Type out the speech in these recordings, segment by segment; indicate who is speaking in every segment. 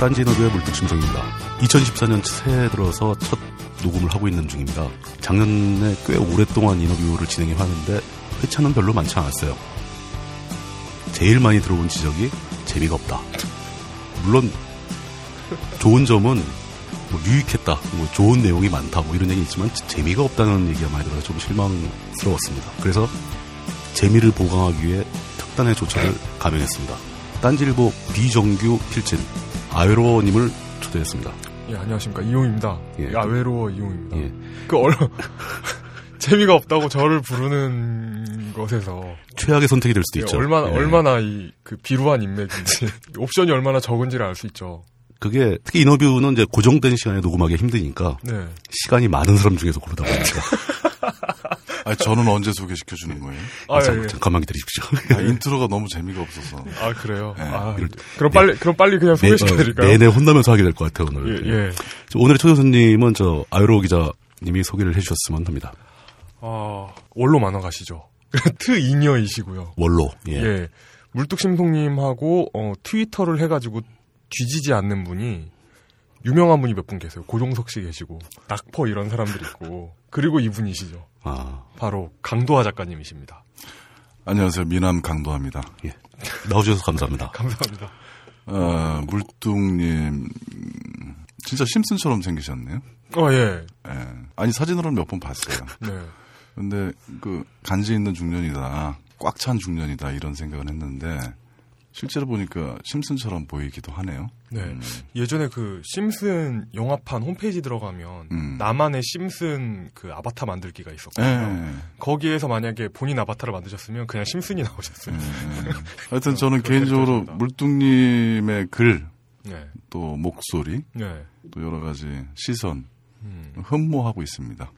Speaker 1: 딴지 인터뷰의 물뚝심송입니다. 2014년 새해 들어서 첫 녹음을 하고 있는 중입니다. 작년에 꽤 오랫동안 인터뷰를 진행해 왔는데 회차는 별로 많지 않았어요. 제일 많이 들어온 지적이 재미가 없다. 물론 좋은 점은 뭐 유익했다, 뭐 좋은 내용이 많다, 뭐 이런 얘기 있지만 재미가 없다는 얘기가 많이 들어서 좀 실망스러웠습니다. 그래서 재미를 보강하기 위해 특단의 조처를 감행했습니다. 딴지일보 비정규 필진 아외로워님을 초대했습니다.
Speaker 2: 예, 안녕하십니까. 이용입니다.
Speaker 1: 예.
Speaker 2: 아외로워 이용입니다.
Speaker 1: 예.
Speaker 2: 그, 얼, 재미가 없다고 저를 부르는 것에서.
Speaker 1: 최악의 선택이 될 수도
Speaker 2: 예,
Speaker 1: 있죠.
Speaker 2: 얼마나,
Speaker 1: 예.
Speaker 2: 얼마나 이, 그, 비루한 인맥인지. 옵션이 얼마나 적은지를 알 수 있죠.
Speaker 1: 그게 특히 인터뷰는 이제 고정된 시간에 녹음하기 힘드니까
Speaker 2: 네.
Speaker 1: 시간이 많은 사람 중에서 고르다 보니까
Speaker 3: 아, 저는 언제 소개시켜 주는 거예요?
Speaker 2: 아,
Speaker 1: 잠-
Speaker 2: 예, 예.
Speaker 1: 잠깐만 기다리십시오.
Speaker 3: 아, intro가 너무 재미가 없어서.
Speaker 2: 아, 그래요?
Speaker 3: 예.
Speaker 2: 아,
Speaker 1: 이럴-
Speaker 2: 그럼 빨리, 그럼 빨리 그냥
Speaker 1: 네,
Speaker 2: 소개시켜 드릴까요?
Speaker 1: 어, 내내 혼나면서 하게 될 것 같아요 오늘.
Speaker 2: 예, 예.
Speaker 1: 저 오늘의 초대 손님은 저 아유로 기자님이 소개를 해주셨으면 합니다.
Speaker 2: 아, 원로 만화가시죠. 트잉여이시고요.
Speaker 1: 원로. 예.
Speaker 2: 예. 물뚝심송님하고, 어, 트위터를 해가지고 뒤지지 않는 분이, 유명한 분이 몇 분 계세요. 고종석 씨 계시고, 낙퍼 이런 사람들이 있고, 그리고 이분이시죠.
Speaker 1: 아
Speaker 2: 바로 강도하 작가님이십니다.
Speaker 3: 안녕하세요. 미남 강도합니다.
Speaker 1: 예. 나와주셔서 감사합니다.
Speaker 2: 감사합니다.
Speaker 3: 어, 물뚱님, 음, 진짜 심슨처럼 생기셨네요.
Speaker 2: 어, 예.
Speaker 3: 예. 아니, 사진으로는 몇 번 봤어요.
Speaker 2: 네.
Speaker 3: 근데 그 간지 있는 중년이다. 꽉 찬 중년이다. 이런 생각을 했는데, 실제로 보니까 심슨처럼 보이기도 하네요.
Speaker 2: 네.
Speaker 3: 음,
Speaker 2: 예전에 그 심슨 영화판 홈페이지 들어가면
Speaker 3: 음.
Speaker 2: 나만의 심슨 그 아바타 만들기가
Speaker 3: 예.
Speaker 2: 있었거든요. 거기에서 만약에 본인 아바타를 만드셨으면 그냥 심슨이 나오셨어요.
Speaker 3: 예. 하여튼 저는 개인적으로. 물뚱님의 글,
Speaker 2: 네.
Speaker 3: 또 목소리,
Speaker 2: 네.
Speaker 3: 또 여러 가지 시선,
Speaker 2: 음.
Speaker 3: 흠모하고 있습니다.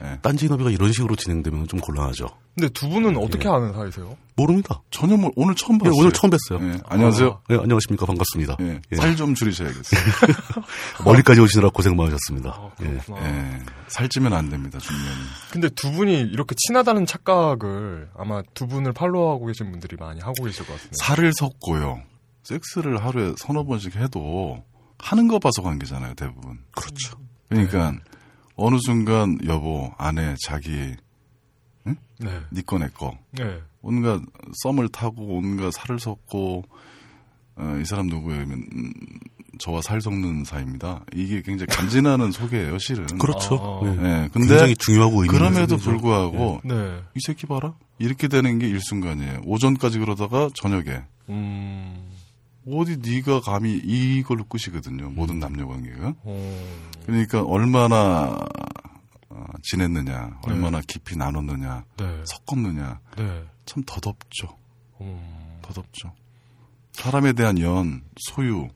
Speaker 2: 어.
Speaker 1: 딴지 인터뷰가 이런 식으로 진행되면 좀 곤란하죠.
Speaker 2: 근데 두 분은 어떻게 아는 사이세요?
Speaker 1: 모릅니다.
Speaker 3: 전혀 모- 오늘 처음
Speaker 1: 예,
Speaker 3: 봤어요.
Speaker 1: 오늘 처음 뵀어요.
Speaker 3: 예, 안녕하세요.
Speaker 1: 예, 안녕하십니까 반갑습니다.
Speaker 3: 예,
Speaker 1: 예.
Speaker 3: 살좀 줄이셔야겠어요.
Speaker 1: 멀리까지 오시느라 고생 많으셨습니다.
Speaker 2: 아,
Speaker 1: 예.
Speaker 3: 예, 살찌면 안 됩니다, 중년이.
Speaker 2: 근데 두 분이 이렇게 친하다는 착각을 아마 두 분을 팔로우하고 계신 분들이 많이 하고 계실 것 같습니다.
Speaker 3: 살을 섞고요. 섹스를 하루에 서너 번씩 해도 하는 거 봐서 관계잖아요, 대부분.
Speaker 1: 그렇죠.
Speaker 3: 그러니까 어느 순간 여보, 아내, 자기,
Speaker 2: 네.
Speaker 3: 니꺼 내꺼
Speaker 2: 네.
Speaker 3: 온갖 썸을 타고 온갖 살을 섞고 어, 이 사람 누구예요? 그러면 음, 저와 살 섞는 사이입니다. 이게 굉장히 간지나는 소개예요, 실은.
Speaker 1: 그렇죠.
Speaker 2: 아.
Speaker 1: 예.
Speaker 3: 예, 근데
Speaker 1: 굉장히 중요하고
Speaker 3: 그럼에도. 불구하고
Speaker 2: 네.
Speaker 3: 이 새끼 봐라 이렇게 되는 게 일순간이에요. 오전까지 그러다가 저녁에
Speaker 2: 음.
Speaker 3: 어디 네가 감히 이걸로 끝이거든요. 모든 남녀 관계가.
Speaker 2: 어.
Speaker 3: 그러니까 얼마나 어, 지냈느냐, 얼마나 깊이 나눴느냐,
Speaker 2: 네.
Speaker 3: 섞었느냐,
Speaker 2: 네.
Speaker 3: 참 더덥죠.
Speaker 2: 음.
Speaker 3: 더덥죠. 사람에 대한 연, 소유,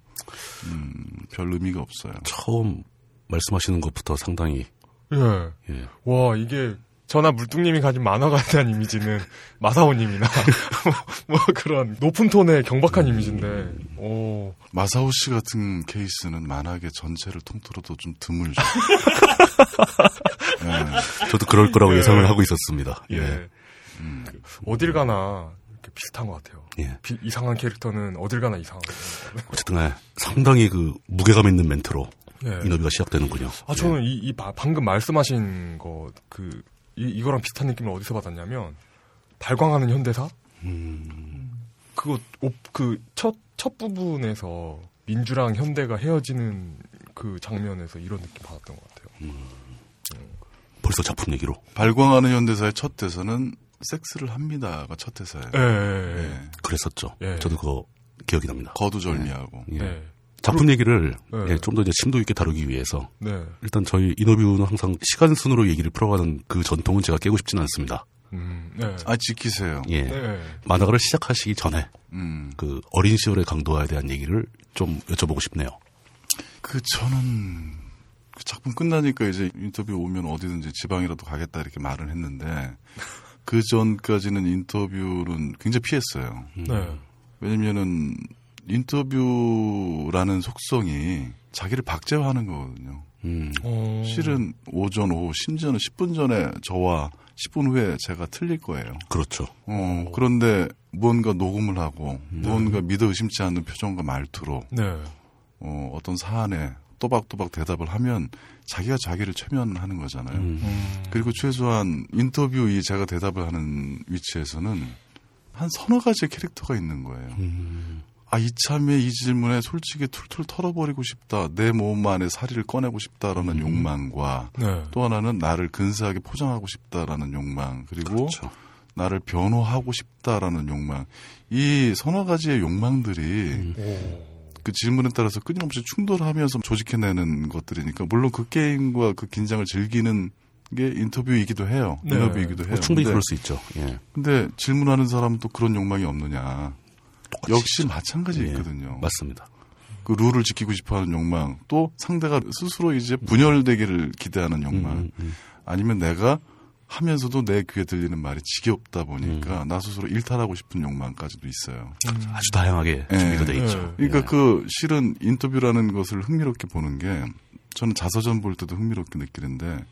Speaker 3: 음, 별 의미가 없어요.
Speaker 1: 처음 말씀하시는 것부터 상당히
Speaker 2: 예.
Speaker 1: 예.
Speaker 2: 와, 이게, 저나 물뚱님이 가진 만화가에 대한 이미지는 마사오님이나, 뭐, 뭐 그런 높은 톤의 경박한 이미지인데, 오.
Speaker 3: 마사오 씨 같은 케이스는 만화계 전체를 통틀어도 좀 드물죠. 예.
Speaker 1: 저도 그럴 거라고
Speaker 2: 예.
Speaker 1: 예상을 하고 있었습니다.
Speaker 2: 예.
Speaker 1: 예.
Speaker 3: 음.
Speaker 2: 그 어딜 가나, 비슷한 것 같아요.
Speaker 1: 예.
Speaker 2: 비- 이상한 캐릭터는 어딜 가나 이상한.
Speaker 1: 어쨌든 간에 상당히 그 무게감 있는 멘트로
Speaker 2: 예.
Speaker 1: 인터뷰가 시작되는군요.
Speaker 2: 아, 저는 이, 이 바- 방금 말씀하신 거, 그, 이, 이거랑 비슷한 느낌을 어디서 받았냐면, 발광하는 현대사?
Speaker 1: 음,
Speaker 2: 그거, 옵, 그, 첫, 첫 부분에서 민주랑 현대가 헤어지는 그 장면에서 이런 느낌 받았던 것 같아요.
Speaker 1: 벌써 작품 얘기로.
Speaker 3: 발광하는 현대사의 첫 대사는 섹스를 합니다가 첫 대사예요.
Speaker 2: 예, 예,
Speaker 3: 예.
Speaker 1: 그랬었죠.
Speaker 2: 예.
Speaker 1: 저도 그거 기억이 납니다.
Speaker 3: 거두절미하고.
Speaker 1: 예.
Speaker 2: 예.
Speaker 1: 작품 얘기를
Speaker 2: 네.
Speaker 1: 예, 좀더 이제 심도 있게 다루기 위해서
Speaker 2: 네.
Speaker 1: 일단 저희 인터뷰는 항상 시간 순으로 얘기를 풀어가는 그 전통은 제가 깨고 싶지는 않습니다.
Speaker 2: 음, 네.
Speaker 3: 아, 지키세요.
Speaker 1: 예.
Speaker 2: 네.
Speaker 1: 만화가를 시작하시기 전에
Speaker 3: 음.
Speaker 1: 그 어린 시절의 강도화에 대한 얘기를 좀 여쭤보고 싶네요.
Speaker 3: 그 저는 그 작품 끝나니까 이제 인터뷰 오면 어디든지 지방이라도 가겠다 이렇게 말을 했는데 그 전까지는 인터뷰는 굉장히 피했어요.
Speaker 2: 네.
Speaker 3: 왜냐면은 인터뷰라는 속성이 자기를 박제화하는 거거든요.
Speaker 1: 음,
Speaker 2: 어...
Speaker 3: 실은 오전, 오후, 심지어는 10분 전에 저와 10분 후에 제가 틀릴 거예요.
Speaker 1: 그렇죠.
Speaker 3: 어, 그런데 무언가 녹음을 하고 무언가 믿어 의심치 않는 표정과 말투로
Speaker 2: 네.
Speaker 3: 어, 어떤 사안에 또박또박 대답을 하면 자기가 자기를 최면하는 거잖아요.
Speaker 1: 음.
Speaker 3: 그리고 최소한 인터뷰 이 제가 대답을 하는 위치에서는 한 서너 가지의 캐릭터가 있는 거예요.
Speaker 1: 음.
Speaker 3: 아, 이참에 이 질문에 솔직히 툴툴 털어버리고 싶다. 내 몸 안에 사리를 꺼내고 싶다라는
Speaker 1: 음.
Speaker 3: 욕망과
Speaker 2: 네.
Speaker 3: 또 하나는 나를 근사하게 포장하고 싶다라는 욕망 그리고
Speaker 1: 그렇죠.
Speaker 3: 나를 변호하고 싶다라는 욕망 이 서너 가지의 욕망들이
Speaker 1: 음.
Speaker 2: 오.
Speaker 3: 그 질문에 따라서 끊임없이 충돌하면서 조직해내는 것들이니까 물론 그 게임과 그 긴장을 즐기는 게 인터뷰이기도 해요.
Speaker 2: 네.
Speaker 3: 인터뷰이기도 해요.
Speaker 1: 뭐 충분히 그럴 수 있죠. 예.
Speaker 3: 근데 질문하는 사람은 또 그런 욕망이 없느냐. 역시
Speaker 1: 있죠.
Speaker 3: 마찬가지
Speaker 1: 예,
Speaker 3: 있거든요.
Speaker 1: 맞습니다.
Speaker 3: 그 룰을 지키고 싶어하는 욕망, 또 상대가 스스로 이제 분열되기를 기대하는 욕망,
Speaker 1: 음, 음.
Speaker 3: 아니면 내가 하면서도 내 귀에 들리는 말이 지겹다 보니까 나 스스로 일탈하고 싶은 욕망까지도 있어요.
Speaker 1: 아주 다양하게
Speaker 3: 예.
Speaker 1: 준비가 돼
Speaker 2: 예.
Speaker 1: 있죠.
Speaker 3: 그러니까
Speaker 1: 예.
Speaker 3: 그 실은 인터뷰라는 것을 흥미롭게 보는 게 저는 자서전 볼 때도 흥미롭게 느끼는데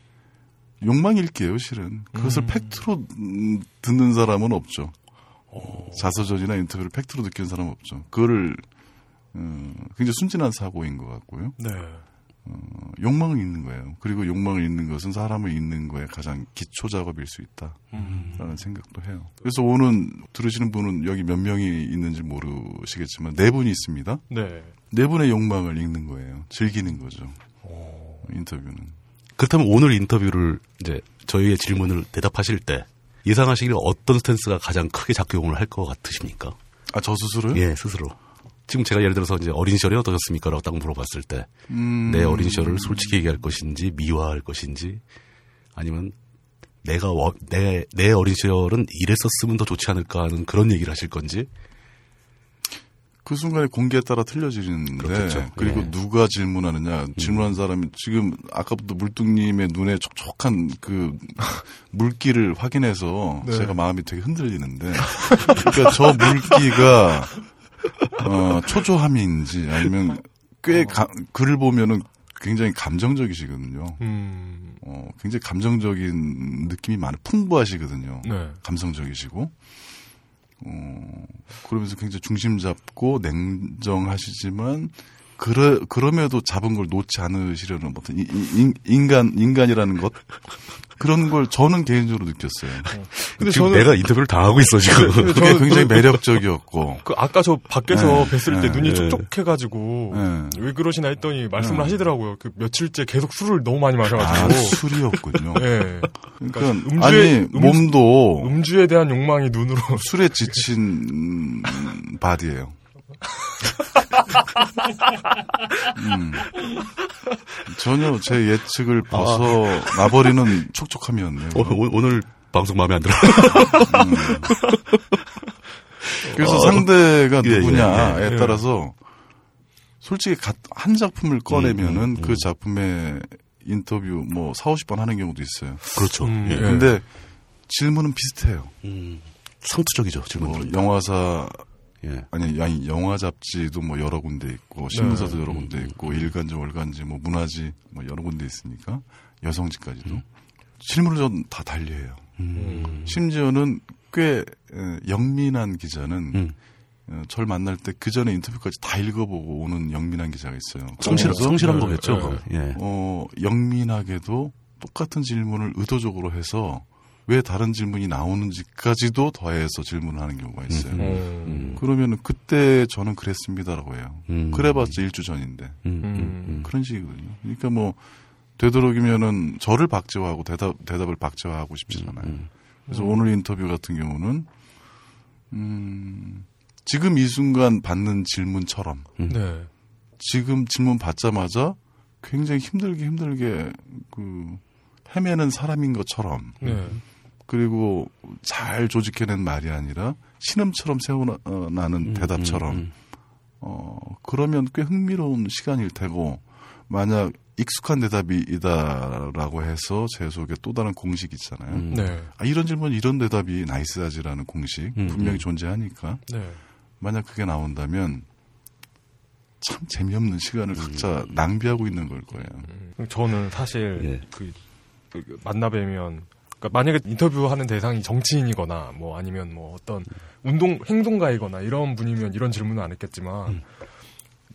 Speaker 3: 욕망일게요, 실은. 그것을 팩트로 음, 듣는 사람은 없죠. 자서전이나 인터뷰를 팩트로 느끼는 사람 은 없죠. 그거를 어, 굉장히 순진한 사고인 것 같고요.
Speaker 2: 네.
Speaker 3: 어, 욕망을 잊는 거예요. 그리고 욕망을 잊는 것은 사람을 잊는 거에 가장 기초 작업일 수 있다라는 생각도 해요. 그래서 오늘 들으시는 분은 여기 몇 명이 있는지 모르시겠지만 네 분이 있습니다.
Speaker 2: 네.
Speaker 3: 네 분의 욕망을 읽는 거예요. 즐기는 거죠. 인터뷰는.
Speaker 1: 그렇다면 오늘 인터뷰를 이제 저희의 질문을 대답하실 때 예상하시기에 어떤 스탠스가 가장 크게 작용을 할 것 같으십니까?
Speaker 3: 아, 저 스스로요?
Speaker 1: 예, 스스로. 지금 제가 예를 들어서 이제 어린 시절이 어떠셨습니까? 라고 딱 물어봤을 때,
Speaker 3: 음,
Speaker 1: 내 어린 시절을 솔직히 얘기할 것인지, 미화할 것인지, 아니면 내가, 워- 내, 내 어린 시절은 이랬었으면 더 좋지 않을까 하는 그런 얘기를 하실 건지,
Speaker 3: 그 순간에 공기에 따라 틀려지는데
Speaker 1: 그렇겠죠.
Speaker 3: 그리고
Speaker 1: 예.
Speaker 3: 누가 질문하느냐 질문한 사람이 지금 아까부터 물뚱님의 눈에 촉촉한 그 물기를 확인해서
Speaker 2: 네.
Speaker 3: 제가 마음이 되게 흔들리는데 그러니까 저 물기가 어, 초조함인지 아니면 꽤 가- 글을 보면은 굉장히 감정적이시거든요.
Speaker 2: 음.
Speaker 3: 어, 굉장히 감정적인 느낌이 많이 풍부하시거든요.
Speaker 2: 네.
Speaker 3: 감성적이시고, 어, 그러면서 굉장히 중심 잡고 냉정하시지만, 그러, 그럼에도 잡은 걸 놓지 않으시려는 어떤 인간, 인간이라는 것? 그런 걸 저는 개인적으로 느꼈어요.
Speaker 2: 근데
Speaker 1: 지금
Speaker 2: 저는
Speaker 1: 내가 인터뷰를 당하고 있어, 지금.
Speaker 2: 근데
Speaker 3: 그게
Speaker 2: 저는
Speaker 3: 굉장히
Speaker 2: 그-
Speaker 3: 매력적이었고,
Speaker 2: 그 아까 저 밖에서
Speaker 3: 네,
Speaker 2: 뵀을 때
Speaker 3: 네,
Speaker 2: 눈이
Speaker 1: 네.
Speaker 2: 촉촉해가지고
Speaker 3: 네.
Speaker 2: 왜 그러시나 했더니 말씀을
Speaker 3: 네.
Speaker 2: 하시더라고요. 그 며칠째 계속 술을 너무 많이
Speaker 3: 아,
Speaker 2: 마셔가지고.
Speaker 3: 술이었군요.
Speaker 2: 예.
Speaker 3: 그러니까,
Speaker 2: 음주의-
Speaker 3: 아니,
Speaker 2: 음주-
Speaker 3: 몸도
Speaker 2: 음주에 대한 욕망이 눈으로.
Speaker 3: 술에 지친 바디예요. 음. 전혀 제 예측을 벗어나버리는 촉촉함이었네요.
Speaker 1: 어, 오- 오늘 방송 마음에 안 들어.
Speaker 3: 그래서
Speaker 1: 어,
Speaker 3: 상대가
Speaker 1: 예, 예,
Speaker 3: 누구냐에
Speaker 2: 예, 예.
Speaker 3: 따라서 솔직히 가- 한 작품을 꺼내면은
Speaker 1: 음, 음,
Speaker 3: 그 작품의 인터뷰 뭐 4, 50번 하는 경우도 있어요.
Speaker 1: 그렇죠.
Speaker 2: 음,
Speaker 1: 예.
Speaker 2: 예.
Speaker 3: 근데 질문은 비슷해요.
Speaker 1: 음, 상투적이죠, 질문.
Speaker 3: 뭐 영화사
Speaker 1: 예.
Speaker 3: 아니, 아니 영화 잡지도 뭐 여러 군데 있고 신문사도
Speaker 2: 네.
Speaker 3: 여러 군데 있고 일간지 월간지 뭐 문화지 뭐 여러 군데 있으니까 여성지까지도 실물을 전 다 달리해요.
Speaker 1: 음.
Speaker 3: 심지어는 꽤 에, 영민한 기자는
Speaker 1: 음.
Speaker 3: 어, 저를 만날 때 그 전에 인터뷰까지 다 읽어보고 오는 영민한 기자가 있어요.
Speaker 1: 성실, 성실한
Speaker 2: 네,
Speaker 1: 거겠죠.
Speaker 2: 네.
Speaker 1: 그건. 예.
Speaker 3: 어, 영민하게도 똑같은 질문을 의도적으로 해서 왜 다른 질문이 나오는지까지도 더해서 질문을 하는 경우가 있어요.
Speaker 1: 음.
Speaker 2: 음.
Speaker 3: 그러면 그때 저는 그랬습니다라고 해요.
Speaker 1: 음.
Speaker 3: 그래봤자 일주 전인데
Speaker 1: 음, 음, 음.
Speaker 3: 그런 식이거든요. 그러니까 뭐 되도록이면은 저를 박제화하고 대답 대답을 박제화하고 싶지 않아요.
Speaker 1: 음.
Speaker 3: 그래서 오늘 인터뷰 같은 경우는 음, 지금 이 순간 받는 질문처럼
Speaker 2: 네.
Speaker 3: 지금 질문 받자마자 굉장히 힘들게 힘들게 그 헤매는 사람인 것처럼
Speaker 2: 네.
Speaker 3: 그리고 잘 조직해낸 말이 아니라 신음처럼 새어나는 대답처럼
Speaker 1: 음,
Speaker 3: 어 그러면 꽤 흥미로운 시간일 테고 만약 익숙한 대답이다라고 해서 제 속에 또 다른 공식이 있잖아요.
Speaker 1: 음.
Speaker 2: 네.
Speaker 3: 아, 이런 질문 이런 대답이 나이스하지라는 공식
Speaker 1: 음,
Speaker 3: 분명히
Speaker 1: 음.
Speaker 3: 존재하니까
Speaker 2: 네.
Speaker 3: 만약 그게 나온다면 참 재미없는 시간을
Speaker 1: 음.
Speaker 3: 각자 낭비하고 있는 걸 거예요.
Speaker 2: 음, 저는 사실
Speaker 1: 예.
Speaker 2: 그, 그 만나 뵈면 그러니까 만약에 인터뷰하는 대상이 정치인이거나 뭐 아니면 뭐 어떤 운동 행동가이거나 이런 분이면 이런 질문은 안 했겠지만
Speaker 1: 음.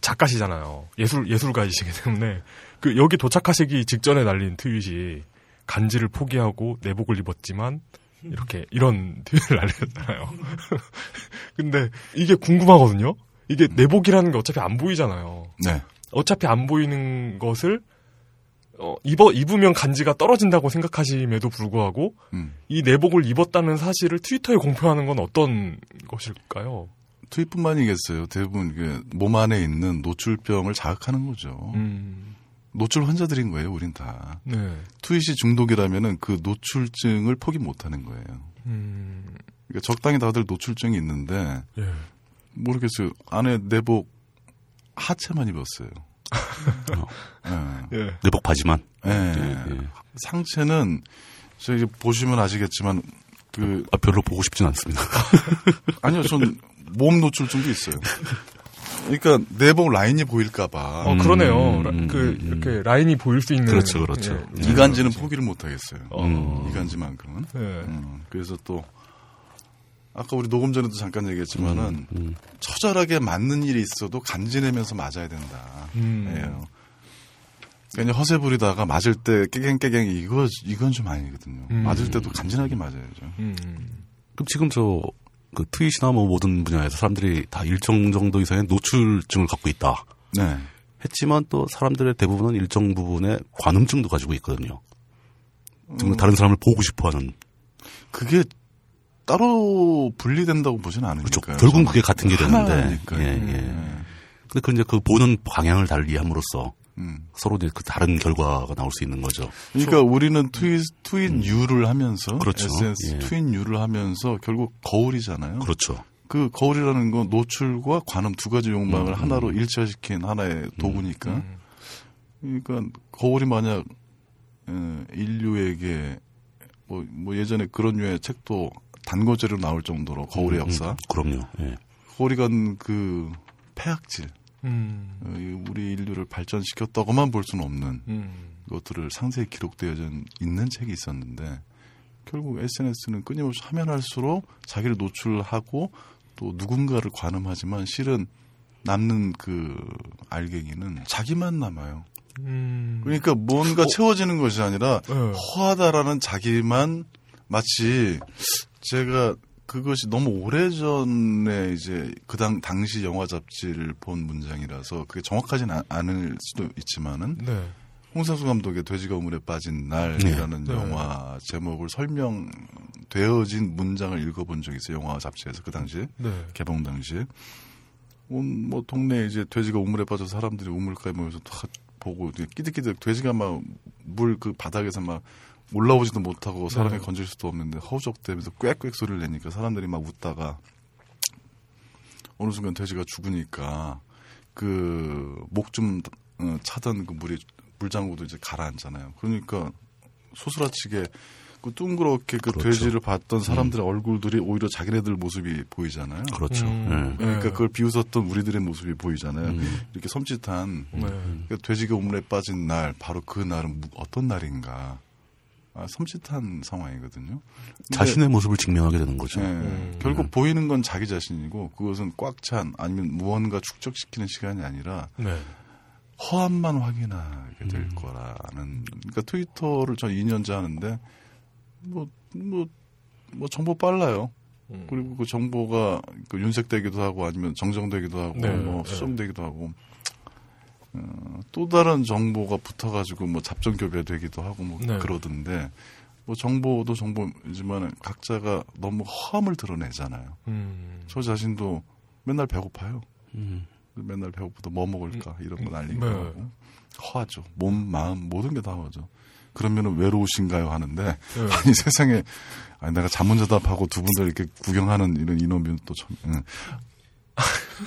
Speaker 2: 작가시잖아요. 예술 예술가이시기 때문에 그 여기 도착하시기 직전에 날린 트윗이 간지를 포기하고 내복을 입었지만 이렇게 이런 트윗을 날렸잖아요. 근데 이게 궁금하거든요. 이게 내복이라는 게 어차피 안 보이잖아요.
Speaker 3: 네.
Speaker 2: 어차피 안 보이는 것을 어, 입어 입으면 간지가 떨어진다고 생각하심에도 불구하고
Speaker 3: 음.
Speaker 2: 이 내복을 입었다는 사실을 트위터에 공표하는 건 어떤 것일까요?
Speaker 3: 트윗뿐만이겠어요. 대부분 이게 몸 안에 있는 노출병을 자극하는 거죠.
Speaker 2: 음,
Speaker 3: 노출 환자들인 거예요, 우린 다.
Speaker 2: 네.
Speaker 3: 트윗이 중독이라면은 그 노출증을 포기 못 하는 거예요.
Speaker 2: 음,
Speaker 3: 그러니까 적당히 다들 노출증이 있는데
Speaker 2: 예.
Speaker 3: 모르겠어요. 안에 내복 하체만 입었어요. 예.
Speaker 2: 예.
Speaker 1: 내복 바지만.
Speaker 3: 예.
Speaker 1: 예.
Speaker 3: 상체는 저기 보시면 아시겠지만 그
Speaker 1: 아, 별로 보고 싶진 않습니다.
Speaker 3: 아니요, 전 몸 노출증도 있어요. 그러니까 내복 라인이 보일까봐
Speaker 2: 어 그러네요.
Speaker 1: 음,
Speaker 2: 라-
Speaker 1: 음,
Speaker 2: 그
Speaker 1: 음.
Speaker 2: 이렇게 라인이 보일 수 있는
Speaker 1: 그렇죠, 그렇죠.
Speaker 2: 예,
Speaker 3: 이간질은 포기를 못 하겠어요.
Speaker 2: 어.
Speaker 3: 이간질만큼은.
Speaker 2: 예.
Speaker 3: 음, 그래서 또 아까 우리 녹음 전에도 잠깐 얘기했지만은
Speaker 1: 음.
Speaker 3: 처절하게 맞는 일이 있어도 간지내면서 맞아야 된다.
Speaker 2: 음.
Speaker 3: 예요. 그러니까 허세 부리다가 맞을 때 깨갱깨갱 이거 이건 좀 아니거든요.
Speaker 2: 음.
Speaker 3: 맞을 때도 간지나게 맞아야죠.
Speaker 2: 음.
Speaker 1: 그럼 지금 저, 그 트윗이나 뭐 모든 분야에서 사람들이 다 일정 정도 이상의 노출증을 갖고 있다.
Speaker 3: 네.
Speaker 1: 했지만 또 사람들의 대부분은 일정 부분의 관음증도 가지고 있거든요.
Speaker 3: 음.
Speaker 1: 정말 다른 사람을 보고 싶어 하는.
Speaker 3: 그게 따로 분리된다고 보지는 않으니까.
Speaker 1: 그렇죠. 결국은 그게 같은 게 되는데. 예, 예. 근데 그 이제 그 보는 방향을 달리 함으로써
Speaker 3: 음.
Speaker 1: 서로 이제 그 다른 결과가 나올 수 있는 거죠.
Speaker 3: 그러니까 우리는 트윗 트윗 유를 하면서
Speaker 1: 음. 그렇죠.
Speaker 3: SNS
Speaker 1: 예.
Speaker 3: 트윗 유를 하면서 결국 거울이잖아요.
Speaker 1: 그렇죠.
Speaker 3: 그 거울이라는 건 노출과 관음 두 가지 욕망을
Speaker 1: 음,
Speaker 3: 하나로 일치화시킨 하나의 도구니까.
Speaker 2: 음.
Speaker 3: 그러니까 거울이 만약 어, 인류에게 뭐, 뭐 예전에 그런 류의 책도 단고제로 나올 정도로 거울의
Speaker 1: 음,
Speaker 3: 역사.
Speaker 1: 음, 그럼요. 예.
Speaker 3: 거울이 간그 폐악질,
Speaker 2: 음.
Speaker 3: 어, 이 우리 인류를 발전시켰다고만 볼 수는 없는
Speaker 2: 음.
Speaker 3: 것들을 상세히 기록되어 있는 책이 있었는데 결국 SNS는 끊임없이 하면 할수록 자기를 노출하고 또 누군가를 관음하지만 실은 남는 그 알갱이는 자기만 남아요.
Speaker 2: 음.
Speaker 3: 그러니까 뭔가 채워지는 것이 아니라
Speaker 2: 예.
Speaker 3: 허하다라는 자기만 마치 제가 그것이 너무 오래전에 이제 그 당, 당시 영화 잡지를 본 문장이라서 그게 정확하진 아- 않을 수도 있지만은
Speaker 2: 네.
Speaker 3: 홍상수 감독의 돼지가 우물에 빠진 날이라는
Speaker 2: 네.
Speaker 3: 영화 제목을 설명되어진 문장을 읽어본 적이 있어요. 영화 잡지에서 그 당시에
Speaker 2: 네.
Speaker 3: 개봉 당시에 온 뭐 동네에 이제 돼지가 우물에 빠져 서 사람들이 우물가에 모여서 다 보고 끼득끼득 돼지가 막 물 그 바닥에서 막 올라오지도 못하고 사람이
Speaker 2: 네.
Speaker 3: 건질 수도 없는데 허우적대면서 꽥꽥 소리를 내니까 사람들이 막 웃다가 어느 순간 돼지가 죽으니까 그 목좀 어, 차던 그 물이 물장구도 이제 가라앉잖아요. 그러니까 소스라치게 그 둥그렇게 그
Speaker 1: 그렇죠.
Speaker 3: 돼지를 봤던 사람들의 얼굴들이 오히려 자기네들 모습이 보이잖아요.
Speaker 1: 그렇죠.
Speaker 2: 음.
Speaker 1: 예.
Speaker 3: 그러니까
Speaker 2: 네.
Speaker 3: 그걸 비웃었던 우리들의 모습이 보이잖아요.
Speaker 1: 음.
Speaker 3: 이렇게 섬찟한
Speaker 2: 네.
Speaker 3: 그러니까 돼지가 우물에 빠진 날 바로 그 날은 무- 어떤 날인가? 아, 섬찟한 상황이거든요.
Speaker 1: 자신의 모습을 증명하게 되는 거죠.
Speaker 3: 예,
Speaker 2: 음.
Speaker 3: 결국 보이는 건 자기 자신이고 그것은 꽉 찬 아니면 무언가 축적시키는 시간이 아니라
Speaker 2: 네.
Speaker 3: 허함만 확인하게 될
Speaker 1: 음.
Speaker 3: 거라는. 그러니까 트위터를 전 2년째 하는데 뭐 뭐, 뭐 정보 빨라요.
Speaker 2: 음.
Speaker 3: 그리고 그 정보가 그 윤색되기도 하고 아니면 정정되기도 하고
Speaker 2: 네,
Speaker 3: 뭐
Speaker 2: 네.
Speaker 3: 수정되기도 하고 어, 또 다른 정보가 붙어가지고 뭐 잡정교배되기도 하고 뭐
Speaker 2: 네.
Speaker 3: 그러던데 뭐 정보도 정보이지만 각자가 너무 허함을 드러내잖아요.
Speaker 2: 음.
Speaker 3: 저 자신도 맨날 배고파요.
Speaker 1: 음.
Speaker 3: 맨날 배고프다 뭐 먹을까 이런 거 날리기도
Speaker 2: 네.
Speaker 3: 허하죠. 몸, 마음 모든 게 다 허하죠. 그러면은 외로우신가요 하는데
Speaker 2: 네.
Speaker 3: 아니 세상에 아니 내가 자문자답하고 두 분들 이렇게 구경하는 이런 인원비는 또 참. 응.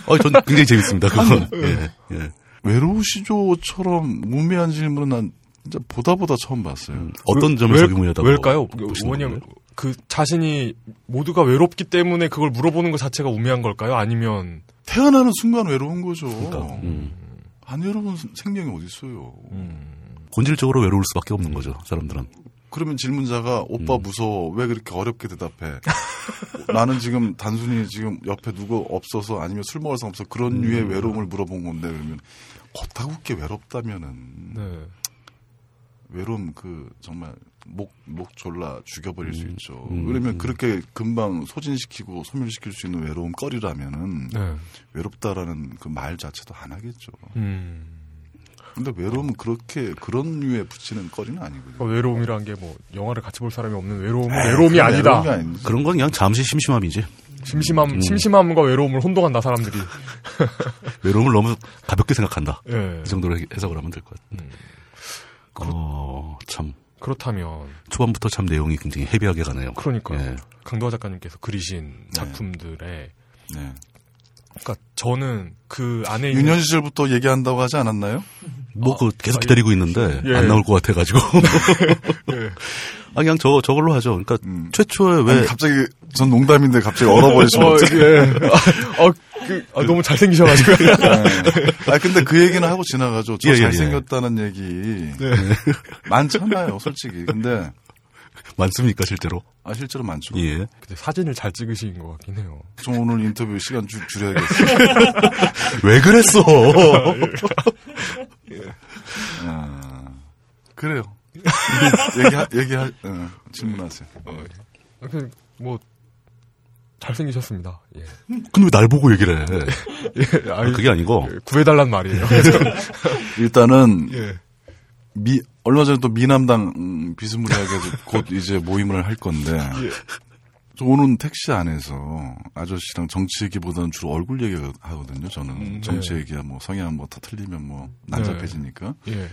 Speaker 1: 어, 전 굉장히 재밌습니다. 그건. 예, 예.
Speaker 3: 외로우시죠처럼 무미한 질문은 난 진짜 보다 보다 처음 봤어요.
Speaker 1: 음, 어떤 점에서
Speaker 2: 왜-
Speaker 1: 의문이었다고
Speaker 2: 왜일까요?
Speaker 1: 거예요?
Speaker 2: 그 자신이 모두가 외롭기 때문에 그걸 물어보는 것 자체가 우매한 걸까요? 아니면
Speaker 3: 태어나는 순간 외로운 거죠.
Speaker 1: 그러니까, 음.
Speaker 3: 안 외로운 생명이 어디 있어요.
Speaker 2: 음.
Speaker 1: 본질적으로 외로울 수밖에 없는 거죠. 사람들은.
Speaker 3: 그러면 질문자가 오빠
Speaker 1: 음.
Speaker 3: 무서워 왜 그렇게 어렵게 대답해? 나는 지금 단순히 지금 옆에 누구 없어서 아니면 술 먹을 사람 없어 그런
Speaker 1: 음.
Speaker 3: 류의 외로움을 물어본 건데 그러면 거타국게 외롭다면은
Speaker 2: 네.
Speaker 3: 외로움 그 정말 목, 목 졸라 죽여버릴 수 있죠.
Speaker 1: 음.
Speaker 3: 그러면 그렇게 금방 소진시키고 소멸시킬 수 있는 외로움 거리라면은
Speaker 2: 네.
Speaker 3: 외롭다라는 그 말 자체도 안 하겠죠.
Speaker 2: 음.
Speaker 3: 근데 외로움은 그렇게 그런 류에 붙이는 거리는 아니거든요.
Speaker 2: 그러니까 외로움이란 게 뭐 영화를 같이 볼 사람이 없는 외로움은 외로움이 아니다.
Speaker 3: 외로움이.
Speaker 1: 그런 건 그냥 잠시 심심함이지.
Speaker 2: 심심함,
Speaker 1: 음.
Speaker 2: 심심함과 외로움을 혼동한다 사람들이.
Speaker 1: 외로움을 너무 가볍게 생각한다.
Speaker 2: 예.
Speaker 1: 이 정도로 해석을 하면 될 것 같은데.
Speaker 2: 음.
Speaker 1: 어, 참.
Speaker 2: 그렇다면
Speaker 1: 초반부터 참 내용이 굉장히 헤비하게 가네요.
Speaker 2: 그러니까
Speaker 1: 예.
Speaker 2: 강도화 작가님께서 그리신 작품들의
Speaker 3: 네.
Speaker 2: 그러니까 저는 그 안에 있는
Speaker 3: 유년 시절부터 얘기한다고 하지 않았나요?
Speaker 1: 뭐, 그, 계속
Speaker 2: 아,
Speaker 1: 기다리고 있는데,
Speaker 2: 예.
Speaker 1: 안 나올 것 같아가지고.
Speaker 2: 예.
Speaker 1: 아, 그냥 저, 저걸로 하죠. 그러니까,
Speaker 3: 음.
Speaker 1: 최초에 왜,
Speaker 3: 아니, 갑자기 전 농담인데 갑자기 얼어버리시면
Speaker 2: 어. 예. 아, 그, 아, 너무 잘생기셔가지고.
Speaker 3: 아 근데 그 얘기는 하고 지나가죠. 저
Speaker 1: 예, 예, 예.
Speaker 3: 잘생겼다는 얘기 많잖아요, 솔직히. 근데
Speaker 1: 많습니까, 실제로?
Speaker 3: 아 실제로 많죠.
Speaker 1: 예.
Speaker 2: 근데 사진을 잘 찍으신 것 같긴 해요.
Speaker 3: 저 오늘 인터뷰 시간 줄, 줄여야겠어요.
Speaker 1: 왜 그랬어?
Speaker 3: 아, 그래요. 얘기하, 얘기하, 어, 질문하세요.
Speaker 2: 아, 그, 뭐, 잘생기셨습니다. 예.
Speaker 1: 근데 왜 날 보고 얘기를 해?
Speaker 2: 예, 아니,
Speaker 1: 그게 아니고,
Speaker 2: 예, 구해달란 말이에요.
Speaker 3: 일단은
Speaker 2: 예.
Speaker 3: 미 얼마 전에 또 미남당 음, 비스무리하게 곧 이제 모임을 할 건데
Speaker 2: 예.
Speaker 3: 저 오는 택시 안에서 아저씨랑 정치 얘기보다는 주로 얼굴 얘기 하거든요. 저는
Speaker 2: 음,
Speaker 3: 정치
Speaker 2: 네.
Speaker 3: 얘기야 뭐 성향 뭐 다 틀리면 뭐 난잡해지니까.
Speaker 2: 예.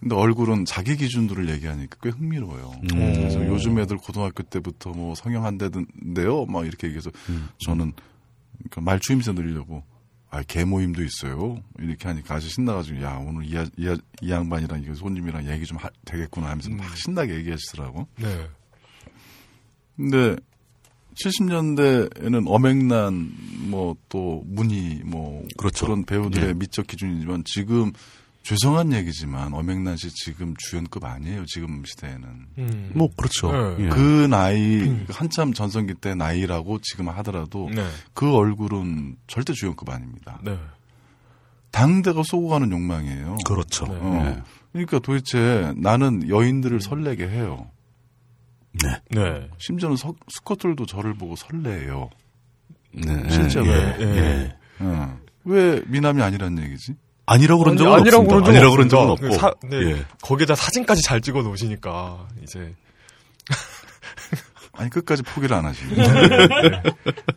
Speaker 3: 근데 얼굴은 자기 기준들을 얘기하니까 꽤 흥미로워요.
Speaker 1: 음.
Speaker 3: 그래서 요즘 애들 고등학교 때부터 뭐 성형 한 대인데요, 막 이렇게 얘기해서
Speaker 1: 음.
Speaker 3: 저는 그러니까 말 추 임새 늘리려고 아, 개 모임도 있어요. 이렇게 하니까 아주 신나가지고, 야, 오늘 이, 아- 이, 아- 이 양반이랑 이거 손님이랑 얘기 좀 하- 되겠구나 하면서 막 신나게 얘기하시더라고.
Speaker 2: 네.
Speaker 3: 근데 70년대에는 엄앵란, 뭐또 문희, 뭐
Speaker 1: 그렇죠.
Speaker 3: 런 배우들의
Speaker 1: 예.
Speaker 3: 미적 기준이지만 지금 죄송한 얘기지만 엄앵란 씨 지금 주연급 아니에요. 지금 시대에는.
Speaker 2: 음.
Speaker 1: 뭐, 그렇죠.
Speaker 2: 네.
Speaker 1: 예.
Speaker 3: 그 나이, 한참 전성기 때 나이라고 지금 하더라도
Speaker 2: 네.
Speaker 3: 그 얼굴은 절대 주연급 아닙니다.
Speaker 2: 네.
Speaker 3: 당대가 쏘고 가는 욕망이에요.
Speaker 1: 그렇죠.
Speaker 2: 네.
Speaker 3: 어.
Speaker 1: 예.
Speaker 3: 그러니까 도대체 나는 여인들을 설레게 해요.
Speaker 1: 네.
Speaker 2: 네.
Speaker 3: 심지어는 서- 스커들도 저를 보고 설레요.
Speaker 1: 네.
Speaker 3: 실제로.
Speaker 1: 예.
Speaker 2: 예.
Speaker 1: 예.
Speaker 3: 어. 왜 미남이 아니란 얘기지?
Speaker 1: 아니라고 그런 적은
Speaker 2: 아니라고
Speaker 1: 없습니다.
Speaker 2: 적은
Speaker 1: 아니라고 그런 적은. 없고.
Speaker 2: 그 사- 네.
Speaker 1: 예.
Speaker 2: 거기에다 사진까지 잘 찍어 놓으시니까, 이제.
Speaker 3: 아니 끝까지 포기를 안 하시네.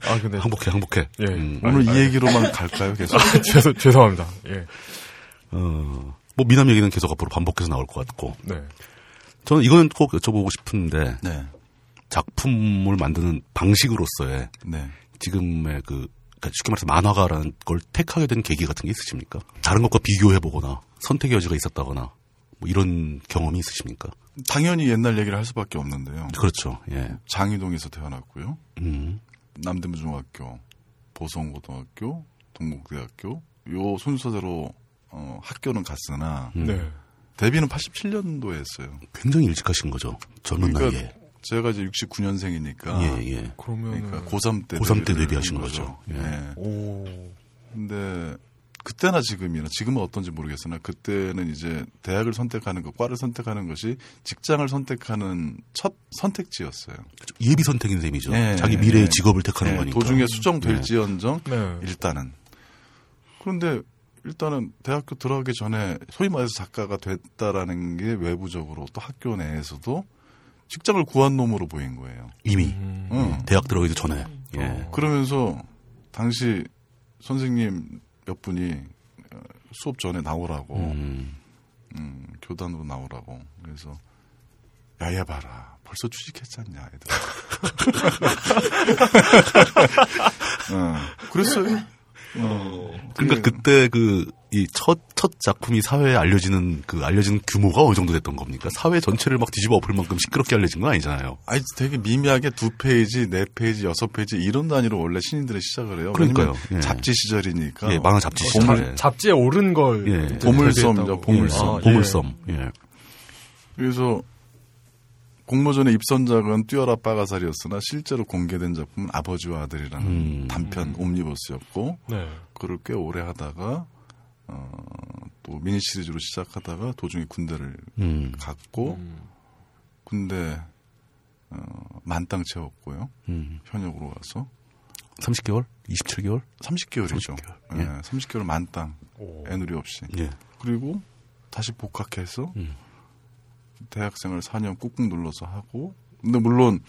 Speaker 2: 아, 근데.
Speaker 1: 항복해, 항복해.
Speaker 2: 예.
Speaker 1: 음.
Speaker 3: 오늘 이 얘기로만 갈까요? 계속.
Speaker 2: 죄송, 죄송합니다. 예.
Speaker 1: 어, 뭐, 미남 얘기는 계속 앞으로 반복해서 나올 것 같고.
Speaker 2: 네.
Speaker 1: 저는 이건 꼭 여쭤보고 싶은데,
Speaker 3: 네,
Speaker 1: 작품을 만드는 방식으로서의
Speaker 3: 네.
Speaker 1: 지금의 그, 쉽게 말해서 만화가라는 걸 택하게 된 계기 같은 게 있으십니까? 다른 것과 비교해보거나, 선택의 여지가 있었다거나, 뭐 이런 경험이 있으십니까?
Speaker 3: 당연히 옛날 얘기를 할 수밖에 없는데요.
Speaker 1: 그렇죠. 예.
Speaker 3: 장희동에서 태어났고요.
Speaker 1: 음.
Speaker 3: 남대문중학교, 보성고등학교, 동국대학교 요 순서대로 어, 학교는 갔으나
Speaker 1: 음.
Speaker 2: 네.
Speaker 3: 데뷔는 87년도에 했어요.
Speaker 1: 굉장히 일찍 하신 거죠. 젊은
Speaker 3: 그러니까
Speaker 1: 나이에.
Speaker 3: 제가 이제 69년생이니까
Speaker 1: 예, 예.
Speaker 2: 그러면.
Speaker 3: 그러니까 고3 때
Speaker 1: 고3 때 데뷔하신
Speaker 3: 한
Speaker 1: 거죠. 예.
Speaker 3: 예.
Speaker 2: 오.
Speaker 3: 근데 그때나 지금이나 지금은 어떤지 모르겠으나 그때는 이제 대학을 선택하는 것, 과를 선택하는 것이 직장을 선택하는 첫 선택지였어요.
Speaker 1: 예비 선택인 셈이죠.
Speaker 3: 예,
Speaker 1: 자기
Speaker 3: 예,
Speaker 1: 미래의
Speaker 3: 예.
Speaker 1: 직업을 택하는
Speaker 3: 예,
Speaker 1: 거니까.
Speaker 3: 도중에 수정될지언정
Speaker 2: 네.
Speaker 3: 일단은 그런데 일단은 대학교 들어가기 전에 소위 말해서 작가가 됐다라는 게 외부적으로 또 학교 내에서도 직장을 구한 놈으로 보인 거예요.
Speaker 1: 이미
Speaker 2: 음.
Speaker 3: 응.
Speaker 1: 대학 들어가기 전에. 예.
Speaker 3: 그러면서 당시 선생님 몇 분이 어, 수업 전에 나오라고
Speaker 1: 음.
Speaker 3: 음, 교단으로 나오라고 그래서 야야 봐라 벌써 취직했잖냐 애들. 어, 그랬어요.
Speaker 1: 그러니까 그때 그 이 첫 첫 작품이 사회에 알려지는 그 알려지는 규모가 어느 정도 됐던 겁니까? 사회 전체를 막 뒤집어 엎을 만큼 시끄럽게 알려진 건 아니잖아요.
Speaker 3: 아니 되게 미미하게 두 페이지, 네 페이지, 여섯 페이지 이런 단위로 원래 신인들의 시작을 해요.
Speaker 1: 그러니까요. 예.
Speaker 3: 잡지 시절이니까.
Speaker 1: 예, 만화 잡지
Speaker 3: 보물-
Speaker 1: 시절에.
Speaker 2: 잡지에 오른 걸.
Speaker 1: 예.
Speaker 3: 보물섬이죠. 보물섬.
Speaker 2: 아,
Speaker 1: 보물섬. 예.
Speaker 3: 그래서 공모전의 입선작은 뛰어라 빠가살이었으나 실제로 공개된 작품은 아버지와 아들이라는
Speaker 1: 음.
Speaker 3: 단편 옴니버스였고
Speaker 2: 네.
Speaker 3: 그걸 꽤 오래 하다가 어, 또 미니 시리즈로 시작하다가 도중에 군대를
Speaker 1: 음.
Speaker 3: 갔고
Speaker 2: 음.
Speaker 3: 군대 어, 만땅 채웠고요.
Speaker 1: 음.
Speaker 3: 현역으로 와서
Speaker 1: 30개월? 27개월?
Speaker 3: 30개월이죠.
Speaker 1: 30개월.
Speaker 3: 예.
Speaker 1: 예.
Speaker 3: 30개월 만땅
Speaker 2: 오.
Speaker 3: 애누리 없이
Speaker 1: 예.
Speaker 3: 그리고 다시 복학해서
Speaker 1: 음.
Speaker 3: 대학생을 4년 꾹꾹 눌러서 하고 근데 물론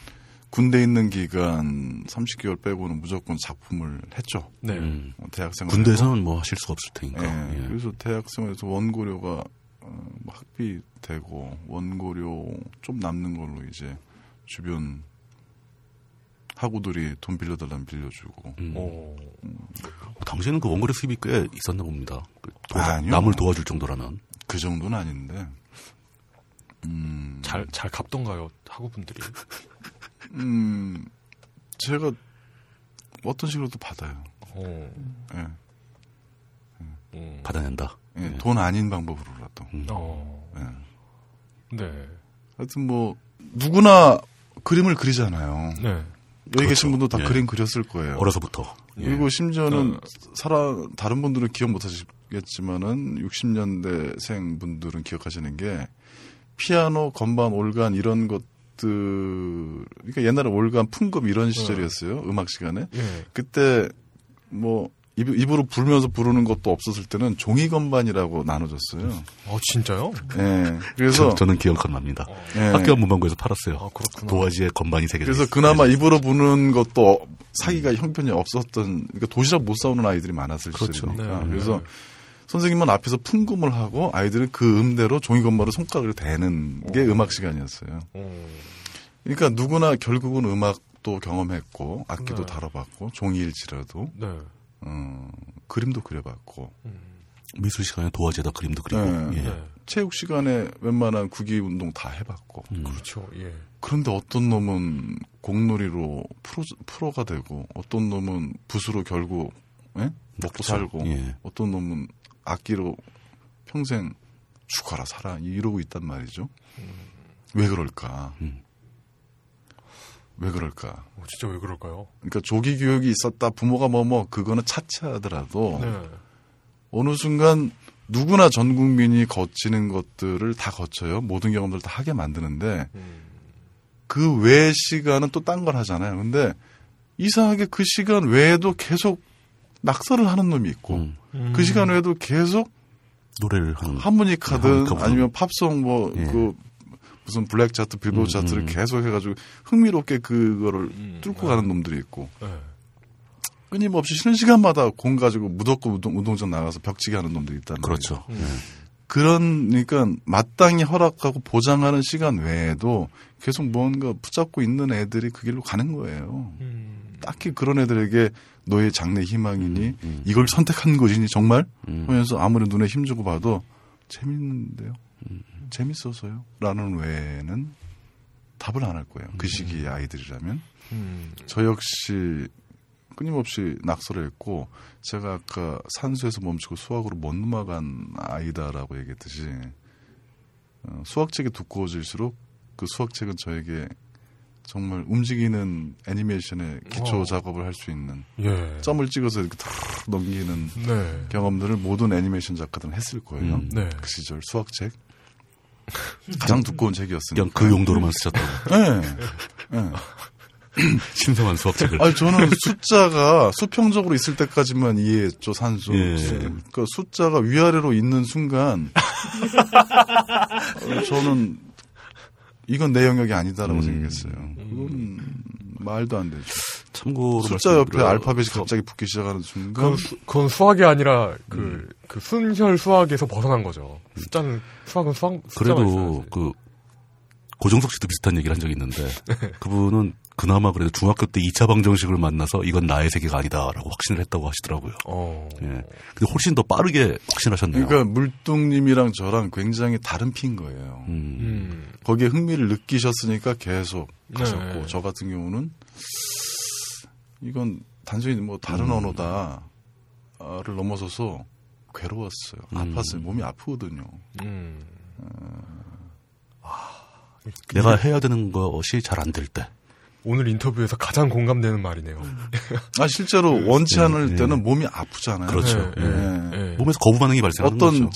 Speaker 3: 군대 있는 기간 30개월 빼고는 무조건 작품을 했죠.
Speaker 2: 네.
Speaker 1: 음.
Speaker 3: 어, 대학생
Speaker 1: 군대에서는 뭐 하실 수가 없을 테니까.
Speaker 3: 예.
Speaker 1: 예.
Speaker 3: 그래서 대학생에서 원고료가 어, 뭐 학비 되고 원고료 좀 남는 걸로 이제 주변 학우들이 돈 빌려달라면 빌려주고
Speaker 1: 음.
Speaker 2: 오.
Speaker 1: 당시에는 그 원거리 수입이 꽤 있었나 봅니다. 그 도-
Speaker 3: 아니요.
Speaker 1: 남을 도와줄 정도라는.
Speaker 3: 그 정도는 아닌데 음,
Speaker 2: 잘, 잘 갚던가요, 학우분들이?
Speaker 3: 음, 제가 어떤 식으로도 받아요.
Speaker 2: 오.
Speaker 3: 예.
Speaker 2: 음.
Speaker 1: 받아낸다.
Speaker 3: 예,
Speaker 1: 예.
Speaker 3: 돈 아닌 방법으로라도.
Speaker 2: 어.
Speaker 3: 예.
Speaker 2: 네.
Speaker 3: 하여튼 뭐 누구나 그림을 그리잖아요.
Speaker 2: 네.
Speaker 3: 여기 계신
Speaker 1: 그렇죠.
Speaker 3: 분도 다
Speaker 1: 예.
Speaker 3: 그림 그렸을 거예요.
Speaker 1: 어려서부터. 예.
Speaker 3: 그리고 심지어는
Speaker 2: 어.
Speaker 3: 사람 다른 분들은 기억 못 하시겠지만은 60년대생 분들은 기억하시는 게 피아노, 건반, 올간 이런 것 들 그러니까 옛날에 올간, 풍금 이런 시절이었어요. 음악 시간에.
Speaker 2: 예.
Speaker 3: 그때 뭐 입, 입으로 불면서 부르는 것도 없었을 때는 종이 건반이라고 나눠졌어요.
Speaker 2: 어, 진짜요?
Speaker 3: 예. 그래서
Speaker 1: 저, 는 기억납니다.
Speaker 3: 예.
Speaker 1: 학교 문방구에서 팔았어요.
Speaker 2: 아, 그렇구나.
Speaker 1: 도화지에 건반이 세 개.
Speaker 3: 그래서 그나마 입으로 부는 것도 사기가 형편이 없었던 그러니까 도시락 못 사오는 아이들이 많았을
Speaker 1: 그렇죠.
Speaker 3: 시절이니까
Speaker 2: 네.
Speaker 3: 그래서 선생님은 앞에서 풍금을 하고 아이들은 그 음대로 종이 건반을 손가락을 대는 게 음악 시간이었어요.
Speaker 2: 오.
Speaker 3: 그러니까 누구나 결국은 음악도 경험했고 악기도
Speaker 2: 네.
Speaker 3: 다뤄봤고 종이일지라도
Speaker 2: 네.
Speaker 3: 어, 그림도 그려봤고
Speaker 1: 미술 시간에 도화지에다 그림도 그리고.
Speaker 3: 네.
Speaker 1: 예.
Speaker 2: 네.
Speaker 3: 체육 시간에 웬만한 구기 운동 다 해봤고
Speaker 1: 음.
Speaker 2: 그렇죠. 예.
Speaker 3: 그런데 어떤 놈은 공놀이로 프로, 프로가 되고 어떤 놈은 붓으로 결국 예? 먹고
Speaker 1: 그렇죠.
Speaker 3: 살고
Speaker 1: 예.
Speaker 3: 어떤 놈은 악기로 평생 죽어라 살아 이러고 있단 말이죠. 왜 그럴까?
Speaker 1: 음.
Speaker 3: 왜 그럴까?
Speaker 2: 어, 진짜 왜 그럴까요?
Speaker 3: 그러니까 조기 교육이 있었다 부모가 뭐뭐 그거는 차치하더라도
Speaker 2: 네.
Speaker 3: 어느 순간 누구나 전 국민이 거치는 것들을 다 거쳐요. 모든 경험들을 다 하게 만드는데
Speaker 2: 음.
Speaker 3: 그외 시간은 또 딴 걸 하잖아요. 근데 이상하게 그 시간 외에도 계속 낙서를 하는 놈이 있고
Speaker 1: 음.
Speaker 3: 그 시간 외에도 계속
Speaker 1: 노래를 하는.
Speaker 3: 하모니카든
Speaker 1: 하모니카 부르는.
Speaker 3: 아니면 팝송 뭐
Speaker 1: 예.
Speaker 3: 그 무슨 블랙 차트, 빌보드
Speaker 1: 음,
Speaker 3: 차트를
Speaker 1: 음.
Speaker 3: 계속 해가지고 흥미롭게 그거를
Speaker 2: 음.
Speaker 3: 뚫고
Speaker 2: 네.
Speaker 3: 가는 놈들이 있고
Speaker 2: 네.
Speaker 3: 끊임없이 쉬는 시간마다 공 가지고 무덥고 운동, 운동장 나가서 벽치기 하는 놈들이 말이에요.
Speaker 1: 그렇죠.
Speaker 2: 음.
Speaker 1: 예.
Speaker 3: 그러니까 마땅히 허락하고 보장하는 시간 외에도 계속 뭔가 붙잡고 있는 애들이 그 길로 가는 거예요.
Speaker 2: 음.
Speaker 3: 딱히 그런 애들에게 너의 장래 희망이니
Speaker 1: 음.
Speaker 3: 이걸 선택한 것이니 정말
Speaker 1: 음.
Speaker 3: 하면서 아무리 눈에 힘주고 봐도 재밌는데요. 재밌어서요. 라는 외에는 답을 안 할 거예요. 그 시기의 아이들이라면.
Speaker 2: 음.
Speaker 3: 저 역시 끊임없이 낙서를 했고 제가 아까 산수에서 멈추고 수학으로 못 넘어간 아이다라고 얘기했듯이 어, 수학책이 두꺼워질수록 그 수학책은 저에게 정말 움직이는 애니메이션의 기초
Speaker 2: 어.
Speaker 3: 작업을 할 수 있는
Speaker 2: 예.
Speaker 3: 점을 찍어서 이렇게 탁 넘기는
Speaker 2: 네.
Speaker 3: 경험들을 모든 애니메이션 작가들은 했을 거예요.
Speaker 1: 음.
Speaker 2: 네.
Speaker 3: 그 시절 수학책 가장 두꺼운 책이었으니까.
Speaker 1: 그냥 그 용도로만 쓰셨다고.
Speaker 3: 네. 네.
Speaker 1: 신성한 수학책을.
Speaker 3: 아니 저는 숫자가 수평적으로 있을 때까지만 이해했죠 산수.
Speaker 1: 예.
Speaker 3: 그러니까 숫자가 위아래로 있는 순간 어, 저는 이건 내 영역이 아니다라고
Speaker 1: 음.
Speaker 3: 생각했어요. 그건 말도 안 되죠.
Speaker 1: 참고로
Speaker 3: 숫자 옆에 알파벳이 갑자기 붙기 시작하는 순간
Speaker 2: 그건, 수, 그건 수학이 아니라 그, 그 순혈 수학에서 벗어난 거죠. 숫자는 수학은 수학
Speaker 1: 그래도
Speaker 2: 있어야지.
Speaker 1: 그 고정석 씨도 비슷한 얘기를 한 적이 있는데 그분은 그나마 그래도 중학교 때 2차 방정식을 만나서 이건 나의 세계가 아니다라고 확신을 했다고 하시더라고요.
Speaker 2: 어.
Speaker 1: 예. 근데 훨씬 더 빠르게 확신하셨네요.
Speaker 3: 그러니까 물뚱님이랑 저랑 굉장히 다른 피인 거예요.
Speaker 1: 음.
Speaker 2: 음.
Speaker 3: 거기에 흥미를 느끼셨으니까 계속 가셨고
Speaker 2: 네.
Speaker 3: 저 같은 경우는 이건 단순히 뭐 다른
Speaker 1: 음.
Speaker 3: 언어다를 넘어서서 괴로웠어요.
Speaker 1: 음.
Speaker 3: 아팠어요. 몸이 아프거든요.
Speaker 2: 음.
Speaker 1: 내가 해야 되는 것이 잘 안 될 때.
Speaker 2: 오늘 인터뷰에서 가장 공감되는 말이네요.
Speaker 3: 아 실제로 원치 않을
Speaker 1: 네.
Speaker 3: 때는 몸이 아프잖아요.
Speaker 1: 그렇죠.
Speaker 2: 예.
Speaker 1: 몸에서 거부 반응이 발생하는
Speaker 3: 어떤
Speaker 1: 거죠.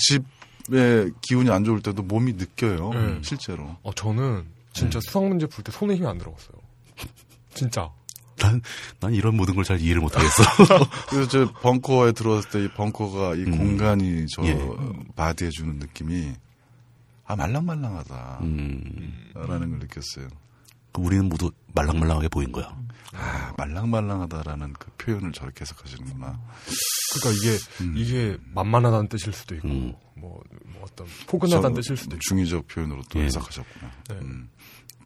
Speaker 3: 집의 기운이 안 좋을 때도 몸이 느껴요.
Speaker 2: 네.
Speaker 3: 실제로.
Speaker 2: 어, 저는
Speaker 1: 네.
Speaker 2: 진짜 수학 문제 풀 때 손에 힘이 안 들어갔어요. 진짜.
Speaker 1: 난, 난 이런 모든 걸 잘 이해를 못하겠어.
Speaker 3: 그래서 저 벙커에 들어왔을 때 이 벙커가 이
Speaker 1: 음.
Speaker 3: 공간이 저
Speaker 1: 예.
Speaker 3: 바디에 주는 느낌이 아 말랑말랑하다라는
Speaker 1: 음,
Speaker 3: 걸 느꼈어요.
Speaker 1: 그 우리는 모두 말랑말랑하게 보인 거야.
Speaker 3: 아 말랑말랑하다라는 그 표현을 저렇게 해석하시는구나.
Speaker 2: 그러니까 이게 이게 만만하다는 뜻일 수도 있고
Speaker 1: 음.
Speaker 2: 뭐, 뭐 어떤 포근하다는
Speaker 3: 저-
Speaker 2: 뜻일 수도 있고.
Speaker 3: 중의적 표현으로 또
Speaker 1: 예.
Speaker 3: 해석하셨구나.
Speaker 2: 네.
Speaker 3: 음.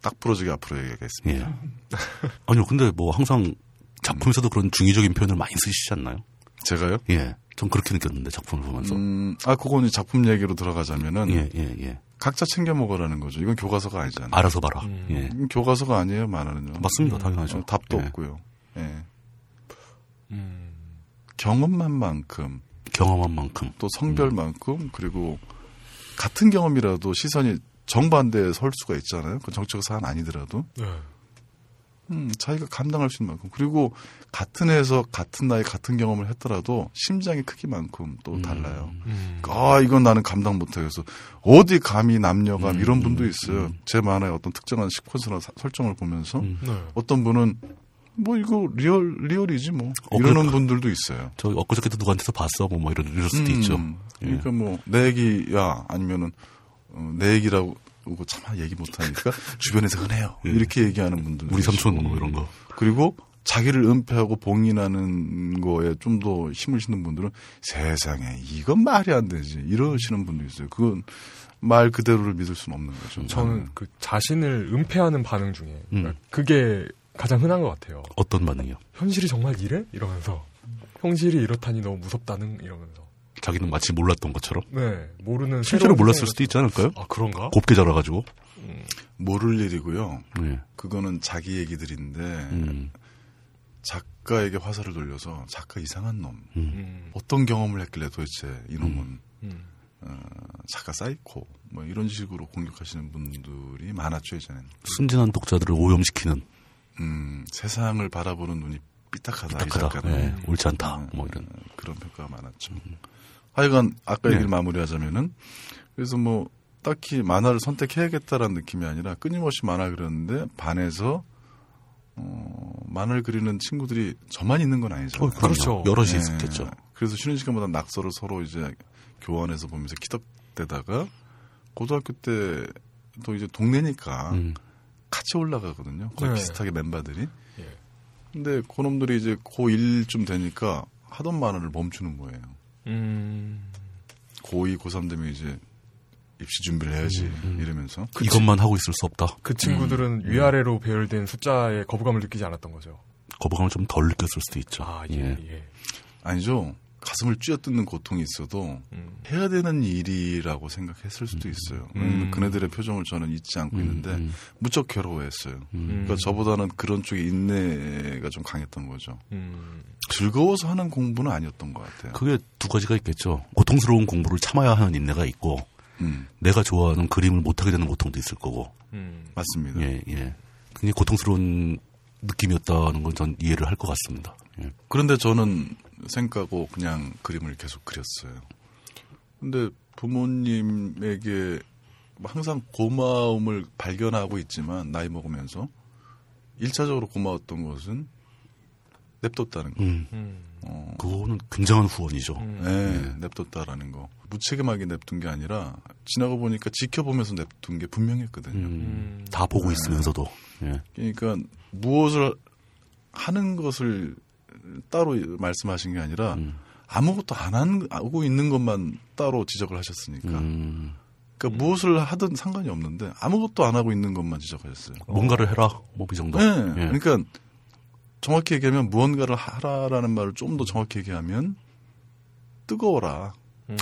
Speaker 3: 딱 부러지게 앞으로 얘기하겠습니다.
Speaker 1: 예. 아니요, 근데 뭐 항상 작품에서도 그런 중의적인 표현을 많이 쓰시지 않나요?
Speaker 3: 제가요?
Speaker 1: 예. 전 그렇게 느꼈는데, 작품을 보면서.
Speaker 3: 음, 아 그건 이제 작품 얘기로 들어가자면은
Speaker 1: 예, 예, 예.
Speaker 3: 각자 챙겨 먹으라는 거죠. 이건 교과서가 아니잖아요.
Speaker 1: 알아서 봐라.
Speaker 2: 음.
Speaker 1: 예.
Speaker 3: 이건 교과서가 아니에요, 만화는요.
Speaker 1: 맞습니다. 당연하죠.
Speaker 3: 어, 답도
Speaker 1: 예.
Speaker 3: 없고요. 예.
Speaker 2: 음.
Speaker 3: 경험만 만큼
Speaker 1: 경험한 만큼.
Speaker 3: 또 성별만큼 그리고 같은 경험이라도 시선이 정반대에 설 수가 있잖아요. 그 정치적 사안 아니더라도
Speaker 2: 네.
Speaker 3: 음, 자기가 감당할 수 있는 만큼 그리고 같은 해에서 같은 나이 같은 경험을 했더라도 심장의 크기만큼 또 달라요.
Speaker 2: 음.
Speaker 3: 아 이건 나는 감당 못하겠어. 어디 감히 남녀감
Speaker 1: 음,
Speaker 3: 이런 분도 있어요. 제 만화의 어떤 특정한 시퀀스나 사- 설정을 보면서
Speaker 1: 음.
Speaker 2: 네.
Speaker 3: 어떤 분은 뭐 이거 real real이지 뭐
Speaker 1: 어,
Speaker 3: 이러는
Speaker 1: 그럴까?
Speaker 3: 분들도 있어요.
Speaker 1: 저 엊그저께도 누구한테서 봤어. 뭐, 뭐 이럴, 이럴 수도
Speaker 3: 음,
Speaker 1: 있죠. 예.
Speaker 3: 그러니까 뭐내 얘기야 아니면은 어, 내 얘기라고 차마 얘기 못하니까 주변에서 흔해요.
Speaker 1: 예.
Speaker 3: 이렇게 얘기하는 분들
Speaker 1: 우리 삼촌 뭐 이런 거.
Speaker 3: 그리고 자기를 은폐하고 봉인하는 거에 좀 더 힘을 싣는 분들은 세상에 이건 말이 안 되지 이러시는 분도 있어요. 그건 말 그대로를 믿을 수는 없는 거죠.
Speaker 2: 저는 그 자신을 은폐하는 반응 중에
Speaker 1: 음.
Speaker 2: 그게 가장 흔한 것 같아요.
Speaker 1: 어떤 반응이요?
Speaker 2: 현실이 정말 이래? 이러면서 현실이 이렇다니 너무 무섭다는 이러면서
Speaker 1: 자기는 마치 몰랐던 것처럼.
Speaker 2: 네 모르는
Speaker 1: 실제로 몰랐을 수도 있지 않을까요?
Speaker 2: 아 그런가?
Speaker 1: 곱게 자라가지고.
Speaker 3: 모를 일이고요.
Speaker 1: 예.
Speaker 3: 그거는 자기 얘기들인데
Speaker 1: 음,
Speaker 3: 작가에게 화살을 돌려서 작가 이상한 놈.
Speaker 2: 음,
Speaker 3: 어떤 경험을 했길래 도대체 이놈은
Speaker 2: 음.
Speaker 3: 어, 작가 사이코 뭐 이런 식으로 공격하시는 분들이 많았죠 예전에는.
Speaker 1: 순진한 독자들을 오염시키는
Speaker 3: 음, 세상을 바라보는 눈이 삐딱하다. 이
Speaker 1: 딱하다.
Speaker 3: 작가는.
Speaker 1: 예, 옳지 않다.
Speaker 3: 음,
Speaker 1: 뭐 이런.
Speaker 3: 음, 그런 평가가 많았죠. 하여간 아까
Speaker 1: 네.
Speaker 3: 얘기를 마무리하자면은 그래서 뭐 딱히 만화를 선택해야겠다라는 느낌이 아니라 끊임없이 만화 그렸는데 반에서 어, 만화를 그리는 친구들이 저만 있는 건 아니잖아요.
Speaker 1: 어.
Speaker 2: 그렇죠.
Speaker 1: 여럿이
Speaker 3: 예.
Speaker 1: 있었겠죠.
Speaker 3: 그래서 쉬는 시간마다 낙서를 서로 이제 교환해서 보면서 키덕대다가 고등학교 때도 이제 동네니까
Speaker 1: 음,
Speaker 3: 같이 올라가거든요. 거의
Speaker 2: 네.
Speaker 3: 비슷하게 멤버들이.
Speaker 2: 예.
Speaker 3: 근데 그놈들이 이제 고1쯤 되니까 하던 만화를 멈추는 거예요.
Speaker 2: 음.
Speaker 3: 고2, 고3 되면 이제 입시 준비를 해야지
Speaker 1: 음,
Speaker 3: 이러면서
Speaker 1: 이것만 하고 있을 수 없다.
Speaker 2: 그 친구들은 위아래로 배열된 숫자에 거부감을 느끼지 않았던 거죠.
Speaker 1: 거부감을 좀 덜 느꼈을 수도 있죠.
Speaker 2: 아, 예,
Speaker 1: 예.
Speaker 2: 예.
Speaker 3: 아니죠. 가슴을 쥐어뜯는 고통이 있어도
Speaker 2: 음.
Speaker 3: 해야 되는 일이라고 생각했을 수도 있어요. 왜냐면
Speaker 2: 음.
Speaker 3: 그네들의 표정을 저는 잊지 않고 있는데
Speaker 1: 음.
Speaker 3: 무척 괴로워했어요.
Speaker 2: 음.
Speaker 3: 그러니까 저보다는 그런 쪽에 인내가 좀 강했던 거죠.
Speaker 2: 음.
Speaker 3: 즐거워서 하는 공부는 아니었던 것 같아요.
Speaker 1: 그게 두 가지가 있겠죠. 고통스러운 공부를 참아야 하는 인내가 있고,
Speaker 3: 음,
Speaker 1: 내가 좋아하는 그림을 못하게 되는 고통도 있을 거고,
Speaker 2: 음.
Speaker 3: 맞습니다.
Speaker 1: 예, 예. 굉장히 고통스러운 느낌이었다는 건 전 이해를 할 것 같습니다. 예.
Speaker 3: 그런데 저는 생각하고 그냥 그림을 계속 그렸어요. 근데 부모님에게 항상 고마움을 발견하고 있지만 나이 먹으면서 일차적으로 고마웠던 것은 냅뒀다는 거.
Speaker 1: 음,
Speaker 2: 음.
Speaker 3: 어,
Speaker 1: 그거는 굉장한 후원이죠.
Speaker 2: 음.
Speaker 3: 네, 냅뒀다라는 거. 무책임하게 냅둔 게 아니라 지나가 보니까 지켜보면서 냅둔 게 분명했거든요.
Speaker 1: 음,
Speaker 2: 음.
Speaker 1: 다 보고 있으면서도, 예.
Speaker 3: 그러니까 무엇을 하는 것을 따로 말씀하신 게 아니라
Speaker 1: 음,
Speaker 3: 아무것도 안 한- 하고 있는 것만 따로 지적을 하셨으니까.
Speaker 1: 음,
Speaker 3: 그러니까 무엇을 하든 상관이 없는데 아무것도 안 하고 있는 것만 지적하셨어요.
Speaker 1: 뭔가를 해라, 뭐이 정도.
Speaker 3: 네.
Speaker 1: 예.
Speaker 3: 그러니까 정확히 얘기하면 무언가를 하라라는 말을 좀 더 정확히 얘기하면 뜨거워라.
Speaker 2: 음.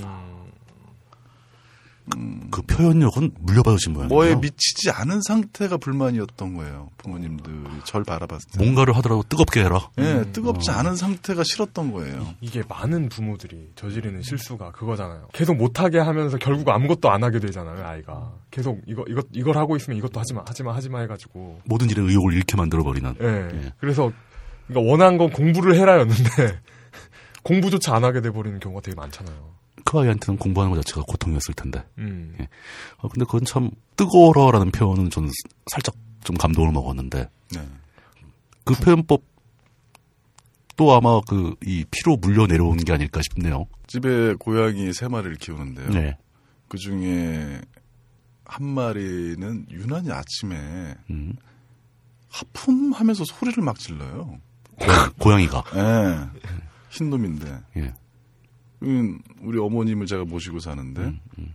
Speaker 1: 그 표현력은 물려받으신 모양이에요.
Speaker 3: 뭐에 미치지 않은 상태가 불만이었던 거예요. 부모님들이 절 바라봤을 때.
Speaker 1: 뭔가를 하더라도 뜨겁게 해라.
Speaker 3: 예, 뜨겁지 않은 상태가 싫었던 거예요.
Speaker 2: 이게 많은 부모들이 저지르는 실수가 그거잖아요. 계속 못하게 하면서 결국 아무것도 안 하게 되잖아요, 아이가. 계속 이거, 이거, 이걸 하고 있으면 이것도 하지 마, 하지 마, 하지 마 해가지고.
Speaker 1: 모든 일에 의욕을 잃게 만들어버리는.
Speaker 2: 예.
Speaker 1: 예.
Speaker 2: 그래서, 그러니까 원한 건 공부를 해라였는데, 공부조차 안 하게 돼버리는 경우가 되게 많잖아요.
Speaker 1: 그 아이한테는 공부하는 것 자체가 고통이었을 텐데.
Speaker 2: 음.
Speaker 1: 예. 어, 근데 그건 참 뜨거워라라는 표현은 저는 살짝 좀 감동을 먹었는데
Speaker 3: 네.
Speaker 1: 그 표현법 또 아마 그 이 피로 물려 내려온 게 아닐까 싶네요.
Speaker 3: 집에 고양이 세 마리를 키우는데요.
Speaker 1: 네.
Speaker 3: 그 중에 한 마리는 유난히 아침에
Speaker 1: 음.
Speaker 3: 하품하면서 소리를 막 질러요.
Speaker 1: 고양, 고양이가.
Speaker 3: 예. 흰 놈인데.
Speaker 1: 예.
Speaker 3: 음, 우리 어머님을 제가 모시고 사는데
Speaker 1: 음, 음.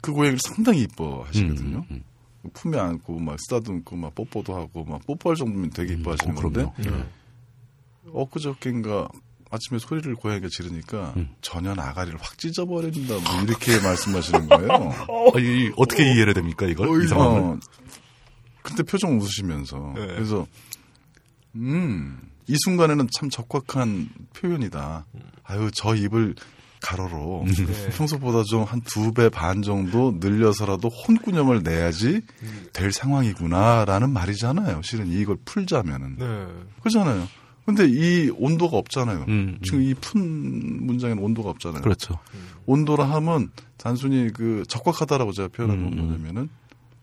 Speaker 3: 그 고양이를 상당히 이뻐하시거든요.
Speaker 1: 음, 음,
Speaker 3: 품에 안고 막 쓰다듬고 막 뽀뽀도 하고 막 뽀뽀할 정도면 되게 이뻐하시는
Speaker 1: 어,
Speaker 3: 건데.
Speaker 2: 네.
Speaker 3: 엊그저께인가 아침에 소리를 고양이가 지르니까
Speaker 1: 음.
Speaker 3: 전혀 나가리를 확 찢어버린다 뭐 이렇게 말씀하시는 거예요.
Speaker 1: 아, 이, 어떻게 이해를 됩니까 이걸? 이 상황을?
Speaker 3: 어, 근데 표정 웃으시면서
Speaker 2: 네.
Speaker 3: 그래서 음, 이 순간에는 참 적확한 표현이다. 아유 저 입을 가로로
Speaker 2: 네.
Speaker 3: 평소보다 좀 한 두 배 반 정도 늘려서라도 혼꾸녕을 내야지 될 상황이구나라는 말이잖아요. 실은 이걸 풀자면은
Speaker 2: 네.
Speaker 3: 그렇잖아요. 근데 이 온도가 없잖아요.
Speaker 1: 음,
Speaker 3: 지금 이푼 문장에는 온도가 없잖아요.
Speaker 1: 그렇죠.
Speaker 3: 온도라 하면 단순히 그 적확하다라고 제가 표현한 건
Speaker 1: 음, 음.
Speaker 3: 뭐냐면은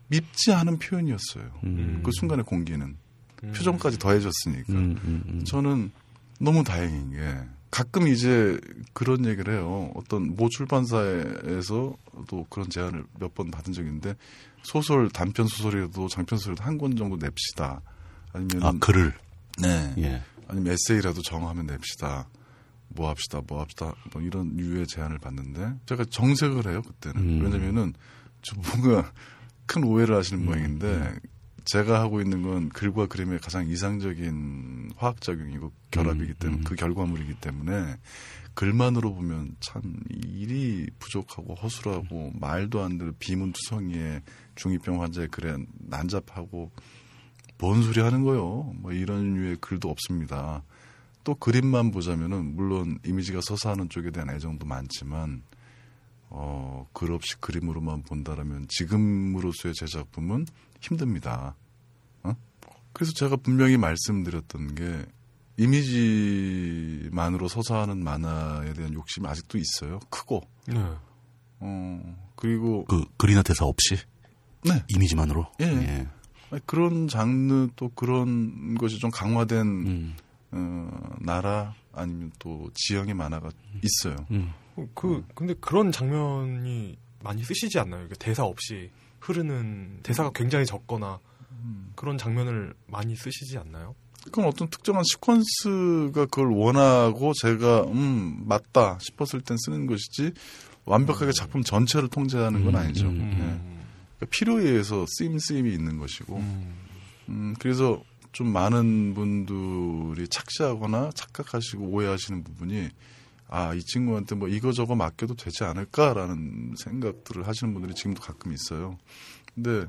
Speaker 3: 밉지 않은 표현이었어요.
Speaker 1: 음.
Speaker 3: 그 순간의 공기는
Speaker 2: 음.
Speaker 3: 표정까지 더해졌으니까
Speaker 1: 음, 음, 음.
Speaker 3: 저는 너무 다행인 게 가끔 이제 그런 얘기를 해요. 어떤 모 출판사에서도 그런 제안을 몇 번 받은 적이 있는데 소설 단편 소설이라도 장편 소설도 한 권 정도 냅시다. 아니면
Speaker 1: 아 글을
Speaker 3: 네.
Speaker 1: 예.
Speaker 3: 아니면 에세이라도 정하면 냅시다. 뭐 합시다, 뭐 합시다, 뭐 이런 유의 제안을 받는데 제가 정색을 해요 그때는
Speaker 1: 음.
Speaker 3: 왜냐면은 좀 뭔가 큰 오해를 하시는
Speaker 1: 음.
Speaker 3: 모양인데 제가 하고 있는 건 글과 그림의 가장 이상적인 화학 작용이고 결합이기
Speaker 1: 음,
Speaker 3: 때문에
Speaker 1: 음.
Speaker 3: 그 결과물이기 때문에 글만으로 보면 참 일이 부족하고 허술하고 말도 안 되는 비문투성이의 중이병 환자의 글에 난잡하고 뭔 소리 하는 거요? 뭐 이런 류의 글도 없습니다. 또 그림만 보자면은 물론 이미지가 서사하는 쪽에 대한 애정도 많지만 어, 글 없이 그림으로만 본다라면 지금으로서의 제 작품은 힘듭니다. 어? 그래서 제가 분명히 말씀드렸던 게 이미지만으로 서사하는 만화에 대한 욕심이 아직도 있어요. 크고.
Speaker 2: 네.
Speaker 3: 어, 그리고
Speaker 1: 그 글이나 대사 없이
Speaker 3: 네.
Speaker 1: 이미지만으로.
Speaker 3: 예. 아니, 그런 장르 또 그런 것이 좀 강화된
Speaker 1: 음,
Speaker 3: 어, 나라 아니면 또 지형의 만화가 있어요.
Speaker 1: 음.
Speaker 2: 어, 그 근데 그런 장면이 많이 쓰시지 않나요? 대사 없이 흐르는 대사가 굉장히 적거나 그런 장면을 많이 쓰시지 않나요?
Speaker 3: 그건 어떤 특정한 시퀀스가 그걸 원하고 제가 음 맞다 싶었을 땐 쓰는 것이지 완벽하게 작품 전체를 통제하는 건
Speaker 1: 음,
Speaker 3: 아니죠.
Speaker 1: 음,
Speaker 3: 예. 그러니까 필요에 의해서 쓰임 쓰임이 있는 것이고
Speaker 2: 음.
Speaker 3: 음, 그래서 좀 많은 분들이 착시하거나 착각하시고 오해하시는 부분이 아, 이 친구한테 뭐 이거저거 맡겨도 되지 않을까라는 생각들을 하시는 분들이 지금도 가끔 있어요. 근데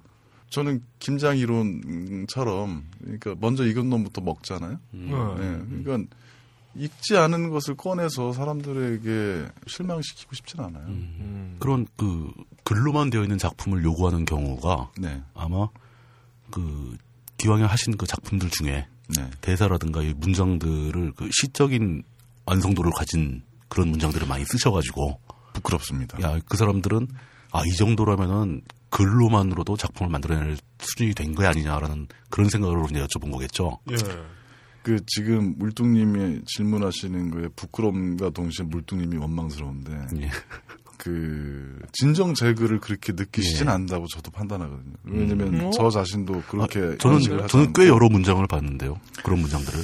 Speaker 3: 저는 김장 이론처럼 그러니까 먼저 익은 놈부터 먹잖아요.
Speaker 1: 음.
Speaker 3: 네, 그러니까 익지 않은 것을 꺼내서 사람들에게 실망시키고 싶진 않아요.
Speaker 2: 음.
Speaker 1: 그런 그 글로만 되어 있는 작품을 요구하는 경우가
Speaker 3: 네,
Speaker 1: 아마 그 기왕에 하신 그 작품들 중에
Speaker 3: 네,
Speaker 1: 대사라든가 이 문장들을 그 시적인 완성도를 가진 그런 문장들을 많이 쓰셔가지고
Speaker 3: 부끄럽습니다.
Speaker 1: 야 그 사람들은 아 이 정도라면은 글로만으로도 작품을 만들어낼 수준이 된 거 아니냐라는 그런 생각으로 이제 여쭤본 거겠죠.
Speaker 2: 예.
Speaker 3: 그 지금 물뚱님이 질문하시는 거에 부끄러움과 동시에 물뚱님이 원망스러운데
Speaker 1: 예.
Speaker 3: 그 진정 제 글을 그렇게 느끼시진
Speaker 1: 예.
Speaker 3: 않다고 저도 판단하거든요. 왜냐면
Speaker 2: 음.
Speaker 3: 저 자신도 그렇게
Speaker 1: 아, 저는 저는 꽤 여러 문장을 봤는데요. 그런 문장들을.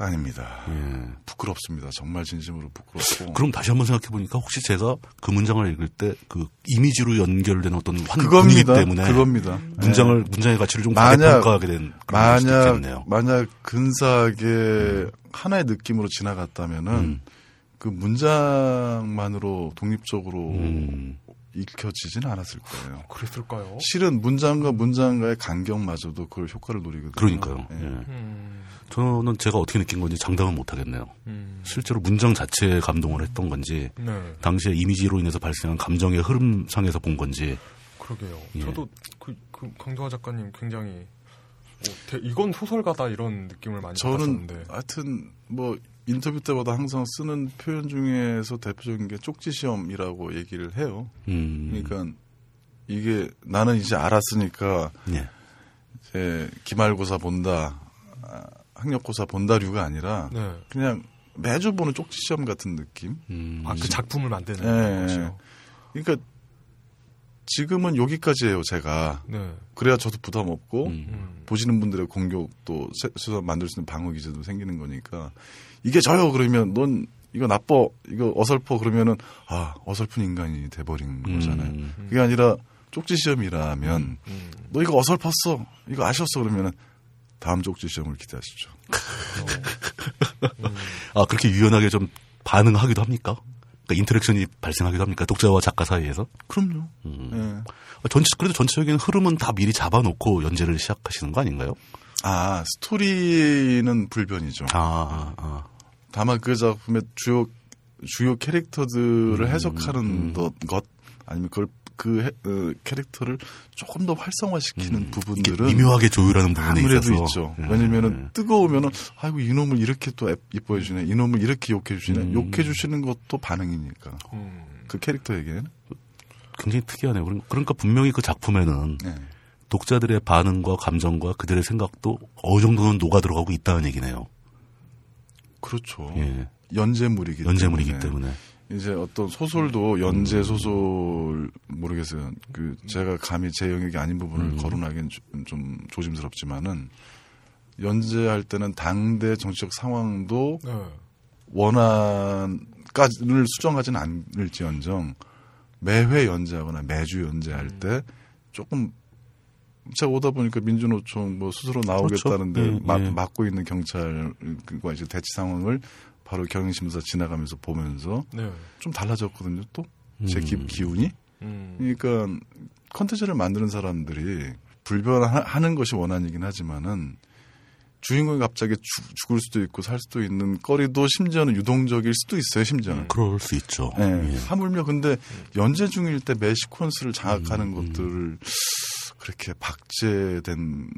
Speaker 3: 아닙니다.
Speaker 1: 예.
Speaker 3: 부끄럽습니다. 정말 진심으로 부끄럽고.
Speaker 1: 그럼 다시 한번 생각해 보니까 혹시 제가 그 문장을 읽을 때 그 이미지로 연결된 어떤
Speaker 3: 그겁니다.
Speaker 1: 때문에
Speaker 3: 그겁니다.
Speaker 1: 문장을 문장의 가치를 좀
Speaker 3: 만약-
Speaker 1: 과대평가하게 된 그런 수도
Speaker 3: 만약
Speaker 1: 있겠네요.
Speaker 3: 만약 근사하게 하나의 느낌으로 지나갔다면은
Speaker 1: 음.
Speaker 3: 그 문장만으로 독립적으로
Speaker 1: 음.
Speaker 3: 읽혀지진 않았을 거예요.
Speaker 2: 그랬을까요?
Speaker 3: 실은 문장과 문장과의 간격마저도 그걸 효과를 노리거든요.
Speaker 1: 그러니까요.
Speaker 3: 예.
Speaker 1: 예.
Speaker 2: 음,
Speaker 1: 저는 제가 어떻게 느낀 건지 장담은 못 하겠네요.
Speaker 2: 음,
Speaker 1: 실제로 문장 자체에 감동을 했던 건지
Speaker 2: 네,
Speaker 1: 당시에 이미지로 인해서 발생한 감정의 흐름상에서 본 건지
Speaker 2: 그러게요.
Speaker 1: 예.
Speaker 2: 저도 그, 그 강동화 작가님 굉장히 뭐, 대- 이건 소설가다 이런 느낌을 많이
Speaker 3: 저는
Speaker 2: 받았었는데.
Speaker 3: 하여튼 뭐 인터뷰 때마다 항상 쓰는 표현 중에서 대표적인 게 쪽지 시험이라고 얘기를 해요.
Speaker 1: 음,
Speaker 3: 그러니까 이게 나는 이제 알았으니까
Speaker 1: 예.
Speaker 3: 이제 기말고사 본다, 아, 학력고사 본다류가 아니라
Speaker 2: 네.
Speaker 3: 그냥 매주 보는 쪽지 시험 같은 느낌.
Speaker 1: 음,
Speaker 2: 아, 그 작품을 만드는
Speaker 3: 예,
Speaker 2: 것이요.
Speaker 3: 그러니까 지금은 여기까지예요, 제가.
Speaker 2: 네.
Speaker 3: 그래야 저도 부담 없고
Speaker 1: 음.
Speaker 2: 음.
Speaker 3: 보시는 분들의 공격도 세- 만들 수 있는 방어 기제도 생기는 거니까 이게 저요 그러면 넌 이거 나빠 이거 어설퍼 그러면은 아 어설픈 인간이 돼버린 거잖아요.
Speaker 1: 음.
Speaker 3: 그게 아니라 쪽지 시험이라면
Speaker 2: 음.
Speaker 3: 너 이거 어설펐어 이거 나빴어 그러면은 다음 쪽지 시험을 기대하시죠.
Speaker 1: 아 그렇게 유연하게 좀 반응하기도 합니까? 그러니까 interaction이 발생하기도 합니까? 독자와 작가 사이에서?
Speaker 3: 그럼요.
Speaker 1: 음.
Speaker 3: 예.
Speaker 1: 아, 전체 그래도 전체적인 흐름은 다 미리 잡아놓고 연재를 시작하시는 거 아닌가요?
Speaker 3: 아 스토리는 불변이죠.
Speaker 1: 아, 아, 아.
Speaker 3: 다만 그 작품의 주요 주요 캐릭터들을
Speaker 1: 음,
Speaker 3: 해석하는
Speaker 1: 음.
Speaker 3: 것, 것 아니면 그걸 그 해- 어, 캐릭터를 조금 더 활성화시키는
Speaker 1: 음.
Speaker 3: 부분들은
Speaker 1: 미묘하게 조율하는 부분이
Speaker 3: 아무래도
Speaker 1: 있어서.
Speaker 3: 있죠.
Speaker 1: 예.
Speaker 3: 왜냐면은 뜨거우면은 아이고 이놈을 이렇게 또 이뻐해 주네. 이놈을 이렇게 욕해 주시네.
Speaker 1: 음.
Speaker 3: 욕해 주시는 것도 반응이니까.
Speaker 2: 음.
Speaker 3: 그 캐릭터에게는.
Speaker 1: 굉장히 특이하네요. 그러- 그러니까 분명히 그 작품에는
Speaker 3: 네.
Speaker 1: 독자들의 반응과 감정과 그들의 생각도 어느 정도는 녹아 들어가고 있다는 얘기네요.
Speaker 3: 그렇죠.
Speaker 1: 예.
Speaker 3: 연재물이기
Speaker 1: 연재물이기
Speaker 3: 때문에.
Speaker 1: 때문에.
Speaker 3: 이제 어떤 소설도 연재 소설 모르겠어요. 그 제가 감히 제 영역이 아닌 부분을
Speaker 1: 음.
Speaker 3: 거론하기엔 좀, 좀 조심스럽지만은 연재할 때는 당대 정치적 상황도
Speaker 2: 네.
Speaker 3: 원안까지를 수정하지는 않을지언정 매회 연재하거나 매주 연재할
Speaker 1: 음.
Speaker 3: 때 조금 제가 오다 보니까 민주노총 뭐 스스로 나오겠다는데
Speaker 1: 그렇죠. 예,
Speaker 3: 마-
Speaker 1: 예.
Speaker 3: 맡고 있는 경찰과 이제 대치 상황을 바로 경영심사 지나가면서 보면서
Speaker 2: 네.
Speaker 3: 좀 달라졌거든요. 또제
Speaker 1: 음.
Speaker 3: 기운이
Speaker 2: 음.
Speaker 3: 그러니까 컨텐츠를 만드는 사람들이 불변하는 것이 원한이긴 하지만은 주인공이 갑자기 죽, 죽을 수도 있고 살 수도 있는 거리도 심지어는 유동적일 수도 있어요. 심지어는.
Speaker 1: 그럴 수 있죠.
Speaker 3: 예.
Speaker 1: 예.
Speaker 3: 하물며 근데 연재 중일 때 매 시퀀스를 장악하는
Speaker 1: 음, 음.
Speaker 3: 것들을 그렇게 박제된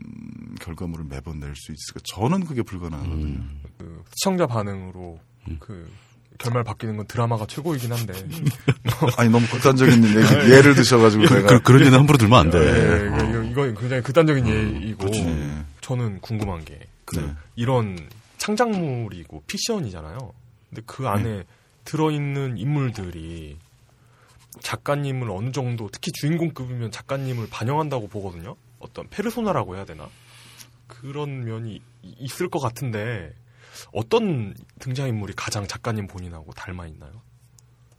Speaker 3: 결과물을 매번 낼 수 있을까? 저는 그게 불가능하거든요.
Speaker 1: 음.
Speaker 2: 그 시청자 반응으로 그 결말 바뀌는 건 드라마가 최고이긴 한데.
Speaker 3: 아니 너무 극단적인 얘기, 예를 드셔가지고
Speaker 1: 그, 그, 그런 얘는 함부로 들면 안 돼.
Speaker 2: 네, 이거, 이거 굉장히 극단적인 예이고
Speaker 3: 예.
Speaker 2: 저는 궁금한 게 그
Speaker 3: 네.
Speaker 2: 이런 창작물이고 피션이잖아요. 근데 그 안에 들어있는 인물들이 작가님을 어느 정도 특히 주인공급이면 작가님을 반영한다고 보거든요. 어떤 페르소나라고 해야 되나? 그런 면이 이- 있을 것 같은데 어떤 등장인물이 가장 작가님 본인하고 닮아 있나요?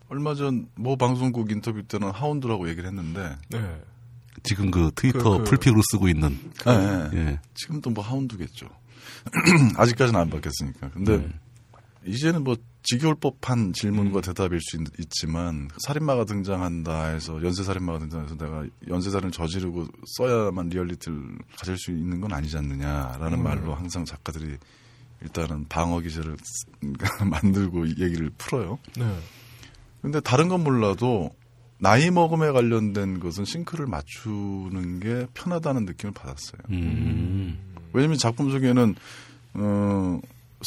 Speaker 3: 얼마 전 모 방송국 인터뷰 때는 하운드라고 얘기를 했는데
Speaker 2: 네.
Speaker 1: 지금 그 트위터
Speaker 2: 그, 그-
Speaker 1: 풀픽으로 쓰고 있는.
Speaker 3: 예, 예.
Speaker 1: 예.
Speaker 3: 지금도 뭐 하운두겠죠. 아직까지는 안 바뀌었으니까. 근데
Speaker 1: 네.
Speaker 3: 이제는 뭐 지겨울 법한 질문과
Speaker 2: 음.
Speaker 3: 대답일 수 있, 지만 살인마가 등장한다 해서 연쇄살인마가 등장해서 내가 연쇄살인을 저지르고 써야만 리얼리티를 가질 수 있는 건 아니지 않느냐라는
Speaker 2: 음.
Speaker 3: 말로 항상 작가들이 일단은 방어 기제를 만들고 이 얘기를 풀어요.
Speaker 2: 네.
Speaker 3: 근데 다른 건 몰라도 나이 먹음에 관련된 것은 싱크를 맞추는 게 편하다는 느낌을 받았어요.
Speaker 1: 음.
Speaker 3: 왜냐면 작품 속에는 어,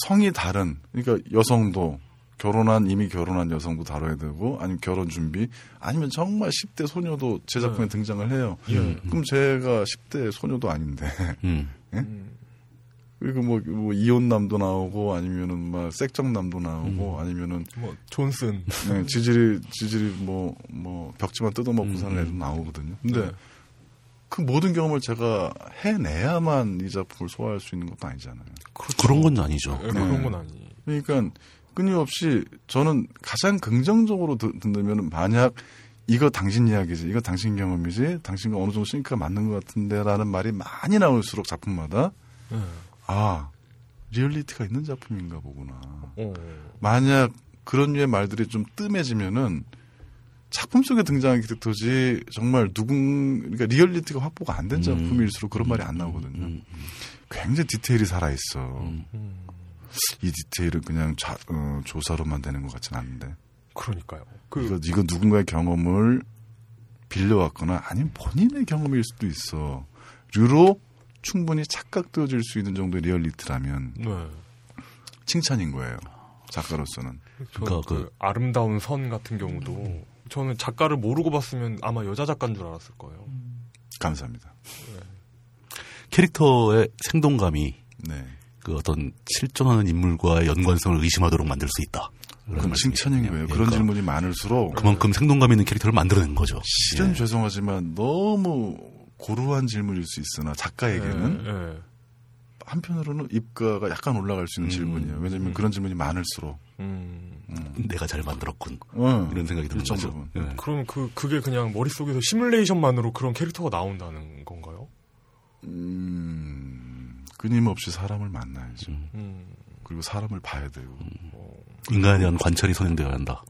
Speaker 3: 성이 다른 그러니까 여성도 결혼한 이미 결혼한 여성도 다뤄야 되고 아니면 결혼 준비 아니면 정말 10대 소녀도 제 작품에
Speaker 2: 네.
Speaker 3: 등장을 해요.
Speaker 2: 예.
Speaker 3: 그럼 제가 10대 소녀도 아닌데
Speaker 1: 음.
Speaker 2: 음.
Speaker 3: 그리고 뭐, 뭐 이혼남도 나오고 아니면은 막 섹정남도 나오고 아니면은
Speaker 2: 뭐 존슨.
Speaker 3: 네, 지질이 지질이 뭐 뭐 벽지만 뜯어먹고
Speaker 1: 음,
Speaker 3: 사는 애도
Speaker 1: 음.
Speaker 3: 나오거든요. 근데
Speaker 2: 네.
Speaker 3: 그 모든 경험을 제가 해내야만 이 작품을 소화할 수 있는 것도 아니잖아요.
Speaker 1: 그런 건 아니죠.
Speaker 2: 네, 그런 건 아니.
Speaker 3: 그러니까 끊임없이 저는 가장 긍정적으로 듣- 듣는 만약 이거 당신 이야기지, 이거 당신 경험이지, 당신과 어느 정도 싱크가 맞는 것 같은데라는 말이 많이 나올수록 작품마다
Speaker 2: 네.
Speaker 3: 아 리얼리티가 있는 작품인가 보구나.
Speaker 2: 어.
Speaker 3: 만약 그런 류의 말들이 좀 뜸해지면은 작품 속에 등장한 캐릭터지 정말 누군 그러니까 리얼리티가 확보가 안된
Speaker 1: 음.
Speaker 3: 작품일수록 그런 말이 안 나오거든요.
Speaker 1: 음,
Speaker 3: 굉장히 디테일이 살아 있어.
Speaker 1: 음.
Speaker 3: 이 디테일은 그냥 자- 어, 조사로만 되는 것 같진 않은데
Speaker 2: 그러니까요. 그
Speaker 3: 이거 이거 누군가의 경험을 빌려왔거나 아니면 본인의 경험일 수도 있어. 류로 충분히 착각되어질 수 있는 정도의 리얼리티라면
Speaker 2: 네.
Speaker 3: 칭찬인 거예요. 작가로서는.
Speaker 1: 그러니까
Speaker 2: 그, 아름다운 선 같은 경우도 저는 작가를 모르고 봤으면 아마 여자 작가인 줄 알았을 거예요.
Speaker 3: 감사합니다.
Speaker 1: 캐릭터의 생동감이
Speaker 3: 네.
Speaker 1: 그 어떤 실존하는 인물과의 연관성을 의심하도록 만들 수 있다.
Speaker 3: 그건 칭찬인 거예요. 그런
Speaker 1: 그러니까
Speaker 3: 질문이 많을수록
Speaker 1: 그만큼 생동감 있는 캐릭터를 만들어낸 거죠.
Speaker 3: 실은
Speaker 1: 예.
Speaker 3: 죄송하지만 너무 고루한 질문일 수 있으나 작가에게는
Speaker 2: 예, 예.
Speaker 3: 한편으로는 입가가 약간 올라갈 수 있는 질문이에요. 왜냐하면 그런 질문이 많을수록
Speaker 2: 음.
Speaker 1: 내가 잘 만들었군.
Speaker 3: 어,
Speaker 1: 이런 생각이 드는 거죠. 예.
Speaker 2: 그럼 그 그게 그냥 머릿 속에서 시뮬레이션만으로 그런 캐릭터가 나온다는 건가요?
Speaker 3: 음, 끊임없이 사람을 만나야죠.
Speaker 2: 음.
Speaker 3: 그리고 사람을 봐야 되고
Speaker 1: 인간에 대한 관찰이 선행되어야 한다.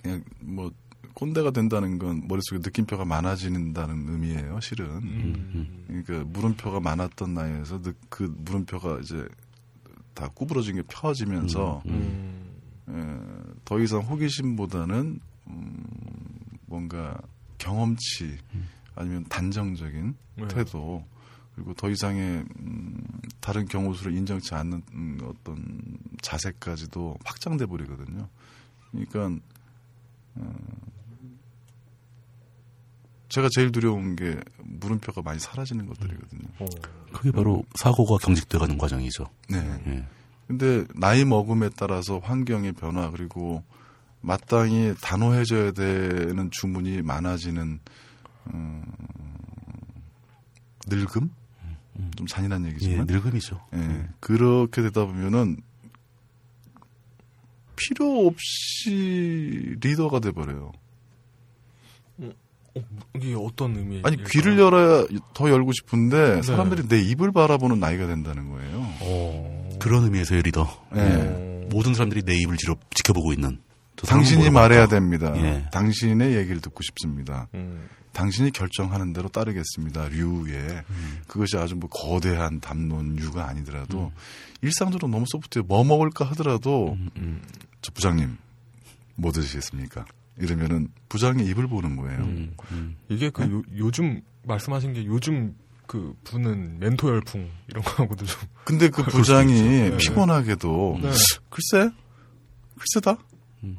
Speaker 3: 그냥 뭐 꼰대가 된다는 건 머릿속에 느낌표가 많아진다는 의미예요. 실은.
Speaker 2: 음.
Speaker 3: 그러니까 물음표가 많았던 나이에서 느- 그 물음표가 이제 다 구부러진 게 펴지면서
Speaker 2: 음.
Speaker 3: 에, 더 이상 호기심보다는 음, 뭔가 경험치 아니면 단정적인
Speaker 2: 네.
Speaker 3: 태도 그리고 더 이상의 음, 다른 경우수를 인정치 않는 음, 어떤 자세까지도 확장돼 버리거든요. 그러니까 어, 제가 제일 두려운 게 물음표가 많이 사라지는 것들이거든요.
Speaker 2: 어.
Speaker 1: 그게 바로 사고가 경직돼가는 과정이죠.
Speaker 3: 네.
Speaker 1: 예.
Speaker 3: 근데 나이 먹음에 따라서 환경의 변화 그리고 마땅히 단호해져야 되는 주문이 많아지는 어, 늙음 좀 잔인한
Speaker 1: 예,
Speaker 3: 얘기지만
Speaker 1: 늙음이죠.
Speaker 3: 예, 그렇게 되다 보면은 필요 없이 리더가 돼 버려요.
Speaker 2: 어, 이게 어떤 의미?
Speaker 3: 아니 귀를 열어야 더 열고 싶은데
Speaker 2: 네.
Speaker 3: 사람들이 내 입을 바라보는 나이가 된다는 거예요.
Speaker 2: 어.
Speaker 1: 그런 의미에서의 리더.
Speaker 3: 예.
Speaker 2: 어.
Speaker 1: 모든 사람들이 내 입을 지로 지켜보고 있는.
Speaker 3: 당신이 말해야? 됩니다.
Speaker 1: 예.
Speaker 3: 당신의 얘기를 듣고 싶습니다.
Speaker 2: 음.
Speaker 3: 당신이 결정하는 대로 따르겠습니다. 류의 그것이 아주 뭐 거대한 담론류가 아니더라도 일상적으로 너무 소프트해 뭐 먹을까 하더라도 저 부장님 뭐 드시겠습니까? 이러면은 부장의 입을 보는 거예요.
Speaker 1: 음, 음.
Speaker 2: 이게 그 요, 요즘 말씀하신 게 요즘 그 부는 멘토 열풍 이런 거하고도 좀
Speaker 3: 근데 그 부장이.
Speaker 2: 네.
Speaker 3: 피곤하게도
Speaker 2: 네.
Speaker 3: 글쎄 글쎄다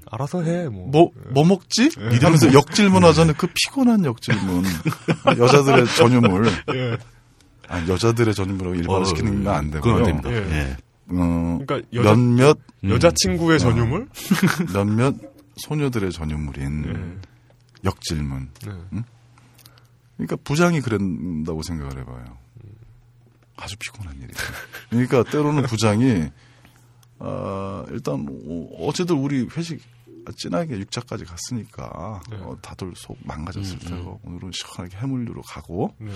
Speaker 2: 알아서 해 뭐.
Speaker 3: 뭐 뭐 먹지? 하면서 역질문 하자는 그 피곤한 역질문 여자들의 전유물
Speaker 2: 예.
Speaker 3: 아 여자들의 전유물하고 일반화 시키는 건 안 되고요.
Speaker 1: 안 됩니다.
Speaker 2: 예.
Speaker 1: 예.
Speaker 3: 어,
Speaker 2: 그러니까 여자
Speaker 3: 몇몇
Speaker 2: 여자친구의 전유물?
Speaker 3: 몇몇 소녀들의 전유물인
Speaker 2: 예.
Speaker 3: 역질문.
Speaker 2: 네.
Speaker 3: 그러니까 부장이 그런다고 생각을 해봐요. 아주 피곤한 일이에요. 그러니까 때로는 부장이 아, 일단 어, 어제도 우리 회식 진하게 육자까지 갔으니까
Speaker 2: 네.
Speaker 3: 어, 다들 속 망가졌을 테고 오늘은 시원하게 해물류로 가고
Speaker 2: 네.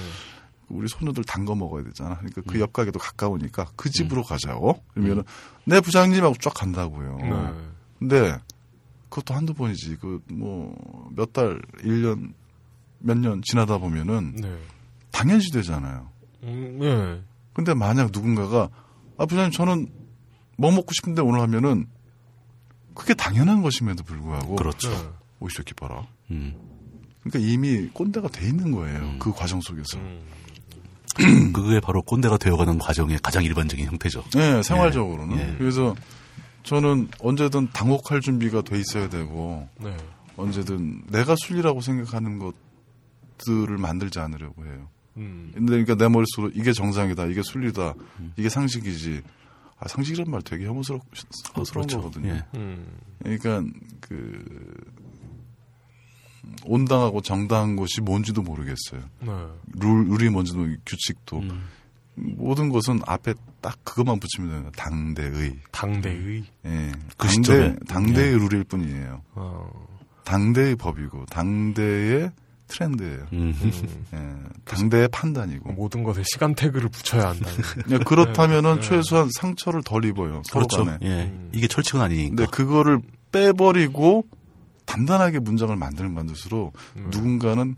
Speaker 3: 우리 소녀들 단 거 먹어야 되잖아. 그러니까 그 옆 가게도 가까우니까 그 집으로 가자고. 그러면은 내 부장님하고 쫙 간다고요.
Speaker 2: 네.
Speaker 3: 근데 그것도 한두 번이지. 그 뭐 몇 달, 1년, 몇 년 지나다 보면은
Speaker 2: 네.
Speaker 3: 당연시 되잖아요.
Speaker 2: 음, 예.
Speaker 3: 근데 만약 누군가가 아 부장님 저는 뭐 먹고 싶은데 오늘 하면은 그게 당연한 것임에도 불구하고
Speaker 1: 그렇죠.
Speaker 2: 네.
Speaker 3: 오이 새끼 봐라.
Speaker 1: 음.
Speaker 3: 그러니까 이미 꼰대가 돼 있는 거예요. 그 과정 속에서.
Speaker 2: 음.
Speaker 1: 그게 바로 꼰대가 되어가는 과정의 가장 일반적인 형태죠.
Speaker 3: 네, 생활적으로는.
Speaker 1: 예.
Speaker 3: 그래서 저는 언제든 당혹할 준비가 돼 있어야 되고
Speaker 2: 네.
Speaker 3: 언제든 내가 순리라고 생각하는 것들을 만들지 않으려고 해요.
Speaker 2: 음.
Speaker 3: 근데 그러니까 내 머릿속으로 이게 정상이다, 이게 순리다, 이게 상식이지. 아, 상식이란 말 되게 혐오스럽, 혐오스러운
Speaker 1: 그렇죠.
Speaker 3: 거거든요.
Speaker 1: 예.
Speaker 2: 음.
Speaker 3: 그러니까 그 온당하고 정당한 것이 뭔지도 모르겠어요.
Speaker 2: 네.
Speaker 3: 룰, 룰이 뭔지도 규칙도
Speaker 1: 음.
Speaker 3: 모든 것은 앞에 딱 그것만 붙이면 돼요. 당대의.
Speaker 2: 당대의.
Speaker 3: 예.
Speaker 1: 그
Speaker 3: 당대,
Speaker 1: 시점에.
Speaker 3: 당대의 룰일 뿐이에요.
Speaker 2: 어.
Speaker 3: 당대의 법이고 당대의 트렌드예요.
Speaker 1: 음.
Speaker 3: 예. 당대의 판단이고.
Speaker 2: 모든 것에 시간 태그를 붙여야 한다는.
Speaker 3: 그냥 그렇다면은
Speaker 2: 네.
Speaker 3: 최소한 상처를 덜 입어요.
Speaker 1: 그렇죠.
Speaker 3: 간에.
Speaker 1: 예.
Speaker 2: 음.
Speaker 1: 이게 철칙은 아니니까.
Speaker 3: 근데 그거를 빼버리고 단단하게 문장을 만들면 만들수록
Speaker 2: 음.
Speaker 3: 누군가는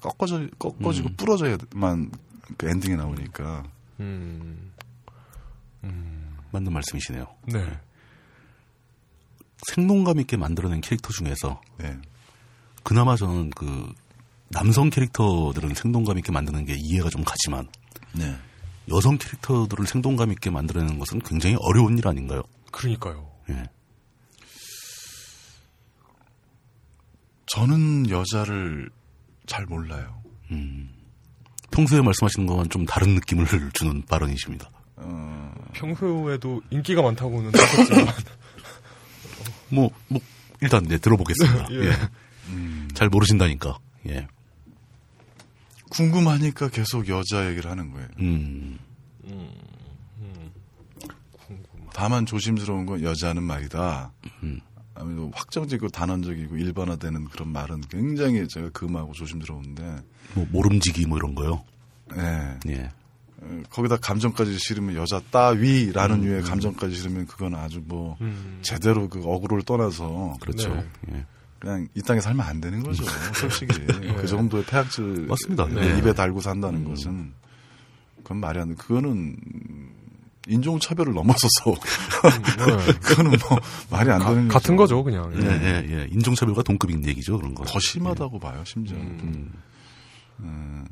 Speaker 3: 꺾어져 꺾어지고
Speaker 1: 음.
Speaker 3: 부러져야만 그 엔딩이 나오니까
Speaker 2: 음. 음.
Speaker 1: 맞는 말씀이시네요.
Speaker 2: 네.
Speaker 1: 생동감 있게 만들어낸 캐릭터 중에서
Speaker 3: 네.
Speaker 1: 그나마 저는 그 남성 캐릭터들은 생동감 있게 만드는 게 이해가 좀 가지만
Speaker 3: 네.
Speaker 1: 여성 캐릭터들을 생동감 있게 만들어내는 것은 굉장히 어려운 일 아닌가요?
Speaker 2: 그러니까요.
Speaker 1: 예.
Speaker 3: 저는 여자를 잘 몰라요.
Speaker 1: 음. 평소에 말씀하시는 것과는 좀 다른 느낌을 주는 발언이십니다.
Speaker 3: 어,
Speaker 2: 평소에도 인기가 많다고는 하셨지만
Speaker 1: 뭐, 뭐, 일단, 네, 들어보겠습니다.
Speaker 2: 예.
Speaker 1: 예.
Speaker 3: 음,
Speaker 1: 잘 모르신다니까. 예.
Speaker 3: 궁금하니까 계속 여자 얘기를 하는 거예요.
Speaker 1: 음,
Speaker 2: 음. 음.
Speaker 3: 다만 조심스러운 건 여자는 말이다.
Speaker 1: 음.
Speaker 3: 아무래도 확정적이고 단언적이고 일반화되는 그런 말은 굉장히 제가 금하고 조심스러운데,
Speaker 1: 뭐, 모름지기 뭐 이런 거요.
Speaker 3: 예.
Speaker 1: 예.
Speaker 3: 어, 거기다 감정까지 실으면 여자 따위라는 류의 감정까지 실으면 그건 아주 뭐
Speaker 2: 음.
Speaker 3: 제대로 그 어그로를 떠나서
Speaker 1: 그렇죠.
Speaker 2: 네.
Speaker 1: 예.
Speaker 3: 그냥 이 땅에 살면 안 되는 거죠. 솔직히 그 정도의 폐악질
Speaker 1: 맞습니다.
Speaker 3: 네,
Speaker 1: 네.
Speaker 3: 입에 달고 산다는 것은 그건 말이 안 돼. 그거는 인종 차별을 넘어서서
Speaker 2: 네.
Speaker 3: 그거는 뭐 말이 안
Speaker 2: 가-
Speaker 3: 되는
Speaker 2: 같은
Speaker 3: 거죠.
Speaker 2: 거죠, 그냥.
Speaker 1: 예, 예, 예. 인종차별과 동급인 얘기죠, 그런 거.
Speaker 3: 더 심하다고 봐요, 심지어.
Speaker 2: 음.
Speaker 3: 음,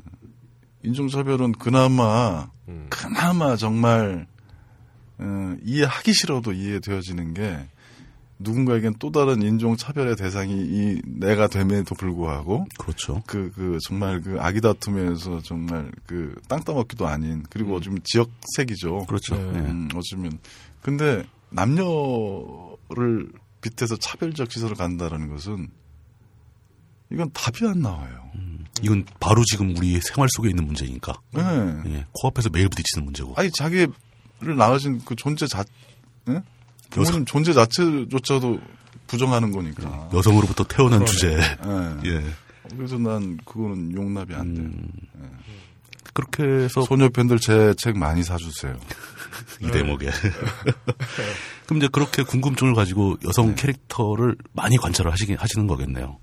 Speaker 3: 인종차별은 그나마
Speaker 2: 음.
Speaker 3: 그나마 정말 어, 이해하기 싫어도 이해되어지는 게 누군가에겐 또 다른 인종 차별의 대상이 이 내가 됨에도 불구하고
Speaker 1: 그렇죠.
Speaker 3: 그, 그, 정말 그 아기 다툼에서 정말 그 땅 따먹기도 아닌 그리고 어쩌면 지역색이죠.
Speaker 1: 그렇죠.
Speaker 2: 네.
Speaker 1: 예.
Speaker 3: 음, 어쩌면. 근데 남녀를 빗대서 차별적 시선을 간다라는 것은 이건 답이 안 나와요.
Speaker 1: 이건 바로 지금 우리 생활 속에 있는 문제니까.
Speaker 3: 네.
Speaker 1: 예. 코앞에서 매일 부딪히는 문제고.
Speaker 3: 아니 자기를 낳으신 그 존재 자, 예? 부모님 존재 자체조차도 부정하는 거니까.
Speaker 1: 여성으로부터 태어난 주제.
Speaker 3: 예.
Speaker 1: 예.
Speaker 3: 그래서 난 그거는 용납이 안 돼.
Speaker 1: 음, 그렇게 해서
Speaker 3: 소녀 팬들 제 책 많이 사주세요.
Speaker 1: 이 대목에. 그럼 이제 그렇게 궁금증을 가지고 여성 캐릭터를 많이 관찰을 하시긴 하시는 거겠네요.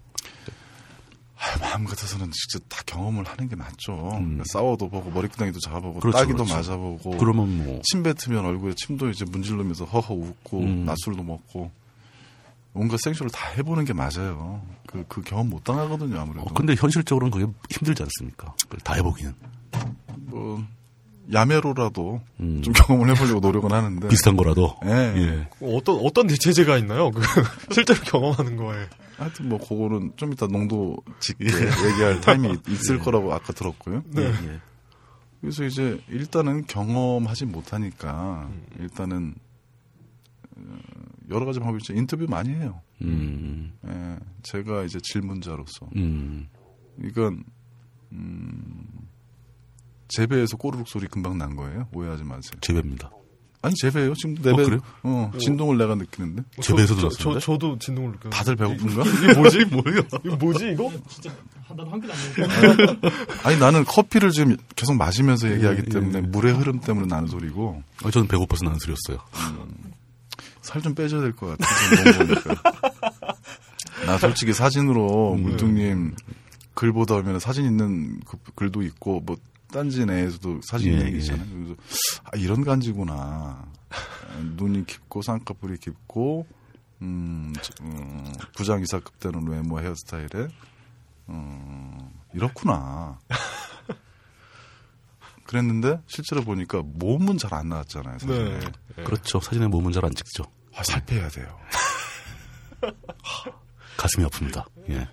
Speaker 3: 아, 마음 같아서는 직접 다 경험을 하는 게 맞죠. 그러니까 싸워도 보고 머리끄덩이도 잡아보고
Speaker 1: 그렇죠,
Speaker 3: 따기도
Speaker 1: 그렇죠.
Speaker 3: 맞아보고
Speaker 1: 그러면 뭐
Speaker 3: 침 뱉으면 얼굴에 침도 이제 문질르면서 허허 웃고
Speaker 1: 음.
Speaker 3: 낮술도 먹고 온갖 생쇼를 다 해보는 게 맞아요. 그, 그 경험 못 당하거든요 아무래도.
Speaker 1: 어, 근데 현실적으로는 그게 힘들지 않습니까? 다 해보기는.
Speaker 3: 뭐 야매로라도
Speaker 1: 음.
Speaker 3: 좀 경험을 해보려고 노력은 하는데.
Speaker 1: 비슷한 거라도.
Speaker 3: 예.
Speaker 1: 예.
Speaker 2: 어떤 어떤 대체제가 있나요? 그 실제로 경험하는 거에.
Speaker 3: 하여튼 뭐 그거는 좀 이따 농도 짙게 얘기할 타임이 있을 거라고 아까 들었고요.
Speaker 1: 예. 예.
Speaker 3: 그래서 이제 일단은 경험하지 못하니까
Speaker 1: 음.
Speaker 3: 일단은 어, 여러 가지 방법이 있죠. 인터뷰 많이 해요.
Speaker 1: 음,
Speaker 3: 예, 제가 이제 질문자로서
Speaker 1: 음,
Speaker 3: 이건 음, 재배에서 꼬르륵 소리 금방 난 거예요. 오해하지 마세요.
Speaker 1: 재배입니다.
Speaker 3: 아니 재배예요. 지금 내배
Speaker 1: 그래요?
Speaker 3: 어, 진동을 내가 느끼는데
Speaker 1: 재배에서도
Speaker 2: 저, 저,
Speaker 1: 났었는데?
Speaker 2: 저도 진동을 느껴.
Speaker 3: 다들 배고픈가?
Speaker 2: 이게 뭐지? 뭐예요? 이거 뭐지 이거?
Speaker 4: 나도 한 끼도 안 먹고.
Speaker 3: 아니 나는 커피를 지금 계속 마시면서 얘기하기
Speaker 1: 예,
Speaker 3: 때문에 물의 흐름 때문에 나는 소리고
Speaker 1: 아, 저는 배고파서 나는 소리였어요.
Speaker 3: 살좀 빼줘야 될 것 같아. 나 솔직히 사진으로 물뚱님 글 보다 보면 사진 있는 그 글도 있고 뭐 딴지 내에서도 사진
Speaker 1: 예,
Speaker 3: 게 있잖아요. 그래서 아, 이런 간지구나. 아, 눈이 깊고 쌍꺼풀이 깊고 음, 저, 음, 부장이사급 되는 외모 헤어스타일에 음, 이렇구나. 그랬는데 실제로 보니까 몸은 잘 안 나왔잖아요. 사진에.
Speaker 2: 네.
Speaker 1: 그렇죠. 사진에 몸은 잘 안 찍죠.
Speaker 3: 아, 살 빼야 돼요.
Speaker 1: 가슴이 아픕니다. 예.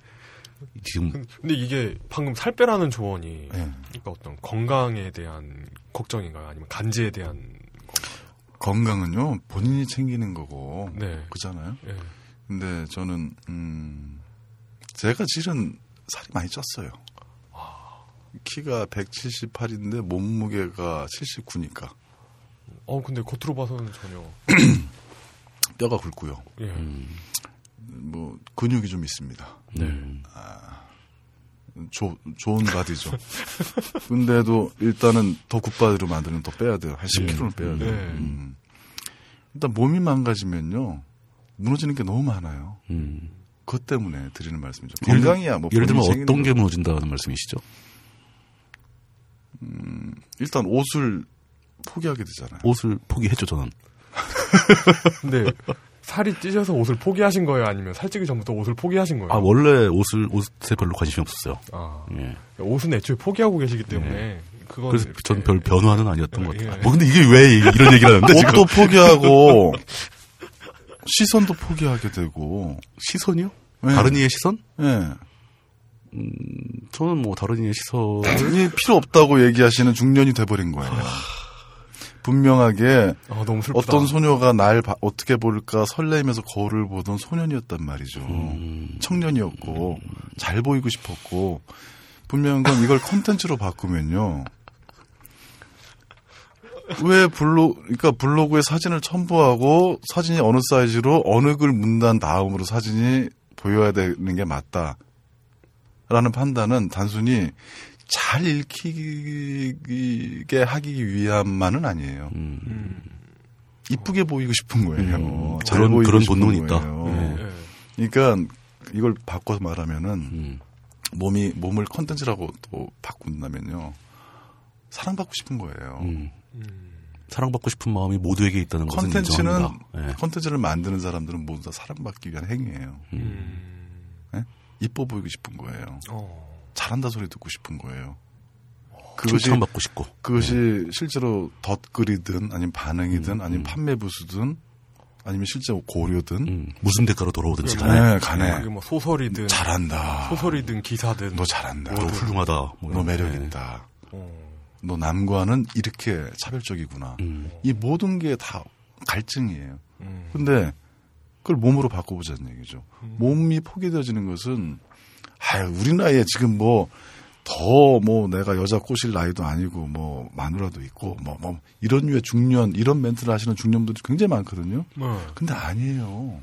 Speaker 1: 지금
Speaker 2: 근데 이게 방금 살 빼라는 조언이
Speaker 3: 예.
Speaker 2: 그러니까 어떤 건강에 대한 걱정인가요? 아니면 간지에 대한 건가요?
Speaker 3: 건강은요 본인이 챙기는 거고
Speaker 2: 네.
Speaker 3: 그잖아요.
Speaker 2: 예.
Speaker 3: 근데 저는 음 제가 실은 살이 많이 쪘어요. 키가 178인데 몸무게가 79니까
Speaker 2: 어 근데 겉으로 봐서는 전혀.
Speaker 3: 뼈가 굵고요.
Speaker 2: 예.
Speaker 3: 뭐 근육이 좀 있습니다.
Speaker 2: 네.
Speaker 3: 조, 좋은 바디죠. 근데도 일단은 더 굿바디로 만드는 더 빼야 돼요. 한 10kg는 빼야 돼요.
Speaker 2: 네.
Speaker 3: 음. 일단 몸이 망가지면요 무너지는 게 너무 많아요.
Speaker 1: 음,
Speaker 3: 그것 때문에 드리는 말씀이죠.
Speaker 1: 예를 들-
Speaker 3: 건강이야 뭐
Speaker 1: 예를 들면 어떤 게
Speaker 3: 거.
Speaker 1: 무너진다는 말씀이시죠?
Speaker 3: 일단 옷을 포기하게 되잖아요.
Speaker 1: 옷을 포기했죠 저는.
Speaker 2: 근데 살이 찌셔서 옷을 포기하신 거예요? 아니면 살찌기 전부터 옷을 포기하신 거예요?
Speaker 1: 아 원래 옷을 옷에 별로 관심이 없었어요.
Speaker 2: 아,
Speaker 1: 예.
Speaker 2: 옷은 애초에 포기하고 계시기 때문에 그건
Speaker 1: 그래서
Speaker 2: 이렇게-
Speaker 1: 전별 변화는 아니었던 것
Speaker 2: 예.
Speaker 1: 같아요. 뭐 근데 이게 왜 이런 얘기를 하는데 지금
Speaker 3: 옷도 포기하고 시선도 포기하게 되고
Speaker 1: 시선이요?
Speaker 3: 네.
Speaker 1: 다른 이의 시선?
Speaker 3: 예.
Speaker 1: 저는 뭐 다른 이의 시선을
Speaker 3: 이 필요 없다고 얘기하시는 중년이 돼버린 거예요. 분명하게
Speaker 2: 아.
Speaker 3: 어떤 소녀가 날 봐- 어떻게 볼까 설레면서 거울을 보던 소년이었단 말이죠.
Speaker 1: 음.
Speaker 3: 청년이었고 잘 보이고 싶었고 분명한 건 이걸 컨텐츠로 바꾸면요. 왜 블로 그러니까 블로그에 사진을 첨부하고 사진이 어느 사이즈로 어느 글 문단 다음으로 사진이 보여야 되는 게 맞다. 라는 판단은 단순히 잘 읽히게 하기 위함만은 아니에요.
Speaker 2: 음,
Speaker 3: 이쁘게 보이고 싶은 거예요.
Speaker 1: 음,
Speaker 3: 잘
Speaker 1: 그런-
Speaker 3: 보이고
Speaker 1: 그런
Speaker 3: 싶은
Speaker 1: 본능은 있다. 네.
Speaker 2: 예.
Speaker 3: 그러니까 이걸 바꿔서 말하면은
Speaker 1: 음.
Speaker 3: 몸이 몸을 컨텐츠라고 또 바꾼다면요. 사랑받고 싶은 거예요.
Speaker 1: 음. 사랑받고 싶은 마음이 모두에게 있다는 것은
Speaker 3: 컨텐츠는
Speaker 1: 인정합니다. 예.
Speaker 3: 컨텐츠를 만드는 사람들은 모두 다 사랑받기 위한 행위예요.
Speaker 2: 음.
Speaker 3: 예? 이뻐 보이고 싶은 거예요.
Speaker 2: 어.
Speaker 3: 잘한다 소리 듣고 싶은 거예요. 그것이
Speaker 1: 칭찬받고 싶고.
Speaker 3: 그것이 실제로 덧글이든 아니면 반응이든 아니면 판매 부수든 아니면 실제 고료든
Speaker 1: 음, 무슨 대가로 돌아오든지
Speaker 2: 그래.
Speaker 1: 간에
Speaker 3: 네, 간에
Speaker 2: 그게 뭐 소설이든
Speaker 3: 잘한다.
Speaker 2: 소설이든 기사든
Speaker 3: 너 잘한다.
Speaker 1: 너 훌륭하다. 뭐
Speaker 3: 너. 매력
Speaker 1: 예.
Speaker 3: 있다.
Speaker 2: 어.
Speaker 3: 너 남과는 이렇게 차별적이구나.
Speaker 1: 음.
Speaker 3: 이 모든 게 다 갈증이에요.
Speaker 2: 음.
Speaker 3: 근데 그걸 몸으로 바꿔보자는 얘기죠. 몸이 포기되어지는 것은 아유 우리 나이에 지금 뭐 더 뭐 내가 여자 꼬실 나이도 아니고 뭐 마누라도 있고 뭐 뭐 이런 류의 중년 이런 멘트를 하시는 중년분들이 굉장히 많거든요.
Speaker 2: 어.
Speaker 3: 근데 아니에요.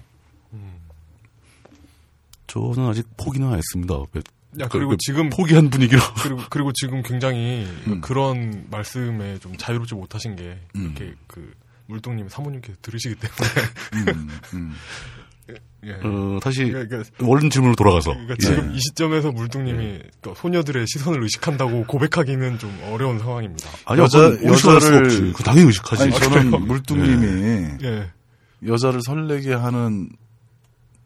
Speaker 1: 저는 아직 포기는 안 했습니다.
Speaker 2: 야 그리고 지금
Speaker 1: 포기한 분위기로.
Speaker 2: 그리고 그리고 지금 굉장히
Speaker 3: 음.
Speaker 2: 그런 말씀에 좀 자유롭지 못하신 게
Speaker 3: 음.
Speaker 2: 이렇게 그 물동님 사모님께서 들으시기 때문에
Speaker 3: 음, 음.
Speaker 2: 예.
Speaker 1: 어, 다시
Speaker 2: 그러니까,
Speaker 1: 원른 질문으로 돌아가서.
Speaker 2: 그러니까
Speaker 1: 예.
Speaker 2: 지금 이 시점에서 물동님이 또 소녀들의 시선을 의식한다고 고백하기는 좀 어려운 상황입니다.
Speaker 1: 아니요,
Speaker 3: 여자- 여자를-
Speaker 1: 없지. 그 당연히 의식하지.
Speaker 3: 아니 저는 물뚱님이
Speaker 2: 예.
Speaker 3: 여자를 설레게 하는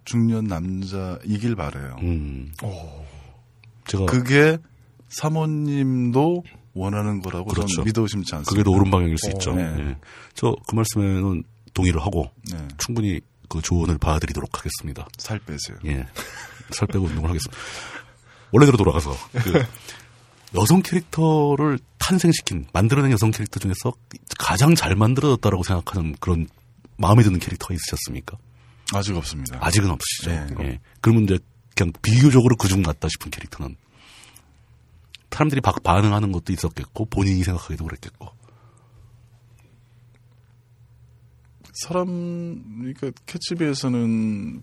Speaker 3: 중년 남자이길 바래요.
Speaker 1: 음,
Speaker 2: 오.
Speaker 1: 제가
Speaker 3: 그게 사모님도 원하는 거라고
Speaker 1: 그렇죠.
Speaker 3: 저는 믿어 의심치 않습니다.
Speaker 1: 그게 더 옳은 방향일 수
Speaker 2: 어,
Speaker 1: 있죠.
Speaker 3: 네.
Speaker 1: 예. 저그 말씀에는 동의를 하고
Speaker 3: 네,
Speaker 1: 충분히 그 조언을 봐드리도록 하겠습니다.
Speaker 3: 살 빼세요.
Speaker 1: 예. 살 빼고 운동을 하겠습니다. 원래대로 돌아가서 그 여성 캐릭터를 탄생시킨 만들어낸 여성 캐릭터 중에서 가장 잘 만들어졌다라고 생각하는 그런 마음에 드는 캐릭터가 있으셨습니까?
Speaker 3: 아직 없습니다.
Speaker 1: 아직은 없으시죠.
Speaker 3: 네.
Speaker 1: 예. 그러면 이제 그냥 비교적으로 그중 낫다 싶은 캐릭터는 사람들이 바- 반응하는 것도 있었겠고 본인이 생각하기도 그랬겠고.
Speaker 3: 사람 그러니까 캐치비에서는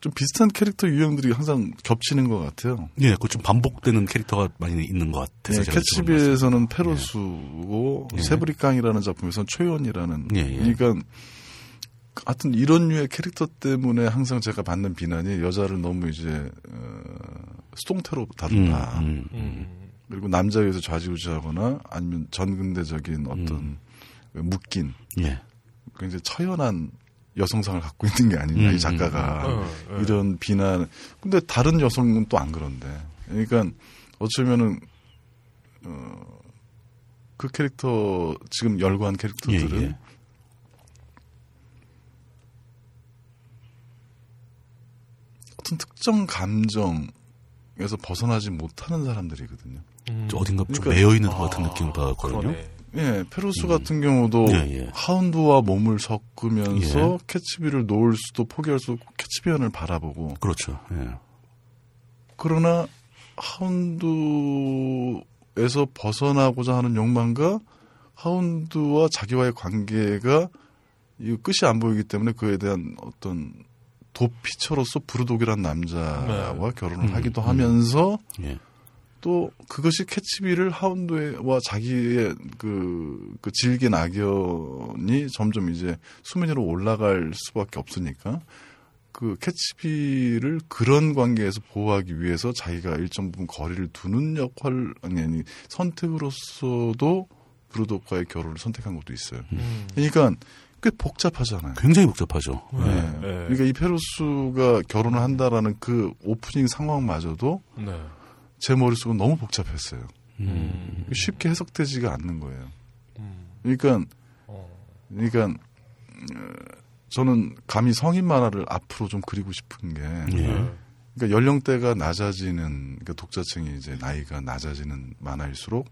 Speaker 3: 좀 비슷한 캐릭터 유형들이 항상 겹치는 것 같아요.
Speaker 1: 예, 그좀 반복되는 캐릭터가 많이 있는 것 같아서
Speaker 3: 예,
Speaker 1: 지금 말씀-
Speaker 3: 캐치비에서는 페로수고
Speaker 1: 예.
Speaker 3: 세브리깡이라는 작품에서는 최연이라는
Speaker 1: 예, 예.
Speaker 3: 그러니까 하여튼 이런 류의 캐릭터 때문에 항상 제가 받는 비난이 여자를 너무 이제 어, 수동태로
Speaker 1: 음,
Speaker 3: 다룬다.
Speaker 1: 음, 음.
Speaker 2: 음.
Speaker 3: 그리고 남자에 의해서 좌지우지하거나 아니면 전근대적인 어떤 묶인
Speaker 1: 예.
Speaker 3: 굉장히 처연한 여성상을 갖고 있는 게 아니냐
Speaker 1: 음,
Speaker 3: 이 작가가
Speaker 2: 음, 음.
Speaker 3: 이런 비난 근데 다른 여성은 또 안 그런데 그러니까 어쩌면은 어, 그 캐릭터 지금 열거한 캐릭터들은
Speaker 1: 예, 예.
Speaker 3: 어떤 특정 감정에서 벗어나지 못하는 사람들이거든요.
Speaker 2: 음.
Speaker 1: 좀 어딘가 좀
Speaker 3: 그러니까-
Speaker 1: 매여 있는 것 같은 느낌을 받았거든요.
Speaker 2: 그러네.
Speaker 3: 예, 페르수 같은 경우도
Speaker 1: 예, 예.
Speaker 3: 하운두와 몸을 섞으면서
Speaker 1: 예.
Speaker 3: 캣츠비를 놓을 수도 포기할 수도 없고 캣츠비는 바라보고
Speaker 1: 그렇죠. 예.
Speaker 3: 그러나 하운드에서 벗어나고자 하는 욕망과 하운드와 자기와의 관계가 이 끝이 안 보이기 때문에 그에 대한 어떤 도피처로서 부르독이란 남자와
Speaker 2: 네.
Speaker 3: 결혼을
Speaker 1: 음,
Speaker 3: 하기도
Speaker 1: 음.
Speaker 3: 하면서
Speaker 1: 예.
Speaker 3: 또 그것이 캐치비를 하운드와 자기의 그, 그 질긴 악연이 점점 이제 수면 위로 올라갈 수밖에 없으니까 그 캐치비를 그런 관계에서 보호하기 위해서 자기가 일정 부분 거리를 두는 역할 아니 아니 선택으로서도 브루독과의 결혼을 선택한 것도 있어요.
Speaker 2: 음.
Speaker 3: 그러니까 꽤 복잡하잖아요.
Speaker 1: 굉장히 복잡하죠.
Speaker 3: 네.
Speaker 2: 네.
Speaker 3: 그러니까 이 페루스가 결혼을 한다라는 그 오프닝 상황마저도
Speaker 2: 네.
Speaker 3: 제 머릿속은 너무 복잡했어요.
Speaker 2: 음.
Speaker 3: 쉽게 해석되지가 않는 거예요.
Speaker 2: 음.
Speaker 3: 그러니까
Speaker 2: 어.
Speaker 3: 그러니까 어, 저는 감히 성인 만화를 앞으로 좀 그리고 싶은 게
Speaker 1: 예.
Speaker 2: 네.
Speaker 3: 그러니까 연령대가 낮아지는 그러니까 독자층이 이제 나이가 낮아지는 만화일수록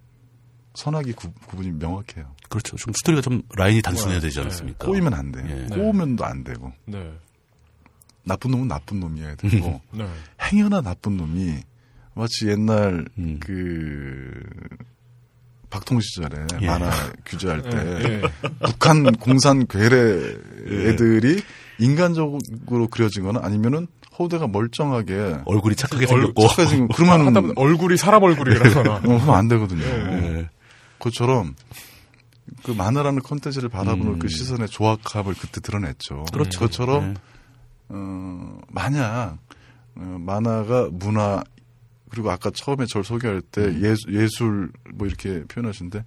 Speaker 3: 선악이 구, 분이 명확해요.
Speaker 1: 그렇죠. 좀 스토리가 좀 라인이 단순해야 되지
Speaker 2: 네.
Speaker 1: 않습니까?
Speaker 3: 꼬이면 안 돼요.
Speaker 1: 예.
Speaker 3: 꼬우면도 안 되고
Speaker 2: 네.
Speaker 3: 나쁜 놈은 나쁜 놈이어야 되고
Speaker 2: 네.
Speaker 3: 행여나 나쁜 놈이 마치 옛날
Speaker 1: 음.
Speaker 3: 그 박통 시절에
Speaker 1: 예.
Speaker 3: 만화 규제할 때
Speaker 2: 예.
Speaker 3: 북한 공산 괴뢰 애들이 인간적으로 그려지거나 아니면은 호대가 멀쩡하게
Speaker 1: 얼굴이 착하게
Speaker 2: 얼-
Speaker 1: 생겼고.
Speaker 3: 착해지고 그러면
Speaker 2: 하다 보면 얼굴이 사람 얼굴이라거나.
Speaker 3: 어, 그러면 안 되거든요.
Speaker 1: 예.
Speaker 3: 그처럼 그 만화라는 컨텐츠를 바라보는
Speaker 1: 음.
Speaker 3: 그 시선의 조악함을 그때 드러냈죠.
Speaker 1: 그렇죠.
Speaker 3: 것처럼
Speaker 1: 예.
Speaker 3: 어, 만약 어, 만화가 문화 그리고 아까 처음에 저를 소개할 때
Speaker 1: 음.
Speaker 3: 예술 뭐 이렇게 표현하시는데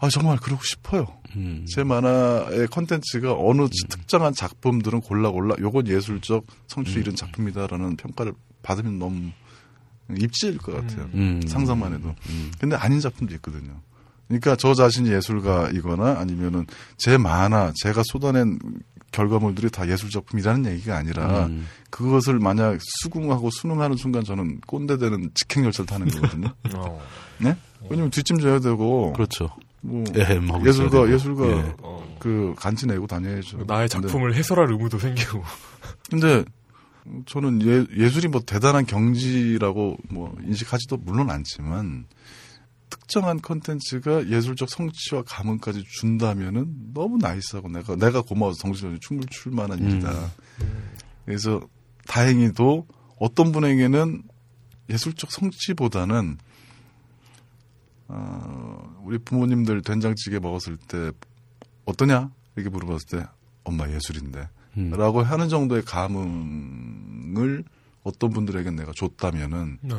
Speaker 3: 아 정말 그러고 싶어요.
Speaker 1: 음.
Speaker 3: 제 만화의 컨텐츠가 어느 특정한 작품들은 골라 골라 요건 예술적 성취 이른 작품이다라는 평가를 받으면 너무 입지일 것 같아요.
Speaker 1: 음.
Speaker 3: 상상만 해도.
Speaker 1: 음.
Speaker 3: 근데 아닌 작품도 있거든요. 그러니까 저 자신이 예술가이거나 아니면은 제 만화, 제가 쏟아낸 결과물들이 다 예술 작품이라는 얘기가 아니라
Speaker 1: 음.
Speaker 3: 그것을 만약 수긍하고 수능하는 순간 저는 꼰대 되는 직행 열차를 타는 거거든요.
Speaker 2: 어.
Speaker 3: 네? 왜냐면 뒷짐져야 되고
Speaker 1: 그렇죠.
Speaker 3: 뭐 예 술가
Speaker 1: 있어야 되고.
Speaker 3: 예술가
Speaker 1: 예.
Speaker 2: 어.
Speaker 3: 그 간지 내고 다녀야죠.
Speaker 2: 나의
Speaker 3: 근데-
Speaker 2: 작품을 해설할 의무도 생기고.
Speaker 3: 근데 저는 예, 예술이 뭐 대단한 경지라고 뭐 인식하지도 물론 않지만 특정한 컨텐츠가 예술적 성취와 감흥까지 준다면은 너무 nice하고 내가 내가 고마워서 정신력이 충분히 출 만한
Speaker 1: 음.
Speaker 3: 일이다. 그래서 다행히도 어떤 분에게는 예술적 성취보다는 어, 우리 부모님들 된장찌개 먹었을 때 어떠냐 이렇게 물어봤을 때 엄마 예술인데
Speaker 1: 음.
Speaker 3: 라고 하는 정도의 감흥을 어떤 분들에게 내가 줬다면은
Speaker 2: 네.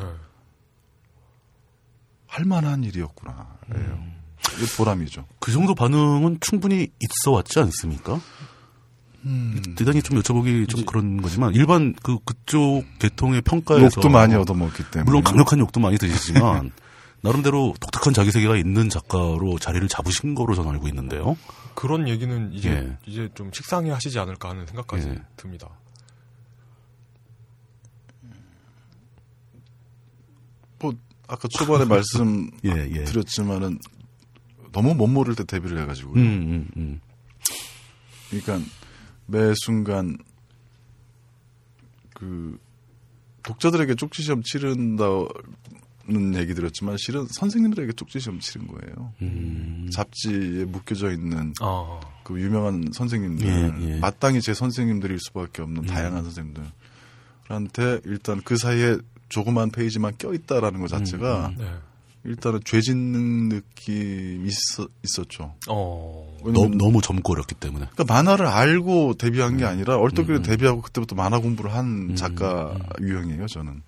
Speaker 3: 할 만한 일이었구나. 예요. 이게 보람이죠.
Speaker 1: 그 정도 반응은 충분히 있어 왔지 않습니까?
Speaker 3: 음.
Speaker 1: 대단히 좀 여쭤보기 좀 그런 거지만 일반 그 그쪽 계통의 평가에서
Speaker 3: 욕도 많이 얻어먹기 때문에.
Speaker 1: 물론 강력한 욕도 많이 드시지만 나름대로 독특한 자기 세계가 있는 작가로 자리를 잡으신 거로 저는 알고 있는데요.
Speaker 2: 그런 얘기는 이제
Speaker 1: 예.
Speaker 2: 이제 좀 식상해 하시지 않을까 하는 생각까지
Speaker 1: 예.
Speaker 2: 듭니다.
Speaker 3: 뭐 아까 초반에 말씀
Speaker 1: 예, 예.
Speaker 3: 드렸지만은 너무 못 모를 때 데뷔를 해가지고.
Speaker 1: 음, 음, 음.
Speaker 3: 그러니까 매 순간 그 독자들에게 쪽지 시험 치른다는 얘기 드렸지만 실은 선생님들에게 쪽지 시험 치른 거예요.
Speaker 1: 음.
Speaker 3: 잡지에 묶여져 있는
Speaker 2: 아,
Speaker 3: 그 유명한 선생님들
Speaker 1: 예, 예.
Speaker 3: 마땅히 제 선생님들일 수밖에 없는
Speaker 1: 음.
Speaker 3: 다양한 선생님들한테 일단 그 사이에 조그만 페이지만 껴있다라는 것 자체가
Speaker 1: 음,
Speaker 2: 네.
Speaker 3: 일단은 죄 짓는 느낌이 있어, 있었죠.
Speaker 2: 어,
Speaker 1: 너무, 너무 젊고 어렸기 때문에.
Speaker 3: 그러니까 만화를 알고 데뷔한 게 아니라 얼떨결에
Speaker 1: 음.
Speaker 3: 데뷔하고 그때부터 만화 공부를 한
Speaker 1: 음.
Speaker 3: 작가 유형이에요 저는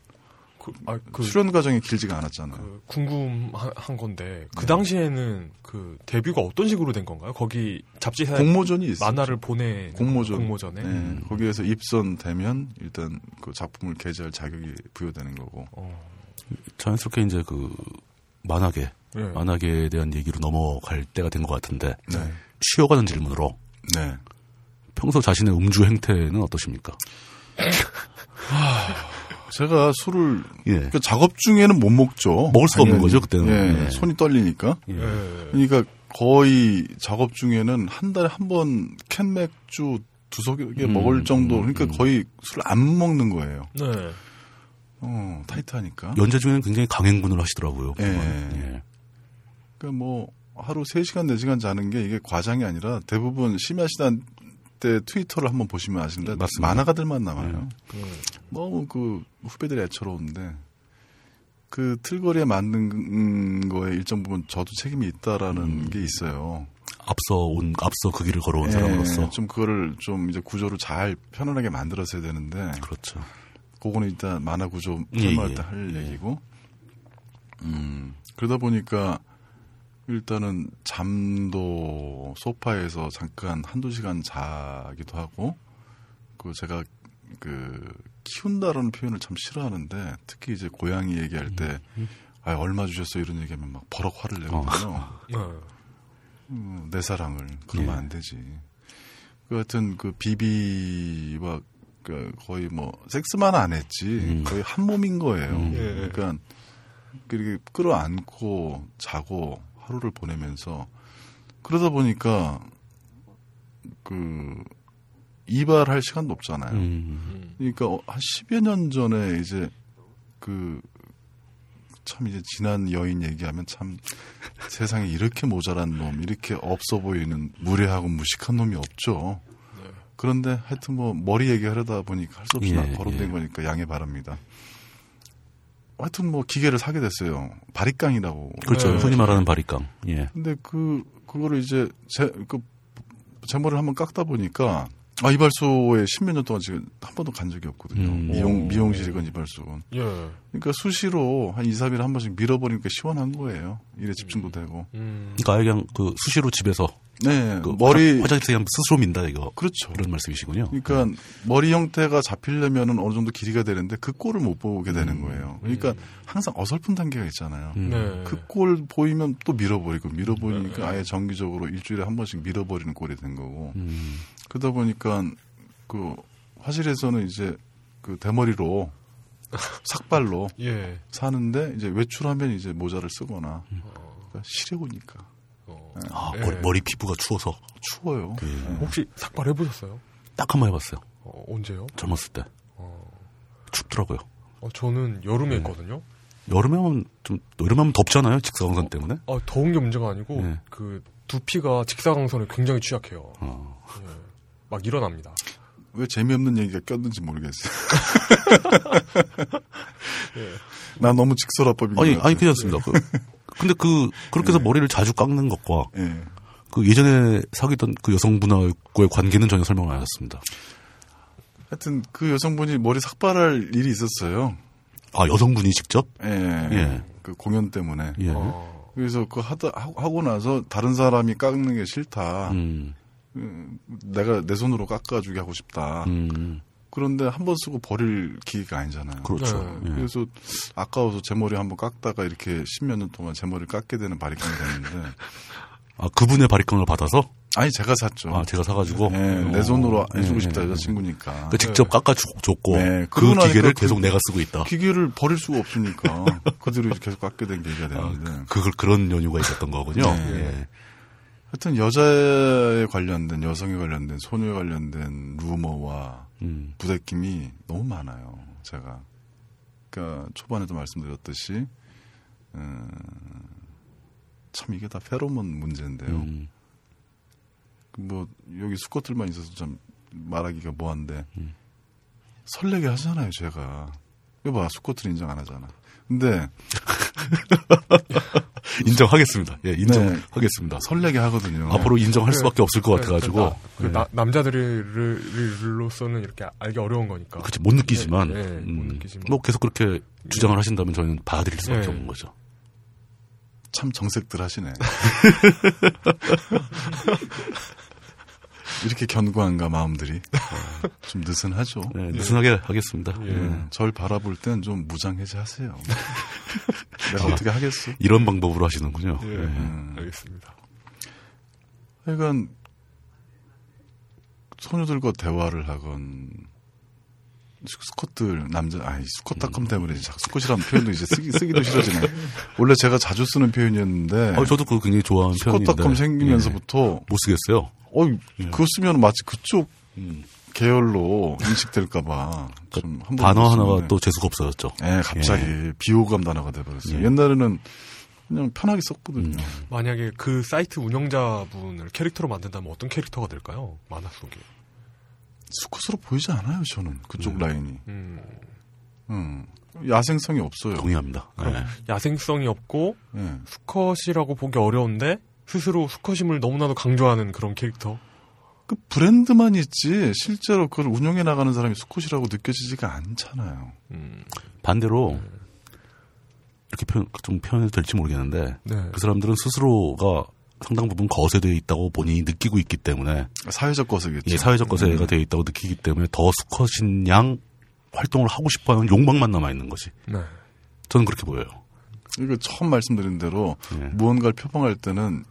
Speaker 2: 그, 아, 그,
Speaker 3: 수련 과정이 길지가 않았잖아요.
Speaker 2: 그 궁금한 건데 그 당시에는 그 데뷔가 어떤 식으로 된 건가요? 거기 잡지사에
Speaker 3: 공모전이 있어요.
Speaker 2: 만화를 보내
Speaker 3: 공모전.
Speaker 2: 공모전에
Speaker 3: 네, 거기에서 입선되면 일단 그 작품을 게재할 자격이 부여되는 거고.
Speaker 2: 어,
Speaker 1: 자연스럽게 이제 그 만화계,
Speaker 2: 예.
Speaker 1: 만화계에 대한 얘기로 넘어갈 때가 된 것 같은데
Speaker 3: 네.
Speaker 1: 쉬어가는 질문으로
Speaker 3: 네.
Speaker 1: 평소 자신의 음주 행태는 어떠십니까?
Speaker 3: 제가 술을
Speaker 1: 예.
Speaker 3: 그 작업 중에는 못 먹죠.
Speaker 1: 먹을 수가 없는. 거죠, 그때는.
Speaker 3: 예,
Speaker 1: 예.
Speaker 3: 손이 떨리니까.
Speaker 1: 예.
Speaker 2: 예.
Speaker 3: 그러니까 거의 작업 중에는 한 달에 한 번 캔 맥주 개
Speaker 1: 음,
Speaker 3: 먹을 정도.
Speaker 1: 음,
Speaker 3: 그러니까
Speaker 1: 음.
Speaker 3: 거의 술을 안 먹는 거예요.
Speaker 2: 네.
Speaker 3: 어, 타이트하니까.
Speaker 1: 연재 중에는 굉장히 강행군을 하시더라고요.
Speaker 3: 예.
Speaker 1: 예.
Speaker 3: 그러니까 뭐 하루 3시간, 4시간 자는 게 이게 과장이 아니라 대부분 심야 시간 때 트위터를 한번 보시면 아시는데
Speaker 1: 맞습니다.
Speaker 3: 만화가들만 나와요.
Speaker 2: 음.
Speaker 3: 너무 그 후배들이 애처로운데 그 틀거리에 맞는 거에 일정 부분 저도 책임이 있다라는 게 있어요.
Speaker 1: 앞서 온 앞서 그 길을 걸어온
Speaker 3: 예,
Speaker 1: 사람으로서
Speaker 3: 좀 그거를 좀 이제 구조를 잘 편안하게 만들었어야 되는데
Speaker 1: 그렇죠.
Speaker 3: 그거는 일단 만화 구조
Speaker 1: 예,
Speaker 3: 설명할
Speaker 1: 예.
Speaker 3: 때할 얘기고 음 그러다 보니까 일단은 잠도 소파에서 잠깐 한두 시간 자기도 하고 그 제가 그 키운다라는 표현을 참 싫어하는데 특히 이제 고양이 얘기할 때 아, 얼마 주셨어 이런 얘기하면 막 버럭 화를 내거든요.
Speaker 2: 네.
Speaker 3: 음, 내 사랑을 그러면
Speaker 1: 예.
Speaker 3: 안 되지. 그 하여튼 그 비비와 그 거의 뭐 섹스만 안 했지
Speaker 1: 음.
Speaker 3: 거의 한 몸인 거예요.
Speaker 1: 음.
Speaker 2: 예.
Speaker 3: 그러니까 그렇게 끌어안고 자고 하루를 보내면서 그러다 보니까 그 이발할 시간도 없잖아요.
Speaker 1: 음,
Speaker 3: 그러니까 어, 한 10여 년 전에 이제 그 참 이제 지난 여인 얘기하면 참 세상에 이렇게 모자란 놈, 이렇게 없어 보이는 무례하고 무식한 놈이 없죠. 그런데 하여튼 뭐 머리 얘기하려다 보니까 할 수 없이
Speaker 1: 예,
Speaker 3: 나 거론된
Speaker 1: 예.
Speaker 3: 거니까 양해 바랍니다. 하여튼 뭐 기계를 사게 됐어요. 바리깡이라고.
Speaker 1: 그렇죠.
Speaker 2: 네.
Speaker 1: 흔히 말하는 바리깡. 예.
Speaker 3: 근데 그 그거를 이제 제그제 머리를 한번 깎다 보니까 아 이발소에 십몇 년 동안 지금 한 번도 간 적이 없거든요.
Speaker 1: 음.
Speaker 3: 미용
Speaker 2: 오.
Speaker 3: 미용실이건 이발소건.
Speaker 2: 예.
Speaker 3: 그러니까 수시로 한 2, 3일에 한 번씩 밀어버리니까 시원한 거예요. 일에 집중도 되고.
Speaker 2: 음.
Speaker 1: 그러니까 아예 그냥 그 수시로 집에서
Speaker 3: 네.
Speaker 1: 그
Speaker 3: 머리
Speaker 1: 화장, 화장실에서 그냥 스스로 민다 이거
Speaker 3: 그렇죠.
Speaker 1: 그런 말씀이시군요.
Speaker 3: 그러니까 머리 형태가 잡히려면은 어느 정도 길이가 되는데 그 꼴을 못 보게 되는 거예요. 그러니까 항상 어설픈 단계가 있잖아요.
Speaker 1: 음.
Speaker 2: 네.
Speaker 3: 그꼴 보이면 또 밀어버리고 밀어버리니까 아예 정기적으로 일주일에 한 번씩 밀어버리는 꼴이 된 거고
Speaker 1: 음.
Speaker 3: 그러다 보니까 그 화실에서는 이제 그 대머리로 삭발로
Speaker 2: 예.
Speaker 3: 사는데 이제 외출하면 이제 모자를 쓰거나 그러니까 시려우니까
Speaker 2: 어.
Speaker 1: 아,
Speaker 2: 예.
Speaker 1: 머리, 머리 피부가 추워서
Speaker 3: 추워요. 네.
Speaker 2: 혹시 삭발 해보셨어요?
Speaker 1: 딱 한 번 해봤어요.
Speaker 2: 어, 언제요?
Speaker 1: 젊었을 때
Speaker 2: 어.
Speaker 1: 춥더라고요.
Speaker 2: 어, 저는 여름에 했거든요.
Speaker 1: 여름에 하면 좀 여름에 하면 덥잖아요. 직사광선 때문에.
Speaker 2: 아, 더운 게 문제가 아니고
Speaker 1: 네.
Speaker 2: 그 두피가 직사광선에 굉장히 취약해요.
Speaker 1: 어.
Speaker 2: 예. 막 일어납니다.
Speaker 3: 왜 재미없는 얘기가 꼈는지 모르겠어요. 나 너무 직설화법인 것
Speaker 1: 아니. 아니 괜찮습니다. 그, 근데 그 그렇게 해서 머리를 자주 깎는 것과
Speaker 3: 예.
Speaker 1: 그 예전에 사귀던 그 여성분하고의 관계는 전혀 설명을 안 하셨습니다.
Speaker 3: 하여튼 그 여성분이 머리 삭발할 일이 있었어요.
Speaker 1: 아 여성분이 직접?
Speaker 3: 예.
Speaker 1: 예.
Speaker 3: 그 공연 때문에.
Speaker 1: 예.
Speaker 2: 어.
Speaker 3: 그래서 그 하다 하- 하고 나서 다른 사람이 깎는 게 싫다.
Speaker 1: 음,
Speaker 3: 음, 내가 내 손으로 깎아주게 하고 싶다.
Speaker 1: 음,
Speaker 3: 그런데 한 번 쓰고 버릴 기계가 아니잖아요.
Speaker 1: 그렇죠.
Speaker 2: 네.
Speaker 1: 예.
Speaker 3: 그래서 아까워서 제 머리 한번 깎다가 이렇게 십몇 년 동안 제 머리를 깎게 되는 바리깡이 됐는데
Speaker 1: 아 그분의 바리깡을 받아서
Speaker 3: 아니 제가 샀죠.
Speaker 1: 아 제가 사가지고
Speaker 3: 예, 내
Speaker 1: 어,
Speaker 3: 손으로
Speaker 1: 예,
Speaker 3: 해주고
Speaker 1: 예,
Speaker 3: 싶다
Speaker 1: 예.
Speaker 3: 여자친구니까.
Speaker 1: 그러니까 직접 깎아줬고
Speaker 3: 네,
Speaker 1: 그 기계를
Speaker 3: 그-
Speaker 1: 계속 내가 쓰고 있다.
Speaker 3: 기계를 버릴 수가 없으니까 그대로 계속 깎게 된 계기가
Speaker 1: 아,
Speaker 3: 되는데.
Speaker 1: 그 그런 연유가 있었던 거군요.
Speaker 3: 네.
Speaker 1: 예.
Speaker 3: 하여튼 여자에 관련된 여성에 관련된 소녀에 관련된 루머와
Speaker 1: 음,
Speaker 3: 부대낌이 너무 많아요. 제가 그러니까 초반에도 말씀드렸듯이 음, 참 이게 다 페로몬 문제인데요.
Speaker 1: 음,
Speaker 3: 뭐 여기 수컷들만 있어서 좀 말하기가 뭐한데
Speaker 1: 음.
Speaker 3: 설레게 하잖아요. 제가 이거 봐 수컷들 인정 안 하잖아. 근데
Speaker 1: 인정하겠습니다. 예, 인정하겠습니다.
Speaker 3: 설레게 하거든요.
Speaker 1: 앞으로 인정할 수밖에 없을 것
Speaker 2: 그,
Speaker 1: 같아가지고
Speaker 2: 그 나- 남자들로서는 이렇게 알기 어려운 거니까.
Speaker 1: 그치 못 느끼지만,
Speaker 2: 예, 예, 못
Speaker 1: 음,
Speaker 2: 느끼지만.
Speaker 1: 뭐 계속 그렇게 주장을 하신다면 저희는 받아들일 수밖에
Speaker 2: 예.
Speaker 1: 없는 거죠.
Speaker 3: 참 정색들 하시네. 이렇게 견고한가 마음들이 좀 느슨하죠.
Speaker 1: 네, 느슨하게 하겠습니다.
Speaker 2: 예.
Speaker 1: 예.
Speaker 3: 음, 절 바라볼 땐 좀 무장해제하세요. 내가 어떻게 하겠어?
Speaker 1: 이런 방법으로 하시는군요.
Speaker 2: 예.
Speaker 1: 예.
Speaker 3: 음.
Speaker 2: 알겠습니다.
Speaker 3: 하여간 소녀들과 대화를 하건 수컷들 남자 아이 수컷닷컴 때문에 이제 자꾸 수컷이라는 표현도 이제 쓰기, 쓰기도 싫어지네. 원래 제가 자주 쓰는 표현이었는데
Speaker 1: 아, 저도 그거 굉장히 좋아하는
Speaker 3: 수컷닷컴
Speaker 1: 예.
Speaker 3: 생기면서부터
Speaker 1: 못 쓰겠어요.
Speaker 3: 어이 그거 쓰면 마치 그쪽
Speaker 1: 음.
Speaker 3: 계열로 인식될까봐 좀 한번
Speaker 1: 단어 하나가 또 재수가 없어졌죠.
Speaker 3: 예, 갑자기 비호감 단어가 돼버렸어요.
Speaker 1: 예.
Speaker 3: 옛날에는 그냥 편하게 썼거든요.
Speaker 2: 만약에 그 사이트 운영자분을 캐릭터로 만든다면 어떤 캐릭터가 될까요? 만화 속에.
Speaker 3: 수컷으로 보이지 않아요, 저는 그쪽 라인이.
Speaker 2: 음,
Speaker 3: 음. 야생성이 없어요.
Speaker 1: 동의합니다.
Speaker 2: 그럼
Speaker 1: 예.
Speaker 2: 야생성이 없고
Speaker 3: 예.
Speaker 2: 수컷이라고 보기 어려운데 스스로 수컷임을 너무나도 강조하는 그런 캐릭터.
Speaker 3: 그 브랜드만 있지 실제로 그걸 운영해 나가는 사람이 수컷이라고 느껴지지가 않잖아요.
Speaker 2: 음,
Speaker 1: 반대로 이렇게 표현 좀 표현해도 될지 모르겠는데
Speaker 2: 네.
Speaker 1: 그 사람들은 스스로가 상당 부분 거세되어 있다고 본인이 느끼고 있기 때문에
Speaker 3: 사회적 거세겠죠.
Speaker 1: 예, 사회적 거세가
Speaker 3: 음.
Speaker 1: 되어 있다고 느끼기 때문에 더 수컷인 양 활동을 하고 싶어하는 욕망만 남아 있는 거지.
Speaker 2: 네.
Speaker 1: 저는 그렇게 보여요.
Speaker 3: 이거 처음 말씀드린 대로
Speaker 1: 예.
Speaker 3: 무언가를 표방할 때는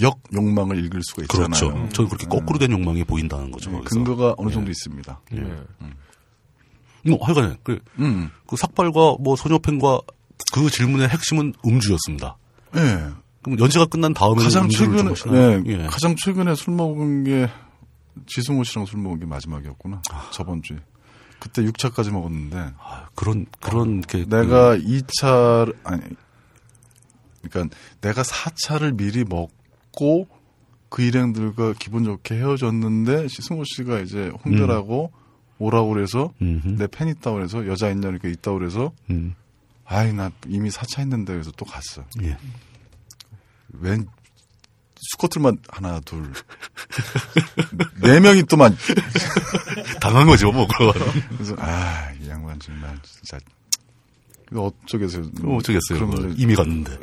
Speaker 3: 역 욕망을 읽을 수가 있잖아요.
Speaker 1: 그렇죠. 저는 그렇게 거꾸로 된 욕망이 보인다는 거죠.
Speaker 3: 네. 근거가 어느 정도 있습니다.
Speaker 1: 예.
Speaker 2: 네.
Speaker 1: 뭐 하여간에 그,
Speaker 3: 음.
Speaker 1: 그 삭발과 뭐 소녀팬과 그 질문의 핵심은 음주였습니다.
Speaker 3: 예.
Speaker 1: 그럼 연재가 끝난 다음에
Speaker 3: 가장 최근에
Speaker 1: 하시나요?
Speaker 3: 예,
Speaker 1: 예.
Speaker 3: 가장 최근에 술 먹은 게 지승호 씨랑 술 먹은 게 마지막이었구나. 저번 주에. 그때 6차까지 먹었는데
Speaker 1: 아, 그런 그런 게
Speaker 3: 내가 2차 아니 그러니까 내가 4차를 미리 먹고 그 일행들과 기분 좋게 헤어졌는데 시승호 씨가 이제 홍대라고 오라고 그래서
Speaker 1: 음흠.
Speaker 3: 내팬 있다고 그래서 여자 있냐 이렇게 있다고 그래서
Speaker 1: 음.
Speaker 3: 아이 나 이미 4차 했는데 그래서 또 갔어.
Speaker 1: 예.
Speaker 3: 웬 수컷들만 하나 둘 네 명이 또만
Speaker 1: 당한 거죠, 뭐 그거.
Speaker 3: 그래서 아이 양반 정말 진짜 어쩌겠어요.
Speaker 1: 뭐 어쩌겠어요.
Speaker 3: 걸
Speaker 1: 이미 갔는데.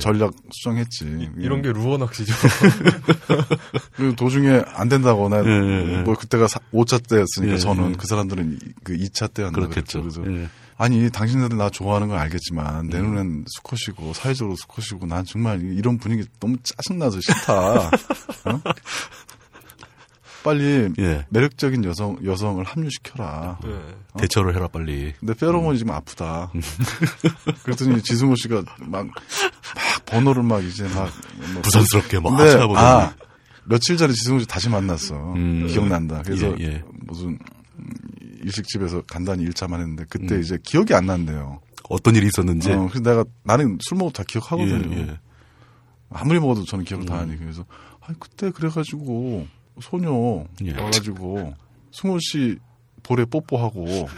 Speaker 3: 전략 수정했지.
Speaker 2: 이 런 게 루어 낚시죠.
Speaker 3: 그리고 도중에 안 된다고 나
Speaker 1: 예, 예, 예.
Speaker 3: 뭐 그때가 5차 때였으니까
Speaker 1: 예,
Speaker 3: 저는
Speaker 1: 예.
Speaker 3: 그 사람들은 이- 그 2차 때 한다
Speaker 1: 그렇겠죠.
Speaker 3: 그래서
Speaker 1: 예.
Speaker 3: 아니 당신들 나 좋아하는 건 알겠지만
Speaker 1: 음.
Speaker 3: 내 눈엔 수컷이고 사회적으로 수컷이고 난 정말 이런 분위기 너무 짜증나서 싫다. 어? 빨리
Speaker 1: 예.
Speaker 3: 매력적인 여성 여성을 합류시켜라.
Speaker 2: 네.
Speaker 1: 대처를 해라 빨리.
Speaker 3: 근데 페로몬이 지금 아프다. 그랬더니 지승호 씨가 막, 막 번호를 막 이제 막. 뭐
Speaker 1: 부산스럽게 막
Speaker 3: 근데,
Speaker 1: 찾아보더니.
Speaker 3: 아, 며칠 전에 지승호 씨 다시 만났어.
Speaker 1: 음.
Speaker 3: 기억난다. 그래서
Speaker 1: 예, 예.
Speaker 3: 무슨 음, 일식집에서 간단히 일차만 했는데 그때
Speaker 1: 음.
Speaker 3: 이제 기억이 안 난대요.
Speaker 1: 어떤 일이 있었는지.
Speaker 3: 어, 그래서 내가 나는 술 먹어도 다 기억하거든요.
Speaker 1: 예, 예.
Speaker 3: 아무리 먹어도 저는 기억을 다 하니 그래서 아 그때 그래가지고 소녀
Speaker 1: 예.
Speaker 3: 와가지고 승호 씨 볼에 뽀뽀하고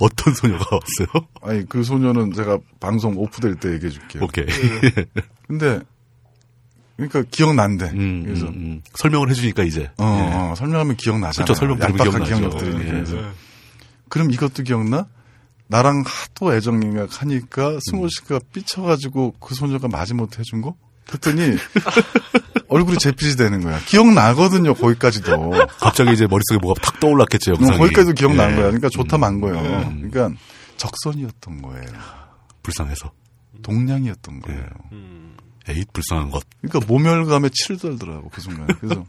Speaker 1: 어떤 소녀가 왔어요?
Speaker 3: 아니 그 소녀는 제가 방송 오프될 때 얘기해 줄게요.
Speaker 1: 오케이.
Speaker 3: 근데 그러니까 기억난대.
Speaker 1: 음,
Speaker 3: 그래서
Speaker 1: 음, 음. 설명을 해주니까 이제.
Speaker 3: 어,
Speaker 1: 예.
Speaker 3: 어, 설명하면 기억나잖아.
Speaker 1: 그렇죠, 설명 들으면 기억나죠. 예.
Speaker 3: 그래서 그럼 이것도 기억나? 나랑 하도 애정행각 하니까 승호
Speaker 1: 음.
Speaker 3: 씨가 삐쳐가지고 그 소녀가 마지못해 해준 거? 그랬더니 얼굴이 재빛이 되는 거야. 기억나거든요, 거기까지도.
Speaker 1: 갑자기 이제 머릿속에 뭐가 탁 떠올랐겠죠,
Speaker 3: 어,
Speaker 1: 영상이.
Speaker 3: 거기까지도 기억난
Speaker 1: 예.
Speaker 3: 거야. 그러니까 좋다 만 거예요.
Speaker 1: 음.
Speaker 3: 그러니까 적선이었던 거예요.
Speaker 1: 불쌍해서.
Speaker 3: 동냥이었던 거예요.
Speaker 2: 음.
Speaker 1: 에잇, 불쌍한 것.
Speaker 3: 그러니까 모멸감에 치를 떨더라고 그 순간. 그래서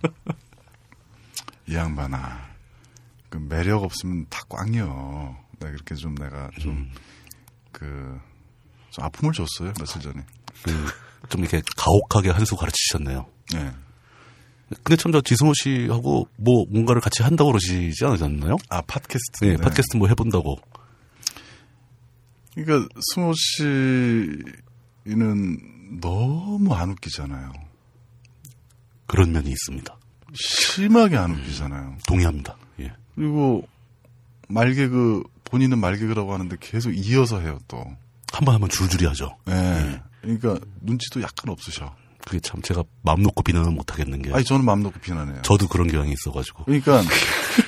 Speaker 3: 이 양반아, 그 매력 없으면 다 꽝이요. 내가 이렇게 좀 내가 좀 그좀 아픔을 줬어요 며칠 전에.
Speaker 1: 그, 좀 이렇게 가혹하게 한 수 가르치셨네요.
Speaker 3: 네.
Speaker 1: 근데 참 저 지승호 씨하고 뭐 뭔가를 같이 한다고 그러시지 않았나요?
Speaker 3: 아 팟캐스트.
Speaker 1: 네, 팟캐스트 뭐 해본다고.
Speaker 3: 그러니까 승호 씨는 너무 안 웃기잖아요.
Speaker 1: 그런 면이 있습니다.
Speaker 3: 심하게 안 웃기잖아요.
Speaker 1: 동의합니다. 예.
Speaker 3: 그리고 말개그 본인은 말개그라고 하는데 계속 이어서 해요 또.
Speaker 1: 한번 하면 줄줄이 하죠.
Speaker 3: 예. 그러니까 눈치도 약간 없으셔.
Speaker 1: 그게 참 제가 마음 놓고 비난을 못 하겠는 게.
Speaker 3: 아니 저는 마음 놓고 비난해요.
Speaker 1: 저도 그런 경향이 있어가지고.
Speaker 3: 그러니까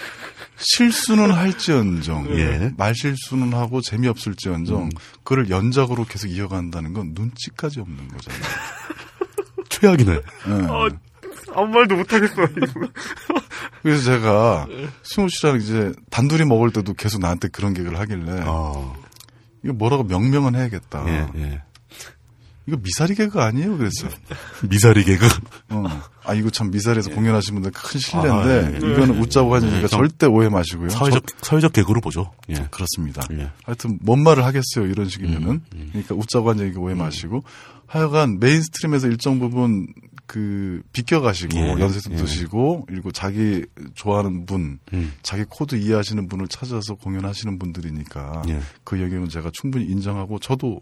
Speaker 3: 실수는 할지언정,
Speaker 1: 예.
Speaker 3: 말 실수는 하고 재미없을지언정,
Speaker 1: 음.
Speaker 3: 그를 연작으로 계속 이어간다는 건 눈치까지 없는 거잖아요.
Speaker 1: 최악이네.
Speaker 3: 예.
Speaker 2: 아무 말도 못하겠어요.
Speaker 3: 그래서 제가 승우 씨랑 이제 단둘이 먹을 때도 계속 나한테 그런 개그를 하길래
Speaker 1: 아,
Speaker 3: 이거 뭐라고 명명은 해야겠다.
Speaker 1: 예, 예.
Speaker 3: 이거 미사리 개그 아니에요? 그랬어요.
Speaker 1: 미사리 개그.
Speaker 3: 어. 아 이거 참 미사리에서 공연하신 분들 큰 실례인데
Speaker 1: 아, 예.
Speaker 3: 이거는 웃자고 하니까
Speaker 1: 예.
Speaker 3: 절대 오해 마시고요.
Speaker 1: 사회적, 사회적 개그로 보죠. 예.
Speaker 3: 저- 그렇습니다.
Speaker 1: 예.
Speaker 3: 하여튼 뭔 말을 하겠어요 이런 식이면은
Speaker 1: 음,
Speaker 3: 그러니까 웃자고 한 얘기가 오해 마시고 하여간 mainstream에서 일정 부분 그 비껴가시고
Speaker 1: 예,
Speaker 3: 연세도
Speaker 1: 예.
Speaker 3: 드시고 그리고 자기 좋아하는 분
Speaker 1: 음.
Speaker 3: 자기 코드 이해하시는 분을 찾아서 공연하시는 분들이니까
Speaker 1: 예.
Speaker 3: 그 얘기는 제가 충분히 인정하고 저도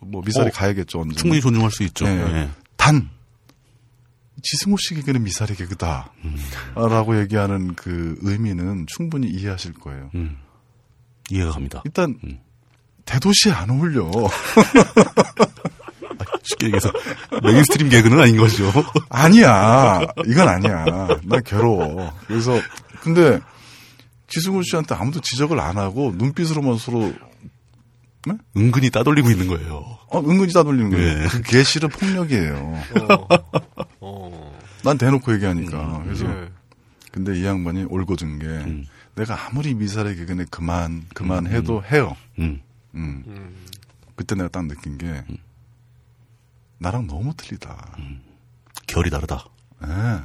Speaker 3: 뭐 미사리
Speaker 1: 어,
Speaker 3: 가야겠죠 언제
Speaker 1: 충분히 존중할 수 있죠.
Speaker 3: 예.
Speaker 1: 예.
Speaker 3: 단 지승호 씨 개그는 미사리 개그다
Speaker 1: 음.
Speaker 3: 라고 얘기하는 그 의미는 충분히 이해하실 거예요
Speaker 1: 음. 이해가 갑니다.
Speaker 3: 일단
Speaker 1: 음.
Speaker 3: 대도시에 안 어울려
Speaker 1: 쉽게 얘기해서 mainstream 개그는 아닌 거죠.
Speaker 3: 아니야. 이건 아니야. 난 괴로워. 그래서 근데 지승호 씨한테 아무도 지적을 안 하고 눈빛으로만 서로
Speaker 1: 은근히 따돌리고 있는 거예요.
Speaker 3: 어, 은근히 따돌리는 거예요.
Speaker 1: 예.
Speaker 3: 그게 실은 폭력이에요.
Speaker 2: 어.
Speaker 3: 난 대놓고 얘기하니까. 그래서
Speaker 2: 예.
Speaker 3: 근데 이 양반이 올고든 게
Speaker 1: 음.
Speaker 3: 내가 아무리 미사를 개근에 그만 그만해도 해요.
Speaker 1: 음.
Speaker 3: 음.
Speaker 2: 음.
Speaker 3: 그때 내가 딱 느낀 게 나랑 너무 틀리다.
Speaker 1: 결이 다르다.
Speaker 3: 예.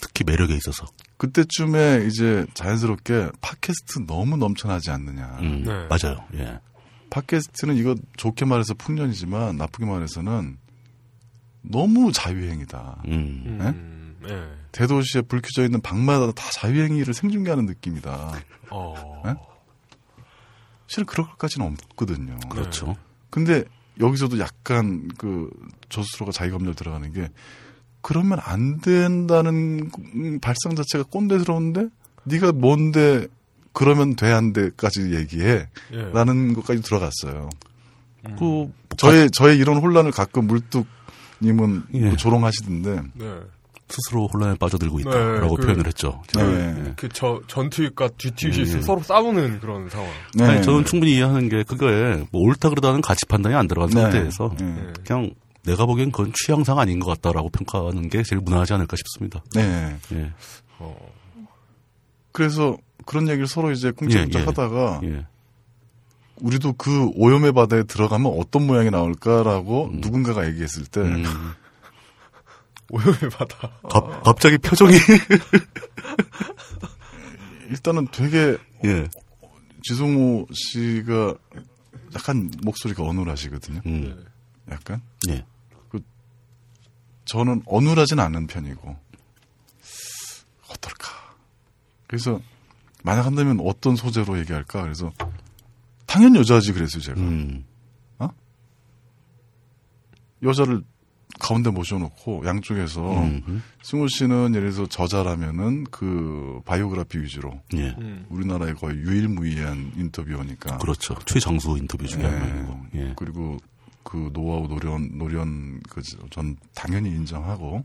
Speaker 1: 특히 매력에 있어서.
Speaker 3: 그때쯤에 이제 자연스럽게 팟캐스트 너무 넘쳐나지 않느냐.
Speaker 1: 음,
Speaker 2: 네.
Speaker 1: 맞아요. 예.
Speaker 3: 팟캐스트는 이거 좋게 말해서 풍년이지만 나쁘게 말해서는 너무 자유행위다.
Speaker 1: 음.
Speaker 2: 음. 예.
Speaker 3: 대도시에 불 켜져 있는 방마다 다 자유행위를 생중계하는 느낌이다.
Speaker 2: 어.
Speaker 3: 예? 실은 그럴 것까지는 없거든요.
Speaker 1: 그렇죠.
Speaker 3: 근데 여기서도 약간 그 저스로가 자기 검열 들어가는 게 그러면 안 된다는 음, 발상 자체가 꼰대스러운데 네가 뭔데 그러면 돼 안 돼까지 얘기해
Speaker 2: 예.
Speaker 3: 라는 것까지 들어갔어요.
Speaker 1: 그,
Speaker 3: 저의 저의 이런 혼란을 가끔 물뚝님은
Speaker 1: 예.
Speaker 3: 뭐 조롱하시던데
Speaker 2: 네.
Speaker 1: 스스로 혼란에 빠져들고
Speaker 2: 네,
Speaker 1: 있다라고
Speaker 2: 그-
Speaker 1: 표현을 했죠.
Speaker 3: 네.
Speaker 1: 예.
Speaker 2: 그저 전투익과 뒤트윗이
Speaker 1: 예.
Speaker 2: 서로 싸우는 그런 상황.
Speaker 3: 네.
Speaker 1: 아니, 저는 충분히 이해하는 게 그거에 뭐 옳다 그러다는 가치 판단이 안 들어간
Speaker 3: 네.
Speaker 1: 상태에서
Speaker 3: 네.
Speaker 2: 예.
Speaker 1: 그냥 내가 보기엔 그건 취향상 아닌 것 같다라고 평가하는 게 제일 무난하지 않을까 싶습니다.
Speaker 3: 네.
Speaker 1: 예.
Speaker 2: 어.
Speaker 3: 그래서 그런 얘기를 서로 이제 꿍짝꿍짝
Speaker 1: 예, 예.
Speaker 3: 하다가
Speaker 1: 예.
Speaker 3: 우리도 그 오염의 바다에 들어가면 어떤 모양이 나올까라고 누군가가 얘기했을 때
Speaker 1: 음,
Speaker 2: 오염을 받아.
Speaker 1: 갑, 갑자기 표정이
Speaker 3: 일단은 되게
Speaker 1: 예.
Speaker 3: 지성우 씨가 약간 목소리가 어눌하시거든요.
Speaker 1: 음.
Speaker 3: 약간
Speaker 1: 예.
Speaker 3: 저는 어눌하진 않은 편이고 어떨까. 그래서 만약 한다면 어떤 소재로 얘기할까. 그래서 당연 여자지 그랬어요 제가.
Speaker 1: 음.
Speaker 3: 여자를 가운데 모셔놓고 양쪽에서
Speaker 1: 음.
Speaker 3: 승우 씨는 예를 들어서 저자라면은 그 바이오그래피 위주로
Speaker 1: 예.
Speaker 2: 음.
Speaker 3: 우리나라의 거의 유일무이한 인터뷰어니까.
Speaker 1: 그렇죠. 최정수 인터뷰 중에 한
Speaker 3: 네.
Speaker 1: 명이고. 예.
Speaker 3: 그리고 그 노하우 노련 노련 그 전 당연히 인정하고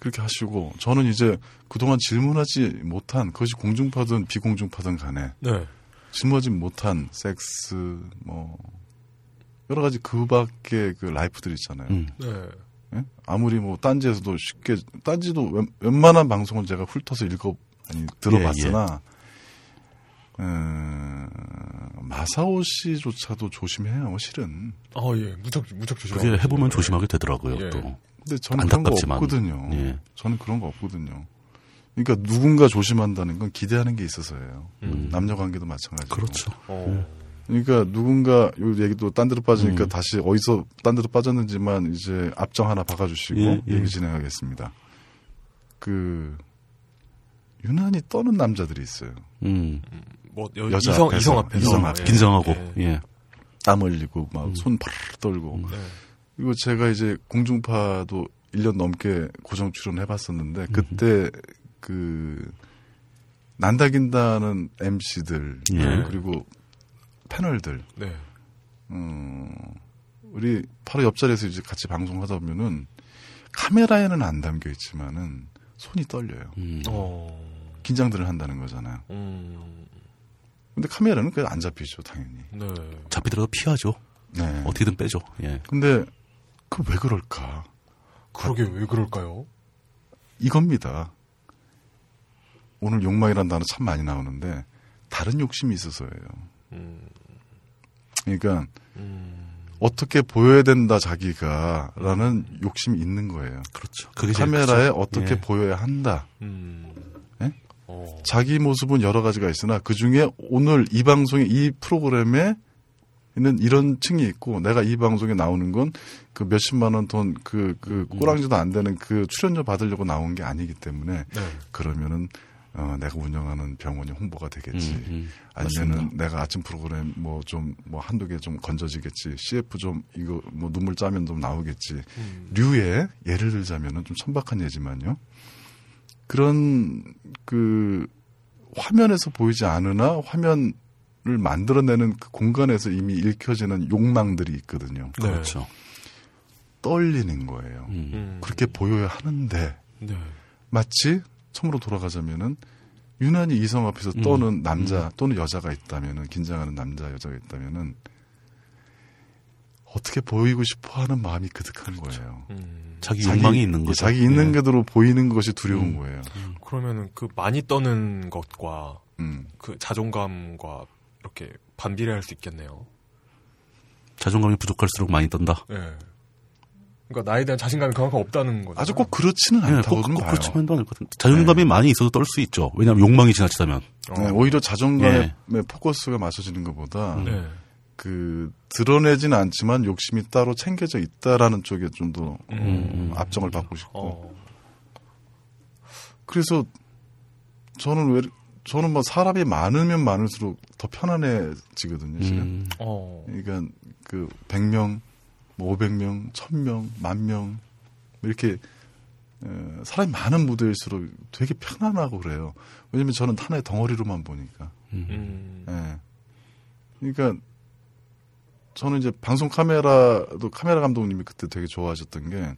Speaker 3: 그렇게 하시고 저는 이제 그동안 질문하지 못한 그것이 공중파든 비공중파든 간에
Speaker 2: 네.
Speaker 3: 질문하지 못한 섹스 뭐 여러 가지 그 밖에 그 라이프들 있잖아요.
Speaker 1: 음.
Speaker 2: 네.
Speaker 3: 예? 아무리 뭐 딴지에서도 쉽게 딴지도 웬, 웬만한 방송은 제가 훑어서 읽어 아니 들어봤으나 음, 마사오 씨조차도 조심해요 실은.
Speaker 2: 아, 예. 무척, 무척 조심.
Speaker 1: 그게 해보면 조심하게 되더라고요.
Speaker 2: 예.
Speaker 1: 또.
Speaker 3: 근데 저는 그런 거
Speaker 1: 안타깝지만.
Speaker 3: 없거든요.
Speaker 1: 예.
Speaker 3: 저는 그런 거 없거든요. 그러니까 누군가 조심한다는 건 기대하는 게 있어서예요.
Speaker 2: 음.
Speaker 3: 남녀 관계도 마찬가지고.
Speaker 1: 그렇죠.
Speaker 2: 어.
Speaker 3: 그러니까 누군가 요 얘기도 딴 데로 빠지니까
Speaker 1: 음.
Speaker 3: 다시 어디서 딴 데로 빠졌는지만 이제 앞정 하나 박아주시고
Speaker 1: 예, 예.
Speaker 3: 얘기 진행하겠습니다. 그 유난히 떠는 남자들이 있어요.
Speaker 1: 음.
Speaker 2: 뭐, 여,
Speaker 3: 여자
Speaker 2: 이성,
Speaker 3: 앞에서,
Speaker 2: 이성 앞에서.
Speaker 3: 이성
Speaker 2: 예.
Speaker 3: 앞에.
Speaker 1: 긴장하고.
Speaker 2: 예.
Speaker 1: 예.
Speaker 3: 땀 흘리고 막
Speaker 1: 음.
Speaker 3: 손 파르르 떨고.
Speaker 2: 네.
Speaker 3: 그리고 제가 이제 공중파도 1년 넘게 고정 출연해 봤었는데 그때 그 난다긴다는 MC들
Speaker 1: 예.
Speaker 3: 그리고 패널들
Speaker 2: 네.
Speaker 3: 음, 우리 바로 옆자리에서 이제 같이 방송하다 보면은 카메라에는 안 담겨 있지만은 손이 떨려요.
Speaker 1: 음.
Speaker 2: 어.
Speaker 3: 긴장들을 한다는 거잖아요.
Speaker 2: 음.
Speaker 3: 근데 카메라는 그냥 안 잡히죠, 당연히.
Speaker 2: 네.
Speaker 1: 잡히더라도 피하죠.
Speaker 3: 네.
Speaker 1: 어떻게든 빼죠. 예.
Speaker 3: 근데 그 왜 그럴까?
Speaker 2: 그러게 왜 그럴까요?
Speaker 3: 이겁니다. 오늘 욕망이라는 단어 참 많이 나오는데 다른 욕심이 있어서예요.
Speaker 2: 음.
Speaker 3: 그러니까
Speaker 2: 음.
Speaker 3: 어떻게 보여야 된다 자기가라는 욕심이 있는 거예요.
Speaker 1: 그렇죠. 그게 제일
Speaker 3: 카메라에
Speaker 1: 크죠.
Speaker 3: 어떻게
Speaker 1: 예.
Speaker 3: 보여야 한다.
Speaker 2: 음.
Speaker 3: 자기 모습은 여러 가지가 있으나 그 중에 오늘 이 방송에 이 프로그램에 있는 이런 층이 있고 내가 이 방송에 나오는 건 그 몇십만 원 돈 그그
Speaker 1: 음.
Speaker 3: 꼬랑지도 안 되는 그 출연료 받으려고 나온 게 아니기 때문에
Speaker 2: 네.
Speaker 3: 그러면은 어 내가 운영하는 병원이 홍보가 되겠지.
Speaker 1: 음, 음.
Speaker 3: 아니면은
Speaker 1: 맞습니다.
Speaker 3: 내가 아침 프로그램 뭐 좀 뭐 한두 개 좀 건져지겠지. CF 좀 이거 뭐 눈물 짜면 좀 나오겠지.
Speaker 2: 음.
Speaker 3: 류의 예를 들자면은 좀 천박한 예지만요. 그런 그 화면에서 보이지 않으나 화면 만들어내는 그 공간에서 이미 읽혀지는 욕망들이 있거든요.
Speaker 2: 네.
Speaker 1: 그렇죠.
Speaker 3: 떨리는 거예요.
Speaker 1: 음.
Speaker 2: 음.
Speaker 3: 그렇게 보여야 하는데
Speaker 2: 네.
Speaker 3: 마치 처음으로 돌아가자면은 유난히 이성 앞에서
Speaker 1: 음.
Speaker 3: 떠는 남자 또는 여자가 있다면은 긴장하는 남자 여자가 있다면은 어떻게 보이고 싶어 하는 마음이 그득한 거예요.
Speaker 2: 음.
Speaker 1: 자기 욕망이 있는 거죠.
Speaker 3: 자기 있는
Speaker 1: 예.
Speaker 3: 그대로 보이는 것이 두려운
Speaker 1: 음.
Speaker 3: 거예요.
Speaker 2: 그러면은 그 많이 떠는 것과
Speaker 3: 음.
Speaker 2: 그 자존감과 이렇게 반비례할 수 있겠네요.
Speaker 1: 자존감이 부족할수록 많이 떤다.
Speaker 2: 예. 그러니까 나에 대한 자신감이 그만큼 없다는 거죠.
Speaker 3: 아주 꼭 그렇지는
Speaker 1: 예,
Speaker 3: 않다고
Speaker 1: 꼭, 는꼭
Speaker 3: 봐요.
Speaker 1: 그렇지만도 않을 것 같은데. 자존감이 많이 있어도 떨 수 있죠. 왜냐하면 욕망이 지나치다면.
Speaker 2: 어.
Speaker 3: 네, 오히려 자존감에
Speaker 1: 예.
Speaker 3: 포커스가 맞춰지는 것보다
Speaker 1: 음.
Speaker 2: 네.
Speaker 3: 그 드러내지는 않지만 욕심이 따로 챙겨져 있다라는 쪽에 좀더
Speaker 2: 음.
Speaker 3: 압정을 받고 싶고
Speaker 2: 어.
Speaker 3: 그래서 저는 왜 저는 뭐 사람이 많으면 많을수록 더 편안해지거든요. 실은.
Speaker 1: 음,
Speaker 2: 어.
Speaker 3: 그러니까 그 100명, 뭐 500명, 1000명, 만명 이렇게 어, 사람이 많은 무대일수록 되게 편안하고 그래요. 왜냐면 저는 하나의 덩어리로만 보니까.
Speaker 1: 음.
Speaker 2: 음.
Speaker 3: 예. 그러니까 저는 이제 방송 카메라도 카메라 감독님이 그때 되게 좋아하셨던 게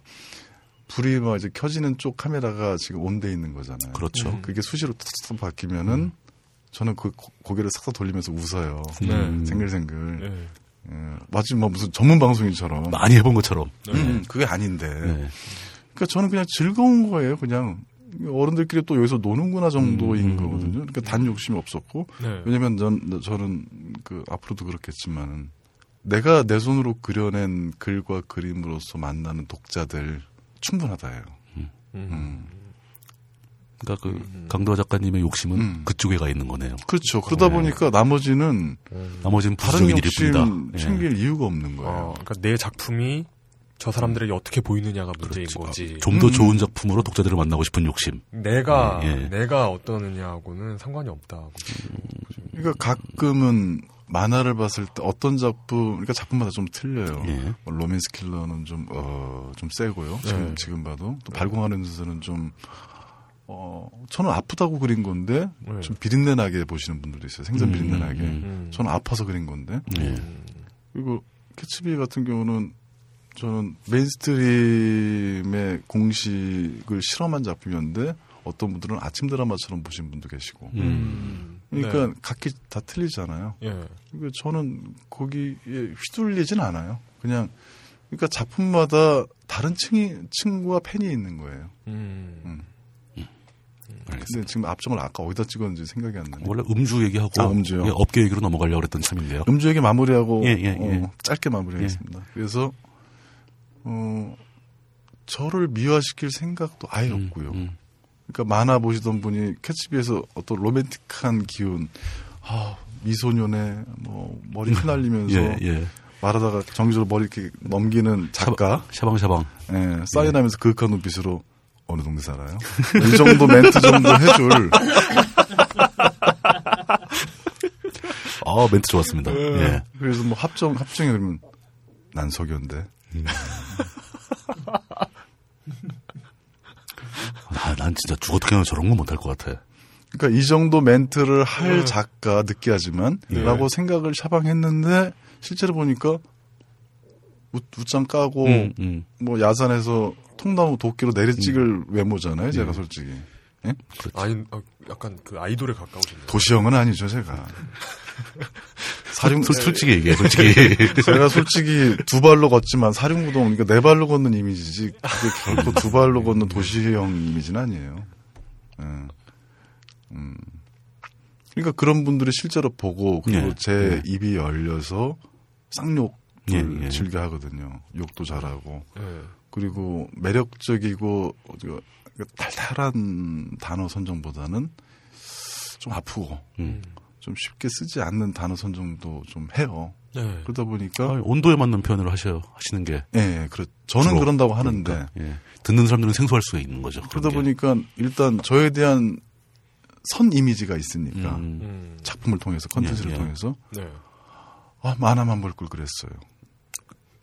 Speaker 3: 불이 막 이제 켜지는 쪽 카메라가 지금 온돼 있는 거잖아요.
Speaker 1: 그렇죠.
Speaker 2: 음.
Speaker 3: 그게 수시로 탁탁 바뀌면은 저는 그 고- 고개를 싹싹 돌리면서 웃어요.
Speaker 2: 네.
Speaker 1: 음.
Speaker 3: 생글생글.
Speaker 2: 네.
Speaker 3: 예. 마치 뭐 무슨 전문 방송인처럼.
Speaker 1: 많이 해본 것처럼.
Speaker 2: 네.
Speaker 3: 음, 그게 아닌데.
Speaker 1: 네.
Speaker 3: 그러니까 저는 그냥 즐거운 거예요. 그냥 어른들끼리 또 여기서 노는구나 정도인
Speaker 1: 음.
Speaker 3: 거거든요. 그러니까 단 욕심이 없었고
Speaker 2: 네.
Speaker 3: 왜냐면 전 저는 그 앞으로도 그렇겠지만은 내가 내 손으로 그려낸 글과 그림으로서 만나는 독자들 충분하다예요.
Speaker 2: 음.
Speaker 3: 음.
Speaker 1: 그러니까 그 강도화 작가님의 욕심은
Speaker 3: 음.
Speaker 1: 그쪽에 가 있는 거네요.
Speaker 3: 그렇죠. 그러다
Speaker 1: 네.
Speaker 3: 보니까 나머지는
Speaker 1: 나머지는
Speaker 3: 다른 욕심.
Speaker 1: 예.
Speaker 3: 챙길 이유가 없는 거예요.
Speaker 2: 어, 그러니까 내 작품이 저 사람들에게 어떻게 보이느냐가 문제인
Speaker 1: 그렇죠.
Speaker 2: 거지.
Speaker 1: 좀더
Speaker 3: 음.
Speaker 1: 좋은 작품으로 독자들을 만나고 싶은 욕심.
Speaker 2: 내가
Speaker 1: 예, 예.
Speaker 2: 내가 어떠느냐하고는 상관이 없다.
Speaker 3: 그러니까 가끔은 만화를 봤을 때 어떤 작품, 그러니까 작품마다 좀 틀려요.
Speaker 1: 예.
Speaker 3: 뭐 로맨스 킬러는 좀, 어, 좀 세고요. 지금,
Speaker 2: 네.
Speaker 3: 지금 봐도. 또 발광하는 수는 좀, 어, 저는 아프다고 그린 건데,
Speaker 2: 네.
Speaker 3: 좀 비린내 나게 보시는 분들도 있어요. 생선
Speaker 1: 음,
Speaker 3: 비린내 나게.
Speaker 1: 음,
Speaker 2: 음.
Speaker 3: 저는 아파서 그린 건데.
Speaker 1: 예.
Speaker 3: 그리고 캣츠비 같은 경우는 저는 mainstream의 공식을 실험한 작품이었는데, 어떤 분들은 아침 드라마처럼 보신 분도 계시고.
Speaker 2: 음.
Speaker 3: 그러니까
Speaker 2: 네.
Speaker 3: 각기 다 틀리잖아요.
Speaker 2: 예.
Speaker 3: 그러니까 저는 거기에 휘둘리진 않아요. 그냥 그러니까 작품마다 다른 층이 층과 팬이 있는 거예요.
Speaker 2: 음.
Speaker 3: 음.
Speaker 1: 알겠습니다.
Speaker 3: 근데 지금 앞정을 아까 어디다 찍었는지 생각이 안 나네.
Speaker 1: 원래 음주 얘기하고
Speaker 3: 아, 음주요?
Speaker 1: 예, 업계 얘기로 넘어가려고 그랬던 참인데요.
Speaker 3: 음주 얘기 마무리하고
Speaker 1: 예, 예, 예.
Speaker 3: 어, 짧게 마무리하겠습니다. 그래서 어 저를 미화시킬 생각도 아예
Speaker 1: 음,
Speaker 3: 없고요.
Speaker 1: 음.
Speaker 3: 그러니까 만화 보시던 분이 캐치비에서 어떤 로맨틱한 기운, 아, 미소년의 뭐 머리 휘날리면서
Speaker 1: 예, 예.
Speaker 3: 말하다가 정기적으로 머리 이렇게 넘기는 작가,
Speaker 1: 샤방샤방.
Speaker 3: 예, 사인하면서 그윽한 눈빛으로 어느 동네 살아요? 이 정도 멘트 정도 해줄
Speaker 1: 아, 멘트 좋았습니다. 예.
Speaker 3: 그래서 뭐 합정 합정이 그러면 난 석연데
Speaker 1: 아, 난 진짜 죽어도 그냥 저런 건 못할 것 같아.
Speaker 3: 그러니까 이 정도 멘트를 할 작가 느끼하지만
Speaker 2: 네.
Speaker 3: 라고 생각을 샤방했는데 실제로 보니까 웃, 웃장 까고
Speaker 1: 음, 음.
Speaker 3: 뭐 야산에서 통나무 도끼로 내리찍을 외모잖아요 제가 솔직히 예?
Speaker 2: 아니 어, 약간 그 아이돌에 가까우신데.
Speaker 3: 도시형은 아니죠 제가 사륜
Speaker 1: 솔- 솔직히 얘기해, 솔직히.
Speaker 3: 제가 솔직히 두 발로 걷지만 사륜구동 그러니까 네 발로 걷는 이미지지 그게 결코 두 발로 걷는 도시형 이미지는 아니에요. 예. 음. 그러니까 그런 분들이 실제로 보고 그리고
Speaker 1: 예,
Speaker 3: 제
Speaker 1: 예.
Speaker 3: 입이 열려서 쌍욕을
Speaker 1: 예, 예.
Speaker 3: 즐겨 하거든요. 욕도 잘하고
Speaker 2: 예.
Speaker 3: 그리고 매력적이고 달달한 단어 선정보다는 좀 아프고
Speaker 1: 음.
Speaker 3: 좀 쉽게 쓰지 않는 단어 선정도 좀 해요.
Speaker 2: 네.
Speaker 3: 그러다 보니까
Speaker 1: 아, 온도에 맞는 표현을 하셔, 하시는 게.
Speaker 3: 예, 예, 그렇. 저는
Speaker 1: 주로.
Speaker 3: 그런다고 하는데
Speaker 1: 그러니까, 예. 듣는 사람들은 생소할 수가 있는 거죠.
Speaker 3: 그러다
Speaker 1: 게.
Speaker 3: 보니까 일단 저에 대한 선 이미지가 있으니까
Speaker 1: 음.
Speaker 2: 음.
Speaker 3: 작품을 통해서 컨텐츠를
Speaker 1: 예, 예.
Speaker 3: 통해서
Speaker 2: 네.
Speaker 3: 아 만화만 볼 걸 그랬어요.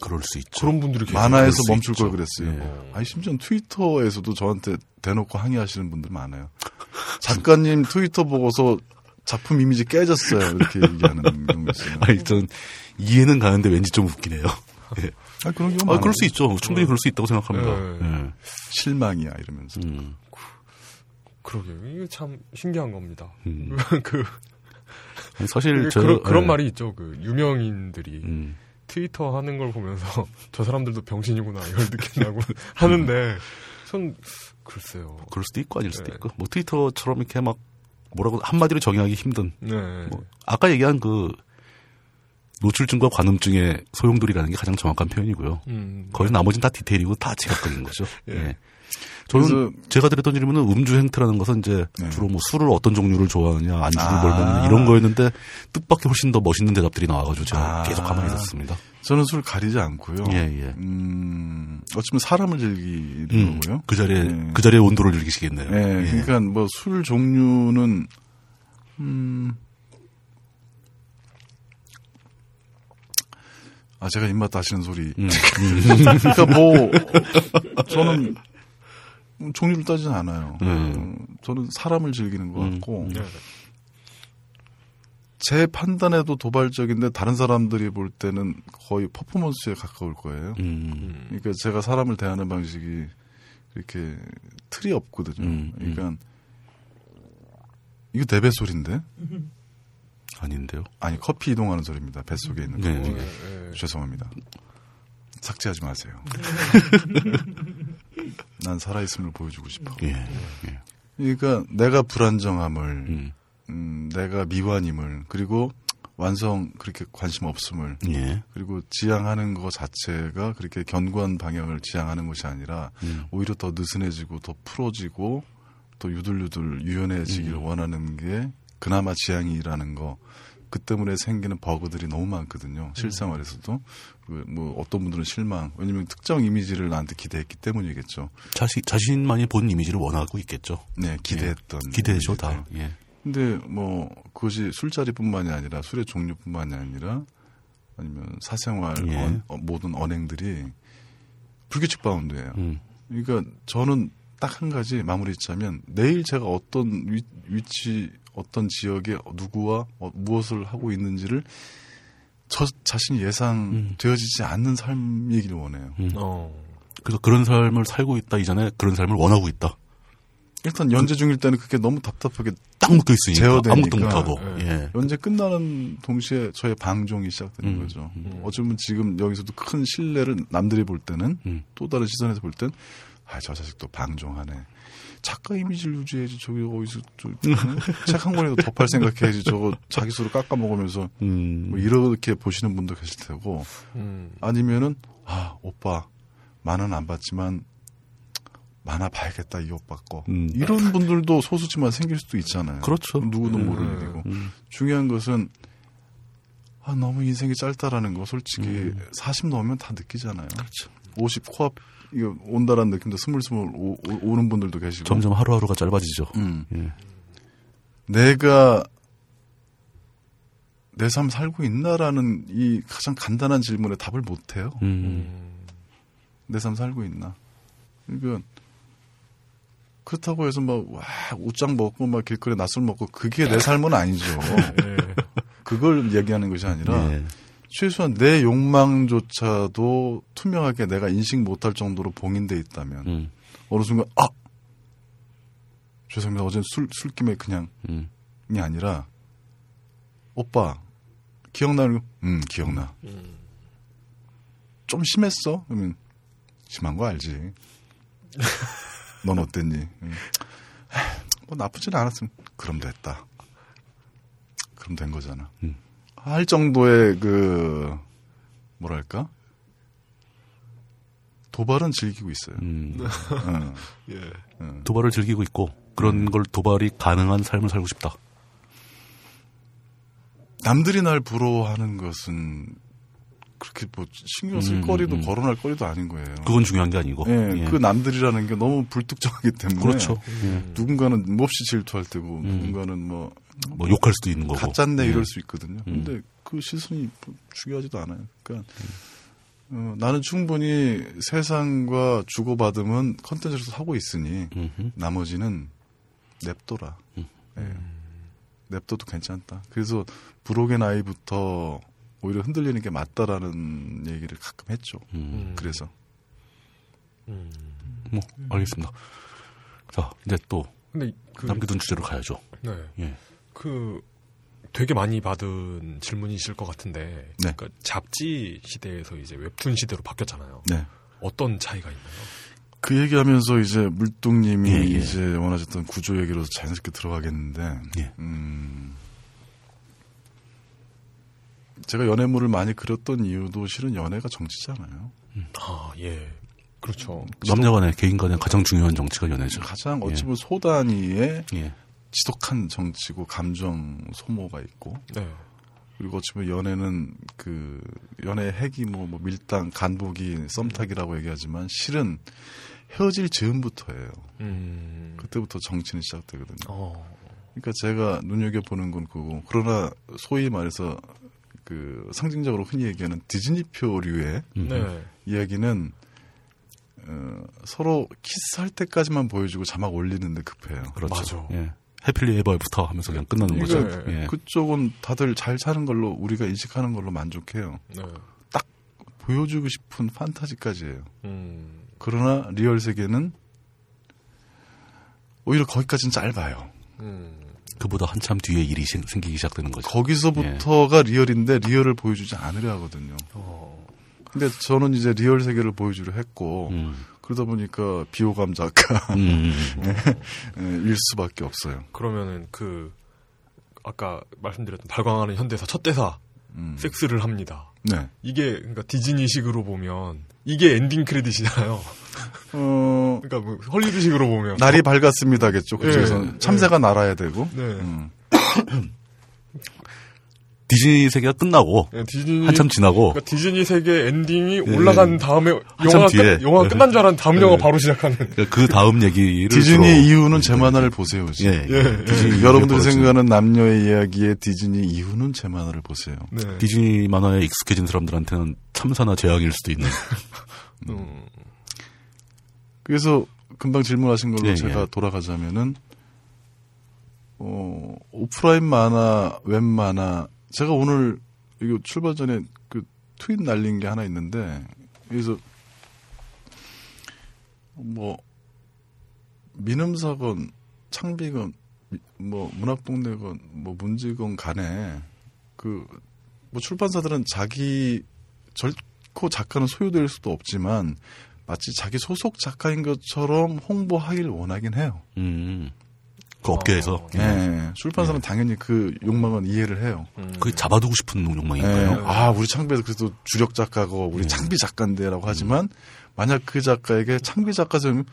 Speaker 1: 그럴 수 있죠.
Speaker 2: 그런 분들이.
Speaker 3: 만화에서
Speaker 1: 수
Speaker 3: 멈출
Speaker 1: 있죠.
Speaker 3: 걸 그랬어요.
Speaker 1: 예.
Speaker 3: 아니 심지어 트위터에서도 저한테 대놓고 항의하시는 분들 많아요. 작가님 트위터 보고서 작품 이미지 깨졌어요. 이렇게 얘기하는 경우 있어요.
Speaker 1: 아니, 전 이해는 가는데 왠지 좀 웃기네요. 예.
Speaker 3: 아, 그런 경우
Speaker 1: 아. 그럴 수 있죠. 충분히 그럴 수 있다고 생각합니다.
Speaker 2: 네.
Speaker 1: 예.
Speaker 3: 실망이야 이러면서.
Speaker 1: 음,
Speaker 2: 그러게요. 이게 참 신기한 겁니다.
Speaker 1: 음.
Speaker 2: 그,
Speaker 1: 아니, 사실 저
Speaker 2: 그런, 그런
Speaker 1: 예.
Speaker 2: 말이 있죠. 그, 유명인들이
Speaker 1: 음,
Speaker 2: 트위터 하는 걸 보면서 저 사람들도 병신이구나 이걸 느낀다고 하는데 전 글쎄요.
Speaker 1: 그럴 수도 있고 아닐 수도
Speaker 2: 네.
Speaker 1: 있고 뭐 트위터처럼 이렇게 막 뭐라고 한마디로 정의하기 힘든
Speaker 2: 네.
Speaker 1: 뭐 아까 얘기한 그 노출증과 관음증의 소용돌이라는 게 가장 정확한 표현이고요.
Speaker 2: 음,
Speaker 1: 거의 나머지는 다 디테일이고 다 지각적인 거죠.
Speaker 2: 예.
Speaker 1: 예. 저는 제가 드렸던 질문은 음주 행태라는 것은 이제
Speaker 3: 네.
Speaker 1: 주로 뭐 술을 어떤 종류를 좋아하냐, 안주를
Speaker 3: 아.
Speaker 1: 뭘 먹느냐 이런 거였는데 뜻밖의 훨씬 더 멋있는 대답들이 나와가지고 제가
Speaker 3: 아.
Speaker 1: 계속 가만히 있었습니다.
Speaker 3: 저는 술 가리지 않고요.
Speaker 1: 예, 예.
Speaker 3: 음, 어쩌면 사람을 즐기는
Speaker 1: 음,
Speaker 3: 거고요.
Speaker 1: 그 자리에
Speaker 3: 예.
Speaker 1: 그 자리의 온도를 즐기시겠네요.
Speaker 3: 예,
Speaker 1: 예.
Speaker 3: 그러니까 뭐 술 종류는 음. 아 제가 입맛 다시는 소리.
Speaker 1: 음,
Speaker 3: 그러니까 뭐 저는 종류를 따지진 않아요.
Speaker 1: 음.
Speaker 3: 어, 저는 사람을 즐기는 것 같고
Speaker 2: 네.
Speaker 3: 제 판단에도 도발적인데 다른 사람들이 볼 때는 거의 퍼포먼스에 가까울 거예요.
Speaker 1: 음,
Speaker 3: 그러니까 제가 사람을 대하는 방식이 이렇게 틀이 없거든요.
Speaker 1: 음, 음.
Speaker 3: 그러니까 이거 내 뱃소리인데?
Speaker 1: 아닌데요.
Speaker 3: 아니 커피 이동하는 소리입니다. 뱃속에 있는 거.
Speaker 1: 네.
Speaker 2: 네, 네.
Speaker 3: 죄송합니다. 삭제하지 마세요. 난 살아있음을 보여주고 싶어.
Speaker 1: 예, 예.
Speaker 3: 그러니까 내가 불안정함을,
Speaker 1: 음,
Speaker 3: 음, 내가 미완임을, 그리고 완성 그렇게 관심 없음을,
Speaker 1: 예.
Speaker 3: 그리고 지향하는 것 자체가 그렇게 견고한 방향을 지향하는 것이 아니라
Speaker 1: 음.
Speaker 3: 오히려 더 느슨해지고 더 풀어지고 또 유들유들 유연해지기를
Speaker 1: 음.
Speaker 3: 원하는 게 그나마 지향이라는 거. 그 때문에 생기는 버그들이 너무 많거든요. 실생활에서도. 그뭐 어떤 분들은 실망. 왜냐면 특정 이미지를 나한테 기대했기 때문이겠죠.
Speaker 1: 자신 자신만이 본 이미지를 원하고 있겠죠.
Speaker 3: 네, 기대했던.
Speaker 1: 기대죠
Speaker 3: 이미지들.
Speaker 1: 다. 예.
Speaker 3: 근데 뭐 그것이 술자리뿐만이 아니라 술의 종류뿐만이 아니라 아니면 사생활
Speaker 1: 예.
Speaker 3: 언- 어, 모든 언행들이 불규칙 바운드예요.
Speaker 1: 음,
Speaker 3: 그러니까 저는 딱 한 가지 마무리 짓자면 내일 제가 어떤 위, 위치 어떤 지역에 누구와 어, 무엇을 하고 있는지를 저 자신이 예상되어지지 않는 삶이길 원해요.
Speaker 1: 음.
Speaker 2: 어.
Speaker 1: 그래서 그런 삶을 살고 있다 이전에 그런 삶을 원하고 있다.
Speaker 3: 일단 연재 중일 때는 그게 너무 답답하게
Speaker 1: 딱 묶여 있으니까
Speaker 3: 제어되니까.
Speaker 1: 아무것도 못 하고.
Speaker 2: 예.
Speaker 1: 예.
Speaker 3: 연재 끝나는 동시에 저의 방종이 시작되는
Speaker 1: 음,
Speaker 3: 거죠.
Speaker 2: 음.
Speaker 3: 어쩌면 지금 여기서도 큰 신뢰를 남들이 볼 때는
Speaker 1: 음.
Speaker 3: 또 다른 시선에서 볼 땐, 아, 저 자식도 방종하네. 작가 이미지를 유지해야지. 저기 어디서 책 한 권이라도 더 팔 생각해야지. 저거 자기 스스로 깎아 먹으면서
Speaker 1: 음.
Speaker 3: 뭐 이렇게 보시는 분도 계실 테고
Speaker 2: 음.
Speaker 3: 아니면은 아 오빠 만원 안 받지만 만화 봐야겠다 이 오빠 거
Speaker 1: 음.
Speaker 3: 이런 분들도 소수지만 생길 수도 있잖아요.
Speaker 1: 그렇죠.
Speaker 3: 누구도
Speaker 2: 음.
Speaker 3: 모르는 일이고
Speaker 1: 음.
Speaker 3: 중요한 것은 아 너무 인생이 짧다라는 거 솔직히 40 넘으면 다 느끼잖아요.
Speaker 1: 음. 그렇죠.
Speaker 3: 50 코앞 이거 온다라는 느낌도 스물스물 오, 오, 는 분들도 계시고
Speaker 1: 점점 하루하루가 짧아지죠.
Speaker 3: 음.
Speaker 1: 예.
Speaker 3: 내가 내 삶 살고 있나라는 이 가장 간단한 질문에 답을 못 해요.
Speaker 1: 음.
Speaker 2: 음.
Speaker 3: 내삶 살고 있나? 그러니까 그렇다고 해서 막 와, 웃장 먹고 막 길거리 에 낮술 먹고 그게 내 삶은 아니죠.
Speaker 2: 예.
Speaker 3: 그걸 얘기하는 것이 아니라
Speaker 1: 예.
Speaker 3: 최소한 내 욕망조차도 투명하게 내가 인식 못할 정도로 봉인돼 있다면
Speaker 1: 음.
Speaker 3: 어느 순간 아 죄송합니다 어제 술 술김에 그냥이
Speaker 1: 음.
Speaker 3: 아니라 오빠 기억나는 거? 음 기억나
Speaker 2: 음.
Speaker 3: 좀 심했어 그러면 심한 거 알지 넌 어땠니 음. 뭐 나쁘진 않았으면 그럼 됐다 그럼 된 거잖아
Speaker 1: 음.
Speaker 3: 할 정도의 그 뭐랄까 도발은 즐기고 있어요.
Speaker 1: 음.
Speaker 3: 어,
Speaker 2: 예.
Speaker 3: 어.
Speaker 1: 도발을 즐기고 있고 그런 걸 도발이 가능한 삶을 살고 싶다.
Speaker 3: 남들이 날 부러워하는 것은 그렇게 뭐 신경 쓸
Speaker 1: 음,
Speaker 3: 거리도
Speaker 1: 음.
Speaker 3: 거론할 거리도 아닌 거예요.
Speaker 1: 그건 중요한 게 아니고.
Speaker 3: 예,
Speaker 1: 예.
Speaker 3: 그 남들이라는 게 너무 불특정하기 때문에
Speaker 1: 그렇죠. 예.
Speaker 3: 누군가는 몹시 질투할 테고
Speaker 1: 음.
Speaker 3: 누군가는 뭐
Speaker 1: 뭐 욕할 수도 있는 거고.
Speaker 3: 가짠데
Speaker 1: 예.
Speaker 3: 이럴 수 있거든요.
Speaker 1: 음.
Speaker 3: 근데 그 시선이 중요하지도 않아요. 그러니까 어, 나는 충분히 세상과 주고받음은 컨텐츠로서 하고 있으니
Speaker 1: 음흠.
Speaker 3: 나머지는 냅둬라.
Speaker 1: 음.
Speaker 3: 예. 냅둬도 괜찮다. 그래서 불혹의 나이부터 오히려 흔들리는 게 맞다라는 얘기를 가끔 했죠.
Speaker 1: 음,
Speaker 3: 그래서
Speaker 2: 음.
Speaker 1: 뭐 알겠습니다. 자 이제 또
Speaker 2: 근데 그
Speaker 1: 남겨둔 주제로 가야죠.
Speaker 2: 네.
Speaker 1: 예.
Speaker 2: 그 되게 많이 받은 질문이실 것 같은데
Speaker 3: 네.
Speaker 2: 그러니까 잡지 시대에서 이제 웹툰 시대로 바뀌었잖아요.
Speaker 3: 네.
Speaker 2: 어떤 차이가 있나요?
Speaker 3: 그 얘기하면서 이제 물뚱님이
Speaker 1: 예, 예.
Speaker 3: 이제 원하셨던 구조 얘기로 자연스럽게 들어가겠는데,
Speaker 1: 예.
Speaker 3: 음, 제가 연애물을 많이 그렸던 이유도 실은 연애가 정치잖아요.
Speaker 2: 아, 예. 그렇죠.
Speaker 1: 남녀 간의 개인 간의 가장 중요한 정치가 연애죠.
Speaker 3: 가장
Speaker 1: 예.
Speaker 3: 어찌 보면 소단위의
Speaker 1: 예.
Speaker 3: 지독한 정치고 감정 소모가 있고,
Speaker 2: 네.
Speaker 3: 그리고 어찌 보면 연애는 그 연애 핵이 뭐, 뭐 밀당, 간보기, 썸타기라고 얘기하지만 실은 헤어질 즈음부터예요.
Speaker 2: 음.
Speaker 3: 그때부터 정치는 시작되거든요.
Speaker 2: 어.
Speaker 3: 그러니까 제가 눈여겨 보는 건 그거. 그러나 소위 말해서 그 상징적으로 흔히 얘기하는 디즈니표류의
Speaker 1: 음.
Speaker 2: 네.
Speaker 3: 이야기는 어, 서로 키스할 때까지만 보여주고 자막 올리는데 급해요.
Speaker 1: 그렇죠.
Speaker 2: 맞아.
Speaker 1: 예. 해필리 에버부터 하면서 그냥 끝나는 거죠.
Speaker 3: 그러니까
Speaker 1: 예.
Speaker 3: 그쪽은 다들 잘 사는 걸로 우리가 인식하는 걸로 만족해요.
Speaker 2: 네.
Speaker 3: 보여주고 싶은 판타지까지예요.
Speaker 2: 음.
Speaker 3: 그러나 리얼 세계는 오히려 거기까지는 짧아요.
Speaker 2: 음.
Speaker 1: 그보다 한참 뒤에 일이 생- 생기기 시작되는 거죠.
Speaker 3: 거기서부터가 리얼인데 리얼을 보여주지 않으려 하거든요.
Speaker 2: 어.
Speaker 3: 근데 저는 이제 리얼 세계를 보여주려 했고
Speaker 1: 음.
Speaker 3: 그러다 보니까 비호감 작가
Speaker 1: 음.
Speaker 3: 예, 일 수밖에 없어요.
Speaker 2: 그러면은 그 아까 말씀드렸던 발광하는 현대사 첫 대사
Speaker 3: 음.
Speaker 2: 섹스를 합니다.
Speaker 3: 네.
Speaker 2: 이게 그러니까 디즈니식으로 보면 이게 엔딩 크레딧이잖아요.
Speaker 3: 어,
Speaker 2: 그러니까 뭐 헐리우드식으로 보면
Speaker 3: 날이 밝았습니다겠죠. 그쪽에서
Speaker 2: 예,
Speaker 3: 참새가 날아야 되고.
Speaker 2: 네.
Speaker 3: 음.
Speaker 1: 디즈니 세계가 끝나고
Speaker 2: 네, 디즈니
Speaker 1: 한참 지나고
Speaker 2: 그러니까 디즈니 세계 엔딩이
Speaker 1: 예.
Speaker 2: 올라간 다음에
Speaker 1: 한참
Speaker 2: 영화
Speaker 1: 뒤에.
Speaker 2: 끝, 영화
Speaker 1: 예.
Speaker 2: 끝난 줄 알았는데 다음 영화
Speaker 1: 예.
Speaker 2: 바로 시작하는.
Speaker 1: 그 다음 얘기를
Speaker 3: 디즈니 이후는 제 만화를 보세요.
Speaker 1: 예,
Speaker 3: 지금.
Speaker 1: 예. 디즈니
Speaker 3: 여러분들이 생각하는 남녀의 이야기의 디즈니 이후는 제 만화를 보세요.
Speaker 2: 네.
Speaker 1: 디즈니 만화에 익숙해진 사람들한테는 참사나 재앙일 수도 있는.
Speaker 2: 음.
Speaker 3: 그래서 금방 질문하신 걸로
Speaker 1: 예,
Speaker 3: 제가
Speaker 1: 예.
Speaker 3: 돌아가자면은 어, 오프라인 만화, 웹 만화 제가 오늘 이거 출발 전에 그 트윗 날린 게 하나 있는데 여기서 뭐 민음사건, 창비건, 미- 뭐 문학동네건, 뭐 문지건 간에 그 뭐 출판사들은 자기 결코 작가는 소유될 수도 없지만 마치 자기 소속 작가인 것처럼 홍보하길 원하긴 해요.
Speaker 1: 음. 그 업계에서.
Speaker 2: 어,
Speaker 1: 예.
Speaker 3: 예. 출판사는 당연히 그 욕망은 이해를 해요.
Speaker 2: 음.
Speaker 1: 그게 잡아두고 싶은
Speaker 3: 예.
Speaker 1: 욕망인가요?
Speaker 3: 아, 우리 창비에서 그래도 주력 작가고 우리
Speaker 1: 예.
Speaker 3: 창비 작가인데라고 하지만 만약 그 작가에게 창비 작가면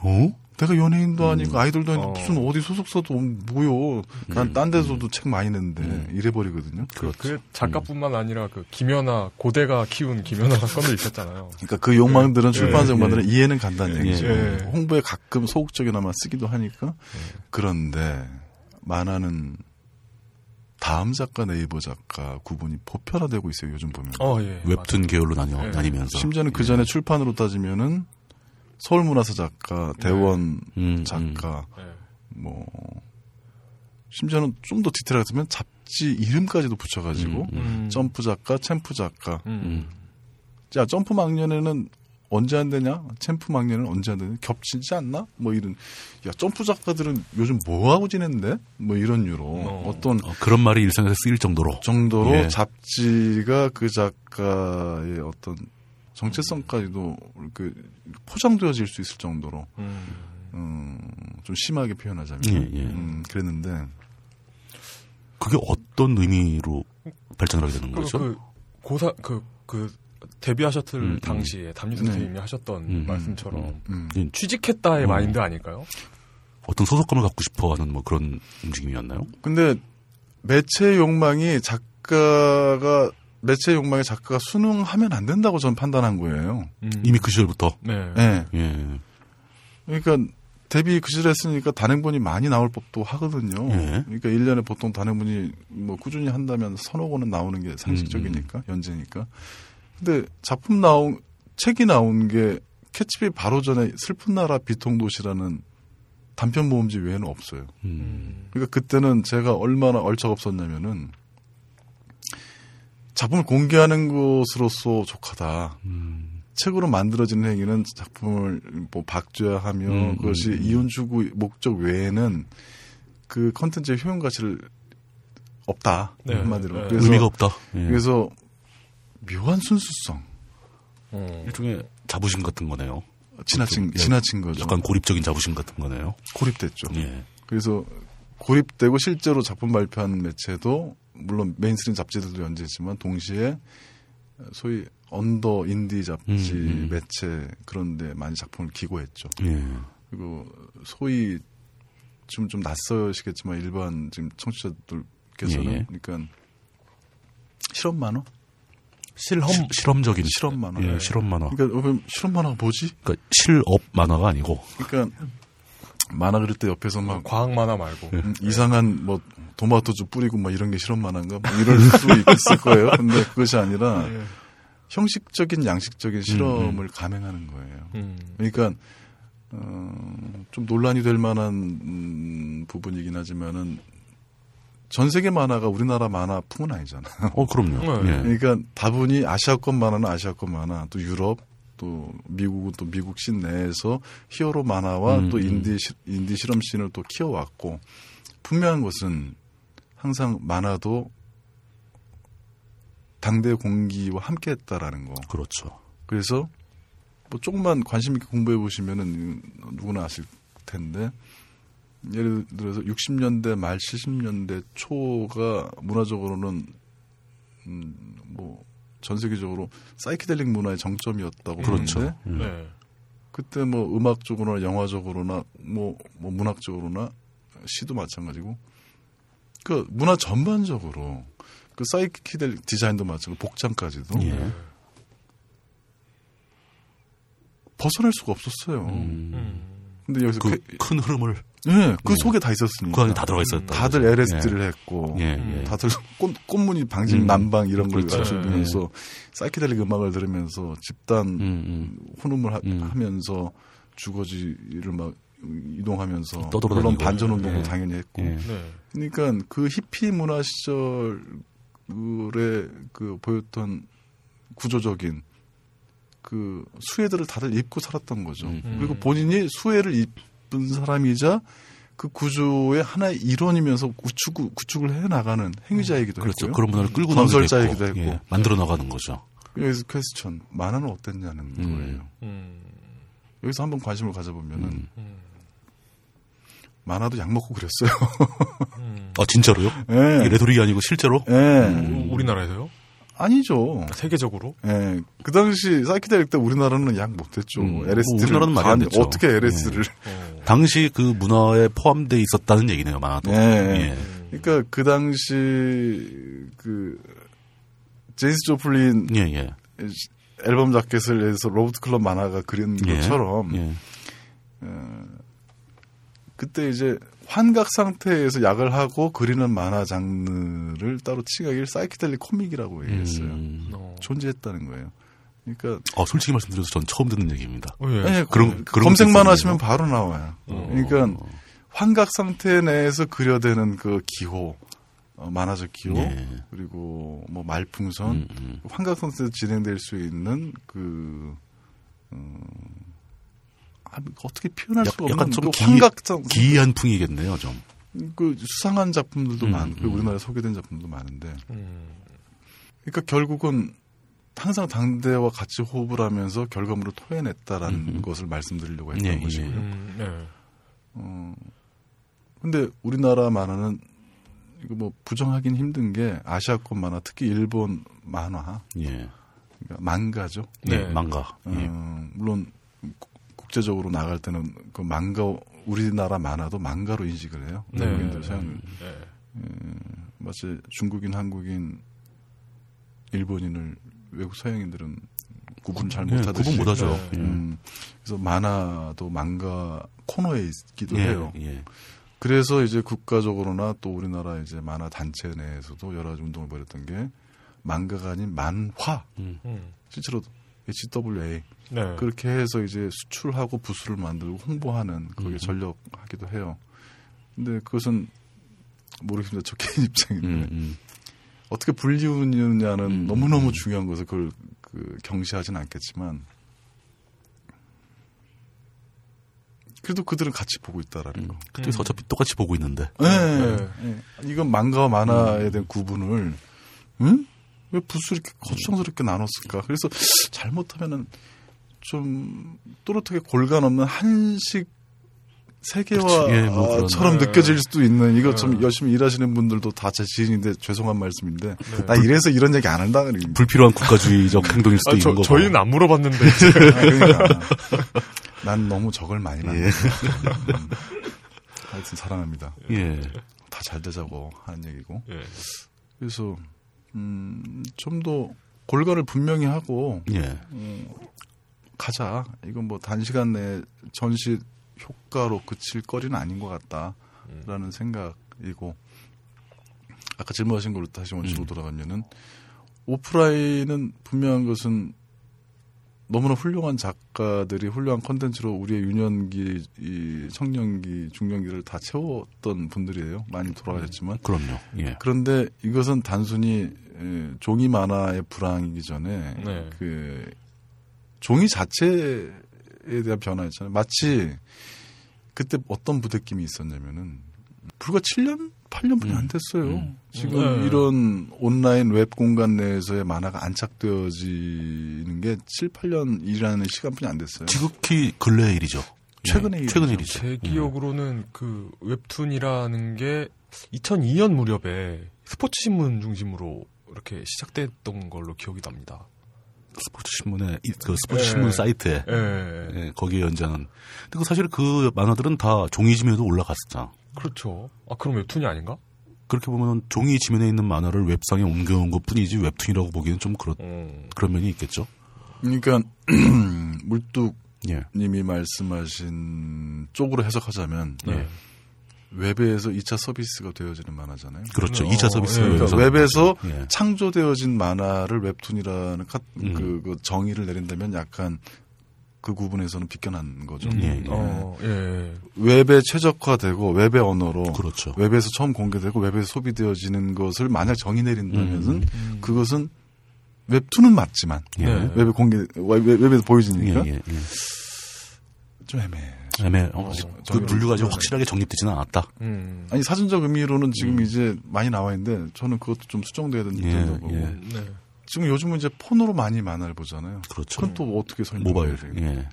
Speaker 1: 어?
Speaker 3: 내가 연예인도 아니고 아이돌도 아니고
Speaker 2: 어.
Speaker 3: 무슨 어디 소속사도 뭐요. 난 딴 데서도 책 많이 냈는데
Speaker 1: 음.
Speaker 3: 이래버리거든요.
Speaker 1: 그렇죠.
Speaker 2: 그 작가뿐만 아니라 그 김연아 고대가 키운 김연아 사건도 있었잖아요.
Speaker 3: 그러니까 그 욕망들은
Speaker 2: 예.
Speaker 3: 출판사
Speaker 1: 예.
Speaker 3: 욕망들은 이해는 간다는
Speaker 1: 예.
Speaker 3: 얘기죠.
Speaker 2: 예.
Speaker 3: 홍보에 가끔 소극적이나마 쓰기도 하니까. 그런데 만화는 다음 작가, 네이버 작가 구분이 보편화되고 있어요. 요즘 보면.
Speaker 2: 어, 예.
Speaker 1: 웹툰 계열로 나뉘어,
Speaker 2: 예.
Speaker 1: 나뉘면서.
Speaker 3: 심지어는 그 전에 출판으로 따지면은 서울문화사 작가, 대원
Speaker 1: 음,
Speaker 3: 작가,
Speaker 2: 맞아요. 예.
Speaker 3: 뭐 심지어는 좀 더 디테일하게 쓰면 잡지 이름까지도 붙여가지고
Speaker 1: 음,
Speaker 2: 음.
Speaker 3: 점프 작가, 챔프 작가.
Speaker 2: 음.
Speaker 3: 자 점프 막년에는 언제 안 되냐? 챔프 막년은 언제 안 되냐? 겹치지 않나? 뭐 이런 야 점프 작가들은 요즘 뭐 하고 지낸대? 뭐 이런 유로
Speaker 2: 어.
Speaker 3: 어. 떤
Speaker 1: 어, 그런 말이 일상에서 쓰일 정도로.
Speaker 3: 정도로
Speaker 1: 예.
Speaker 3: 잡지가 그 작가의 어떤 정체성까지도 그 포장되어질 수 있을 정도로
Speaker 2: 음.
Speaker 3: 음, 좀 심하게 표현하자면
Speaker 1: 예, 예.
Speaker 3: 음, 그랬는데
Speaker 1: 그게 어떤 의미로 발전을 하게 되는
Speaker 2: 그리고
Speaker 1: 거죠?
Speaker 2: 그 고사 그그 데뷔하셨을
Speaker 1: 음, 음.
Speaker 2: 당시에 담임
Speaker 3: 네.
Speaker 2: 선생님이 하셨던
Speaker 1: 음,
Speaker 2: 말씀처럼
Speaker 3: 음.
Speaker 1: 음,
Speaker 2: 취직했다의
Speaker 1: 어.
Speaker 2: 마인드 아닐까요?
Speaker 1: 어떤 소속감을 갖고 싶어 하는 뭐 그런 움직임이었나요?
Speaker 3: 근데 매체 욕망이 작가가 매체 욕망에 작가가 순응하면 안 된다고 저는 판단한 거예요.
Speaker 2: 음.
Speaker 1: 이미 그 시절부터.
Speaker 2: 네.
Speaker 3: 예.
Speaker 1: 예.
Speaker 3: 그러니까 데뷔 그 시절 했으니까 단행본이 많이 나올 법도 하거든요.
Speaker 1: 예.
Speaker 3: 그러니까 1년에 보통 단행본이 뭐 꾸준히 한다면 서너 권은 나오는 게
Speaker 1: 음,
Speaker 3: 상식적이니까 연재니까. 근데 작품 나온 책이 나온 게 캐치비 바로 전에 슬픈 나라 비통도시라는 단편 모음집 외에는 없어요.
Speaker 1: 음.
Speaker 3: 그러니까 그때는 제가 얼마나 얼척 없었냐면은 작품을 공개하는 것으로서 족하다.
Speaker 1: 음.
Speaker 3: 책으로 만들어지는 행위는 작품을 뭐 박제하며
Speaker 1: 음,
Speaker 3: 그것이
Speaker 1: 음, 음.
Speaker 3: 이윤 추구 목적 외에는 그 컨텐츠의 효용 가치를 없다
Speaker 2: 네,
Speaker 3: 한마디로
Speaker 2: 네.
Speaker 3: 그래서
Speaker 1: 의미가 없다. 예.
Speaker 3: 그래서 묘한 순수성
Speaker 2: 어.
Speaker 1: 일종의 자부심 같은 거네요.
Speaker 3: 지나친
Speaker 1: 예.
Speaker 3: 지나친 거죠
Speaker 1: 약간 고립적인 자부심 같은 거네요.
Speaker 3: 고립됐죠
Speaker 1: 예.
Speaker 3: 그래서 고립되고 실제로 작품 발표한 매체도 물론 mainstream 잡지들도 연재했지만 동시에 소위 under 인디 잡지
Speaker 1: 음, 음.
Speaker 3: 매체 그런 데 많이 작품을 기고했죠.
Speaker 1: 예.
Speaker 3: 그리고 소위 지금 좀 낯서시겠지만 일반 지금 청취자들께서는
Speaker 1: 예, 예.
Speaker 3: 그러니까 실험 만화,
Speaker 2: 실험
Speaker 1: 시- 실험적인
Speaker 3: 실험 만화.
Speaker 1: 예, 실험 만화.
Speaker 3: 그러니까 실험 만화가 뭐지?
Speaker 1: 그러니까 실업 만화가 아니고
Speaker 3: 그러니까 만화 그릴 때 옆에서 막
Speaker 2: 과학 만화 말고
Speaker 3: 음, 이상한 뭐 도마토주 뿌리고 막 이런 게 실험 만화인가 뭐 이럴 수 있을 거예요. 근데 그것이 아니라
Speaker 2: 예.
Speaker 3: 형식적인 양식적인 실험을 감행하는 거예요.
Speaker 2: 음.
Speaker 3: 그러니까 어, 좀 논란이 될 만한 음, 부분이긴 하지만은 전 세계 만화가 우리나라 만화 품은 아니잖아.
Speaker 1: 어 그럼요.
Speaker 2: 네.
Speaker 1: 예.
Speaker 3: 그러니까 다분히 아시아권 만화는 아시아권 만화, 또 유럽, 또 미국은 또 미국 신 내에서 히어로 만화와
Speaker 1: 음,
Speaker 3: 또
Speaker 1: 음.
Speaker 3: 인디 시- 인디 실험 씬을 또 키워왔고 분명한 것은 항상 만화도 당대 공기와 함께했다라는 거.
Speaker 1: 그렇죠.
Speaker 3: 그래서 뭐 조금만 관심 있게 공부해 보시면은 누구나 아실 텐데 예를 들어서 60년대 말 70년대 초가 문화적으로는 음, 뭐 전 세계적으로 사이키델릭 문화의 정점이었다고
Speaker 1: 그렇죠.
Speaker 3: 보는데
Speaker 1: 음.
Speaker 2: 네.
Speaker 3: 그때 뭐 음악 적으로나 영화적으로나 뭐, 뭐 문학적으로나 시도 마찬가지고 그 문화 전반적으로 그 사이키델릭 디자인도 마찬가지고 복장까지도
Speaker 1: 예.
Speaker 3: 벗어날 수가 없었어요.
Speaker 1: 음.
Speaker 2: 음.
Speaker 3: 근데 여기서
Speaker 1: 그
Speaker 3: 그,
Speaker 1: 큰 흐름을
Speaker 3: 예, 그
Speaker 1: 예.
Speaker 3: 속에 다 있었으니까.
Speaker 1: 그 안에 다 들어가 있었다.
Speaker 3: 다들 LSD를 했고,
Speaker 1: 예,
Speaker 2: 음.
Speaker 1: 예.
Speaker 3: 다들 꽃, 꽃무늬 방진
Speaker 1: 음.
Speaker 3: 난방 이런 걸
Speaker 1: 그렇죠.
Speaker 3: 가지면서 사이키델릭 음악을 들으면서 집단
Speaker 1: 음, 음.
Speaker 3: 혼음을 하,
Speaker 1: 음.
Speaker 3: 면서 주거지를 막 이동하면서. 물론 반전 운동도
Speaker 1: 예.
Speaker 3: 당연히 했고
Speaker 1: 예.
Speaker 2: 네.
Speaker 3: 그러니까 그 히피 문화 시절에 그 보였던 구조적인 그 수혜들을 다들 입고 살았던 거죠.
Speaker 1: 음.
Speaker 3: 그리고 본인이 수혜를 입 은 사람이자 그 구조의 하나의 일원이면서 구축, 구축을 해 나가는 행위자이기도
Speaker 1: 그렇죠.
Speaker 3: 했고요.
Speaker 1: 그런 문화를 끌고
Speaker 3: 건설자이기도 했고.
Speaker 1: 했고, 예. 만들어 나가는 거죠.
Speaker 3: 여기서 퀘스천 만화는 어땠냐는
Speaker 1: 음.
Speaker 3: 거예요.
Speaker 2: 음.
Speaker 3: 여기서 한번 관심을 가져보면은
Speaker 1: 음.
Speaker 2: 음.
Speaker 3: 만화도 약 먹고 그랬어요.
Speaker 2: 음.
Speaker 1: 아 진짜로요?
Speaker 3: 예.
Speaker 1: 레토릭이 아니고 실제로?
Speaker 3: 예.
Speaker 2: 우- 우리나라에서요?
Speaker 3: 아니죠.
Speaker 2: 세계적으로?
Speaker 3: 예. 그 당시 사이키델릭 때 우리나라는 약 못했죠.
Speaker 1: 음.
Speaker 3: LSD를
Speaker 1: 뭐 우리나라는 말이 안 됐죠.
Speaker 3: 어떻게 LSD를
Speaker 2: 어.
Speaker 1: 당시 그 문화에 포함돼 있었다는 얘기네요, 만화도.
Speaker 3: 예.
Speaker 1: 예.
Speaker 3: 그러니까 그 당시 그 재니스 조플린
Speaker 1: 예, 예.
Speaker 3: 앨범 자켓을 해서 로버트 크럼 만화가 그린
Speaker 1: 예.
Speaker 3: 것처럼
Speaker 1: 예.
Speaker 3: 그때 이제 환각 상태에서 약을 하고 그리는 만화 장르를 따로 칭하기를 사이키델릭 코믹이라고 얘기했어요.
Speaker 1: 음.
Speaker 2: 어.
Speaker 3: 존재했다는 거예요. 그러니까
Speaker 1: 어, 솔직히 말씀드려서 전 처음 듣는 얘기입니다.
Speaker 2: 어, 예.
Speaker 3: 예,
Speaker 1: 그런-
Speaker 3: 그-
Speaker 1: 그런
Speaker 3: 검색만 하시면. 바로 나와요.
Speaker 2: 어.
Speaker 3: 그러니까 환각 상태 내에서 그려대는 그 기호, 어, 만화적 기호,
Speaker 1: 예.
Speaker 3: 그리고 뭐 말풍선,
Speaker 1: 음, 음.
Speaker 3: 환각 상태에서 진행될 수 있는 그 어, 아, 어떻게 표현할
Speaker 1: 약-
Speaker 3: 수가
Speaker 1: 약간
Speaker 3: 없는 좀그
Speaker 1: 기-
Speaker 3: 환각성,
Speaker 1: 기이한 풍이겠네요, 좀.
Speaker 3: 그 수상한 작품들도
Speaker 1: 음,
Speaker 3: 많고
Speaker 1: 음.
Speaker 3: 우리나라에 소개된 작품도 많은데,
Speaker 2: 음.
Speaker 3: 그러니까 결국은 항상 당대와 같이 호흡을 하면서 결과물을 토해냈다라는
Speaker 1: 음.
Speaker 3: 것을 말씀드리려고 했던
Speaker 1: 예,
Speaker 3: 것이고요.
Speaker 1: 예.
Speaker 2: 음. 네.
Speaker 3: 어, 근데 우리나라 만화는 이거 뭐 부정하긴 힘든 게 아시아권 만화, 특히 일본 만화,
Speaker 1: 예.
Speaker 3: 그러니까 망가죠.
Speaker 1: 네,
Speaker 2: 네.
Speaker 1: 망가. 예.
Speaker 3: 어, 물론 국- 국제적으로 나갈 때는 그 망가 우리나라 만화도 망가로 인식을 해요.
Speaker 2: 네.
Speaker 3: 외국인들 서양
Speaker 2: 네.
Speaker 3: 마치 중국인, 한국인, 일본인을 외국 서양인들은 구분 잘
Speaker 1: 예,
Speaker 3: 못하듯이
Speaker 1: 구분 못하죠.
Speaker 2: 네.
Speaker 1: 예.
Speaker 3: 음, 그래서 만화도 망가 코너에 있기도
Speaker 1: 예,
Speaker 3: 해요.
Speaker 1: 예.
Speaker 3: 그래서 이제 국가적으로나 또 우리나라 이제 만화 단체 내에서도 여러 가지 운동을 벌였던 게 망가가 아닌 만화.
Speaker 1: 음.
Speaker 2: 음.
Speaker 3: 실제로 HWA
Speaker 2: 네.
Speaker 3: 그렇게 해서 이제 수출하고 부수를 만들고 홍보하는 거기에
Speaker 1: 음.
Speaker 3: 전력하기도 해요. 근데 그것은 모르겠습니다. 저 개인 입장인데
Speaker 1: 음, 음.
Speaker 3: 어떻게 불리우느냐는
Speaker 1: 음.
Speaker 3: 너무너무 중요한 것을 그걸 그 경시하진 않겠지만 그래도 그들은 같이 보고 있다라는 거.
Speaker 1: 그쪽에서
Speaker 2: 음.
Speaker 1: 어차피 똑같이 보고 있는데.
Speaker 3: 네.
Speaker 2: 네.
Speaker 3: 네. 이건 만가와 만화에 대한 구분을 응? 왜 부수 이렇게 거추장스럽게 나눴을까? 그래서 잘못하면은 좀 또렷하게 골간 없는 한식
Speaker 1: 그렇지. 예, 뭐.
Speaker 3: 세계화처럼
Speaker 2: 네.
Speaker 3: 느껴질 수도 있는 이거
Speaker 2: 네.
Speaker 3: 좀 열심히 일하시는 분들도 다 제 지인인데 죄송한 말씀인데
Speaker 2: 네.
Speaker 3: 나 이래서 이런 얘기 안 한다 그러니
Speaker 1: 불필요한 국가주의적 행동일 수도
Speaker 2: 아,
Speaker 1: 있는
Speaker 2: 저,
Speaker 1: 거고.
Speaker 2: 저희는 안 물어봤는데.
Speaker 3: 아, 그러니까 난 너무 적을 많이
Speaker 1: 예.
Speaker 3: 만났어. 음. 하여튼 사랑합니다.
Speaker 1: 예.
Speaker 3: 다 잘 되자고 하는 얘기고.
Speaker 2: 예.
Speaker 3: 그래서 음, 좀 더 골간을 분명히 하고
Speaker 1: 예.
Speaker 3: 음, 가자. 이건 뭐 단시간 내에 전시 효과로 그칠 거리는 아닌 것 같다라는 생각이고 아까 질문하신 걸로 다시 원칙으로
Speaker 1: 음.
Speaker 3: 돌아가면은 오프라인은 분명한 것은 너무나 훌륭한 작가들이 훌륭한 컨텐츠로 우리의 유년기, 이 청년기, 중년기를 다 채웠던 분들이에요. 많이 돌아가셨지만.
Speaker 1: 그럼요. 예.
Speaker 3: 그런데 이것은 단순히 에, 종이 만화의 불황이기 전에
Speaker 2: 네.
Speaker 3: 그 종이 자체에 대한 변화였잖아요. 마치 그때 어떤 부대낌이 있었냐면은 불과 7년, 8년뿐이 안 됐어요.
Speaker 1: 음.
Speaker 3: 지금
Speaker 2: 네.
Speaker 3: 이런 온라인 웹 공간 내에서의 만화가 안착되어지는 게 7, 8년이라는 시간뿐이 안 됐어요.
Speaker 1: 지극히 근래의 일이죠. 예.
Speaker 3: 최근의 일이죠.
Speaker 1: 최근의 일이죠.
Speaker 2: 제 기억으로는 그 웹툰이라는 게 2002년 무렵에 스포츠 신문 중심으로 이렇게 시작됐던 걸로 기억이 납니다.
Speaker 1: 스포츠 신문에 이- 그 스포츠
Speaker 2: 예.
Speaker 1: 신문 사이트에
Speaker 2: 예.
Speaker 1: 예, 거기에 연재하는. 근데 그 사실 그 만화들은 다 종이 지면에도 올라갔었잖아.
Speaker 2: 그렇죠. 아, 그럼 웹툰이 아닌가?
Speaker 1: 그렇게 보면 종이 지면에 있는 만화를 웹상에 옮겨온 것 뿐이지 웹툰이라고 보기에는 좀 그렇,
Speaker 2: 음.
Speaker 1: 그런 면이 있겠죠.
Speaker 3: 그러니까 물뚝
Speaker 1: 예.
Speaker 3: 님이 말씀하신 쪽으로 해석하자면
Speaker 2: 네.
Speaker 3: 웹에서 2차 서비스가 되어지는 만화잖아요.
Speaker 1: 그렇죠.
Speaker 2: 어,
Speaker 1: 2차 서비스.
Speaker 2: 예.
Speaker 3: 그러니까 웹에서
Speaker 1: 예.
Speaker 3: 창조되어진 만화를 웹툰이라는 카-
Speaker 1: 음.
Speaker 3: 그, 그 정의를 내린다면 약간 그 구분에서는 비껴난 거죠.
Speaker 2: 음.
Speaker 1: 예, 예.
Speaker 2: 어, 예.
Speaker 3: 웹에 최적화되고 웹의 언어로
Speaker 1: 그렇죠.
Speaker 3: 웹에서 처음 공개되고 웹에서 소비되어지는 것을 만약 정의 내린다면은
Speaker 2: 음.
Speaker 3: 그것은 웹툰은 맞지만
Speaker 1: 예.
Speaker 2: 네.
Speaker 3: 웹에 공개 웹, 웹에서
Speaker 1: 예,
Speaker 3: 보여지니까
Speaker 1: 예, 예.
Speaker 3: 좀 애매해.
Speaker 1: 애매, 어, 아직
Speaker 2: 어,
Speaker 1: 그 분류가
Speaker 3: 좀
Speaker 1: 확실하게 정립되지는 않았다.
Speaker 2: 음.
Speaker 3: 아니 사전적 의미로는 지금
Speaker 1: 음.
Speaker 3: 이제 많이 나와 있는데 저는 그것도 좀 수정돼야 된다고
Speaker 1: 예,
Speaker 3: 보고
Speaker 1: 예.
Speaker 2: 네.
Speaker 3: 지금 요즘은 이제 폰으로 많이 만화를 보잖아요.
Speaker 1: 그렇죠.
Speaker 3: 그건 또 어떻게 설명해야
Speaker 1: 모바일. 예.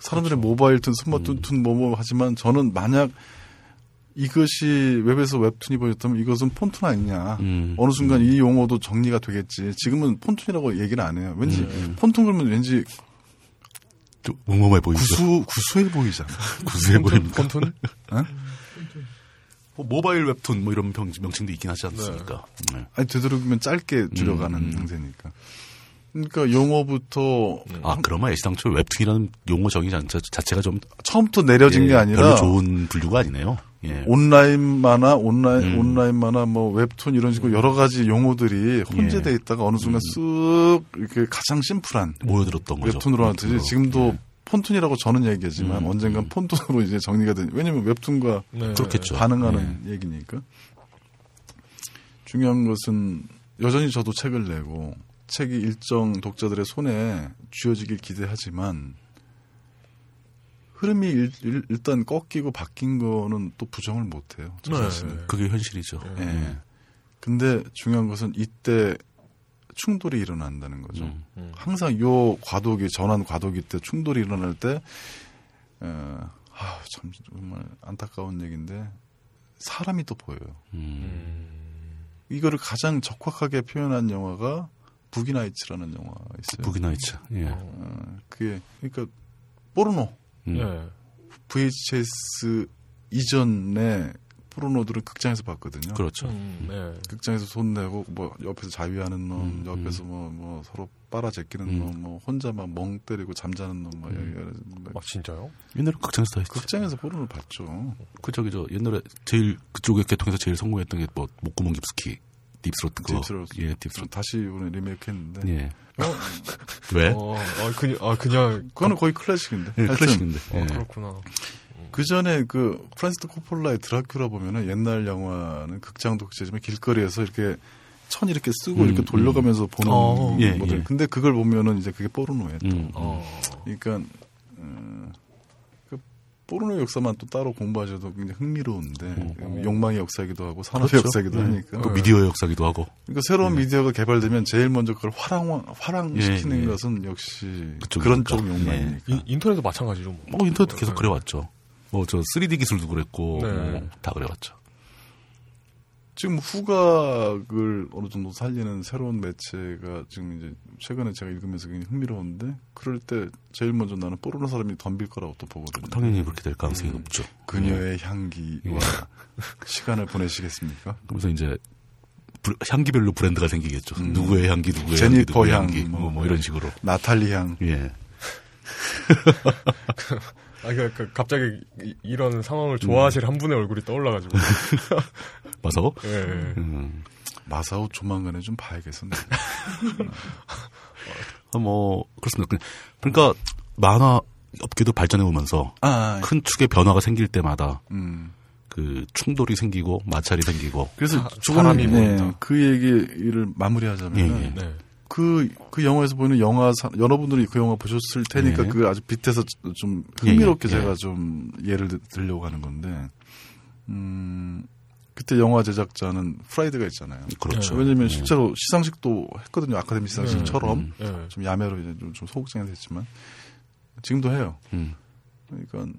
Speaker 3: 사람들의 모바일든 스마트폰 뭐뭐 하지만 저는 만약 이것이 웹에서 웹툰이 보였다면 이것은 폰툰 아니냐.
Speaker 1: 음.
Speaker 3: 어느 순간 이 용어도 정리가 되겠지. 지금은 폰툰이라고 얘기를 안 해요. 왠지
Speaker 1: 음.
Speaker 3: 폰툰 그러면 왠지
Speaker 1: 좀 멍멍해 보이죠.
Speaker 3: 구수 구수해 보이잖아.
Speaker 1: 구수해 보입니까?
Speaker 2: 폰툰?
Speaker 1: 뭐 모바일 웹툰 뭐 이런 병, 명칭도 있긴 하지 않습니까? 네.
Speaker 3: 아니 되도록이면 짧게 줄여가는
Speaker 1: 음, 음.
Speaker 3: 형태니까. 그러니까 용어부터
Speaker 1: 아, 그러면 애시당초 웹툰이라는 용어 정의 자체, 자체가 좀
Speaker 3: 처음부터 내려진
Speaker 1: 예,
Speaker 3: 게 아니라
Speaker 1: 별로 좋은 분류가 아니네요. 예.
Speaker 3: 온라인 만화, 온라인
Speaker 1: 음.
Speaker 3: 온라인 만화, 뭐 웹툰 이런 식으로 여러 가지 용어들이 혼재돼
Speaker 1: 예.
Speaker 3: 있다가 어느 순간 쓱 이렇게 가장 심플한
Speaker 1: 모여들었던 거죠.
Speaker 3: 웹툰으로 하듯이. 지금도
Speaker 1: 예.
Speaker 3: 폰툰이라고 저는 얘기하지만
Speaker 1: 음,
Speaker 3: 언젠간
Speaker 1: 음.
Speaker 3: 폰툰으로 이제 정리가 된 왜냐면 웹툰과
Speaker 2: 네.
Speaker 3: 반응하는 얘기니까 중요한 것은 여전히 저도 책을 내고 책이 일정 독자들의 손에 쥐어지길 기대하지만 흐름이 일, 단 꺾이고 바뀐 거는 또 부정을 못 해요. 저
Speaker 2: 네.
Speaker 1: 그게 현실이죠.
Speaker 2: 예.
Speaker 3: 예. 근데 중요한 것은 이때 충돌이 일어난다는 거죠.
Speaker 1: 음.
Speaker 2: 음.
Speaker 3: 항상 요 과도기 전환 과도기 때 충돌이 일어날 때 어, 아, 참 정말 안타까운 얘기인데 사람이 또 보여요.
Speaker 1: 음.
Speaker 3: 이거를 가장 적확하게 표현한 영화가 북이나이츠라는 영화가 있어요.
Speaker 1: 북이나이츠. 예.
Speaker 3: 어, 그게 그러니까 포르노
Speaker 1: 음.
Speaker 2: 예.
Speaker 3: VHS 이전에 포르노들은 극장에서 봤거든요.
Speaker 1: 그렇죠.
Speaker 2: 음, 네.
Speaker 3: 극장에서 손 내고 뭐 옆에서 자위하는 놈,
Speaker 1: 음,
Speaker 3: 옆에서 뭐뭐 서로 빨아 제끼는
Speaker 1: 음.
Speaker 3: 놈, 뭐 혼자 막 멍 때리고 잠자는 놈, 뭐
Speaker 2: 음.
Speaker 3: 뭐
Speaker 2: 아, 진짜요?
Speaker 1: 옛날에 극장에서 다 했지.
Speaker 3: 극장에서 포르노를 봤죠.
Speaker 1: 그 저기 저 옛날에 제일 그쪽의 계통에서 제일 성공했던 게 뭐 목구멍 깊숙이 Deep Throat 그거.
Speaker 3: Deep Throat.
Speaker 1: 예, Deep Throat.
Speaker 3: 다시 이번에 리메이크 했는데
Speaker 1: 예. 왜?
Speaker 2: 어, 아, 그냥, 아, 그냥.
Speaker 3: 그거는 거의 클래식인데.
Speaker 1: 예,
Speaker 3: 하여튼
Speaker 1: 클래식인데.
Speaker 2: 어,
Speaker 1: 예.
Speaker 2: 그렇구나.
Speaker 3: 그 전에 그 프란시스 코폴라의 드라큘라 보면은 옛날 영화는 극장도 극장이지만 길거리에서 이렇게 천 이렇게 쓰고
Speaker 1: 음,
Speaker 3: 이렇게 돌려가면서 보는
Speaker 2: 어,
Speaker 1: 예,
Speaker 3: 모델.
Speaker 1: 예.
Speaker 3: 근데 그걸 보면은 이제 그게 포르노예요. 또.
Speaker 1: 음,
Speaker 2: 어.
Speaker 3: 그러니까 어, 그 포르노 역사만 또 따로 공부하셔도 굉장히 흥미로운데 욕망의 역사이기도 하고 산업의
Speaker 1: 그렇죠.
Speaker 3: 역사이기도
Speaker 1: 예.
Speaker 3: 하니까.
Speaker 1: 또 미디어 역사기도 하고.
Speaker 3: 그러니까 새로운 미디어가 개발되면 제일 먼저 그걸 화랑 화랑시키는
Speaker 1: 예, 예.
Speaker 3: 것은 역시
Speaker 1: 그쪽이니까.
Speaker 3: 그런 쪽 욕망이니까.
Speaker 2: 인, 인터넷도 마찬가지죠. 뭐.
Speaker 1: 뭐 인터넷도 계속 그래왔죠. 뭐 저 3D 기술도 그랬고
Speaker 2: 네.
Speaker 1: 뭐다 그래왔죠.
Speaker 3: 지금 후각을 어느 정도 살리는 새로운 매체가 지금 이제 최근에 제가 읽으면서 굉장히 흥미로운데 그럴 때 제일 먼저 나는 포르노 사람이 덤빌 거라고 또 보거든요.
Speaker 1: 당연히 그렇게 될 가능성이 높죠.
Speaker 3: 그녀의 향기와 시간을 보내시겠습니까?
Speaker 1: 그러면서 이제 브- 향기별로 브랜드가 생기겠죠.
Speaker 3: 음.
Speaker 1: 누구의 향기, 누구의
Speaker 3: 제니퍼
Speaker 1: 향기, 누구의
Speaker 3: 향, 뭐.
Speaker 1: 뭐, 뭐 이런 식으로.
Speaker 3: 나탈리 향.
Speaker 1: 예.
Speaker 2: 아, 그, 그 갑자기 이, 이런 상황을 좋아하실 한 분의 얼굴이 떠올라가지고.
Speaker 1: 맞아?
Speaker 2: 예, 예.
Speaker 1: 음.
Speaker 3: 마사오 조만간에 좀 봐야겠었네.
Speaker 1: 아, 뭐 그렇습니다. 그러니까 만화 업계도 발전해 오면서
Speaker 3: 아,
Speaker 1: 큰 축의 변화가 생길 때마다
Speaker 3: 음.
Speaker 1: 그 충돌이 생기고 마찰이 생기고
Speaker 3: 그래서
Speaker 2: 사-
Speaker 3: 조금
Speaker 2: 사람이
Speaker 3: 네. 그 얘기를 마무리하자면
Speaker 1: 예,
Speaker 3: 은
Speaker 1: 예.
Speaker 2: 네.
Speaker 3: 그, 그 영화에서 보이는 영화, 사- 여러분들이 그 영화 보셨을 테니까
Speaker 1: 예.
Speaker 3: 그 아주 빛에서 좀 흥미롭게
Speaker 1: 예, 예.
Speaker 3: 제가 좀 예를 들- 들려고 하는 건데, 음, 그때 영화 제작자는 프라이드가 있잖아요.
Speaker 1: 그렇죠.
Speaker 3: 왜냐면
Speaker 1: 예.
Speaker 3: 실제로 시상식도 했거든요. 아카데미 시상식처럼.
Speaker 1: 음,
Speaker 2: 예.
Speaker 3: 좀 야매로 이제 좀, 좀 소극장이 됐지만, 지금도 해요.
Speaker 1: 음.
Speaker 3: 그러니까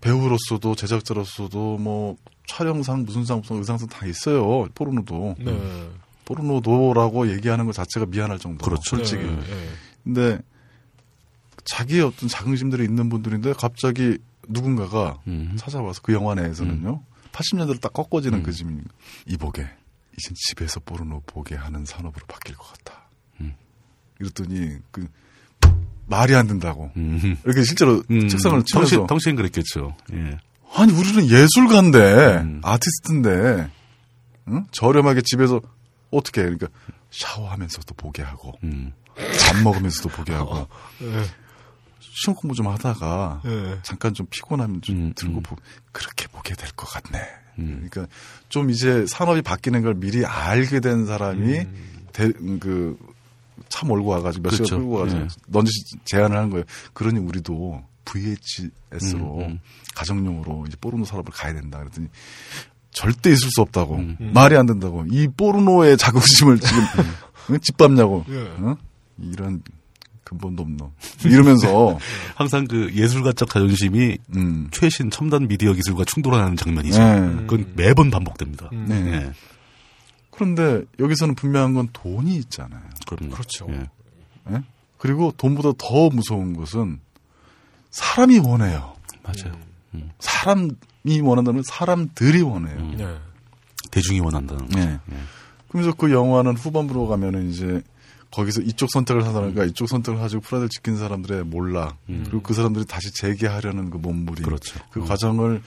Speaker 3: 배우로서도 제작자로서도 뭐 촬영상 무슨 상 무슨 의상상 다 있어요. 포르노도.
Speaker 2: 네.
Speaker 3: 포르노도라고 얘기하는 것 자체가 미안할 정도.
Speaker 1: 그렇죠.
Speaker 3: 솔직히.
Speaker 2: 예, 예.
Speaker 3: 근데 자기의 어떤 자긍심들이 있는 분들인데 갑자기 누군가가
Speaker 1: 음.
Speaker 3: 찾아와서 그 영화 내에서는요. 80년대로 딱 꺾어지는
Speaker 1: 음.
Speaker 3: 그 짐이 이보게 이젠 집에서 포르노 보게 하는 산업으로 바뀔 것 같다.
Speaker 1: 음.
Speaker 3: 이랬더니 그 말이 안 된다고.
Speaker 1: 음.
Speaker 3: 이렇게 실제로
Speaker 1: 음.
Speaker 3: 책상을 치면서
Speaker 1: 당신 그랬겠죠. 예.
Speaker 3: 아니 우리는 예술가인데
Speaker 1: 음.
Speaker 3: 아티스트인데 응? 저렴하게 집에서 어떻게 해? 그러니까 샤워하면서도 보게 하고
Speaker 1: 음.
Speaker 3: 밥 먹으면서도 보게 하고
Speaker 2: 예.
Speaker 3: 시험 공부 좀 하다가
Speaker 2: 예.
Speaker 3: 잠깐 좀 피곤하면 좀
Speaker 1: 음,
Speaker 3: 들고
Speaker 1: 음.
Speaker 3: 보 그렇게 보게 될 것 같네.
Speaker 1: 음.
Speaker 3: 그러니까 좀 이제 산업이 바뀌는 걸 미리 알게 된 사람이 그차 몰고 와가지고 몇 시간
Speaker 1: 그렇죠.
Speaker 3: 끌고 와가지고
Speaker 1: 예.
Speaker 3: 넌지 제안을 하는 거예요. 그러니 우리도 VHS로
Speaker 1: 음, 음.
Speaker 3: 가정용으로 이제 포르노 산업을 가야 된다. 그랬더니 절대 있을 수 없다고
Speaker 1: 음.
Speaker 3: 말이 안 된다고 이 포르노의 자긍심을 지금 응? 집밥냐고
Speaker 2: 예.
Speaker 3: 응? 이런 근본도 없노 이러면서
Speaker 1: 항상 그 예술가적 자존심이
Speaker 3: 음.
Speaker 1: 최신 첨단 미디어 기술과 충돌하는 장면이죠.
Speaker 3: 네.
Speaker 1: 그건 매번 반복됩니다.
Speaker 2: 음.
Speaker 3: 네.
Speaker 1: 예.
Speaker 3: 그런데 여기서는 분명한 건 돈이 있잖아요.
Speaker 1: 그럼요.
Speaker 2: 그렇죠.
Speaker 1: 예.
Speaker 3: 예? 그리고 돈보다 더 무서운 것은 사람이 원해요.
Speaker 1: 맞아요.
Speaker 3: 사람이 원한다면 사람들이 원해요.
Speaker 1: 음.
Speaker 2: 네.
Speaker 1: 대중이 원한다는 거.
Speaker 3: 네. 그러면서 그 영화는 후반부로 가면은 이제 거기서 이쪽 선택을 하다니까 이쪽 선택을 가지고 프라이드를 지킨 사람들의 몰락 그리고 그 사람들이 다시 재기하려는 그 몸부림
Speaker 1: 그렇죠.
Speaker 3: 그
Speaker 1: 음.
Speaker 3: 과정을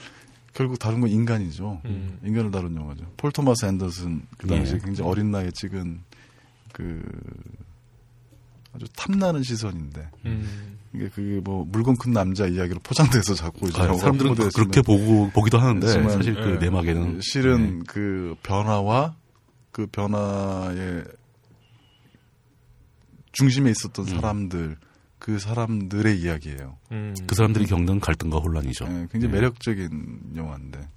Speaker 3: 결국 다룬 건 인간이죠.
Speaker 2: 음.
Speaker 3: 인간을 다룬 영화죠. 폴 토마스 앤더슨 그 당시에
Speaker 1: 예.
Speaker 3: 굉장히 어린 나이에 찍은 그 아주 탐나는 시선인데
Speaker 2: 음.
Speaker 3: 이게 그게 뭐 물건 큰 남자 이야기로 포장돼서 자꾸 이제
Speaker 1: 아, 사람들은 그- 그렇게 보고 보기도 하는데 사실 그
Speaker 2: 예.
Speaker 1: 내막에는
Speaker 3: 실은
Speaker 1: 네.
Speaker 3: 그 변화와 그 변화의 중심에 있었던 사람들 그 사람들의 이야기예요.
Speaker 2: 음.
Speaker 1: 그 사람들이 겪는 갈등과 혼란이죠.
Speaker 3: 예, 굉장히
Speaker 1: 예.
Speaker 3: 매력적인 영화인데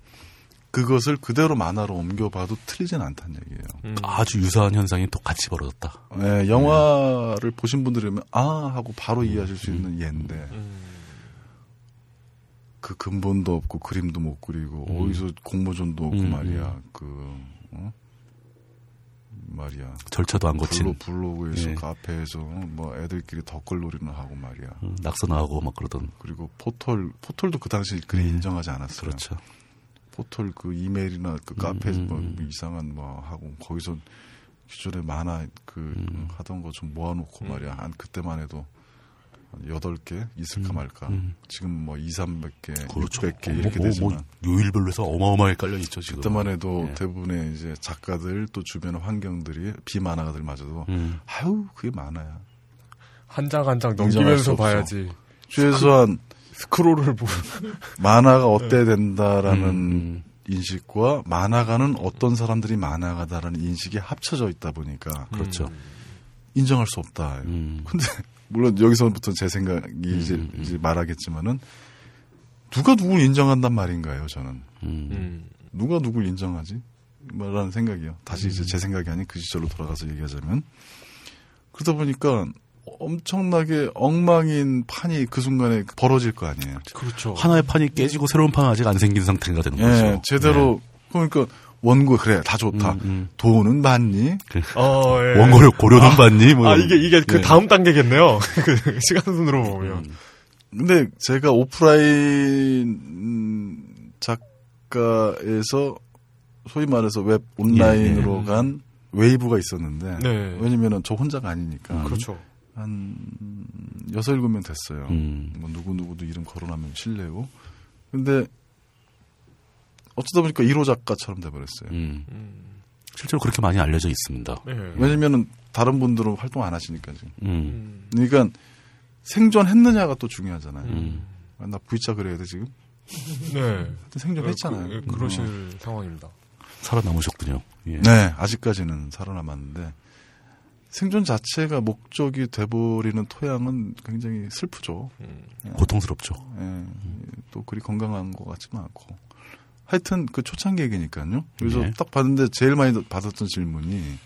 Speaker 3: 그것을 그대로 만화로 옮겨봐도 틀리진 않다는 얘기예요.
Speaker 2: 음.
Speaker 1: 아주 유사한 현상이 똑같이 벌어졌다.
Speaker 3: 예, 영화를 보신 분들이면 아 하고 바로 이해하실 수 있는 예인데
Speaker 2: 음.
Speaker 3: 그 근본도 없고 그림도 못 그리고
Speaker 1: 음.
Speaker 3: 어디서 공모전도 없고
Speaker 1: 음,
Speaker 3: 말이야 그 어? 말이야.
Speaker 1: 절차도 안 거친.
Speaker 3: 블로, 블로 그에서
Speaker 1: 예.
Speaker 3: 카페에서 뭐 애들끼리 덧글놀이는 하고 말이야.
Speaker 1: 음, 낙서나하고 막 그러던.
Speaker 3: 그리고 포털 포털도 그 당시 그리 인정하지 않았어요.
Speaker 1: 그렇죠.
Speaker 3: 포털 그 이메일이나 그 카페에서
Speaker 1: 음,
Speaker 3: 뭐
Speaker 1: 음.
Speaker 3: 이상한 뭐 하고 거기서 기존에 만화 그
Speaker 1: 음.
Speaker 3: 하던 거 좀 모아놓고 말이야. 한 그때만 해도 여덟 개 있을까
Speaker 1: 음,
Speaker 3: 말까.
Speaker 1: 음.
Speaker 3: 지금 뭐 2, 300개,
Speaker 1: 그렇죠.
Speaker 3: 600개
Speaker 1: 어,
Speaker 3: 이렇게
Speaker 1: 뭐,
Speaker 3: 되지만
Speaker 1: 뭐 요일별로 해서 어마어마하게 깔려 있죠 지금.
Speaker 3: 그때만 해도
Speaker 1: 예.
Speaker 3: 대부분의 이제 작가들 또 주변 환경들이 비만화가들 마저도
Speaker 1: 음.
Speaker 3: 아유 그게 많아야.
Speaker 2: 한 장 한장
Speaker 3: 인정할 수
Speaker 2: 넘기면서
Speaker 3: 없어.
Speaker 2: 봐야지.
Speaker 3: 최소한
Speaker 2: 스크롤을 보고.
Speaker 3: 만화가 어때야 된다라는
Speaker 1: 음.
Speaker 3: 인식과 만화가는 어떤 사람들이 만화가다라는 인식이 합쳐져 있다 보니까
Speaker 1: 그렇죠.
Speaker 3: 인정할 수 없다.
Speaker 1: 음.
Speaker 3: 근데 물론 여기서부터 제 생각이 이제,
Speaker 1: 음, 음.
Speaker 3: 이제 말하겠지만은 누가 누굴 인정한단 말인가요? 저는
Speaker 1: 음.
Speaker 2: 음.
Speaker 3: 누가 누굴 인정하지? 뭐라는 생각이요. 다시
Speaker 1: 음.
Speaker 3: 이제 제 생각이 아닌 그 시절로 돌아가서 얘기하자면 그러다 보니까 엄청나게 엉망인 판이 그 순간에 벌어질 거 아니에요.
Speaker 2: 그렇죠.
Speaker 1: 하나의 판이 깨지고 새로운 판은 아직 안 생긴 상태가 되는
Speaker 3: 예,
Speaker 1: 거죠.
Speaker 3: 제대로 그러니까 원고 그래 다 좋다.
Speaker 1: 음, 음.
Speaker 3: 돈은 받니?
Speaker 2: 어, 예.
Speaker 1: 원고료 고려는 받니? 뭐
Speaker 2: 아. 이게, 이게 그
Speaker 3: 예.
Speaker 2: 다음 단계겠네요. 그 시간 순으로 보면.
Speaker 1: 음.
Speaker 3: 근데 제가 오프라인 음, 작가에서 소위 말해서 웹 온라인으로
Speaker 2: 예, 예.
Speaker 3: 간 wave가 있었는데
Speaker 2: 네.
Speaker 3: 왜냐면은 저 혼자가 아니니까
Speaker 2: 그렇죠.
Speaker 3: 한 여섯 일곱 명 됐어요.
Speaker 1: 음.
Speaker 3: 뭐 누구 누구도 이름 거론하면 실례고. 근데 어쩌다 보니까 1호 작가처럼 돼버렸어요.
Speaker 1: 음.
Speaker 2: 음.
Speaker 1: 실제로 그렇게 많이 알려져 있습니다.
Speaker 2: 네.
Speaker 3: 왜냐면은 다른 분들은 활동 안 하시니까 지금.
Speaker 1: 음.
Speaker 2: 음.
Speaker 3: 그러니까 생존했느냐가 또 중요하잖아요.
Speaker 1: 음.
Speaker 3: 아, 나 V자 그래야 돼 지금?
Speaker 2: 네.
Speaker 3: 생존했잖아요.
Speaker 2: 그, 그, 그러실 상황입니다.
Speaker 1: 살아남으셨군요. 예.
Speaker 3: 네, 아직까지는 살아남았는데 생존 자체가 목적이 돼버리는 토양은 굉장히 슬프죠.
Speaker 2: 음.
Speaker 1: 고통스럽죠.
Speaker 3: 예, 또 그리 건강한 것 같지는 않고. 하여튼 그 초창기 얘기니까요. 그래서
Speaker 1: 네.
Speaker 3: 딱 봤는데 제일 많이 받았던 질문이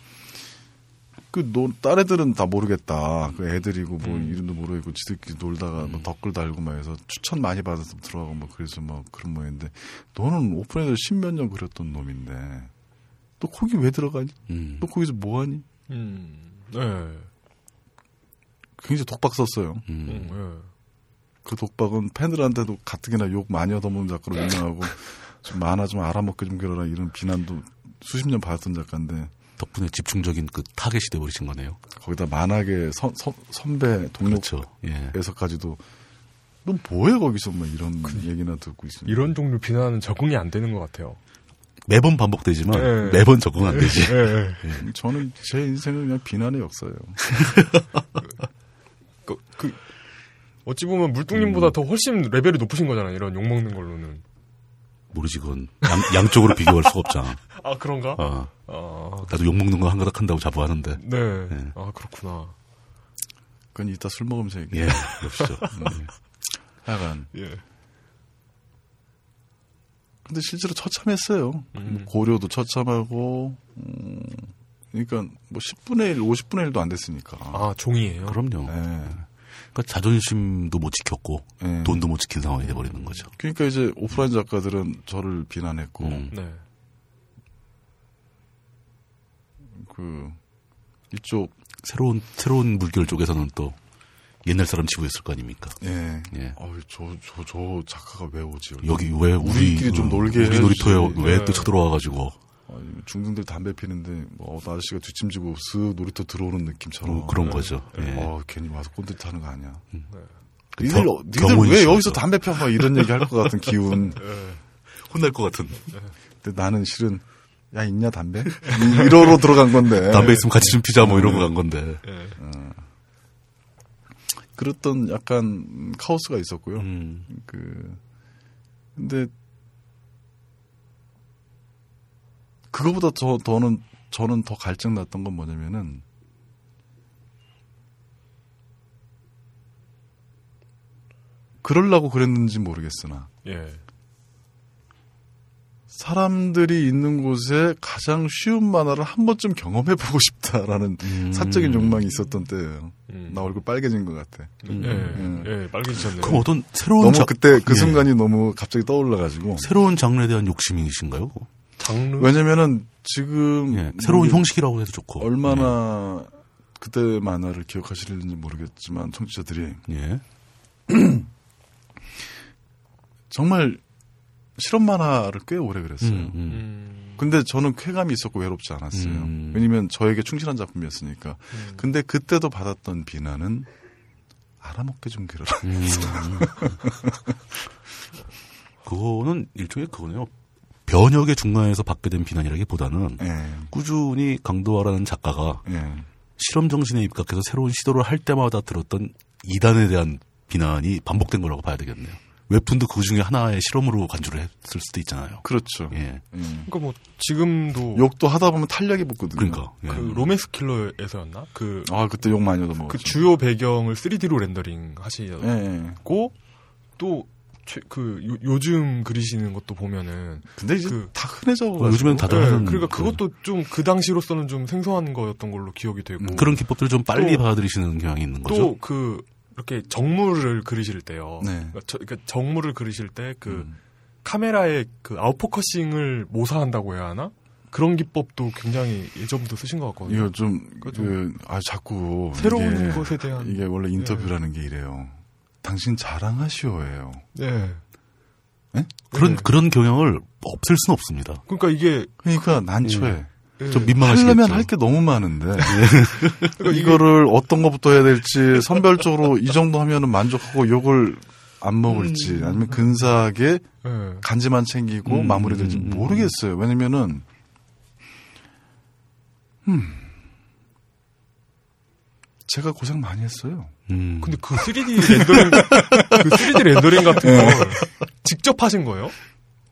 Speaker 3: 그 노, 딸 애들은 다 모르겠다. 그 애들이고 뭐
Speaker 2: 음.
Speaker 3: 이름도 모르겠고 지들끼리 놀다가 뭐 댓글 달고 막 해서 추천 많이 받아서 들어가고 뭐 그래서 뭐 그런 모양인데 너는 오픈에서 십몇 년 그렸던 놈인데 너 거기 왜 들어가니?
Speaker 1: 음.
Speaker 3: 너 거기서 뭐 하니?
Speaker 2: 음. 네.
Speaker 3: 굉장히 독박 썼어요.
Speaker 1: 음.
Speaker 2: 음. 네.
Speaker 3: 그 독박은 팬들한테도 가뜩이나 욕 많이 얻어먹는 작가로 유명하고 좀 만화 좀 알아먹게 좀 그러라 이런 비난도 수십 년 받았던 작가인데
Speaker 1: 덕분에 집중적인 그 타겟이 돼버리신 거네요.
Speaker 3: 거기다 만화계 선, 선, 선배
Speaker 1: 그렇죠. 예.
Speaker 3: 동료에서까지도 너 뭐해 거기서 막 이런 얘기나 듣고 있습니다.
Speaker 2: 이런 종류 비난은 적응이 안 되는 것 같아요.
Speaker 1: 매번 반복되지만
Speaker 2: 예.
Speaker 1: 매번 적응 안 되지.
Speaker 2: 예, 예.
Speaker 3: 저는 제 인생은 그냥 비난의 역사예요.
Speaker 2: 그, 그, 어찌 보면 물뚱님보다
Speaker 1: 음.
Speaker 2: 더 훨씬 레벨이 높으신 거잖아요. 이런 욕 먹는 걸로는.
Speaker 1: 모르지 그건 양, 양쪽으로 비교할 수가 없잖아.
Speaker 2: 아, 그런가?
Speaker 1: 어,
Speaker 2: 아,
Speaker 1: 나도 욕 먹는 거 한 가닥 한다고 자부하는데.
Speaker 2: 네.
Speaker 1: 예.
Speaker 2: 아, 그렇구나.
Speaker 3: 그건 이따 술 먹으면서 얘기해.
Speaker 1: 예, 그럽시죠. 음.
Speaker 3: 하여간
Speaker 2: 예.
Speaker 3: 근데 실제로 처참했어요.
Speaker 2: 음.
Speaker 3: 뭐 고려도 처참하고, 음, 그러니까 뭐 10분의 1, 50분의 1도 안 됐으니까.
Speaker 2: 아, 종이에요?
Speaker 1: 그럼요.
Speaker 3: 예.
Speaker 1: 그러니까 자존심도 못 지켰고
Speaker 3: 예.
Speaker 1: 돈도 못 지킨 상황이 돼버리는 거죠.
Speaker 3: 그러니까 이제 오프라인 작가들은 저를 비난했고,
Speaker 1: 음.
Speaker 2: 네.
Speaker 3: 그, 이쪽,
Speaker 1: 새로운 새로운 물결 쪽에서는 또 옛날 사람 치고 있을 거 아닙니까?
Speaker 3: 예.
Speaker 1: 예.
Speaker 3: 어이, 저, 저, 저 작가가 왜 오지?
Speaker 1: 여기 왜 우리
Speaker 3: 우리끼리 좀
Speaker 1: 그,
Speaker 3: 놀게
Speaker 1: 우리. 놀이터에 왜
Speaker 2: 네.
Speaker 1: 또 쳐들어와 가지고
Speaker 3: 아니, 중등들 담배 피는데, 뭐, 어, 아저씨가 뒷짐지고 쓱 놀이터 들어오는 느낌처럼.
Speaker 1: 그, 그런 거죠. 예.
Speaker 3: 어, 괜히 와서 꼰대 타는 거 아니야.
Speaker 1: 그
Speaker 3: 니들,
Speaker 1: 겨-
Speaker 3: 니들 왜
Speaker 1: 씨죠.
Speaker 3: 여기서 담배 펴? 막 이런 얘기 할 것 같은 기운.
Speaker 1: 혼날 것 같은.
Speaker 3: 근데 나는 실은, 야, 있냐, 담배? 이- 이러로 들어간 건데.
Speaker 1: 담배 있으면 같이 좀 피자 뭐 이러고 간 건데.
Speaker 2: 예.
Speaker 3: 그랬던 약간 음, 카오스가 있었고요.
Speaker 1: 음.
Speaker 3: 그, 근데, 그거보다 더, 더는, 저는 더 갈증 났던 건 뭐냐면은, 그럴라고 그랬는지 모르겠으나,
Speaker 2: 예.
Speaker 3: 사람들이 있는 곳에 가장 쉬운 만화를 한 번쯤 경험해 보고 싶다라는
Speaker 1: 음.
Speaker 3: 사적인 욕망이 있었던 때예요.
Speaker 2: 음.
Speaker 3: 나 얼굴 빨개진 것 같아.
Speaker 2: 예.
Speaker 3: 음.
Speaker 2: 예. 빨개지셨네요.
Speaker 1: 그럼 어떤 새로운
Speaker 3: 너무
Speaker 1: 자-
Speaker 3: 그때 그
Speaker 1: 예.
Speaker 3: 순간이 너무 갑자기 떠올라가지고.
Speaker 1: 새로운 장르에 대한 욕심이신가요?
Speaker 2: 장르?
Speaker 3: 왜냐면은 지금
Speaker 1: 예. 새로운 형식이라고 해도 좋고.
Speaker 3: 얼마나 그때 만화를 기억하실는지 모르겠지만 청취자들이
Speaker 1: 예.
Speaker 3: 정말 실험 만화를 꽤 오래 그랬어요.
Speaker 1: 음, 음.
Speaker 2: 음.
Speaker 3: 근데 저는 쾌감이 있었고 외롭지 않았어요.
Speaker 1: 음.
Speaker 3: 왜냐면 저에게 충실한 작품이었으니까.
Speaker 2: 음.
Speaker 3: 근데 그때도 받았던 비난은 말아먹게 좀 그러라.
Speaker 1: 음. 그거는 일종의 그거네요. 변혁의 중간에서 받게 된 비난이라기보다는
Speaker 3: 예,
Speaker 1: 꾸준히 강도화라는 작가가
Speaker 3: 예.
Speaker 1: 실험 정신에 입각해서 새로운 시도를 할 때마다 들었던 이단에 대한 비난이 반복된 거라고 봐야 되겠네요. 웹툰도 그 중에 하나의 실험으로 간주를 했을 수도 있잖아요.
Speaker 3: 그렇죠.
Speaker 1: 예.
Speaker 3: 예.
Speaker 2: 그러니까 뭐 지금도
Speaker 3: 욕도 하다 보면 탄력이 붙거든요.
Speaker 1: 그러니까. 예.
Speaker 2: 그 로맨스 킬러에서였나? 그,
Speaker 3: 아 그때 욕 많이 얻어먹었죠.
Speaker 2: 그 주요 배경을 3D로 렌더링 하시고
Speaker 3: 예, 예.
Speaker 2: 또 그 요 즘 그리시는 것도 보면은
Speaker 3: 근데 이제
Speaker 2: 그-
Speaker 3: 다 흔해져.
Speaker 1: 어, 요즘엔 다들
Speaker 2: 네,
Speaker 1: 하는
Speaker 2: 그러니까
Speaker 1: 그-
Speaker 2: 그것도 좀 그 당시로서는 좀 생소한 거였던 걸로 기억이 되고
Speaker 1: 음, 그런 기법들을 좀 빨리
Speaker 2: 또-
Speaker 1: 받아들이시는 경향이 있는 거죠.
Speaker 2: 또 그 이렇게 정물을 그리실 때요.
Speaker 3: 네.
Speaker 2: 그러니까, 저- 그러니까 정물을 그리실 때그
Speaker 3: 음.
Speaker 2: 카메라의 그 out focusing을 모사한다고 해야 하나? 그런 기법도 굉장히 예전부터 쓰신 것 같거든요.
Speaker 3: 이거 좀,
Speaker 2: 그러니까
Speaker 3: 그, 아, 자꾸.
Speaker 2: 새로운
Speaker 3: 이게,
Speaker 2: 것에 대한
Speaker 3: 이게 원래 인터뷰라는 게 이래요. 당신 자랑하시오예요.
Speaker 2: 네.
Speaker 1: 그런
Speaker 2: 네.
Speaker 1: 그런 경향을 없앨 수는 없습니다.
Speaker 2: 그러니까 이게
Speaker 3: 그러니까 난초에.
Speaker 2: 예,
Speaker 1: 좀 민망하시겠죠.
Speaker 3: 하려면 할 게 너무 많은데.
Speaker 2: 그러니까 이게-
Speaker 3: 이거를 어떤 것부터 해야 될지 선별적으로 이 정도 하면은 만족하고 욕을 안 먹을지 아니면 근사하게
Speaker 2: 예.
Speaker 3: 간지만 챙기고
Speaker 1: 음,
Speaker 3: 마무리될지
Speaker 1: 음, 음,
Speaker 3: 모르겠어요. 왜냐면은 음 제가 고생 많이 했어요.
Speaker 1: 음.
Speaker 2: 근데 그 3D 렌더링 그 3D 렌더링 같은 걸 직접 하신 거예요?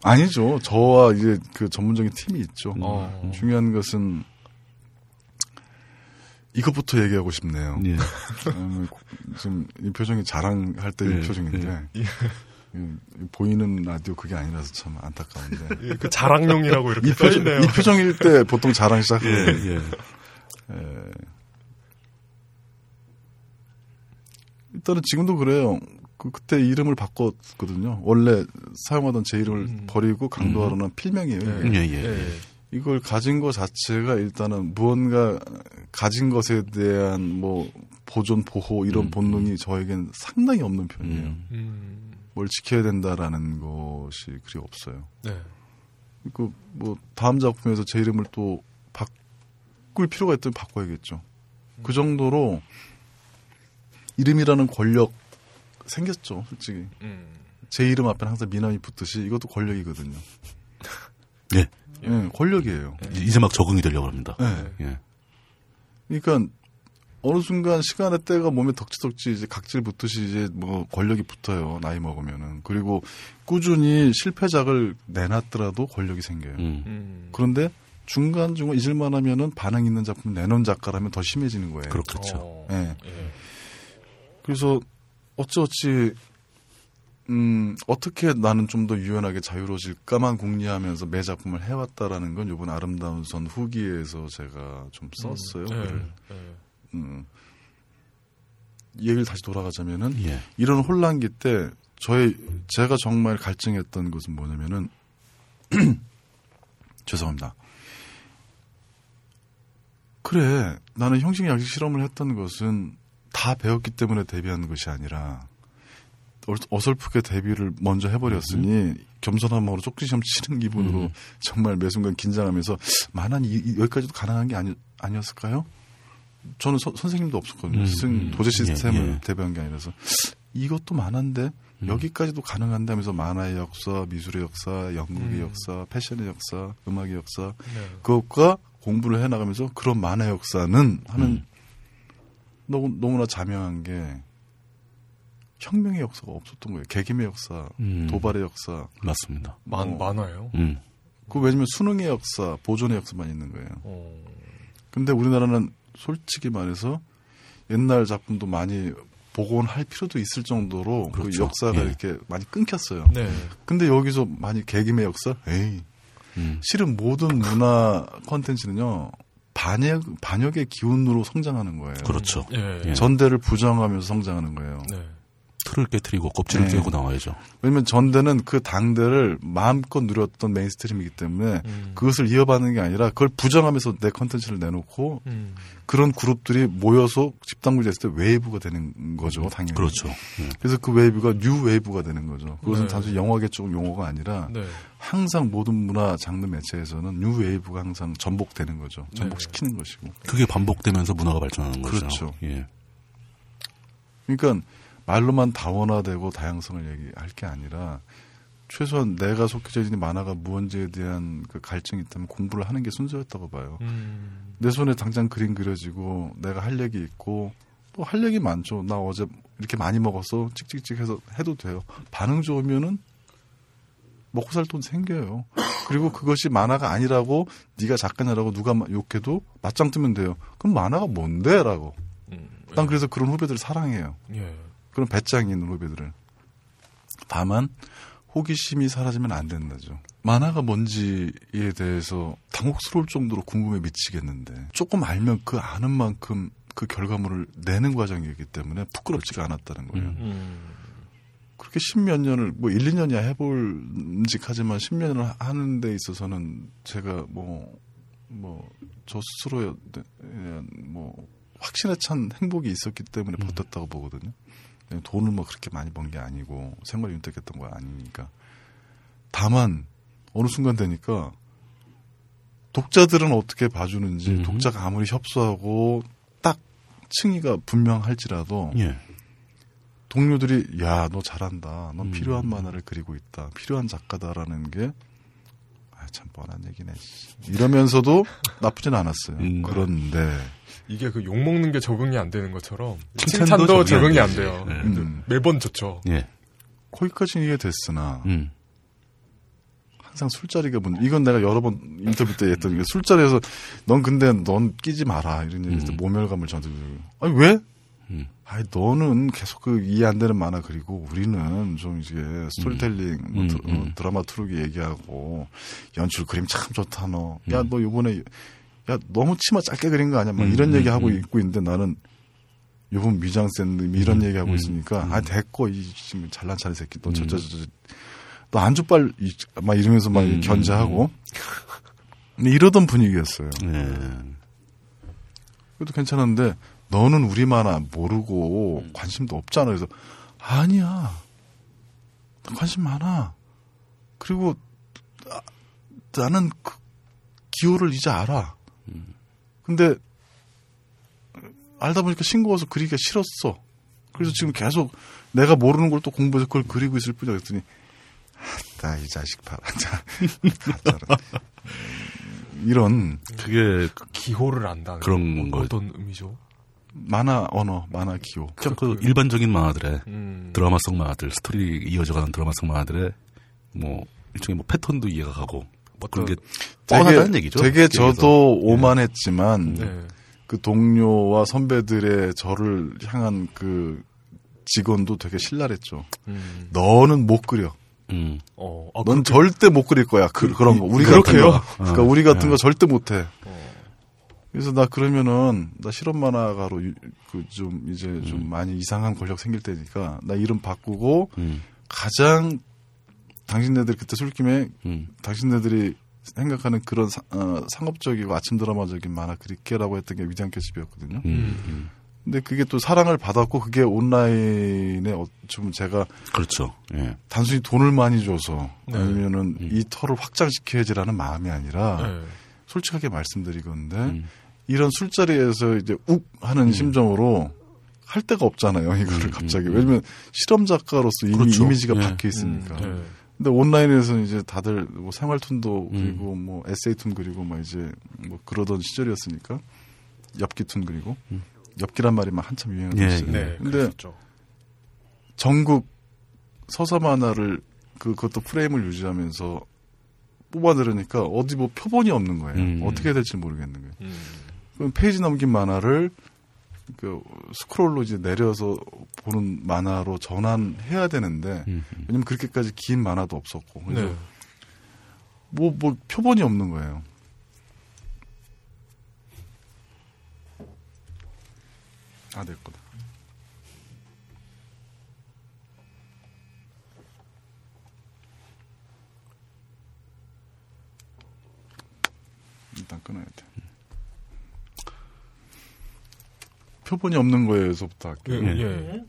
Speaker 3: 아니죠. 저와 이제 그 전문적인 팀이 있죠.
Speaker 2: 어.
Speaker 3: 중요한 것은 이것부터 얘기하고 싶네요.
Speaker 1: 예.
Speaker 3: 음, 지금 이 표정이 자랑할 때이
Speaker 1: 예,
Speaker 3: 표정인데
Speaker 2: 예.
Speaker 3: 이- 보이는 라디오 그게 아니라서 참 안타까운데
Speaker 2: 예, 그 자랑용이라고 이렇게
Speaker 3: 이 표정. 이 표정일 때 보통 자랑
Speaker 1: 예,
Speaker 3: 시작하거든요.
Speaker 1: 예.
Speaker 3: 일단은 지금도 그래요. 그 그때 이름을 바꿨거든요. 원래 사용하던 제 이름을
Speaker 2: 음.
Speaker 3: 버리고 강도하로는 필명이에요. 이게.
Speaker 1: 예, 예.
Speaker 3: 이걸 가진 것 자체가 일단은 무언가 가진 것에 대한 뭐 보존 보호 이런
Speaker 1: 음,
Speaker 3: 본능이 저에겐 상당히 없는 편이에요.
Speaker 1: 음.
Speaker 2: 음.
Speaker 3: 뭘 지켜야 된다라는 것이 그리 없어요.
Speaker 2: 네.
Speaker 3: 그뭐 다음 작품에서 제 이름을 또 바꿀 필요가 있다면 바꿔야겠죠. 그 정도로 이름이라는 권력 생겼죠, 솔직히.
Speaker 2: 음.
Speaker 3: 제 이름 앞에 항상 미남이 붙듯이 이것도 권력이거든요.
Speaker 1: 예.
Speaker 3: 예, 권력이에요.
Speaker 1: 이제 막 적응이 되려고 합니다.
Speaker 3: 예.
Speaker 1: 예.
Speaker 3: 그러니까 어느 순간 시간의 때가 몸에 덕지덕지 이제 각질 붙듯이 이제 뭐 권력이 붙어요. 나이 먹으면은. 그리고 꾸준히 실패작을 내놨더라도 권력이 생겨요.
Speaker 1: 음.
Speaker 2: 음.
Speaker 3: 그런데 중간중간 잊을만 하면은 반응 있는 작품 내놓은 작가라면 더 심해지는 거예요.
Speaker 1: 그렇겠죠.
Speaker 2: 어.
Speaker 3: 예.
Speaker 2: 예.
Speaker 3: 그래서 어찌어찌 음, 어떻게 나는 좀 더 유연하게 자유로워질까만 궁리하면서 매 작품을 해왔다라는 건 이번 아름다운 선 후기에서 제가 좀 썼어요.
Speaker 2: 예.
Speaker 3: 글을.
Speaker 2: 예.
Speaker 3: 음. 이 얘기를 다시 돌아가자면은
Speaker 1: 예.
Speaker 3: 이런 혼란기 때 저의 제가 정말 갈증했던 것은 뭐냐면은 죄송합니다. 그래 나는 형식 양식 실험을 했던 것은 다 배웠기 때문에 데뷔한 것이 아니라 어- 어설프게 데뷔를 먼저 해버렸으니 겸손한 마음으로 쪽지 시험 치는 기분으로
Speaker 1: 음.
Speaker 3: 정말 매 순간 긴장하면서 만한 이, 이- 여기까지도 가능한 게 아니, 아니었을까요? 저는 서- 선생님도 없었거든요.
Speaker 1: 음, 음.
Speaker 3: 도제 시스템을
Speaker 1: 예, 예.
Speaker 3: 대변한 게 아니라서 이것도 만한데
Speaker 1: 음.
Speaker 3: 여기까지도 가능한다면서 만화의 역사, 미술의 역사, 연극의
Speaker 2: 음.
Speaker 3: 역사, 패션의 역사, 음악의 역사
Speaker 2: 네.
Speaker 3: 그것과 공부를 해나가면서 그런 만화 역사는
Speaker 1: 음.
Speaker 3: 너무, 너무나 자명한 게 혁명의 역사가 없었던 거예요. 개김의 역사,
Speaker 1: 음.
Speaker 3: 도발의 역사.
Speaker 1: 맞습니다.
Speaker 2: 만
Speaker 3: 어.
Speaker 2: 많아요.
Speaker 1: 음.
Speaker 3: 그 왜냐면 수능의 역사, 보존의 역사만 있는 거예요.
Speaker 2: 어.
Speaker 3: 근데 우리나라는 솔직히 말해서 옛날 작품도 많이 복원할 필요도 있을 정도로 그
Speaker 1: 그렇죠.
Speaker 3: 역사가
Speaker 1: 예.
Speaker 3: 이렇게 많이 끊겼어요.
Speaker 2: 네.
Speaker 3: 근데 여기서 많이 개김의 역사? 에이.
Speaker 1: 음.
Speaker 3: 실은 모든 문화 컨텐츠는요, 반역, 반역의 기운으로 성장하는 거예요.
Speaker 1: 그렇죠.
Speaker 2: 예.
Speaker 1: 예.
Speaker 3: 전대를 부정하면서 성장하는 거예요.
Speaker 2: 네.
Speaker 1: 틀을 깨뜨리고 껍질을
Speaker 3: 네.
Speaker 1: 깨고 나와야죠.
Speaker 3: 왜냐면 전대는 그 당대를 마음껏 누렸던 mainstream이기 때문에
Speaker 2: 음.
Speaker 3: 그것을 이어받는 게 아니라 그걸 부정하면서 내 컨텐츠를 내놓고
Speaker 2: 음.
Speaker 3: 그런 그룹들이 모여서 집단구제 했을 때 wave가 되는 거죠, 당연히.
Speaker 1: 그렇죠. 예.
Speaker 3: 그래서 그 wave가 new wave가 되는 거죠. 그것은
Speaker 2: 네.
Speaker 3: 단순히 영화계 쪽 용어가 아니라
Speaker 2: 네.
Speaker 3: 항상 모든 문화 장르 매체에서는 new wave가 항상 전복되는 거죠.
Speaker 2: 네.
Speaker 3: 전복시키는 것이고.
Speaker 1: 그게 반복되면서 문화가 발전하는 거죠.
Speaker 3: 그렇죠.
Speaker 1: 예.
Speaker 3: 그러니까 말로만 다원화되고 다양성을 얘기할 게 아니라 최소한 내가 속해져 있는 만화가 무언지에 대한 그 갈증이 있다면 공부를 하는 게 순서였다고 봐요.
Speaker 2: 음.
Speaker 3: 내 손에 당장 그림 그려지고 내가 할 얘기 있고 또 할 얘기 많죠. 나 어제 이렇게 많이 먹었어. 찍찍찍 해서 해도 돼요. 반응 좋으면은 먹고 살 돈 생겨요. 그리고 그것이 만화가 아니라고 네가 작가냐라고 누가 마- 욕해도 맞짱 뜨면 돼요. 그럼 만화가 뭔데라고.
Speaker 2: 음.
Speaker 3: 난 그래서 그런 후배들을 사랑해요.
Speaker 2: 예.
Speaker 3: 그런 배짱이 있는 후배들을. 다만 호기심이 사라지면 안 된다죠. 만화가 뭔지에 대해서 당혹스러울 정도로 궁금해 미치겠는데 조금 알면 그 아는 만큼 그 결과물을 내는 과정이기 때문에 부끄럽지가 않았다는 거예요.
Speaker 1: 음.
Speaker 2: 음.
Speaker 3: 그렇게 십몇 년을 뭐 1, 2년이야 해볼 끔직하지만 10년을 하는 데 있어서는 제가 뭐 뭐 저 스스로에 대한 뭐 확신에 찬 행복이 있었기 때문에 버텼다고 보거든요. 돈을 뭐 그렇게 많이 번 게 아니고 생활 윤택했던 거 아니니까. 다만 어느 순간 되니까 독자들은 어떻게 봐주는지
Speaker 1: 음.
Speaker 3: 독자가 아무리 협소하고 딱 층위가 분명할지라도
Speaker 1: 예.
Speaker 3: 동료들이 야 너 잘한다. 넌
Speaker 1: 음.
Speaker 3: 필요한 만화를 그리고 있다. 필요한 작가다라는 게 아, 참 뻔한 얘기네. 씨. 이러면서도 나쁘진 않았어요.
Speaker 1: 음.
Speaker 3: 그런데
Speaker 2: 이게 그 욕 먹는 게 적응이 안 되는 것처럼
Speaker 1: 칭찬도
Speaker 2: 칭찬도
Speaker 1: 적응이
Speaker 2: 적응이
Speaker 1: 안
Speaker 2: 안. 돼요.
Speaker 1: 네.
Speaker 3: 음,
Speaker 2: 매번 좋죠.
Speaker 1: 예.
Speaker 3: 거기까지는 이해됐으나
Speaker 1: 음.
Speaker 3: 항상 술자리가 문 이건 내가 여러 번 인터뷰 때 했던 게 술자리에서 넌 근데 넌 끼지 마라 이런 얘기
Speaker 1: 음.
Speaker 3: 모멸감을 저한테 아니 왜?
Speaker 1: 음.
Speaker 3: 아니 너는 계속 그 이해 안 되는 만화 그리고 우리는 좀 이게 스토리텔링 뭐
Speaker 1: 음,
Speaker 3: 드,
Speaker 1: 음.
Speaker 3: 라마 트루기 얘기하고 연출 그림 참 좋다 너. 야
Speaker 1: 음.
Speaker 3: 너 요번에 야 너무 치마 짧게 그린 거 아니야? 막
Speaker 1: 음,
Speaker 3: 이런
Speaker 1: 음,
Speaker 3: 얘기 하고
Speaker 1: 음.
Speaker 3: 있고 있는데 나는 요번 미장센 이런
Speaker 1: 음,
Speaker 3: 얘기 하고
Speaker 1: 음,
Speaker 3: 있으니까
Speaker 1: 음.
Speaker 3: 아 됐고 이 지금 잘난 척한 새끼 너
Speaker 1: 음.
Speaker 3: 저저저너 안주빨 이- 막 이러면서 막
Speaker 1: 음,
Speaker 3: 견제하고 근데 이러던 분위기였어요.
Speaker 1: 예.
Speaker 3: 그래도 괜찮은데 너는 우리 만화 모르고 관심도 없잖아. 그래서 아니야. 나 관심 많아. 그리고 나- 나는 그 기호를 이제 알아. 근데 알다 보니까 싱거워서 그리기가 싫었어. 그래서 지금 계속 내가 모르는 걸 또 공부해서 그걸 그리고 있을 뿐이야. 그랬더니 나 이 자식 봐라. 이런
Speaker 1: 그게
Speaker 2: 기호를 안다는
Speaker 1: 그런
Speaker 2: 거.
Speaker 1: 거-
Speaker 2: 어떤 의미죠?
Speaker 3: 만화 언어, 만화 기호.
Speaker 1: 그냥 그 일반적인 만화들의
Speaker 2: 음.
Speaker 1: 드라마성 만화들, 스토리 이어져가는 드라마성 만화들의 뭐 일종의 뭐 패턴도 이해가 가고 뭐 그런 게 뻔하다는 얘기죠.
Speaker 3: 되게. 저도 오만했지만
Speaker 2: 네.
Speaker 3: 그 동료와 선배들의 저를 향한 그 직원도 되게 신랄했죠.
Speaker 2: 음.
Speaker 3: 너는 못 그려.
Speaker 1: 음.
Speaker 2: 어. 아,
Speaker 3: 넌
Speaker 2: 그렇게-
Speaker 3: 절대 못 그릴 거야. 그, 런 거. 우리 같은
Speaker 2: 그렇게요?
Speaker 3: 거. 그러니까 우리 같은
Speaker 1: 예.
Speaker 3: 거 절대 못 해.
Speaker 2: 어.
Speaker 3: 그래서 나 그러면은 나 실험 만화가로 그 좀 이제 좀 많이 이상한 권력 생길 때니까 나 이름 바꾸고
Speaker 1: 음.
Speaker 3: 가장 당신네들 그때 술김에
Speaker 1: 음.
Speaker 3: 당신네들이 생각하는 그런 사- 어, 상업적이고 아침 드라마적인 만화 그리케라고 했던 게 위대한 캐치비였거든요.
Speaker 1: 음. 음.
Speaker 3: 근데 그게 또 사랑을 받았고 그게 온라인에 어, 좀 제가
Speaker 1: 그렇죠. 예.
Speaker 3: 단순히 돈을 많이 줘서
Speaker 2: 네.
Speaker 3: 아니면은
Speaker 1: 음.
Speaker 3: 이 털을 확장시켜야지라는 마음이 아니라
Speaker 2: 네.
Speaker 3: 솔직하게 말씀드리건데
Speaker 1: 음.
Speaker 3: 이런 술자리에서 이제 욱 하는 심정으로 할 데가 없잖아요. 이거를
Speaker 1: 음,
Speaker 3: 갑자기
Speaker 1: 음,
Speaker 3: 왜냐면 실험 작가로서 이미
Speaker 1: 그렇죠.
Speaker 3: 이미지가
Speaker 1: 예.
Speaker 3: 박혀 있으니까.
Speaker 2: 음, 네.
Speaker 3: 근데 온라인에서 이제 다들 뭐 생활툰도
Speaker 1: 음.
Speaker 3: 그리고 뭐 에세이툰 그리고 막 이제 뭐 그러던 시절이었으니까 엽기툰 그리고
Speaker 1: 음.
Speaker 3: 엽기란 말이 막 한참
Speaker 1: 예,
Speaker 3: 유행했어요.
Speaker 2: 네.
Speaker 3: 근데
Speaker 2: 그랬었죠.
Speaker 3: 전국 서사 만화를 그 그것도 프레임을 유지하면서 뽑아들으니까 어디 뭐 표본이 없는 거예요.
Speaker 1: 음.
Speaker 3: 어떻게 해야 될지 모르겠는 거예요.
Speaker 2: 음.
Speaker 3: 그럼 페이지 넘긴 만화를 그 스크롤로 이제 내려서 보는 만화로 전환해야 되는데
Speaker 1: 음.
Speaker 3: 왜냐면 그렇게까지 긴 만화도 없었고 그래서
Speaker 2: 네.
Speaker 3: 뭐, 뭐, 표본이 없는 거예요. 아, 내 거다. 일단 끊어야 돼. 표본이 없는 거에서부터 할게요.
Speaker 2: 예.
Speaker 1: 예.
Speaker 2: 예.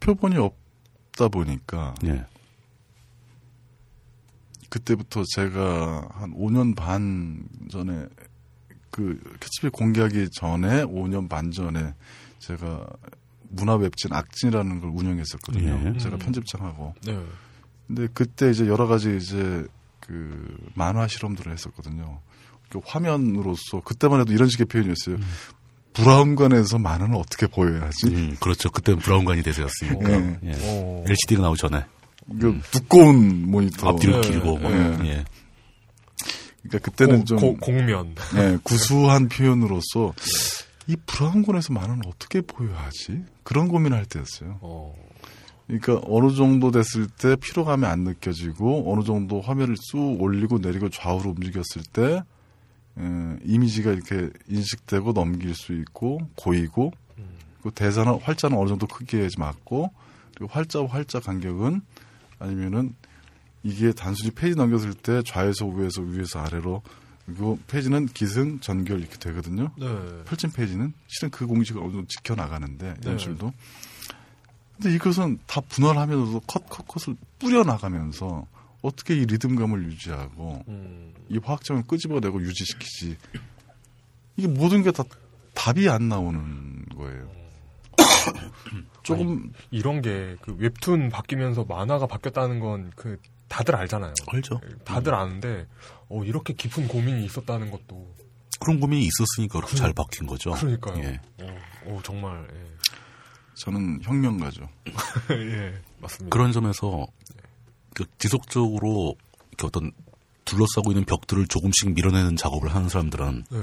Speaker 3: 표본이 없다 보니까
Speaker 1: 예.
Speaker 3: 그때부터 제가 한 5년 반 전에 그 캐치비 공개하기 전에 5년 반 전에 제가 문화 웹진 악진이라는 걸 운영했었거든요.
Speaker 1: 예.
Speaker 3: 제가
Speaker 2: 음.
Speaker 3: 편집장하고.
Speaker 2: 네.
Speaker 3: 근데 그때 이제 여러 가지 이제 그 만화 실험들을 했었거든요. 그 화면으로서 그때만 해도 이런 식의 표현이었어요. 브라운관에서 만화는 어떻게 보여야 하지?
Speaker 1: 음, 그렇죠. 그때 브라운관이 대세였으니까.
Speaker 3: 예.
Speaker 1: 예.
Speaker 2: 어.
Speaker 1: LCD가 나오기 전에
Speaker 3: 그 두꺼운 모니터.
Speaker 1: 앞뒤로
Speaker 2: 네,
Speaker 1: 길고 막,
Speaker 3: 예.
Speaker 1: 예.
Speaker 3: 그러니까 그때는
Speaker 2: 고-
Speaker 3: 좀
Speaker 2: 고- 공면.
Speaker 3: 예, 구수한 표현으로서 이 브라운관에서 만화는 어떻게 보여야 하지? 그런 고민을 할 때였어요.
Speaker 2: 어.
Speaker 3: 그러니까 어느 정도 됐을 때 피로감이 안 느껴지고 어느 정도 화면을 쑥 올리고 내리고 좌우로 움직였을 때 에, 이미지가 이렇게 인식되고 넘길 수 있고 고이고 그 대사는 활자는 어느 정도 크기에 맞고 그리고 활자와 활자 간격은 아니면은 이게 단순히 페이지 넘겼을 때 좌에서 우에서 위에서 아래로 그리고 페이지는 기승 전결 이렇게 되거든요.
Speaker 2: 네.
Speaker 3: 펼친 페이지는 실은 그 공식을 어느 정도 지켜 나가는데
Speaker 2: 네.
Speaker 3: 연출도 근데 이것은 다 분할하면서도 컷, 컷, 컷을 뿌려 나가면서 어떻게 이 리듬감을 유지하고
Speaker 2: 음.
Speaker 3: 이 화학점을 끄집어내고 유지시키지 이게 모든 게 다 답이 안 나오는 거예요. 조금
Speaker 2: 이런 게 그 웹툰 바뀌면서 만화가 바뀌었다는 건 그 다들 알잖아요.
Speaker 1: 알죠.
Speaker 2: 다들 아는데 어 이렇게 깊은 고민이 있었다는 것도
Speaker 1: 그런 고민이 있었으니까 그렇게 잘 바뀐 거죠.
Speaker 2: 그러니까요.
Speaker 1: 예.
Speaker 2: 어, 어, 정말
Speaker 3: 저는 혁명가죠.
Speaker 2: 예. 예, 맞습니다.
Speaker 1: 그런 점에서 그 지속적으로 이렇게 어떤 둘러싸고 있는 벽들을 조금씩 밀어내는 작업을 하는 사람들은
Speaker 2: 네.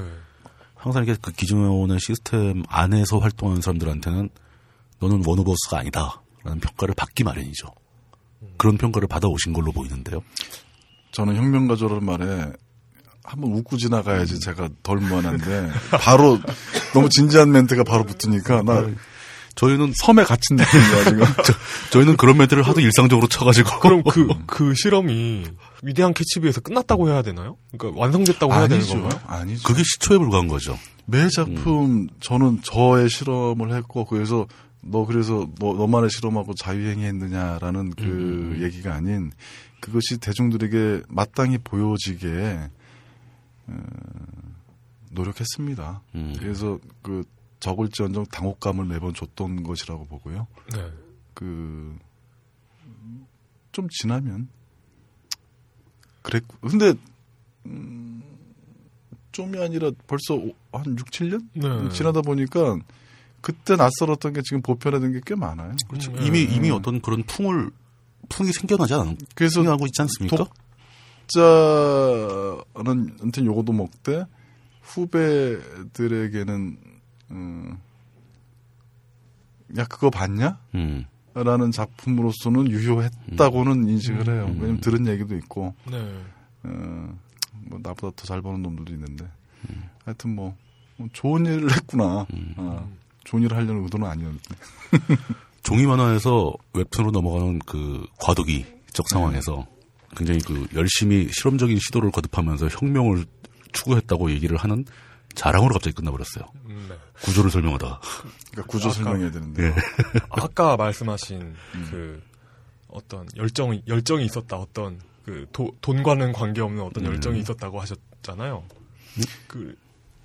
Speaker 1: 항상 이게 그 기존의 시스템 안에서 활동하는 사람들한테는 너는 원오버스가 아니다. 라는 평가를 받기 마련이죠. 그런 평가를 받아오신 걸로 보이는데요.
Speaker 3: 저는 혁명가조라는 말에 한번 웃고 지나가야지 제가 덜 무한한데 바로 너무 진지한 멘트가 바로 붙으니까 나
Speaker 1: 저희는
Speaker 3: 섬에 갇힌 느낌이야 지금.
Speaker 1: 저 희는 그런 멘트를 하도 일상적으로 쳐가지고
Speaker 2: 그럼 그, 그 실험이 위대한 캐치비에서 끝났다고 해야 되나요? 그러니까 완성됐다고 해야 되는
Speaker 3: 아니죠.
Speaker 2: 건가요?
Speaker 3: 아니죠.
Speaker 1: 그게 시초에 불과한 거죠.
Speaker 3: 매 작품 저는 저의 실험을 했고 그래서 너 그래서 너 너만의 실험하고 자유행위했느냐라는 그 얘기가 아닌 그것이 대중들에게 마땅히 보여지게 어, 노력했습니다.
Speaker 1: 음.
Speaker 3: 그래서 그 적을지언정 당혹감을 매번 줬던 것이라고 보고요.
Speaker 2: 네.
Speaker 3: 그좀 지나면 그랬고 근데 음, 좀이 아니라 벌써 오- 한 6, 7년
Speaker 2: 네.
Speaker 3: 지나다 보니까 그때 낯설었던 게 지금 보편화된 게 꽤 많아요.
Speaker 1: 그렇죠.
Speaker 2: 음,
Speaker 1: 이미
Speaker 2: 음.
Speaker 1: 이미 어떤 그런 풍을 풍이 생겨나지 않
Speaker 3: 그래서
Speaker 1: 생겨나고 있지 않습니까?
Speaker 3: 독- 자는 요거도 먹되 후배들에게는 음, 야 그거 봤냐?
Speaker 1: 음.
Speaker 3: 라는 작품으로서는 유효했다고는 인식을 해요.
Speaker 1: 음.
Speaker 3: 왜냐면 들은 얘기도 있고,
Speaker 2: 네.
Speaker 3: 어, 뭐 나보다 더잘 버는 놈들도 있는데, 하여튼 뭐, 뭐 좋은 일을 했구나. 어, 좋은 일을 하려는 의도는 아니었는데.
Speaker 1: 종이 만화에서 웹툰으로 넘어가는 그 과도기적 상황에서 굉장히 그 열심히 실험적인 시도를 거듭하면서 혁명을 추구했다고 얘기를 하는 자랑으로 갑자기 끝나버렸어요.
Speaker 2: 음, 네.
Speaker 1: 구조를 설명하다.
Speaker 3: 그러니까 구조
Speaker 2: 아까-
Speaker 3: 설명해야 되는데.
Speaker 1: 예.
Speaker 2: 아까 말씀하신 그 어떤 열정이 열정이 있었다 어떤 그 도, 돈과는 관계없는 어떤 열정이 있었다고 하셨잖아요. 그,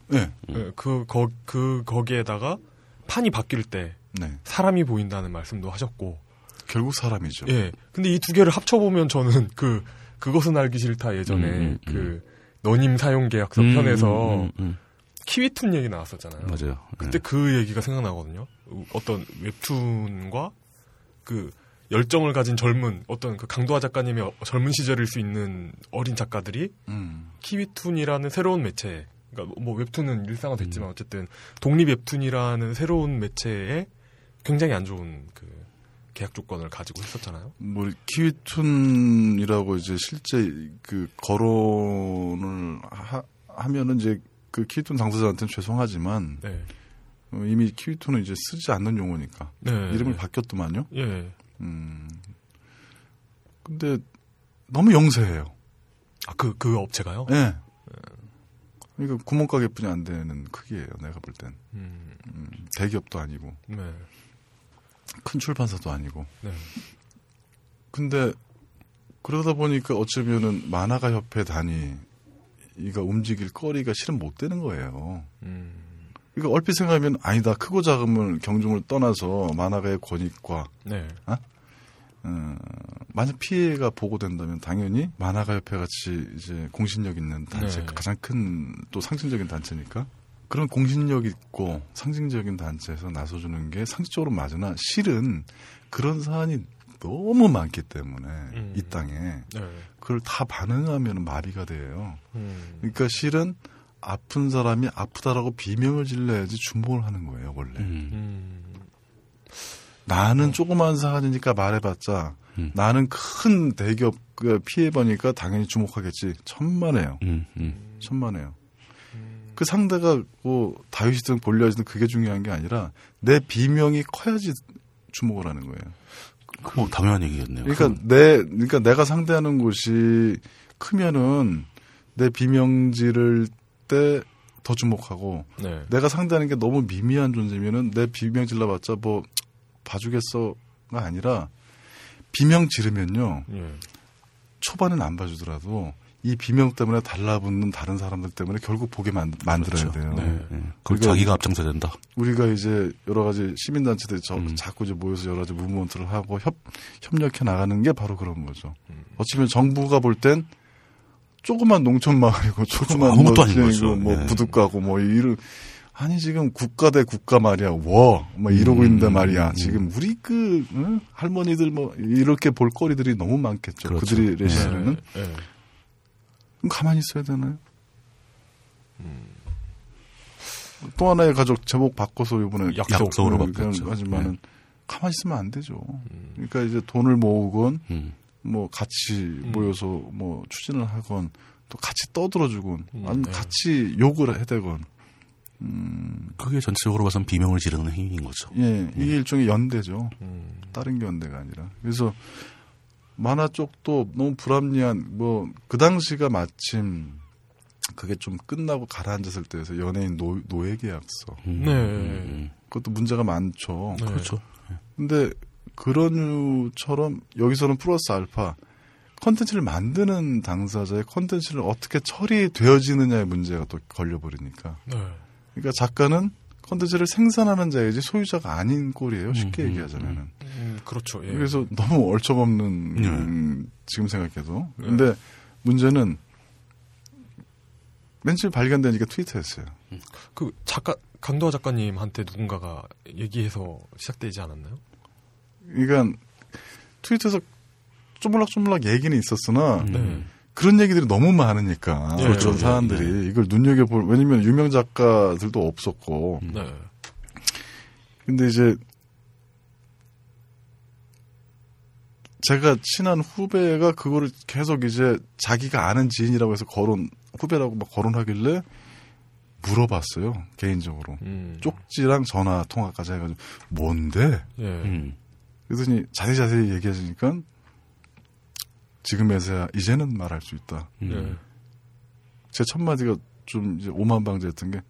Speaker 3: 네.
Speaker 2: 예, 그, 거, 그, 거기에다가 판이 바뀔 때
Speaker 3: 네.
Speaker 2: 사람이 보인다는 말씀도 하셨고,
Speaker 3: 결국 사람이죠.
Speaker 2: 예. 근데 이 두 개를 합쳐보면 저는 그, 그것은 알기 싫다 예전에
Speaker 1: 음, 음,
Speaker 2: 그, 너님 사용 계약서
Speaker 1: 음,
Speaker 2: 편에서
Speaker 1: 음, 음,
Speaker 2: 키위툰 얘기 나왔었잖아요.
Speaker 1: 음. 맞아요.
Speaker 2: 그때 그 얘기가 생각나거든요. 어떤 웹툰과 그 열정을 가진 젊은 어떤 그 강도화 작가님의 어- 젊은 시절일 수 있는 어린 작가들이
Speaker 3: 음.
Speaker 2: 키위툰이라는 새로운 매체, 그러니까 뭐 웹툰은 일상화됐지만
Speaker 1: 음.
Speaker 2: 어쨌든 독립 웹툰이라는 새로운 매체에 굉장히 안 좋은 그 계약 조건을 가지고 있었잖아요.
Speaker 3: 뭐 키위툰이라고 이제 실제 그 거론을 하, 하면은 이제 그 키위툰 당사자한테는 죄송하지만
Speaker 2: 네.
Speaker 3: 어, 이미 키위툰은 이제 쓰지 않는 용어니까
Speaker 2: 네.
Speaker 3: 이름이
Speaker 2: 네.
Speaker 3: 바뀌었더만요.
Speaker 2: 예.
Speaker 3: 음. 근데 너무 영세해요.
Speaker 2: 아, 그, 그 업체가요?
Speaker 3: 예. 그러니까 구멍가게뿐이 안 되는 크기예요. 내가 볼 땐.
Speaker 2: 음,
Speaker 3: 음, 대기업도 아니고
Speaker 2: 네.
Speaker 3: 큰 출판사도 아니고.
Speaker 2: 네.
Speaker 3: 근데 그러다 보니까 어쩌면은 만화가 협회 단위 가 움직일 거리가 실은 못 되는 거예요.
Speaker 2: 음,
Speaker 3: 그러니까 얼핏 생각하면 아니다 크고 작음을 경중을 떠나서 만화가의 권익과
Speaker 2: 네.
Speaker 3: 어, 만약 피해가 보고된다면 당연히 만화가 협회 같이 이제 공신력 있는 단체
Speaker 2: 네.
Speaker 3: 가장 큰 또 상징적인 단체니까 그런 공신력 있고 상징적인 단체에서 나서주는 게 상식적으로 맞으나 실은 그런 사안이 너무 많기 때문에
Speaker 2: 음.
Speaker 3: 이 땅에
Speaker 2: 네.
Speaker 3: 그걸 다 반응하면 마비가 돼요.
Speaker 2: 음.
Speaker 3: 그러니까 실은 아픈 사람이 아프다라고 비명을 질러야지 주목을 하는 거예요 원래.
Speaker 1: 음.
Speaker 2: 음.
Speaker 3: 나는 조그만 사안이니까 말해봤자
Speaker 1: 음.
Speaker 3: 나는 큰 대기업 그 피해 보니까 당연히 주목하겠지 천만에요
Speaker 1: 음. 음.
Speaker 3: 천만에요 그 상대가 뭐 다윗이든 골리앗이든 그게 중요한 게 아니라 내 비명이 커야지 주목을 하는 거예요
Speaker 1: 뭐 당연한 얘기였네요.
Speaker 3: 그러니까 내 그러니까 내가 상대하는 곳이 크면은 내 비명 지를 때 더 주목하고
Speaker 2: 네.
Speaker 3: 내가 상대하는 게 너무 미미한 존재면은 내 비명 질러봤자 뭐 봐주겠어가 아니라 비명 지르면요
Speaker 2: 예.
Speaker 3: 초반엔 안 봐주더라도 이 비명 때문에 달라붙는 다른 사람들 때문에 결국 보게 만, 만들어야 돼요.
Speaker 1: 네. 네. 그걸
Speaker 3: 그러니까
Speaker 1: 자기가 앞장서야 된다.
Speaker 3: 우리가 이제 여러 가지 시민단체들이 저,
Speaker 1: 음.
Speaker 3: 자꾸 이제 모여서 여러 가지 무브먼트를 하고 협, 협력해 나가는 게 바로 그런 거죠. 어찌 보면 정부가 볼 땐 조그만 농촌 마을이고 조그만
Speaker 1: 아무것도
Speaker 3: 뭐
Speaker 1: 아닌 거죠.
Speaker 3: 뭐
Speaker 1: 예.
Speaker 3: 부둣가고 뭐 이런 아니 지금 국가 대 국가 말이야 워막 이러고
Speaker 1: 음,
Speaker 3: 있는데 말이야
Speaker 1: 음.
Speaker 3: 지금 우리 그 응? 할머니들 뭐 이렇게 볼거리들이 너무 많겠죠
Speaker 1: 그렇죠.
Speaker 3: 그들이
Speaker 1: 네.
Speaker 3: 레시는
Speaker 2: 예.
Speaker 3: 그럼 가만히 있어야 되나요? 또 하나의 가족 제목 바꿔서 이번에
Speaker 2: 약속.
Speaker 3: 그냥
Speaker 1: 바꿨죠.
Speaker 3: 하지만은
Speaker 1: 네.
Speaker 3: 가만히 있으면 안 되죠. 그러니까 이제 돈을 모으건
Speaker 1: 음.
Speaker 3: 뭐 같이 모여서 뭐 추진을 하건 또 같이 떠들어주건
Speaker 2: 음,
Speaker 3: 아니면
Speaker 2: 네.
Speaker 3: 같이 욕을 해대건
Speaker 1: 그게 전체적으로 봐선 비명을 지르는 행위인 거죠.
Speaker 3: 예 이게 일종의 연대죠.
Speaker 2: 음.
Speaker 3: 다른 게 연대가 아니라 그래서 만화 쪽도 너무 불합리한 뭐 그 당시가 마침 그게 좀 끝나고 가라앉았을 때에서 연예인 노, 노예 계약서
Speaker 1: 음.
Speaker 2: 네.
Speaker 1: 음.
Speaker 3: 그것도 문제가 많죠.
Speaker 2: 네.
Speaker 1: 그렇죠.
Speaker 3: 근데 그런 이유처럼 여기서는 플러스 알파 컨텐츠를 만드는 당사자의 컨텐츠를 어떻게 처리되어지느냐의 문제가 또 걸려버리니까
Speaker 2: 네.
Speaker 3: 그러니까 작가는 컨텐츠를 생산하는 자이지 소유자가 아닌 꼴이에요 쉽게
Speaker 1: 음, 음,
Speaker 3: 얘기하자면은
Speaker 2: 음, 그렇죠. 예.
Speaker 3: 그래서 너무 얼척없는
Speaker 1: 네.
Speaker 3: 음, 지금 생각해도 근데 문제는 맨 처음 발견되니까 트위터였어요
Speaker 2: 그 작가 강도화 작가님한테 누군가가 얘기해서 시작되지 않았나요?
Speaker 3: 그러니까 트위터에서 쪼물락쪼물락 얘기는 있었으나
Speaker 2: 네.
Speaker 3: 그런 얘기들이 너무 많으니까
Speaker 2: 예,
Speaker 3: 그런
Speaker 2: 예,
Speaker 3: 사람들이 이걸 눈여겨볼 왜냐면 유명 작가들도 없었고
Speaker 2: 네.
Speaker 3: 근데 이제 제가 친한 후배가 그거를 계속 이제 자기가 아는 지인이라고 해서 거론 후배라고 막 거론하길래 물어봤어요 개인적으로
Speaker 2: 음.
Speaker 3: 쪽지랑 전화 통화까지 해가지고 뭔데
Speaker 2: 예.
Speaker 1: 음.
Speaker 3: 그랬더니 자세히 자세히 얘기해주니까 지금에서야 이제는 말할 수 있다
Speaker 1: 음.
Speaker 2: 예.
Speaker 3: 제첫 마디가 좀 이제 오만방자였던 게,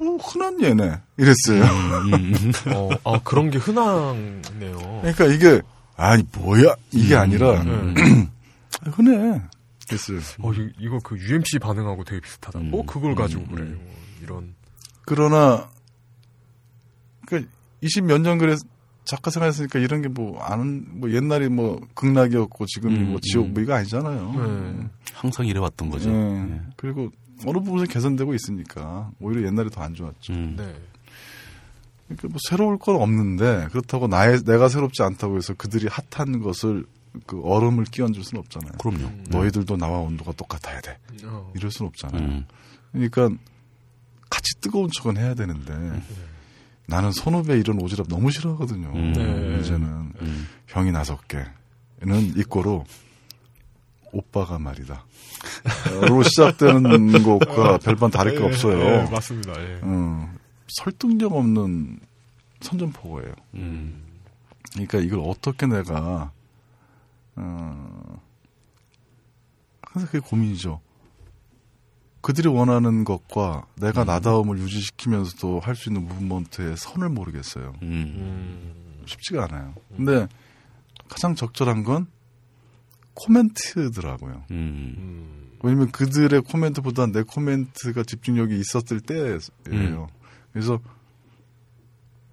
Speaker 3: 뭐, 흔한 얘네. 이랬어요.
Speaker 1: 음.
Speaker 2: 어, 아, 그런 게 흔하네요.
Speaker 3: 그러니까 이게, 아니, 뭐야? 이게
Speaker 1: 음.
Speaker 3: 아니라,
Speaker 2: 네.
Speaker 3: 아, 흔해. 그랬어요.
Speaker 2: 어, 이- 이거 그 UMC 반응하고 되게 비슷하다.
Speaker 1: 음.
Speaker 2: 뭐 그걸 가지고
Speaker 1: 음.
Speaker 2: 그래. 뭐 이런.
Speaker 3: 그러나, 그, 20 몇 년 그래, 작가 생활했으니까 이런 게 뭐, 아는, 뭐, 옛날이 뭐, 극락이었고, 지금이
Speaker 1: 음,
Speaker 3: 뭐, 지옥
Speaker 1: 음.
Speaker 3: 뭐, 이거 아니잖아요.
Speaker 2: 네.
Speaker 1: 항상 이래왔던 거죠.
Speaker 3: 예.
Speaker 1: 예.
Speaker 3: 그리고, 어느 부분에서 개선되고 있으니까, 오히려 옛날이 더 안 좋았죠.
Speaker 1: 음.
Speaker 2: 네.
Speaker 3: 그러니까 뭐 새로울 건 없는데 그렇다고 나의 내가 새롭지 않다고 해서 그들이 핫한 것을 그 얼음을 끼얹을 수는 없잖아요.
Speaker 1: 그럼요.
Speaker 2: 음.
Speaker 3: 너희들도 나와 온도가 똑같아야 돼.
Speaker 2: 어.
Speaker 3: 이럴 수는 없잖아요.
Speaker 1: 음.
Speaker 3: 그러니까 같이 뜨거운 척은 해야 되는데 나는 선후배 이런 오지랖 너무 싫어하거든요.
Speaker 1: 음.
Speaker 2: 네.
Speaker 3: 이제는
Speaker 1: 음.
Speaker 3: 형이 다섯 개는 이꼬로 오빠가 말이다. 로 시작되는 것과 별반 다를 게
Speaker 2: 예,
Speaker 3: 없어요.
Speaker 2: 예, 맞습니다. 예.
Speaker 3: 어, 설득력 없는 선전포고예요.
Speaker 1: 음.
Speaker 3: 그러니까 이걸 어떻게 내가 어, 항상 그게 고민이죠. 그들이 원하는 것과 내가 나다움을 유지시키면서도 할 수 있는 무브먼트의 선을 모르겠어요.
Speaker 1: 음.
Speaker 2: 음.
Speaker 3: 쉽지가 않아요. 근데 가장 적절한 건 코멘트더라고요.
Speaker 1: 음.
Speaker 2: 음.
Speaker 3: 왜냐면 그들의 코멘트보다 내 코멘트가 집중력이 있었을 때예요. 그래서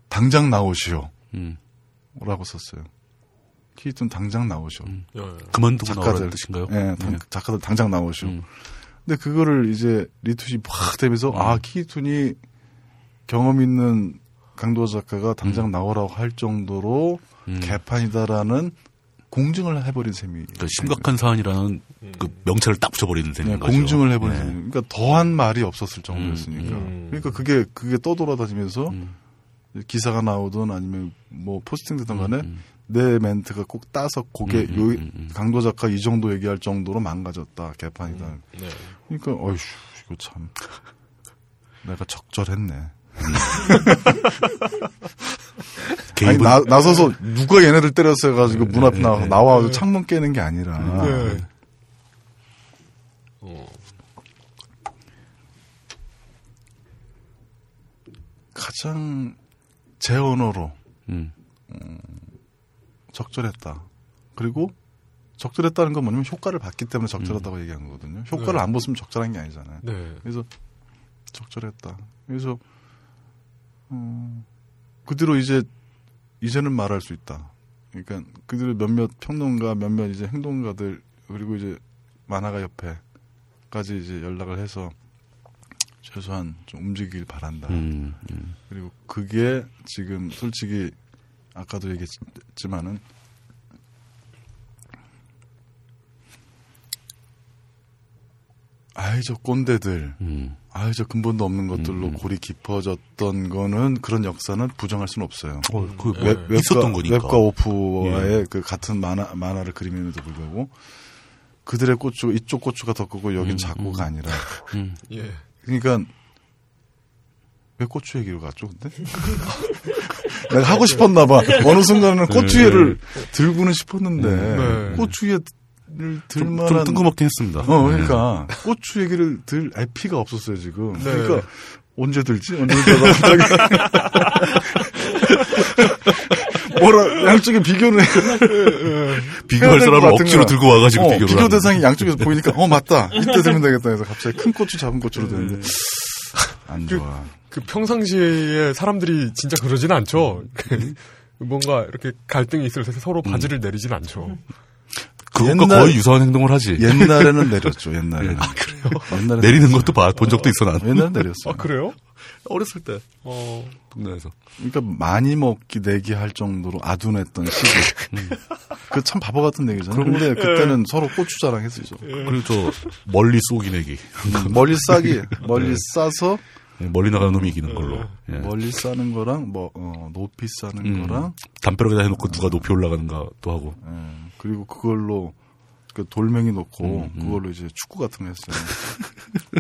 Speaker 3: 당장 나오시오.
Speaker 1: 음.
Speaker 3: 라고 썼어요. 키이툰 당장 나오시오.
Speaker 1: 음.
Speaker 2: 예.
Speaker 1: 그만두고
Speaker 3: 작가들.
Speaker 1: 나오라는 뜻인가요?
Speaker 3: 예, 당-
Speaker 1: 예.
Speaker 3: 작가들 당장 나오시오.
Speaker 1: 음.
Speaker 3: 근데 그거를 이제 리투시 확 되면서
Speaker 1: 음.
Speaker 3: 아 키이툰이 경험 있는 강도 작가가 당장
Speaker 1: 음.
Speaker 3: 나오라고 할 정도로
Speaker 1: 음.
Speaker 3: 개판이다라는 공증을 해버린 셈이
Speaker 1: 그러니까 심각한 사안이라는 그 명찰을 딱 붙여버리는
Speaker 3: 네,
Speaker 1: 셈인 거죠.
Speaker 3: 공증을 해버린
Speaker 1: 네.
Speaker 3: 셈이 그러니까 더한 말이 없었을 정도였으니까
Speaker 2: 음.
Speaker 3: 그러니까 그게 그게 떠돌아다니면서
Speaker 1: 음.
Speaker 3: 기사가 나오든 아니면 뭐 포스팅되든 간에
Speaker 1: 음.
Speaker 3: 내 멘트가 꼭 따서 고개
Speaker 1: 음,
Speaker 3: 요
Speaker 1: 음, 음.
Speaker 3: 강도 작가 이 정도 얘기할 정도로 망가졌다 개판이다
Speaker 2: 네.
Speaker 3: 그러니까 어휴 이거 참 내가 적절했네 아니 나, 나서서 누가 얘네를 때렸어 가지고 문 앞에 나,
Speaker 1: 네.
Speaker 3: 나와 창문 깨는 게 아니라
Speaker 2: 네. 어.
Speaker 3: 가장 제 언어로
Speaker 1: 음.
Speaker 3: 적절했다. 그리고 적절했다는 건 뭐냐면 효과를 봤기 때문에 적절하다고 얘기한 거거든요. 효과를
Speaker 2: 네.
Speaker 3: 안 봤으면 적절한 게 아니잖아요.
Speaker 2: 네.
Speaker 3: 그래서 적절했다. 그래서 어, 그대로 이제 이제는 말할 수 있다. 그러니까 그대로 몇몇 평론가, 몇몇 이제 행동가들 그리고 이제 만화가 협회까지 이제 연락을 해서 최소한 좀 움직이길 바란다.
Speaker 1: 음. 음.
Speaker 3: 그리고 그게 지금 솔직히 아까도 얘기했지만은 아이 저 꼰대들
Speaker 1: 음.
Speaker 3: 아이 저 근본도 없는 것들로
Speaker 1: 음.
Speaker 3: 골이 깊어졌던 거는 그런 역사는 부정할 수는 없어요.
Speaker 1: 어, 그
Speaker 2: 네.
Speaker 3: 웹, 웹과,
Speaker 1: 있었던 거니까.
Speaker 3: 웹과 오프와의 그 같은 만화, 만화를 그림에도 불구하고 그들의 고추, 이쪽 고추가 더 크고 여긴
Speaker 1: 음,
Speaker 3: 작고가
Speaker 1: 음.
Speaker 3: 아니라.
Speaker 2: 예.
Speaker 3: 그러니까 왜 고추 얘기로 갔죠, 근데? 내가 하고 싶었나 봐. 어느 순간은 고추 얘를 들고는 싶었는데
Speaker 2: 네.
Speaker 3: 고추 얘를
Speaker 1: 좀,
Speaker 3: 들만한
Speaker 1: 좀 뜬금없긴 했습니다.
Speaker 3: 어, 그러니까 고추 얘기를 들 에피가 없었어요 지금.
Speaker 2: 네.
Speaker 3: 그러니까 언제 들지? 언제 들다가 뭐라 양쪽에 비교를 해.
Speaker 1: 비교할 사람을 억지로. 들고 와가지고
Speaker 3: 어,
Speaker 1: 비교를
Speaker 3: 비교. 대상이 양쪽에서 보이니까 어 맞다 이때 되면 되겠다 해서 갑자기 큰 고추 작은 고추로 되는데 안 좋아.
Speaker 2: 그 평상시에 사람들이 진짜 그러진 않죠.
Speaker 3: 음.
Speaker 2: 뭔가 이렇게 갈등이 있을 때 서로 바지를 내리진 않죠.
Speaker 1: 그것과
Speaker 3: 옛날-
Speaker 1: 거의 유사한 행동을 하지.
Speaker 3: 옛날에는 내렸죠. 옛날에는.
Speaker 1: 아, 그래요?
Speaker 3: 옛날에
Speaker 1: 내리는 것도 봐, 본 적도 있어, 난.
Speaker 3: 옛날에 내렸어.
Speaker 2: 아 그래요?
Speaker 1: 어렸을 때,
Speaker 2: 어.
Speaker 1: 동네에서.
Speaker 3: 그러니까 많이 먹기 내기 할 정도로 아둔했던 시기. 그참 바보 같은 얘기잖아요. 근데 그때는 서로 고추 자랑했었죠.
Speaker 1: 그리고 저, 멀리 쏘기 내기.
Speaker 3: 멀리 싸기, 멀리 싸서
Speaker 1: 예, 멀리 나가는 놈이 이기는 걸로. 예.
Speaker 3: 멀리 싸는 거랑 뭐 어, 높이 싸는
Speaker 1: 음.
Speaker 3: 거랑
Speaker 1: 담벼락에다 해놓고 누가 높이 올라가는가도 하고.
Speaker 3: 예, 그리고 그걸로 그 돌멩이 놓고
Speaker 1: 음, 음.
Speaker 3: 그걸로 이제 축구 같은 거 했어요.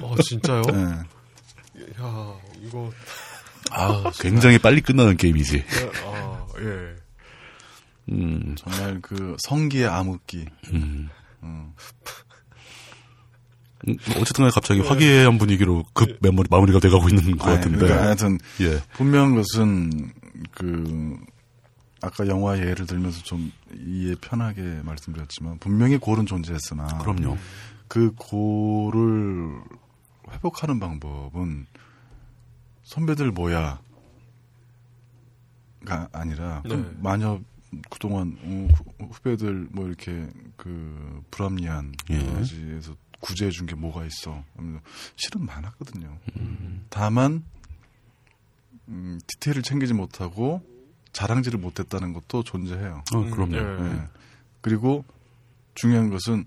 Speaker 2: 어 진짜요?
Speaker 3: 예.
Speaker 2: 야 이거
Speaker 1: 아, 굉장히 빨리 끝나는 게임이지.
Speaker 2: 아 예.
Speaker 1: 음,
Speaker 3: 정말 그 성기의 암흑기.
Speaker 1: 음.
Speaker 3: 음.
Speaker 1: 음, 어쨌든 간에 갑자기 화기애애한 분위기로 급 마무리, 마무리가 돼가고 있는 것 같은데.
Speaker 3: 그러니까 하여튼
Speaker 1: 예.
Speaker 3: 분명한 것은 그 아까 영화 예를 들면서 좀 이해 편하게 말씀드렸지만 분명히 골은 존재했으나
Speaker 1: 그럼요.
Speaker 3: 그 골을 회복하는 방법은 선배들 뭐야 가 아니라
Speaker 2: 네.
Speaker 3: 마녀 그동안 어, 후- 후배들 뭐 이렇게 그 불합리한
Speaker 1: 예.
Speaker 3: 여러 가지에서 구제해 준 게 뭐가 있어? 실은 많았거든요.
Speaker 1: 음.
Speaker 3: 다만 음, 디테일을 챙기지 못하고 자랑질을 못했다는 것도 존재해요.
Speaker 1: 어, 그럼요.
Speaker 2: 음, 예.
Speaker 3: 예. 그리고 중요한 것은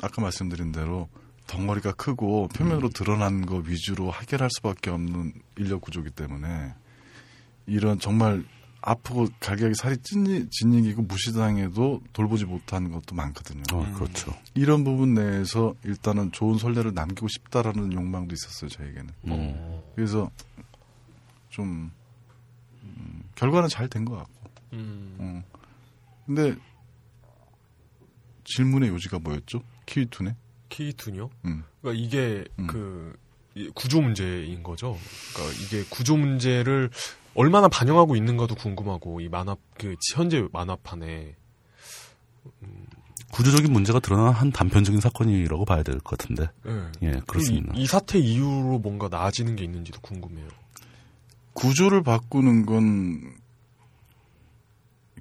Speaker 3: 아까 말씀드린 대로 덩어리가 크고 표면으로 드러난 거 위주로 해결할 수밖에 없는 인력 구조기 때문에 이런 정말 아프고 갈기갈기 살이 찐, 진이기고 무시당해도 돌보지 못한 것도 많거든요.
Speaker 1: 어, 그렇죠.
Speaker 3: 이런 부분 내에서 일단은 좋은 선례를 남기고 싶다라는 욕망도 있었어요, 저에게는.
Speaker 1: 음.
Speaker 3: 그래서 좀 음, 결과는 잘 된 것 같고.
Speaker 2: 음.
Speaker 3: 어. 근데 질문의 요지가 뭐였죠? 키위투네?
Speaker 2: 키이툰이요?
Speaker 3: 음.
Speaker 2: 그러니까 이게
Speaker 3: 음.
Speaker 2: 그이 구조 문제인 거죠. 그러니까 이게 구조 문제를 얼마나 반영하고 있는가도 궁금하고 이 만화 그 현재 만화판에
Speaker 1: 구조적인 문제가 드러난 한 단편적인 사건이라고 봐야 될 것 같은데.
Speaker 2: 네.
Speaker 1: 예, 그렇습니다.
Speaker 2: 이, 이 사태 이후로 뭔가 나아지는 게 있는지도 궁금해요.
Speaker 3: 구조를 바꾸는 건